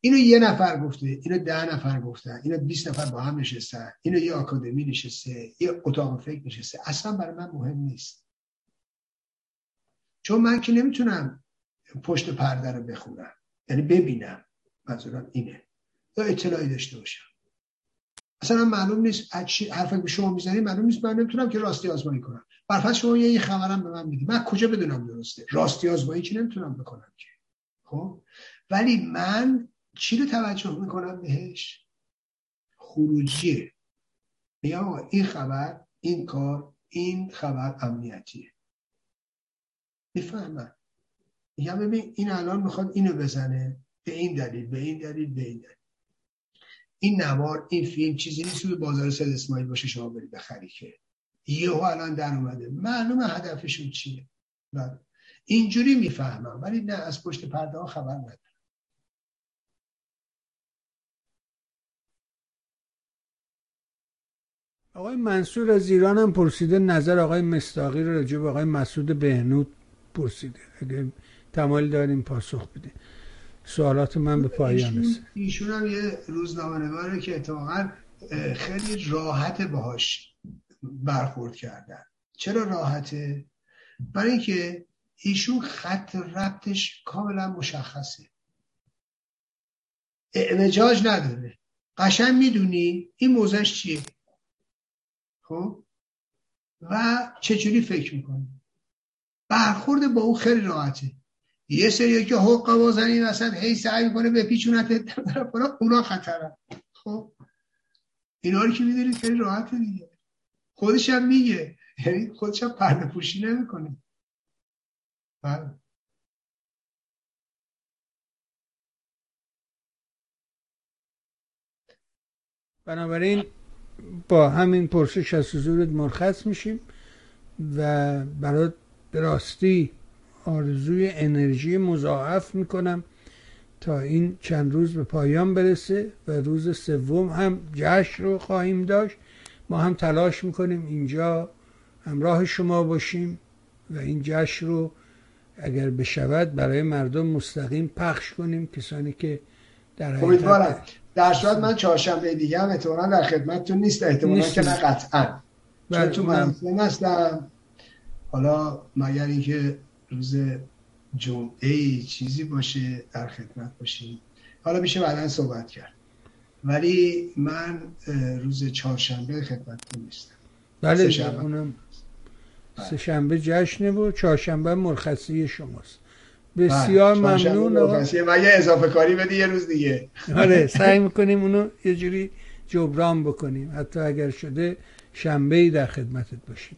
اینو یه نفر گفته اینو ده نفر گفتن اینو 20 نفر با هم نشستن اینو یه آکادمی نشسته یه اتاق فکر نشسته. اصلا برای من مهم نیست. چون من که نمی‌تونم پشت پرده رو بخونم. یعنی ببینم منظورم اینه. یا اطلاعی داشته باشم. اصلا معلوم نیست حرفی به شما می‌زنی معلوم نیست من نمی‌تونم که راستی آزمایی کنم. برفت شما یه خبرم به من میدی. من کجا بدونم درسته؟ راستی آزمایی که نمی‌تونم بکنم که. خب؟ ولی من چی رو توجه می‌کنم بهش؟ خروجیه. میگم این خبر این کار این خبر امنیتیه. می‌فهمم. میگم ببین این الان می‌خواد اینو بزنه. به این دلیل به این دلیل به این دلیل. این نوار این فیلم چیزی نیست که بازار سید اسماعیل باشه شما برید بخری که. یهو الان در اومده. معلومه هدفشون چیه. بله. اینجوری می‌فهمم ولی نه از پشت پرده ها خبر ندارم. آقای منصور از ایران هم پرسیده نظر آقای مستاقی رو راجع به آقای مسعود بهنود پرسیده. اگه تمایل داریم پاسخ بده. سوالات من به پایان رسید ایشون هم یه روزنامه نگاره که اتفاقا خیلی راحت باهاش برخورد کردن. چرا راحته؟ برای اینکه ایشون خط ربطش کاملا مشخصه. اعوجاج نداره. قشنگ می‌دونی این موزش چیه؟ خب؟ و چجوری فکر می‌کنی؟ برخورد با او خیلی راحته. یه سری که حق بازنی وسط هی سعی می‌کنه به پیچونت اونا خطرن. خب اینا رو که می‌دونید خیلی راحته دیگه. خودش هم میگه. یعنی خودش هم پرده پوشی نمی‌کنه. بله. بنابراین با همین پرسش از حضورت مرخص میشیم و برای راستی آرزوی انرژی مضاعف می‌کنم تا این چند روز به پایان برسه و روز سوم هم جشن رو خواهیم داشت. ما هم تلاش می‌کنیم اینجا همراه شما باشیم و این جشن رو اگر بشود برای مردم مستقیم پخش کنیم. کسانی که در امیدوارم. در صورت من چهارشنبه دیگه هم احتمالا در خدمتتون نیست احتمالا که نه قطعا. چون بله، تو مراسم هستم. حالا مگر اینکه روز جمعه چیزی باشه در خدمت باشیم. حالا میشه بعدا صحبت کرد. ولی من روز چهارشنبه خدمتتون نیستم. بله اونم سه شنبه جشنه و چهارشنبه مرخصی شماست. بسیار بله، ممنون. مگه اضافه کاری بدی یه روز دیگه؟ آره سعی می‌کنیم اونو یه جوری جبران بکنیم. حتی اگر شده شنبه ای در خدمتت باشیم.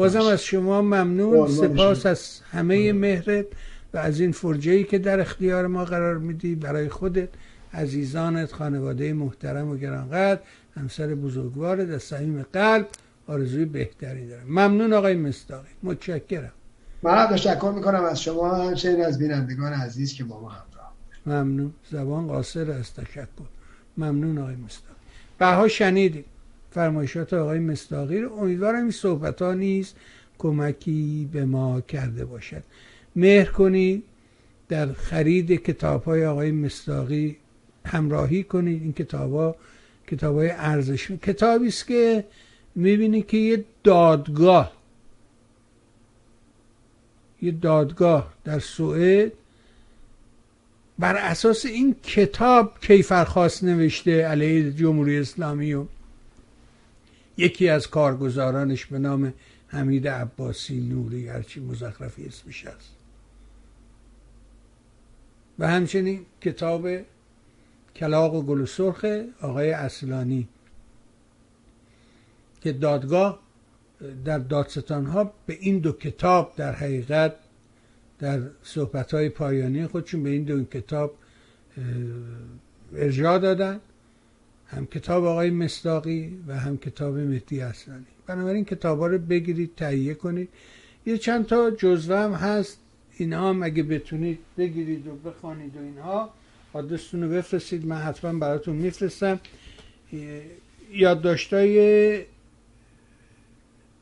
بازم از شما ممنون. سپاس از همه مهرت و از این فرجه ای که در اختیار ما قرار میدی برای خودت عزیزانت خانواده محترم و گرانقدر همسر بزرگوارت از صمیم قلب آرزوی بهتری دارم. ممنون آقای مستاقی متشکرم. من تشکر می‌کنم از شما همچنین از بینندگان عزیز که با ما همراه ممنون. زبان قاصر از تشکر. ممنون آقای مستاقی بها شنیدیم فرمایشات آقای مستاقی رو. امیدوارم این صحبت ها نیست کمکی به ما کرده باشد. مهر کنید در خرید کتاب های آقای مستاقی همراهی کنید. این کتاب ها کتاب های ارزش. کتابی است که می‌بینی که یه دادگاه یه دادگاه در سوئد بر اساس این کتاب کیفرخواست نوشته علیه جمهوری اسلامی و یکی از کارگزارانش به نام حمید عباسی نوری هرچی مزخرفی اسمش هست. و همچنین کتاب کلاق و گل سرخ آقای اصلانی که دادگاه در دادستان ها به این دو کتاب در حقیقت در صحبت های پایانی خودشون به این دو کتاب ارجاع دادن. هم کتاب آقای مصداقی و هم کتاب مهدی اصلانی. بنابراین کتاب ها رو بگیرید تهیه کنید. یه چند تا جزوه هم هست. اینها هم اگه بتونید بگیرید و بخوانید و اینها آدرستون رو بفرستید. من حتما براتون میفرستم. یادداشتای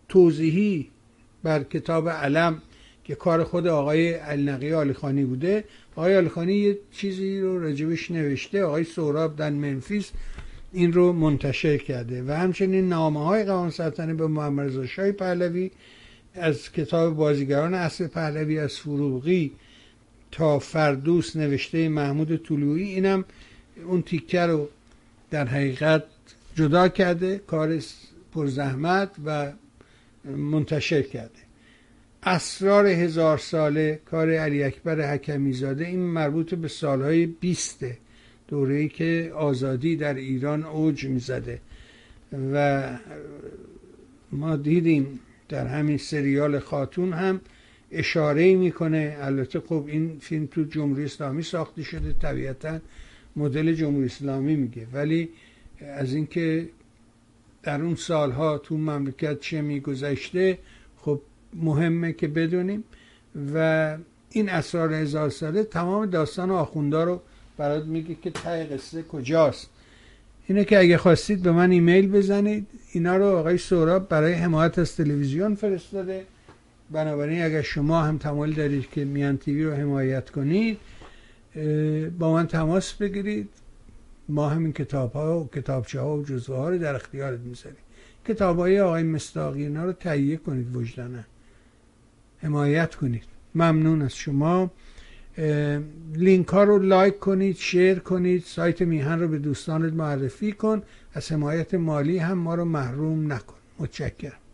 توضیحی بر کتاب علم که کار خود آقای النقی آلیخانی بوده. آقای آلیخانی یه چیزی رو رجبش نوشته. آقای سوراب در منفیس این رو منتشر کرده و همچنین نامه های قوان سلطنه به محمد رضا پهلوی از کتاب بازیگران اصل پهلوی از فروغی تا فردوس نوشته محمود طلوعی اینم اون تیکه رو در حقیقت جدا کرده کار پرزحمت و منتشر کرده. اسرار هزار ساله کار علی اکبر حکمی زاده این مربوط به سالهای بیسته دوره ای که آزادی در ایران اوج می‌زده. و ما دیدیم در همین سریال خاتون هم اشاره می‌کنه. البته خب این فیلم تو جمهوری اسلامی ساخته شده طبیعتا مدل جمهوری اسلامی میگه. ولی از اینکه در اون سالها تو مملکت چه میگذشته خب مهمه که بدونیم. و این اسرار هزار ساله تمام داستان آخوندا رو برات میگه که تای قصه کجاست. اینه که اگه خواستید به من ایمیل بزنید. اینا رو آقای سوراب برای حمایت از تلویزیون فرستاده. بنابراین اگر شما هم تمایل دارید که میان تیوی رو حمایت کنید با من تماس بگیرید. ما همین کتاب ها و کتابچه ها و جزوه ها رو در اختیارت می‌ذاریم. کتاب های آقای مستاقی اینا رو تهیه کنید وجدانه. حمایت کنید. ممنون از شما. لینک ها رو لایک کنید شیر کنید سایت میهن رو به دوستانت معرفی کن از حمایت مالی هم ما رو محروم نکن. متشکرم.